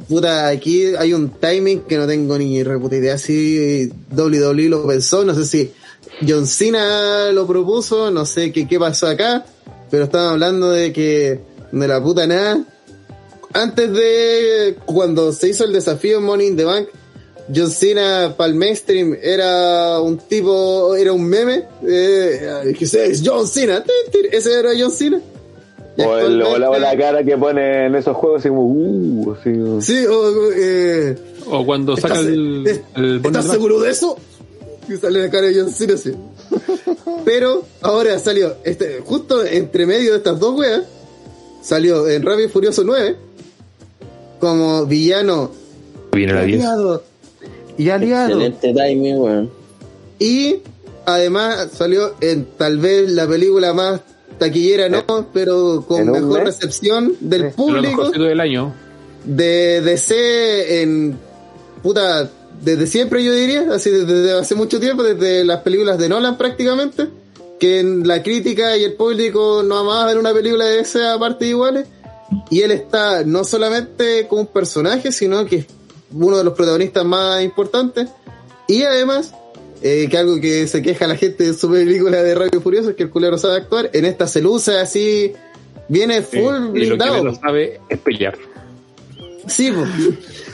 puta, aquí hay un timing que no tengo ni reputa idea si WWE lo pensó, no sé si John Cena lo propuso, no sé qué, qué pasó acá, pero estaban hablando de que de la puta nada. Antes de cuando se hizo el desafío en Money in the Bank, John Cena para el mainstream era un tipo, era un meme, eh, que se es John Cena, ese era John Cena. O, el, o, la, o la actualmente- cara que pone en esos juegos, así como, uh, así. Sí, o, eh, O cuando saca ¿Estás, el, el ¿estás seguro de eso? <laughs> Y sale la cara de John Cena así. Pero ahora salió, este, justo entre medio de estas dos weas, salió en y Furioso 9 como villano Viene la 10. aliado y aliado. Excelente timing, weón. Y además salió en tal vez la película más taquillera, no, pero con ¿En un mejor mes? recepción del Lo público mejorcito del año. de DC en puta desde siempre yo diría así desde, hace mucho tiempo desde las películas de Nolan prácticamente que en la crítica y el público no amaban ver una película de DC a partes iguales. Y él está no solamente como un personaje sino que es uno de los protagonistas más importantes. Y además eh, que algo que se queja la gente de su película de y Furioso es que el culero sabe actuar en esta se luce así viene Sí, full y lo que blindado. menos sabe es pelear. Sí, po.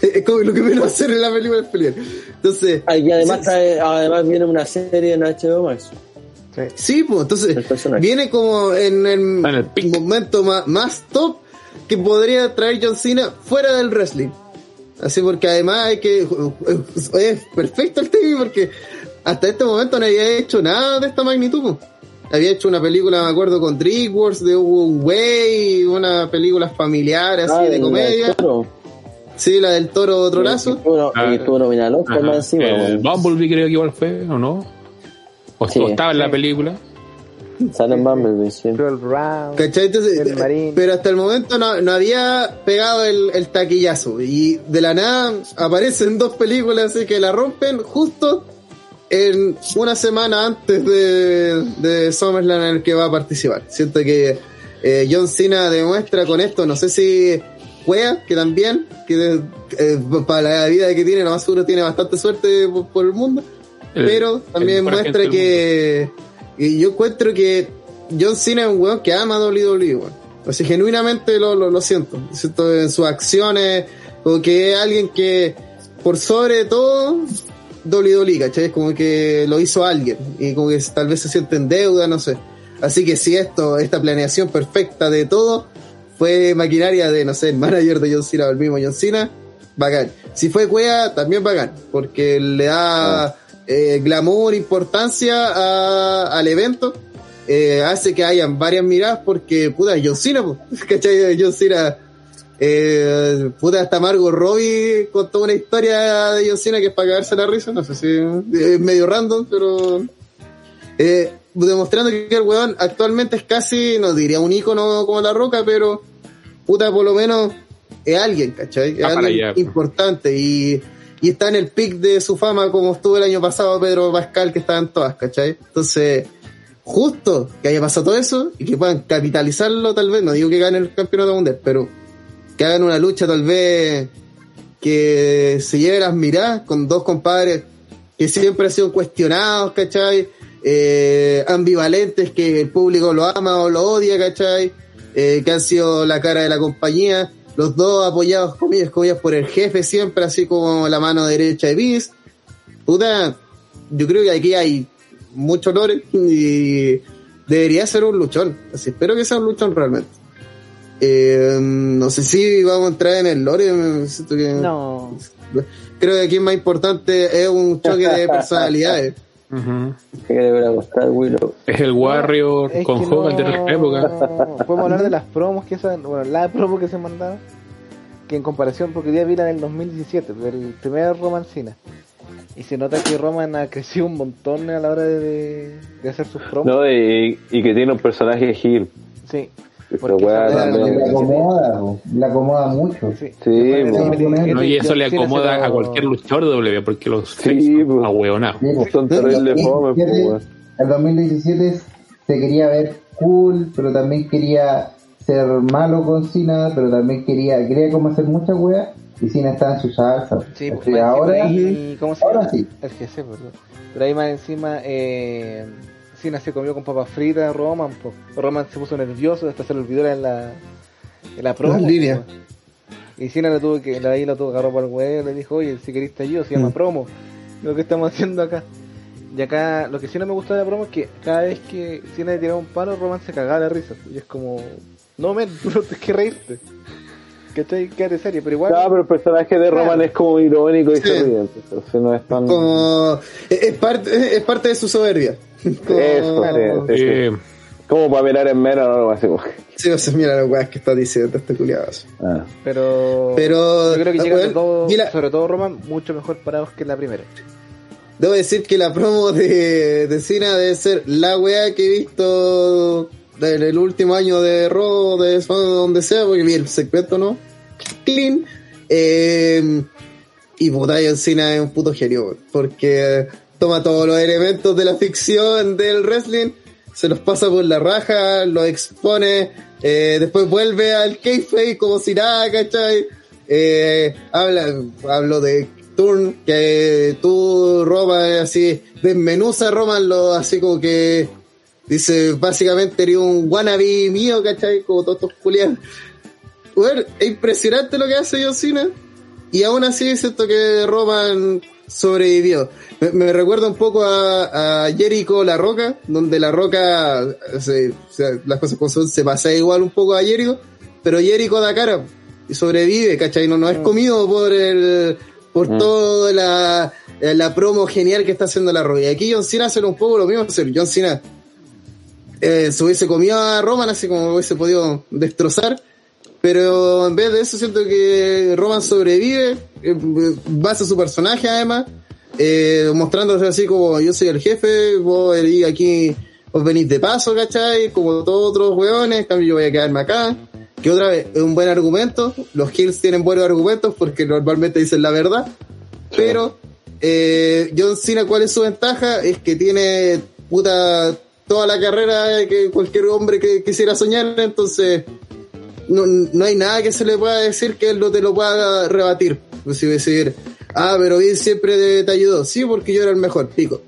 es como lo que menos hacer en la película es pelear. Entonces, Ah, Y además, sí, trae- además viene una serie en HBO Max. Sí, pues entonces viene como en el, en el momento más, más top que podría traer John Cena fuera del wrestling. Así porque además hay que es perfecto el TV porque hasta este momento no había hecho nada de esta magnitud. pues. Había hecho una película, me acuerdo, con DreamWorks de un Way, una película familiar así Ah, de comedia. toro. Sí, la del toro otro Y lazo. estuvo- nominado al Oscar Ajá. más encima. el. Bumblebee creo que igual fue, ¿o no? O, Sí. o estaba en la película. Sale en Bumblebee, sí. ¿Cachai? Entonces, El pero hasta el momento no, no había pegado el, el taquillazo. Y de la nada aparecen dos películas así que la rompen justo en una semana antes de, de SummerSlam en el que va a participar. Siento que eh, John Cena demuestra con esto, no sé si juega, que también, que eh, para la vida que tiene, más seguro tiene bastante suerte por, por el mundo, El- pero también muestra que y yo encuentro que John Cena es un weón que ama WWE, weón. O sea, genuinamente lo, lo, lo siento. Siento en sus acciones, como que es alguien que, por sobre todo, WWE, ¿cachai? Es como que lo hizo alguien y como que tal vez se siente en deuda, no sé. Así que si esto, esta planeación perfecta de todo, fue maquinaria de, no sé, el manager de John Cena o el mismo John Cena, bacán. Si fue Cuea, también bacán, porque le da eh, glamour, importancia a- al evento, eh, hace que hayan varias miradas porque, puta, John Cena, <laughs> ¿cachai? John Cena, eh, puta, hasta Margot Robbie contó una historia de John Cena que es para cagarse la risa, no sé si es medio random, pero eh, demostrando que el weón actualmente es casi, no diría un ícono como La Roca, pero puta, por lo menos es alguien, ¿cachai? Es para alguien importante y, y está en el pic de su fama como estuvo el año pasado Pedro Pascal, que estaban todas, ¿cachai? Entonces, justo que haya pasado todo eso y que puedan capitalizarlo tal vez, no digo que ganen el campeonato mundial, pero que hagan una lucha tal vez que se lleve las miradas con dos compadres que siempre han sido cuestionados, ¿cachai? Eh, ambivalentes, que el público lo ama o lo odia, ¿cachai? Eh, que han sido la cara de la compañía, los dos apoyados, comillas, comillas, por el jefe siempre, así como la mano derecha de Vince. Puta, yo creo que aquí hay mucho lore y debería ser un luchón. Así, espero que sea un luchón realmente. Eh, no sé si vamos a entrar en el lore. me siento que- No. Creo que aquí es más importante es un choque de <laughs> personalidades. Ujú. ¿Qué le hubiera costado Willow? Es el Warrior Es con Hogan de nuestra época. Podemos hablar de las promos que se bueno, la promo que se mandaba, que en comparación, porque ya vi la del 2017, del primer Roman Cena. Y se nota que Roman ha crecido un montón a la hora de, de hacer sus promos. No, y, y que tiene un personaje Gil. Sí. Esa Porque weá esa- también. La acomoda, la acomoda mucho. Sí, Sí, Después po. del 2017, No, y eso le acomoda a cualquier luchador de W porque los Sí, face pues. ahueonados. Po. Son terribles fomes, pues. El 2017 se quería ver cool, pero también quería ser malo con Cena, pero también quería, quería como hacer muchas weas y Cena estaba en su salsa. Sí, pues, ahora, ahí- ¿cómo se ahora sí. El GC, perdón. Pero ahí más encima, eh, Cena se comió con papas fritas a Roman. po. Roman se puso nervioso, hasta se le olvidó en la, en la promo. En línea. po. Y Cena le tuvo que, ahí lo tuvo que agarrar para el huevo, le dijo, oye, si querés te ayudo, se llama Mm. promo. Lo que estamos haciendo acá. Y acá, lo que sí no me gustó de la promo es que cada vez que Cena le tiraba un palo, Roman se cagaba de risa. Y es como, no, men, <laughs> tú no tienes que reírte. ¿Cachai? Quédate serio, pero igual. Claro, pero el personaje de Roman Claro. es como irónico y Sí. Entonces no es tan. Como, es parte, es parte de su soberbia. Como- Eso, sí, sí, sí. Eh, Como para mirar en menos o algo así. Sí, o sea, mira las weas que está diciendo este culiado. Ah. Pero, Pero, yo creo que weón, de todo, la- sobre todo Roman, mucho mejor parados que la primera. Debo decir que la promo de, de Cena debe ser la wea que he visto en el último año de Raw, de donde sea, porque vi el segmento, ¿no? Clean. Eh, y puta, John Cena es un puto genio, porque toma todos los elementos de la ficción del wrestling, se los pasa por la raja, los expone, eh, después vuelve al kayfabe como si nada, ¿cachai? Eh, habla, hablo de Turn, que tú, Roman, así, desmenuza Roman, lo, así como que dice, básicamente eres un wannabe mío, ¿cachai? Como todos estos culiados. Bueno, es impresionante lo que hace John Cena. Y aún así siento que Roman sobrevivió. Me, me recuerda un poco a, a Jericho La Roca, donde La Roca, se- o sea, las cosas como son, se pasa igual un poco a Jericho, pero Jericho da cara y sobrevive, ¿cachai? No, no es comido por el por Mm. toda la, la promo genial que está haciendo La Roca. Y aquí John Cena hace un poco lo mismo. sea, John Cena eh, se hubiese comido a Roman así como hubiese podido destrozar. Pero en vez de eso siento que Roman sobrevive, eh, basa su personaje además, eh, mostrándose así como yo soy el jefe, vos venís aquí, vos venís de paso, ¿cachai? Como todos otros hueones, cambio yo voy a quedarme acá. Que otra vez, es un buen argumento, los Hills tienen buenos argumentos porque normalmente dicen la verdad, pero eh, John Cena, ¿cuál es su ventaja? Es que tiene puta toda la carrera que cualquier hombre que quisiera soñar, entonces no, no hay nada que se le pueda decir que él no te lo pueda rebatir. Pues si decir, ah, pero Vince siempre te, ayudó. Sí, porque yo era el mejor, pico.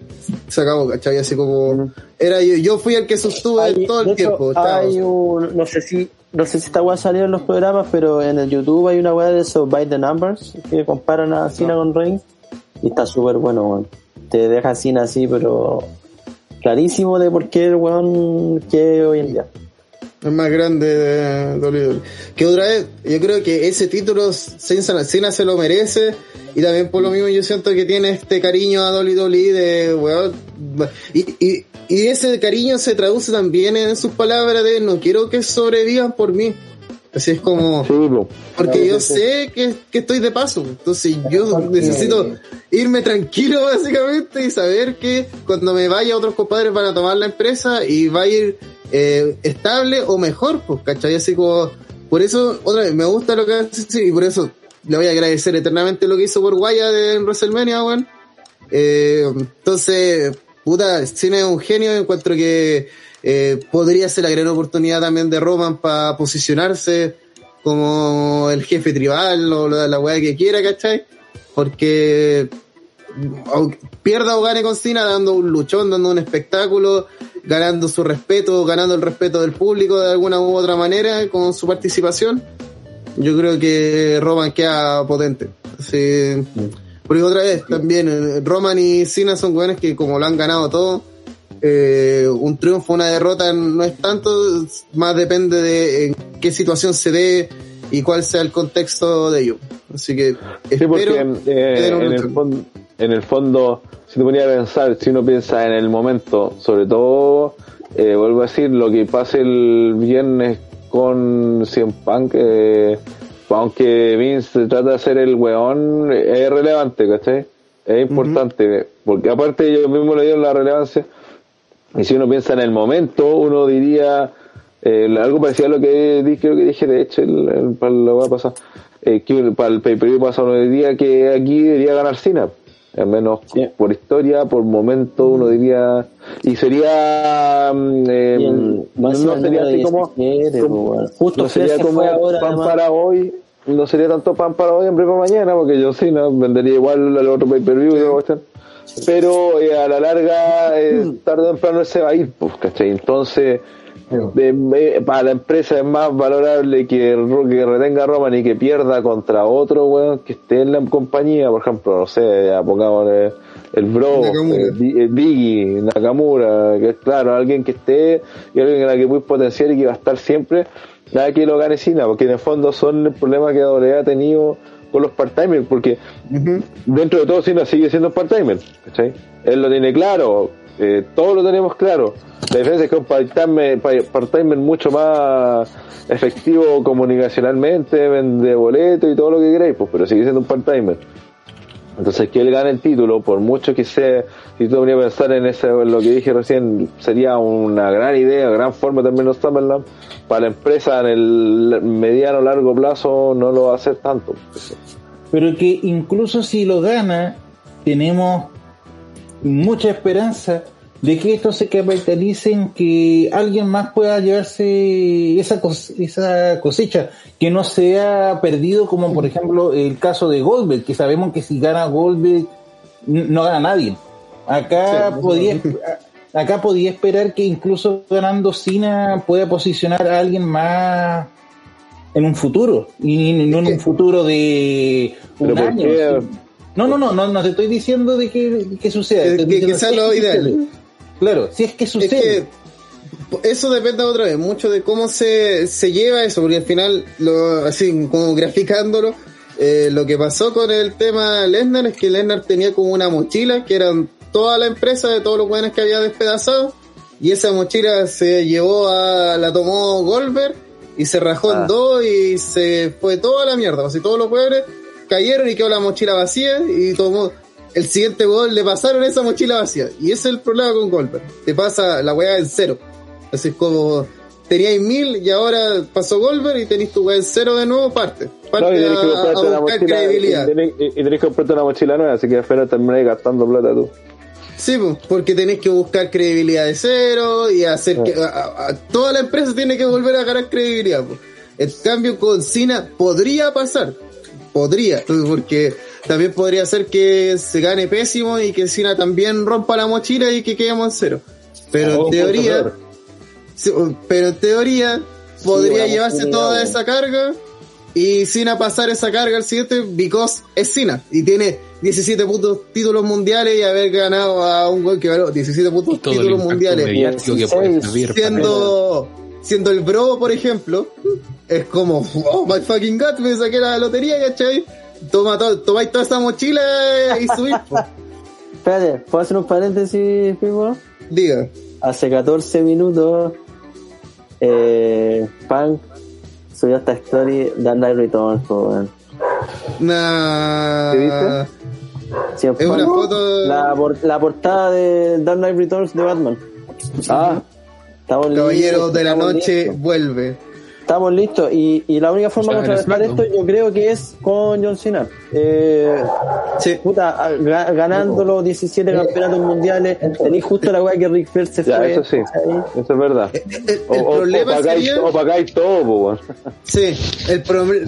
Se acabó, ¿cachai? Así como, era yo, yo fui el que sostuve Hay- todo el hecho, tiempo. hay un, no sé si, no sé si esta weá salió en los programas, pero en el YouTube hay una weá de esos By the Numbers que comparan a Cena con Reigns y está súper bueno, weón. Te deja Cena así, pero clarísimo de por qué el weón que hoy en día. El más grande de WWE. Que otra vez, yo creo que ese título Cena, Cena se lo merece. Y también por lo mismo yo siento que tiene este cariño a WWE de weón. Y, y, y ese cariño se traduce también en sus palabras de no quiero que sobrevivan por mí. Así es como, porque yo sé que, que estoy de paso. Entonces yo necesito irme tranquilo básicamente y saber que cuando me vaya otros compadres van a tomar la empresa y va a ir eh, estable o mejor, pues, ¿cachai? Así como, por eso, otra vez, me gusta lo que hace y por eso le voy a agradecer eternamente lo que hizo por Wyatt en WrestleMania, weón. Eh, entonces, puta, Cena es un genio, encuentro que eh, podría ser la gran oportunidad también de Roman para posicionarse como el jefe tribal o la, la weá que quiera, ¿cachai? Porque pierda o gane con Cena dando un luchón, dando un espectáculo, ganando su respeto, ganando el respeto del público de alguna u otra manera con su participación, yo creo que Roman queda potente. Así, porque otra vez, también eh, Roman y Cena son weones que como lo han ganado todo, eh, un triunfo, una derrota no es tanto, más depende de en qué situación se dé y cuál sea el contexto de ello. Así que Sí, porque eh, que en, el fondo, en el fondo, si te ponía a pensar, si uno piensa en el momento, sobre todo, eh, vuelvo a decir, lo que pase el viernes con CM Punk, eh, aunque Vince trata de ser el weón, es relevante, ¿cachai? Es importante, porque aparte ellos mismos le dieron la relevancia, y si uno piensa en el momento, uno diría eh, algo parecido a lo que dije, de hecho el, para pasada, eh, para el pay per view pasado uno diría que aquí debería ganar Cena, al menos por historia, por momento uno diría, y sería, mm, eh, no, sería así como, 17, como- bueno. Justo no sería como ahora, pan además. para hoy, no sería tanto pan para hoy, hambre para mañana, porque yo sí, ¿no? vendería igual al otro pay per view pero eh, a la larga, eh, tarde o temprano se va a ir, pues, ¿cachai? Entonces, de- para la empresa es más valorable que, que retenga a Roman y que pierda contra otro weón que esté en la compañía, por ejemplo, no sé, ya pongamos el Bro, Nakamura. eh, Bi- eh, Biggie, Nakamura, que es claro, alguien que esté y alguien a la que puedes potenciar y que va a estar siempre, nada que lo gane Cena, porque en el fondo son el problema que WWE ha tenido con los part-timers, porque dentro de todo Cena sigue siendo part-timer, ¿cachai? Él lo tiene claro, eh, todos lo tenemos claro. La diferencia es que un part-timer, pa- part-timer mucho más efectivo comunicacionalmente, vende boletos y todo lo que queráis, pues, pero sigue siendo un part-timer. Entonces que él gane el título, por mucho que sea, si tú venía a pensar en ese, lo que dije recién, sería una gran idea, gran forma también los Summerland, para la empresa en el mediano largo plazo no lo va a hacer tanto. pero que incluso si lo gana, tenemos mucha esperanza de que esto se capitalice en que alguien más pueda llevarse esa, esa cosecha, que no sea perdido como por ejemplo el caso de Goldberg, que sabemos que si gana Goldberg no gana nadie. Acá Sí, podía acá podía esperar que incluso ganando Cena pueda posicionar a alguien más en un futuro y no en un futuro de un Pero ¿por año. qué. No, no, no, no, no te estoy diciendo de que, que suceda. Que- que- sea es lo que ideal. sucede. Claro, si es que Es sucede. que eso depende otra vez mucho de cómo se, se lleva eso, porque al final, lo, así como graficándolo, eh, lo que pasó con el tema Lesnar es que Lesnar tenía como una mochila que eran toda la empresa de todos los buenos que había despedazado, y esa mochila se llevó a, la tomó Goldberg y se rajó Ah. en dos y se fue toda la mierda, así todos los hueones cayeron y quedó la mochila vacía y tomó el siguiente gol le pasaron esa mochila vacía. Y ese es el problema con Goldberg. Te pasa la weá en cero. Así es como teníais mil y ahora pasó Goldberg y tenéis tu weá en cero de nuevo, parte. Parte No, y tenés que a, a buscar mochila, y credibilidad. tenés, y- tenés que comprarte una mochila nueva, así que espera terminar gastando plata tú. Sí, pues, porque tenés que buscar credibilidad de cero y hacer que a- a- a- toda la empresa tiene que volver a ganar credibilidad. pues. El cambio con Cena podría pasar, podría, porque también podría ser que se gane pésimo y que Cena también rompa la mochila y que quedemos en cero. Pero en teoría, pero en teoría podría llevarse toda esa carga y Cena pasar esa carga al siguiente because es Cena y tiene 17 putos títulos mundiales y haber ganado a un gol que ganó 17 putos Todo el títulos mundiales. mediático que puede 16, servir para siendo siendo el bro por ejemplo es como oh my fucking god me saqué la lotería ¿cachai? toma todo, tomáis toda esa mochila y subís. <laughs> Espérate, ¿puedo hacer un paréntesis, Pipo? diga Hace 14 minutos, eh, Punk subió esta story Dark Knight Returns, po, weón. nah, ¿Qué dice? Sí, es una foto La, por- la portada de Dark Knight Returns de Batman. Ah, Estamos Caballero listos, de la Noche vuelve Estamos listos y, y la única forma de contrarrestar esto yo creo que es con John Cena. Eh, sí. puta, ga- ganando los 17 campeonatos mundiales, tenéis justo la weá que Rick Flair se ya, fue. eso sí, eso es verdad. el, O, el o, problema o pagáis, sería o pagáis todo, po. Sí, el proble-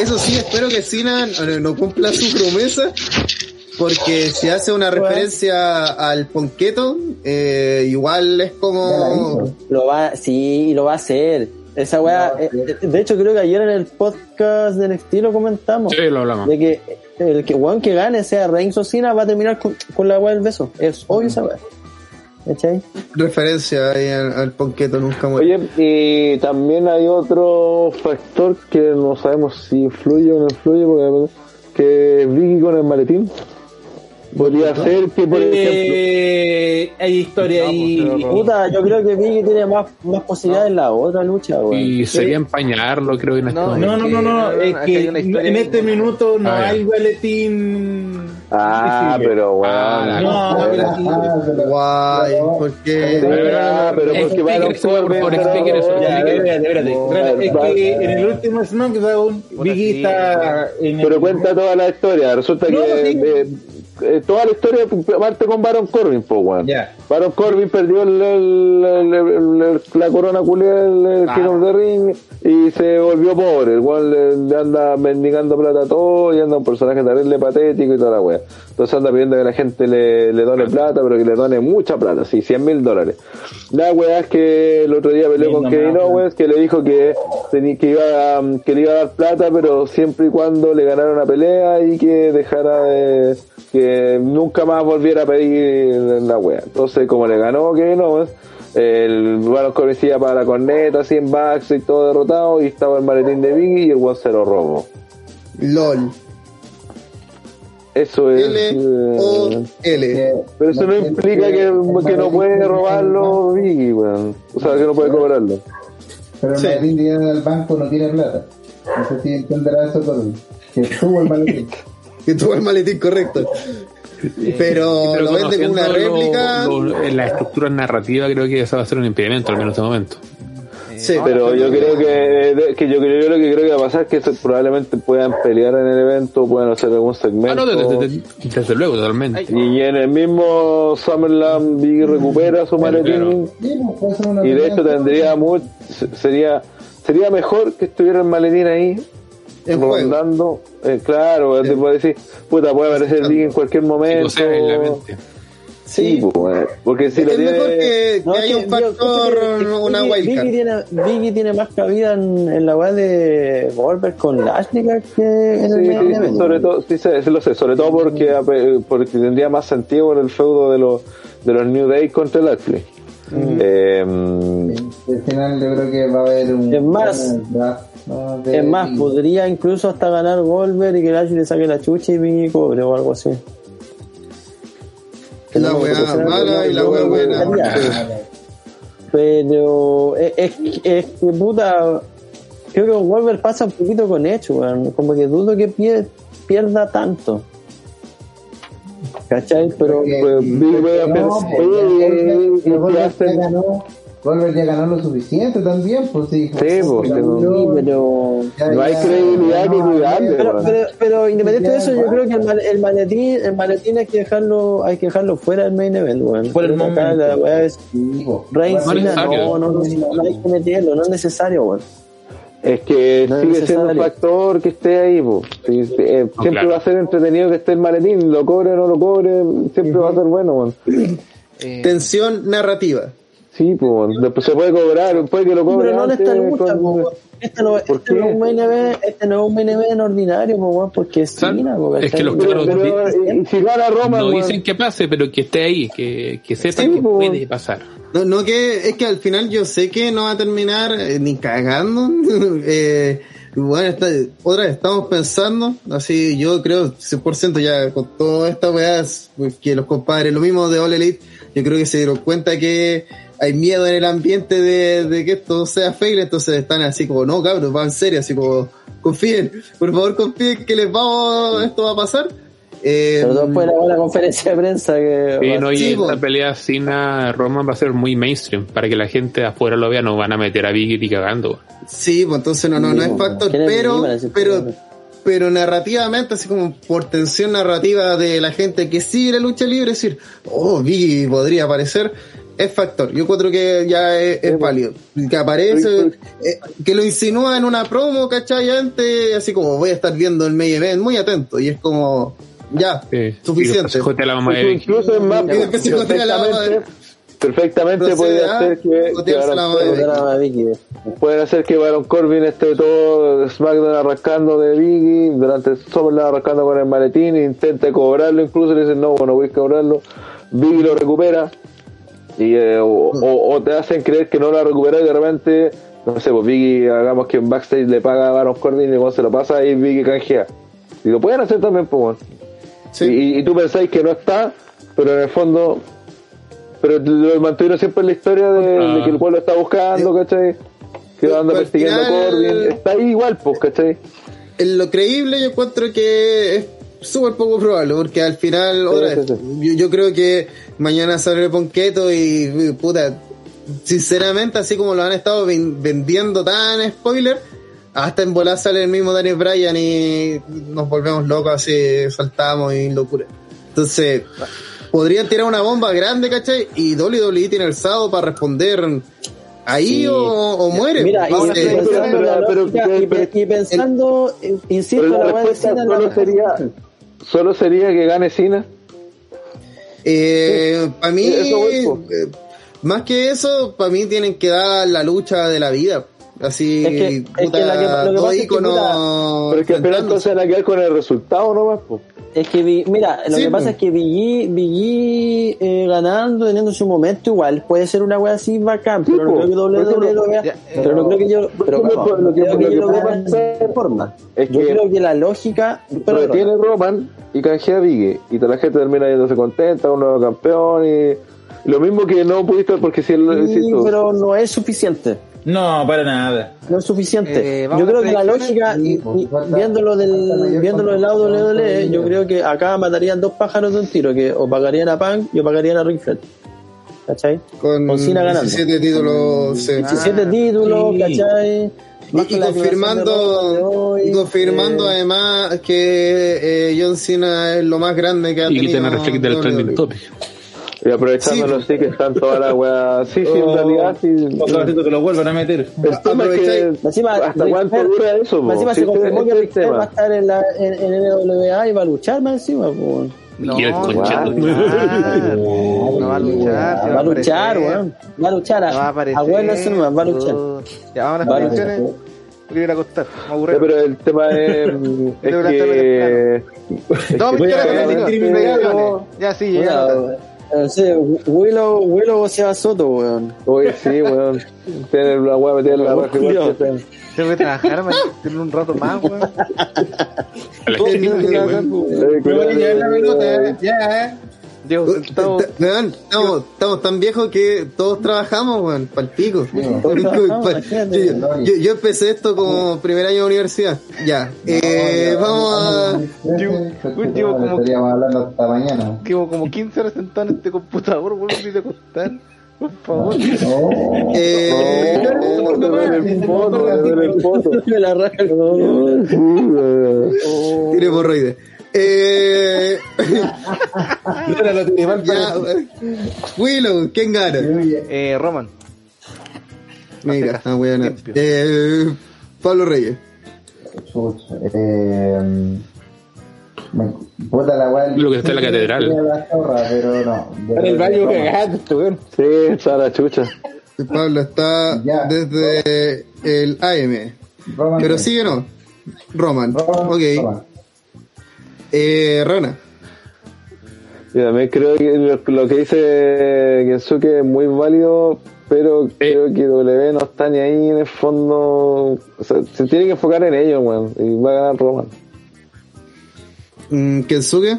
eso sí, espero que Cena no, cumpla su promesa, porque si hace una referencia al ponqueto, eh, igual es como... Lo va, sí, lo va a hacer. Esa weá, No, eh, de hecho creo que ayer en el podcast del estilo comentamos Sí, lo hablamos. de que el que weón que gane sea Reigns o Cena va a terminar con, con la weá del beso. Es obvio esa weá. ¿Cachai? Referencia ahí al, al ponqueto, nunca muere. Oye, y también hay otro factor que no sabemos si influye o no influye, porque que Vicky con el maletín. Podría ser que, por ejemplo, Eh, hay historia ahí. Puta, yo creo que Biggie tiene más, más posibilidades en la otra lucha, weón. Y sería empañarlo, creo que en este No, momento. No, no, no, no, que- es que historia en este minuto no Ah, hay boletín. ah, visible. pero bueno. Ah, No, Guay, porque... Ah, pero porque Explique Baron eso, por explique eso. Es que en el último SmackDown, Biggie está. Pero cuenta toda la historia. Resulta No, que. Eh, toda la historia parte con Baron Corbin, pues, weón. Baron Corbin perdió el- el- el- el- el- la corona culia del Ah. King of the Ring y se volvió pobre. El weón le, le anda mendigando plata a todo y anda un personaje terrible patético y toda la wea. Entonces anda pidiendo que la gente le, le done plata, pero que le done mucha plata, sí, 100 mil dólares. La wea es que el otro día peleó con Kevin Owens, que le dijo que, tenía, que, iba a, que le iba a dar plata, pero siempre y cuando le ganara una pelea y que dejara de, que nunca más volviera a pedir la wea. Entonces, como le ganó Kevin Owens, el Baron Corbin se para la corneta, así en backs y todo derrotado, y estaba el maletín de Biggie y el weón se lo robó. LOL. Eso es... L O eh, L. que- pero eso no implica que, que no puede robarlo Biggie, weón. O sea, que no puede cobrarlo. Pero el Sí. maletín del banco no tiene plata. No sé si entenderá eso todo. Que tuvo el maletín. <laughs> Que tuvo el maletín correcto. Pero, Pero lo vende como una réplica. lo- en la estructura narrativa creo que eso va a ser un impedimento, al menos de momento. Sí, Pero yo creo que, que yo creo yo lo que creo que va a pasar es que se- probablemente puedan pelear en el evento, puedan hacer algún Ah, segmento. no, desde, desde- desde luego, totalmente. y en el mismo Summerland Biggie recupera su maletín. pues, una y de hecho tendría mucho sería sería mejor que estuviera el maletín ahí rondando. Eh, claro te puedo decir puta puede aparecer Biggie en cualquier Sí, momento Sí, pues, porque si lo es tiene... mejor que, No, que que un yo factor, que una Biggie- wildcard. Biggie tiene, Biggie tiene más cabida en, en la weá de Goldberg con Lashley que en el Sí, main sí, event. sobre todo, sí, sé, sí lo sé, sobre todo porque, porque tendría más sentido por el feudo de los, de los New Day contra el Lashley. Eh, Al final yo creo que va a haber un... Es más- ¿no? de- Es más, podría incluso hasta ganar Goldberg y que Lashley le saque la chucha y Biggie cobre o algo así. La no weá mala y la no weá buena. gustaría. Pero es, es, es que puta, creo que con Goldberg pasa un poquito con hecho, weón. Como que dudo que pie- pierda tanto. ¿Cachai? Pero No, pero- oye, ya ¿y Goldberg- ya ganó, lo suficiente también, pues sí. Sí, pues, pero- pero, ya- no hay ya credibilidad ganó que cuidarle, pero, pero, pero independiente de eso, yo creo que el, el maletín, el maletín hay que dejarlo, hay que dejarlo fuera del main event, weón. Por el que acá momento. la weá es Sí. Reigns, No no, no, no, no hay que meterlo, no es necesario, weón. Es que No es sigue siendo un factor que esté ahí, po. Sí, sí, eh, siempre claro. va a ser entretenido que esté el maletín, lo cobre o no lo cobre, siempre va a ser bueno, weón. Eh, Tensión narrativa. Sí, pues, después se puede cobrar, puede que lo cobre Pero no en antes esta lucha, con-. Este no, ¿Por este no es un event, este no es un event ordinario, po, porque es. Cena, po, Es que los Pero, cabros pero, y si gana Roma, no dicen que pase, pero que esté ahí, que, que sepa Sí, que po. puede pasar. No, no que es que al final yo sé que no va a terminar eh, ni cagando. <laughs> eh, bueno, está- otra vez estamos pensando, así yo creo 100% ya con todas estas weas pues, que los compadres, lo mismo de All Elite, yo creo que se dieron cuenta que hay miedo en el ambiente de, de que esto sea fail, entonces están así como, no cabros, va en serio, así como, confíen, por favor confíen que les vamos, esto va a pasar. Eh, Pero después de la buena conferencia de prensa que... Sí, no, y esta pelea Cena Roman va a ser muy mainstream para que la gente de afuera lo vea, no van a meter a Biggie cagando. Sí, pues entonces no, no, no es factor, ¿Quién es pero, pero, pero narrativamente, así como por tensión narrativa de la gente que sigue la lucha libre, decir, oh, Biggie podría aparecer, es factor. Yo encuentro que ya es, es válido. Que aparece, eh, que lo insinúa en una promo, ¿cachai? Antes, así como voy a estar viendo el main event, muy atento, y es como, ya, Sí, suficiente. <laughs> y jotea <laughs> la mamá de incluso es más, Y después se jotea la mamá de- perfectamente, perfectamente Procede puede a hacer que, que Baron mamá de Corbin- Era Vicky. pueden hacer que Baron Corbin esté todo SmackDown arrancando de Biggie, durante SummerSlam arrancando con el maletín, intente cobrarlo, incluso le dicen no, bueno, voy a cobrarlo, Biggie lo recupera, y eh, o, o- o te hacen creer que no lo ha recuperado y de repente, no sé, pues Biggie, hagamos que en backstage le paga a Baron Corbin y cuando se lo pasa y Biggie canjea. Y lo pueden hacer también, pues, bueno. Sí. Y, y tú pensáis que no está, pero en el fondo, pero lo mantuvieron siempre en la historia de, Ah. de que el pueblo está buscando, ¿cachai? Que Pero anda al persiguiendo a Corbin. Está ahí igual, pues, ¿cachai? en lo creíble yo encuentro que es súper poco probable porque al final otra sí, vez, Yo, yo creo que mañana sale el Ponqueto y, y, puta sinceramente así como lo han estado ven- vendiendo tan spoiler hasta en volar sale el mismo Daniel Bryan y nos volvemos locos así saltamos y locura entonces podrían tirar una bomba grande ¿cachai? y WWE tiene el sábado para responder ahí Sí. o, o muere Mira, y, pensando, la insisto, la la de respuesta la solo sería, solo sería que gane Cena. Eh, para mí, po. eh, más que eso, para mí tienen que dar la lucha de la vida. Así, Es que- es puta, que la que- lo que dos pasa es que, Pero es que enfrentándose. entonces van a quedar con el resultado nomás, pues. Es que, mira, lo Sí, que pasa pues. es que Biggie eh, ganando, teniendo su momento igual, puede ser una wea así bacán, Sí, pero no creo que WWE lo vea, ya, pero no creo que yo, lo lo yo lo vea de forma. es yo que- creo que la lógica, pero, Pero tiene Roman y canjea a Biggie y toda la gente termina yéndose contenta, un nuevo campeón y lo mismo que no pudiste porque si él Sí, pero no es suficiente. No, para nada. No es suficiente. Eh, yo creo que la lógica, y, y viéndolo del viéndolo del lado de WWE, yo creo que acá matarían dos pájaros de un tiro, que o pagarían a Punk y o pagarían a Ric Flair. ¿Cachai? con, con Cena ganando. 17 títulos. sí. 17 títulos, sí. ¿cachai? Y, y confirmando, hoy, y confirmando eh, además que eh, John Cena es lo más grande que ha Y tenido. quiten a Reflect del trending topic. Y aprovechándolo Sí. sí que están todas las weas, sí, sí, en Oh. realidad sí. Otro ratito que lo vuelvan a meter. El tema es que Encima, hasta cuánto dura eso, po? Encima Sí, se confirmó que es el Ric Flair va a estar en, la, en, en NWA y va a luchar más encima. po. No, Y el no va a luchar. No va a luchar. Va a luchar, weón. Va a luchar. A A, a Wellness nomás, va a luchar. Ya vamos a Va a las. Quiero ir a acostar. Me pero el tema es, <laughs> es que que... No, me predicciones. Ya, sí, ya. Eh, sí, Willow, Willow se va Soto, weón. Oye, sí, weón. Tiene la weá metida en la raja igual que. Tengo que trabajar, man. Tengo un rato más, weón. <laughs> A la gente, weón. Ya, eh. Diego, sentado. Ta- Weón, estamos, estamos tan viejos que todos trabajamos, weón, pal pico. todos trabajamos, imagínate. yo, yo- yo empecé esto como primer año de universidad. Ya, eh, vamos a. tipo como- hablando hasta mañana. Llevo como 15 horas sentado en este computador, weón. Me a acostar. Por favor. No. Eh, Oh, el poto, el poto. Raja, Tiene hemorroides. Eh, <laughs> <laughs> ya, Willow, ¿quién gana? Eh, Roman. Mira, ah. Limpio. Eh, Pablo Reyes. Chucha, eh, me- puta la weá. Lo que está en la catedral. La zorra, pero no. En el baño cagando, weón. Sí, está la chucha. Pablo está Ya. desde el AM. Roman Pero sí o no. Roman. Roman, Ok. Roman. Eh, Rana. Yo también creo que lo, que dice Kensuke es muy válido, pero creo que W no está ni ahí en el fondo. O sea, se tiene que enfocar en ellos, weón. Y va a ganar Roman. Mm, Kensuke.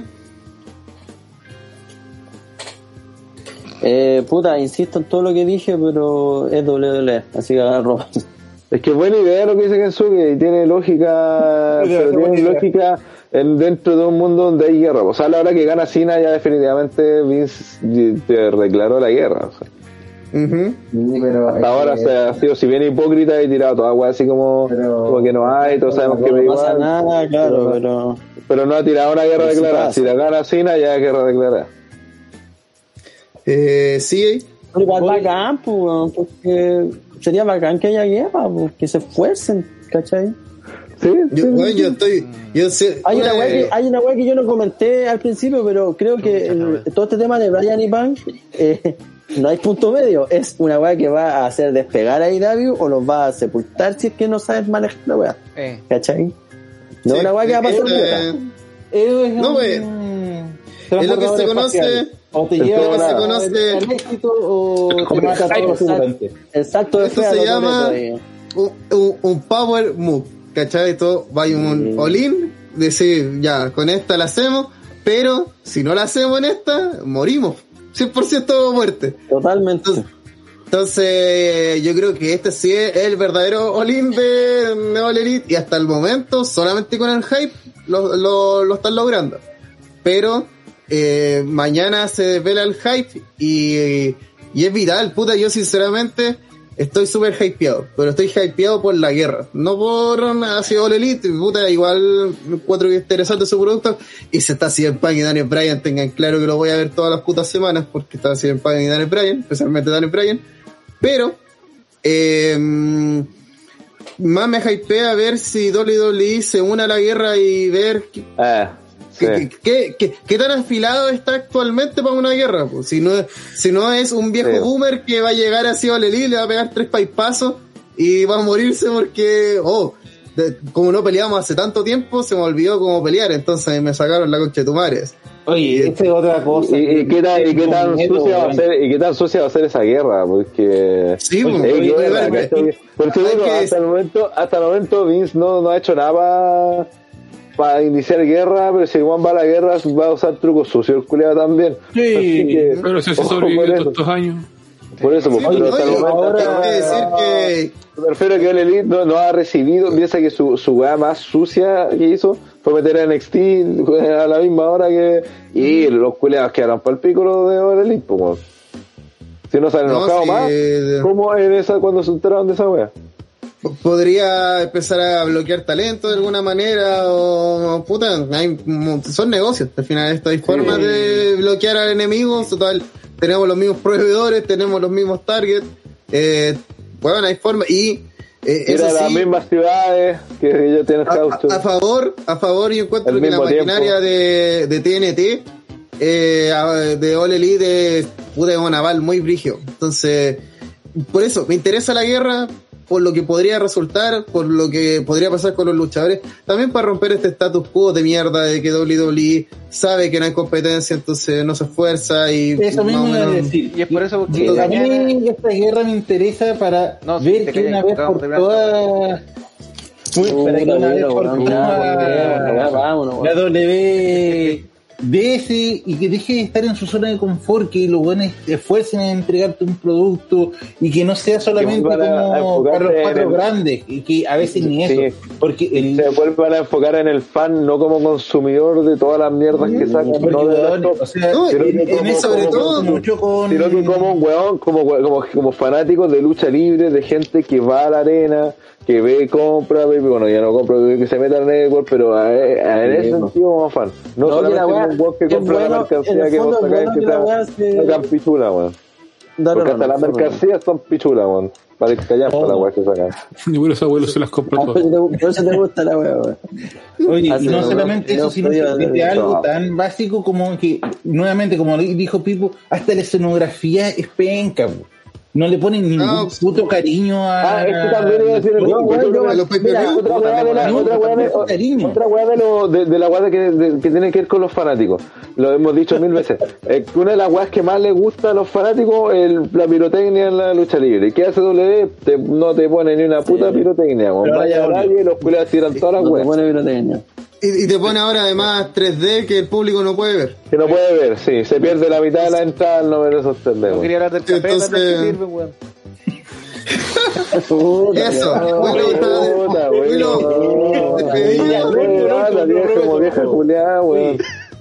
Eh, puta, insisto en todo lo que dije, pero es WWE, así que agarra Roman. Es que es buena idea lo que dice Kensuke y tiene lógica, <laughs> pero tiene lógica en, dentro de un mundo donde hay guerra. O sea, a la hora que gana Cena ya definitivamente Vince te declaró la guerra. o sea. Sí, pero Hasta ahora que- se ha sido, si bien hipócrita y tirado toda agua así como, Pero- como que no hay, todos sabemos que No pasa igual, nada, claro, pero... pero no ha tirado una guerra declarada. Si la gana Cena ya es guerra declarada. Eh, sí. Pero igual bacán, pues, porque sería bacán que haya guerra, pues, que se esfuercen, ¿cachai? Sí, Yo, sí, bueno, sí. yo estoy. Yo sé. Hay una que, hay una weá que yo no comenté al principio, pero creo que el- todo este tema de Brian y Punk, eh, no hay punto medio. Es una weá que va a hacer despegar a IW o los va a sepultar si es que no sabes manejar la weá. Eh. ¿Cachai? No Sí, una weá que va a pasar eh. Es No, un güey. Es lo que se conoce. O te Es lleva todo se al- conoce- al éxito o te mata. El de Esto se llama- un power move, ¿cachai? Todo va un Mm. all-in, decir, ya, con esta la hacemos, pero si no la hacemos en esta, morimos. 100% muerte. Totalmente. Entonces, entonces, yo creo que este sí es el verdadero all-in de Neo All Elite y hasta el momento, solamente con el hype, lo, lo, lo están logrando. Pero eh, mañana se desvela el hype y, y es vital, puta, yo sinceramente estoy súper hypeado, pero estoy hypeado por la guerra, no por así All Elite, puta, igual encuentro que es interesante su producto. Y se está CM Punk y Daniel Bryan, tengan claro que lo voy a ver todas las putas semanas porque está CM Punk y Daniel Bryan, especialmente Daniel Bryan, pero eh, más me hypea ver si WWE se une a la guerra y ver Eh. Qué, qué- qué- qué tan afilado está actualmente para una guerra. pues. Si, no, si no es un viejo Sí. boomer que va a llegar así a Lely, le va a pegar tres paipazos y va a morirse porque, oh, de- como no peleamos hace tanto tiempo, se me olvidó cómo pelear, entonces me sacaron la concha de tu madre. Oye, esta es otra cosa. ¿Y, y qué tan, y qué tan Miedo, sucia va a ser, y qué tan sucia va a ser esa guerra? Porque Sí, pues. Porque hay bueno, que- hasta el momento, hasta el momento Vince no, no ha hecho nada para iniciar guerra, pero si el Juan va a la guerra va a usar trucos sucios, el culiado también. Sí. Que, Pero si se sobrevivió estos años. Por eso, pues, Oye, pero hasta el momento, momento- decir que Me refiero a que Elite no, no ha recibido, piensa que su, su weá más sucia que hizo fue meter a NXT a la misma hora que. Y los culeados quedaron para el pico de Elite, pues. Si no se han No, enojado sí, más, eh, ¿cómo en esa cuando se enteraron de esa weá? Podría empezar a bloquear talento de alguna manera o puta hay, son negocios al final esto hay formas de bloquear al enemigo total tenemos los mismos proveedores tenemos los mismos targets eh, bueno hay formas y eh, Ir eso a las sí, mismas ciudades que ya tienen a, favor a favor yo encuentro que la maquinaria de, de TNT eh, de All Elite puta, un aval muy brigio. Entonces, por eso, me interesa la guerra, por lo que podría resultar, por lo que podría pasar con los luchadores, también para romper este status quo de mierda de que WWE sabe que no hay competencia, entonces no se esfuerza y Eso mismo iba a decir. Y es por eso porque a mí esta guerra me interesa para No, ver que una vez por todas Uy, para que una vez por todas la W DS y que deje de estar en su zona de confort, que los buenos esfuercen en entregarte un producto y que no sea solamente como para los cuatro el- grandes, y que a veces ni Sí. eso, porque el, se vuelvan a enfocar en el fan, no como consumidor de todas las mierdas que sacan, no de o sea, No, en- en como- eso sobre como- todo, mucho con sino que como un weón, como, como, como fanáticos de lucha libre, de gente que va a la arena, que ve, compra, bueno, ya no compra, que se meta en network, pero a, a- en ese sentido como fan. No, No, que la weá- un weón que compra la bueno, en mercancía que vos es sacáis bueno que la sea se- sacan pichula, weón. No, Porque no, hasta las mercancías son pichulas, weón. Para callar para la weá que sacan. <laughs> Ninguno de los abuelos se las compró Ah, todas. Por eso te gusta la weá, weón. Oye, y no solamente eso, sino que algo no. tan básico como que, nuevamente, como dijo Pipo, hasta la escenografía es penca, po. No le ponen ningún No. puto cariño a... Ah, es que también iba a decir, No, yo- weón, yo- a los mira, otra weá de la, no, otra weá de, tampoco cariño. otra weá de, lo, de, de la weá de que, de- que tiene que ver con los fanáticos. Lo hemos dicho mil veces. Eh, una de las weas que más les gusta a los fanáticos es la pirotecnia en la lucha libre. ¿Y qué hace W? Te- no te pone ni una puta pirotecnia. Pero ahora Vaya nadie y los culiados tiran todas las No te weas. pone pirotecnia. Y, y te pone ahora además 3D que el público no puede ver. Que no puede ver, sí. Se pierde la mitad de la entrada al no ver esos 3D, No weón. quería hablar del café, Entonces- también que sirve, weón. Puta, Eso, weón. bueno,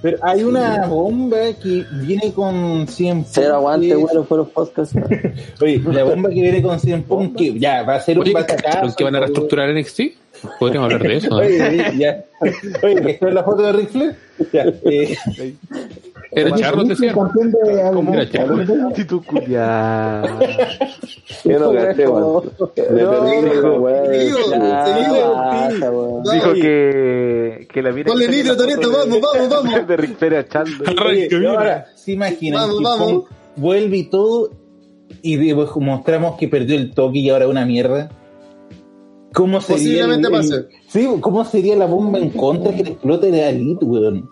Pero hay una bomba que viene con 100 Cero aguante, bueno, fue los podcasts. <laughs> Oye, la bomba que viene con 100 Punk, que ya va a ser un batacazo. ¿pero que van a reestructurar NXT? Podríamos hablar de eso. ¿no? Oye, ya. Oye, está en la foto de Ric Flair. Ya, eh, Era charro, charro. Actitud culiada. Yo no caché, weón. Weón. Va, Dijo que, que la mina Ponle nitro, foto vamos, vamos, vamos. De Ric Flair echando. ahora, ¿se imaginan Vamos, vamos. Vuelve y todo y después mostramos que perdió el toque y ahora una mierda? ¿Cómo sería Posiblemente el- el- pase. Sí, ¿cómo sería la bomba en contra que le explote de Elite, weón?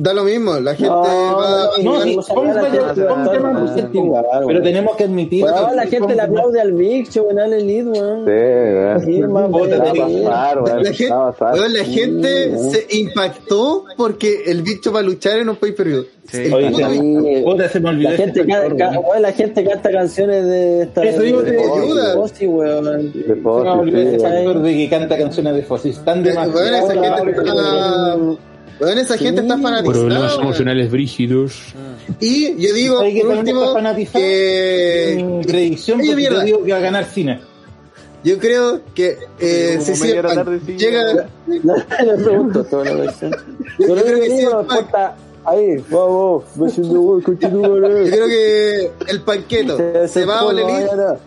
Da lo mismo, la gente No, va no, sí, a Russell Team, Pero tenemos que admitir Bueno, la gente le aplaude al Big Show en weón. Sí, weón. Sí, sí. weón. la gente, se impactó porque el bicho va a luchar en un pay per view. Sí. Oye, se, Sí. puta, se me olvidó La gente, ca- la canta canciones de esta Eso digo, de weón. De ese sí, factor que canta canciones de demasiado... Esa gente está, weón, esa gente está Problemas fanatizada. emocionales brígidos. Y yo digo, ¿Sabes que por último, que En predicción, yo digo que va a ganar Cena. yo creo que eh, tarde, sí. llega, No le pregunto toda la versión. Yo Yo creo que sí. Ahí, vamos, continúa, yo creo que el panqueto Se- se va a no.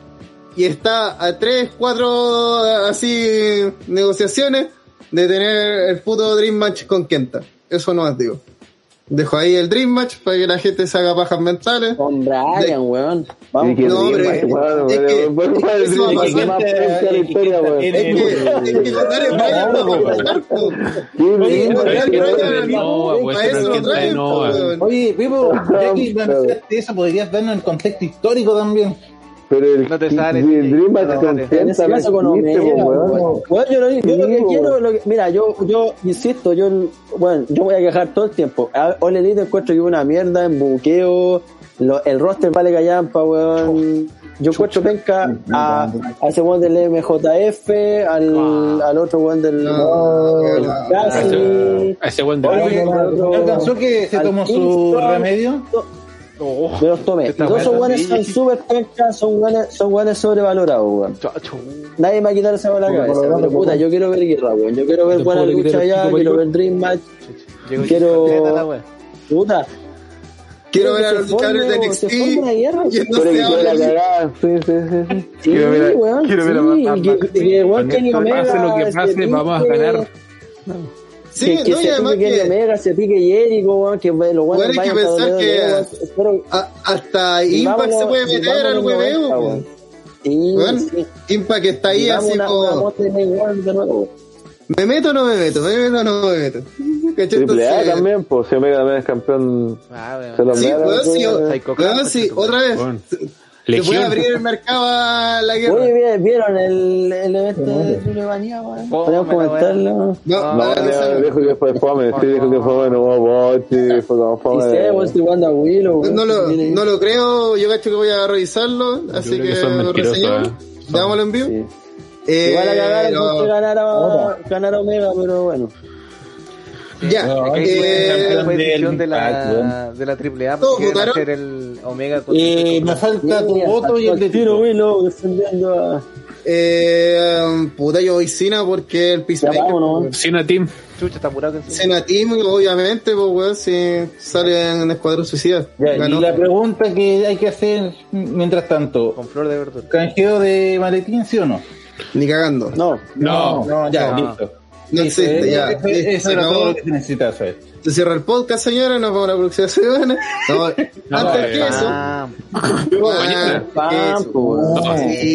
y está a tres, cuatro así negociaciones de tener el puto Dream Match con Kenta. Eso no más digo. Dejo ahí el Dream Match para que la gente se haga pajas mentales. Con Brian, weón. Vamos, No, Match, es- que- Oye, pues, Pipo, ya que eso, podrías el contexto histórico también. Pero el, No te sale, el. Dream Match No con no weón. weón. Weón, yo, lo, yo lo que quiero, weón. lo que- mira, yo, yo insisto, yo, bueno, yo voy a quejar todo el tiempo. A All Elite encuentro que una mierda en buqueo, lo- el roster vale callampa, weón. Yo encuentro penca a, a ese weón del MJF, al, al otro weón del No, del no, A Casi, ese- a ese buen de Oye, no, no, ¿no alcanzó que se tomó su Kingston. Me los tomé. Y todos esos weones son súper pencas, son weones, son sobrevalorados, weón. Nadie me va a quitar esa bola a la cabeza. Pero puta, yo quiero ver guerra, weón. Yo quiero ver buena lucha allá, quiero ver Dream Match. Quiero-. Puta. Quiero ver a los luchadores de NXT se forme una guerra. y Pero que entonces quiere la ahora cagada, sí, sí, sí, Quiero ver quiero ver a Omega, lo que pase, vamos a ganar. Sí, que, que no, y se además pique Kenny que- Omega, se pique Jericho, que los Bueno, hay que pensar que-. Espero- A- hasta y Impact vámonos- se puede y meter al hueveo. 90, po. weón. Sí, Bueno, sí. Impact está ahí Y así una, como. una. ¿Me meto o no me meto? ¿Me meto o no me meto? Triple A también, pues si Omega también es campeón. Ah, weón. Se lo Sí, weón, sí, otra vez. Se puede Legión. abrir el mercado a la guerra. Oye, ¿vi- ¿vieron el, el evento de Julio Manía, weón? Oh, comentarlo. No, No, no, ya no, dijo que fue fome, sí, dijo que fue bueno, sí, fue como fome. a no lo, Tiene- no lo creo, yo cacho que voy a revisarlo, así que, reseñamos. ¿eh? Dámoslo en vivo. Sí. Eh, Igual a cagar no, porque ganara, ganara Omega, pero bueno. Ya, No, eh, fue de la, de la AAA ¿Todos porque votaron? hacer el Omega con Eh, me falta tu voto y el de Tiro. Willow defendiendo a... eh, puta, yo voy Cena porque el Ya Peacemaker. vámonos. Cena Team. Chucha, está apurado que. Cena Team, obviamente, pues weón, si sale en Escuadrón Suicida. Ya, Ganó. y la pregunta que hay que hacer mientras tanto, Con flor de verdura. ¿canjeo de maletín sí o no? Ni cagando. No, No. No, ya, No. listo. No existe, eh, ya. Eso, Listo, eso se era acabó. todo lo que se necesitaba saber. Se cierra el podcast, señora, nos vemos la próxima semana. <laughs> No, antes eh, que eso.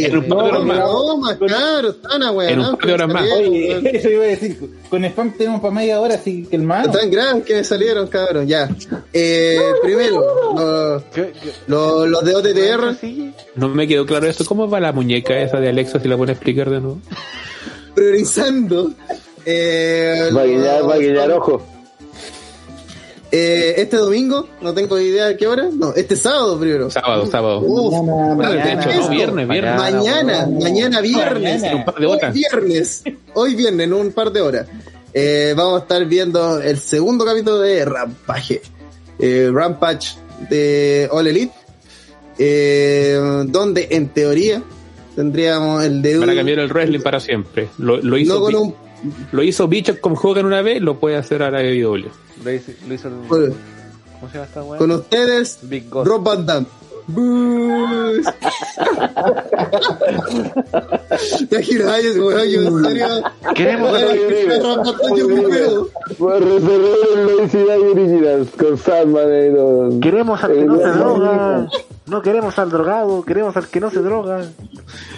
En un par de horas más. No, más caro, están a En un par de horas más. Oye, eso iba a decir, con spam tenemos para media hora, así que el más. Tan grandes que me salieron, cabrón, ya. Eh, primero, los, ¿qué- qué- los, de OTTR? No me quedó claro esto. ¿Cómo va la muñeca esa de Alexa si la pueden explicar de nuevo? priorizando. Eh, Va a guiñar, los- va a guiñar ojo. Eh, este domingo, no tengo idea de qué hora. No, este sábado primero. Sábado, sábado. Uf, de hecho, esto. no, viernes, viernes. Mañana, mañana viernes. En un par de Hoy viernes. Hoy viernes, en un par de horas. Eh, vamos a estar viendo el segundo capítulo de Rampage. Eh, Rampage de All Elite. Eh, donde en teoría tendríamos el de Van a cambiar el wrestling para siempre. Lo, lo hizo, no con un lo hizo Bishop con Hogan una vez, lo puede hacer ahora AEW. Lo hizo, lo hizo el- con, ¿Cómo se llama esta weá? con ustedes Big God. Rob Van Damme. Te giras, weón, yo en serio. Queremos Weón, ver- con Sandman todo. Queremos al que no se droga. No queremos al drogado, queremos al que no se droga.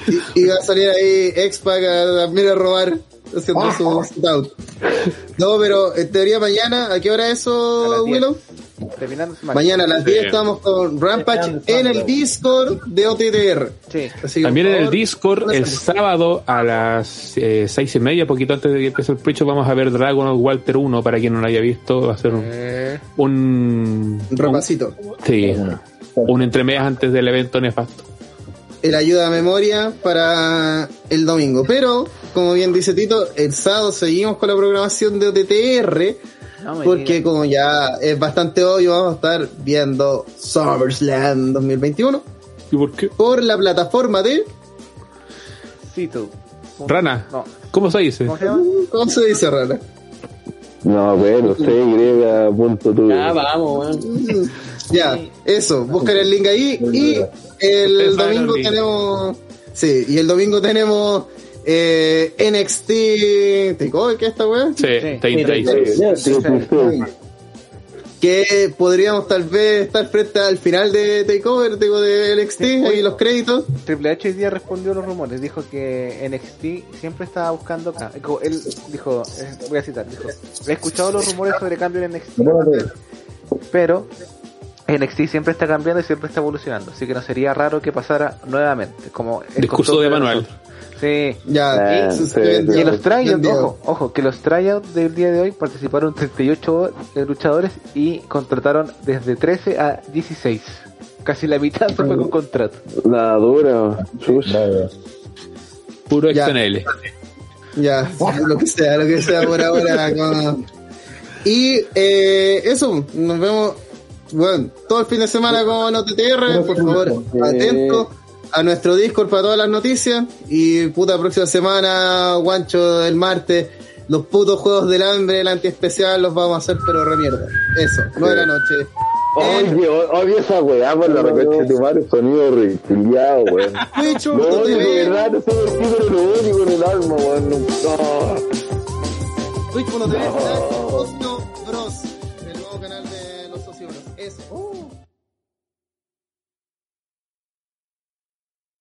Y, y va a salir ahí X-Pac a, también a robar haciendo su sit-out. No, pero en teoría mañana, ¿a qué hora A eso, las 10. Willow? Terminando. Mañana a las Sí. 10 estamos con Rampage en el Discord de OTTR. Sí. Así que, También en el Discord, el sábado a las eh, seis y media, poquito antes de que empiece el precho, vamos a ver Dragon of Walter 1, para quien no lo haya visto, va a ser un, Eh, un, Un repasito. sí, un entremedias antes del evento nefasto. el ayuda a memoria para el domingo. Pero, como bien dice Tito, el sábado seguimos con la programación de OTTR. no Porque como ya es bastante obvio, vamos a estar viendo SummerSlam 2021 ¿Y por qué? por la plataforma de... Cito. Rana, No. ¿cómo se dice? ¿Cómo se llama? ¿Cómo se dice, Rana? No, bueno, C, punto tú. Ya vamos, weón. Ya, eso, buscar el link ahí y el domingo tenemos... Sí, y el domingo tenemos eh, NXT... ¿Takeover qué es esta weá? Sí, Sí. 36. Ya, Sí, sí, sí. que podríamos tal vez estar frente al final de Takeover, digo, de NXT, ahí los créditos. Triple H hoy día respondió a los rumores, dijo que NXT siempre estaba buscando. ah, dijo- él dijo, eh, voy a citar, dijo: He escuchado los rumores sobre cambio en NXT, pero NXT siempre está cambiando y siempre está evolucionando, así que no sería raro que pasara nuevamente. Como el Discurso de manual. nosotros. Sí. Ya, eso sí, Y los tryouts, ojo, ojo, que los tryouts del día de hoy participaron 38 luchadores y contrataron desde 13 a 16. Casi la mitad se fue con contrato. Nada dura, chucha. Puro Ya. XNL. Ya, lo que sea, lo que sea por ahora. <laughs> con- Y eh, eso, nos vemos, bueno, todo el fin de semana con OTTR, por favor, atento a nuestro Discord para todas las noticias. Y puta, próxima semana, guancho del martes, los putos juegos del hambre, el antiespecial, los vamos a hacer, pero remierda. Eso, nueve de la noche. Oye, odio esa weá por la repente de tu madre, sonido reptiliado, weón. <laughs> No por qué, pero lo único en el alma, weón. No. no. Twitch.tv ocio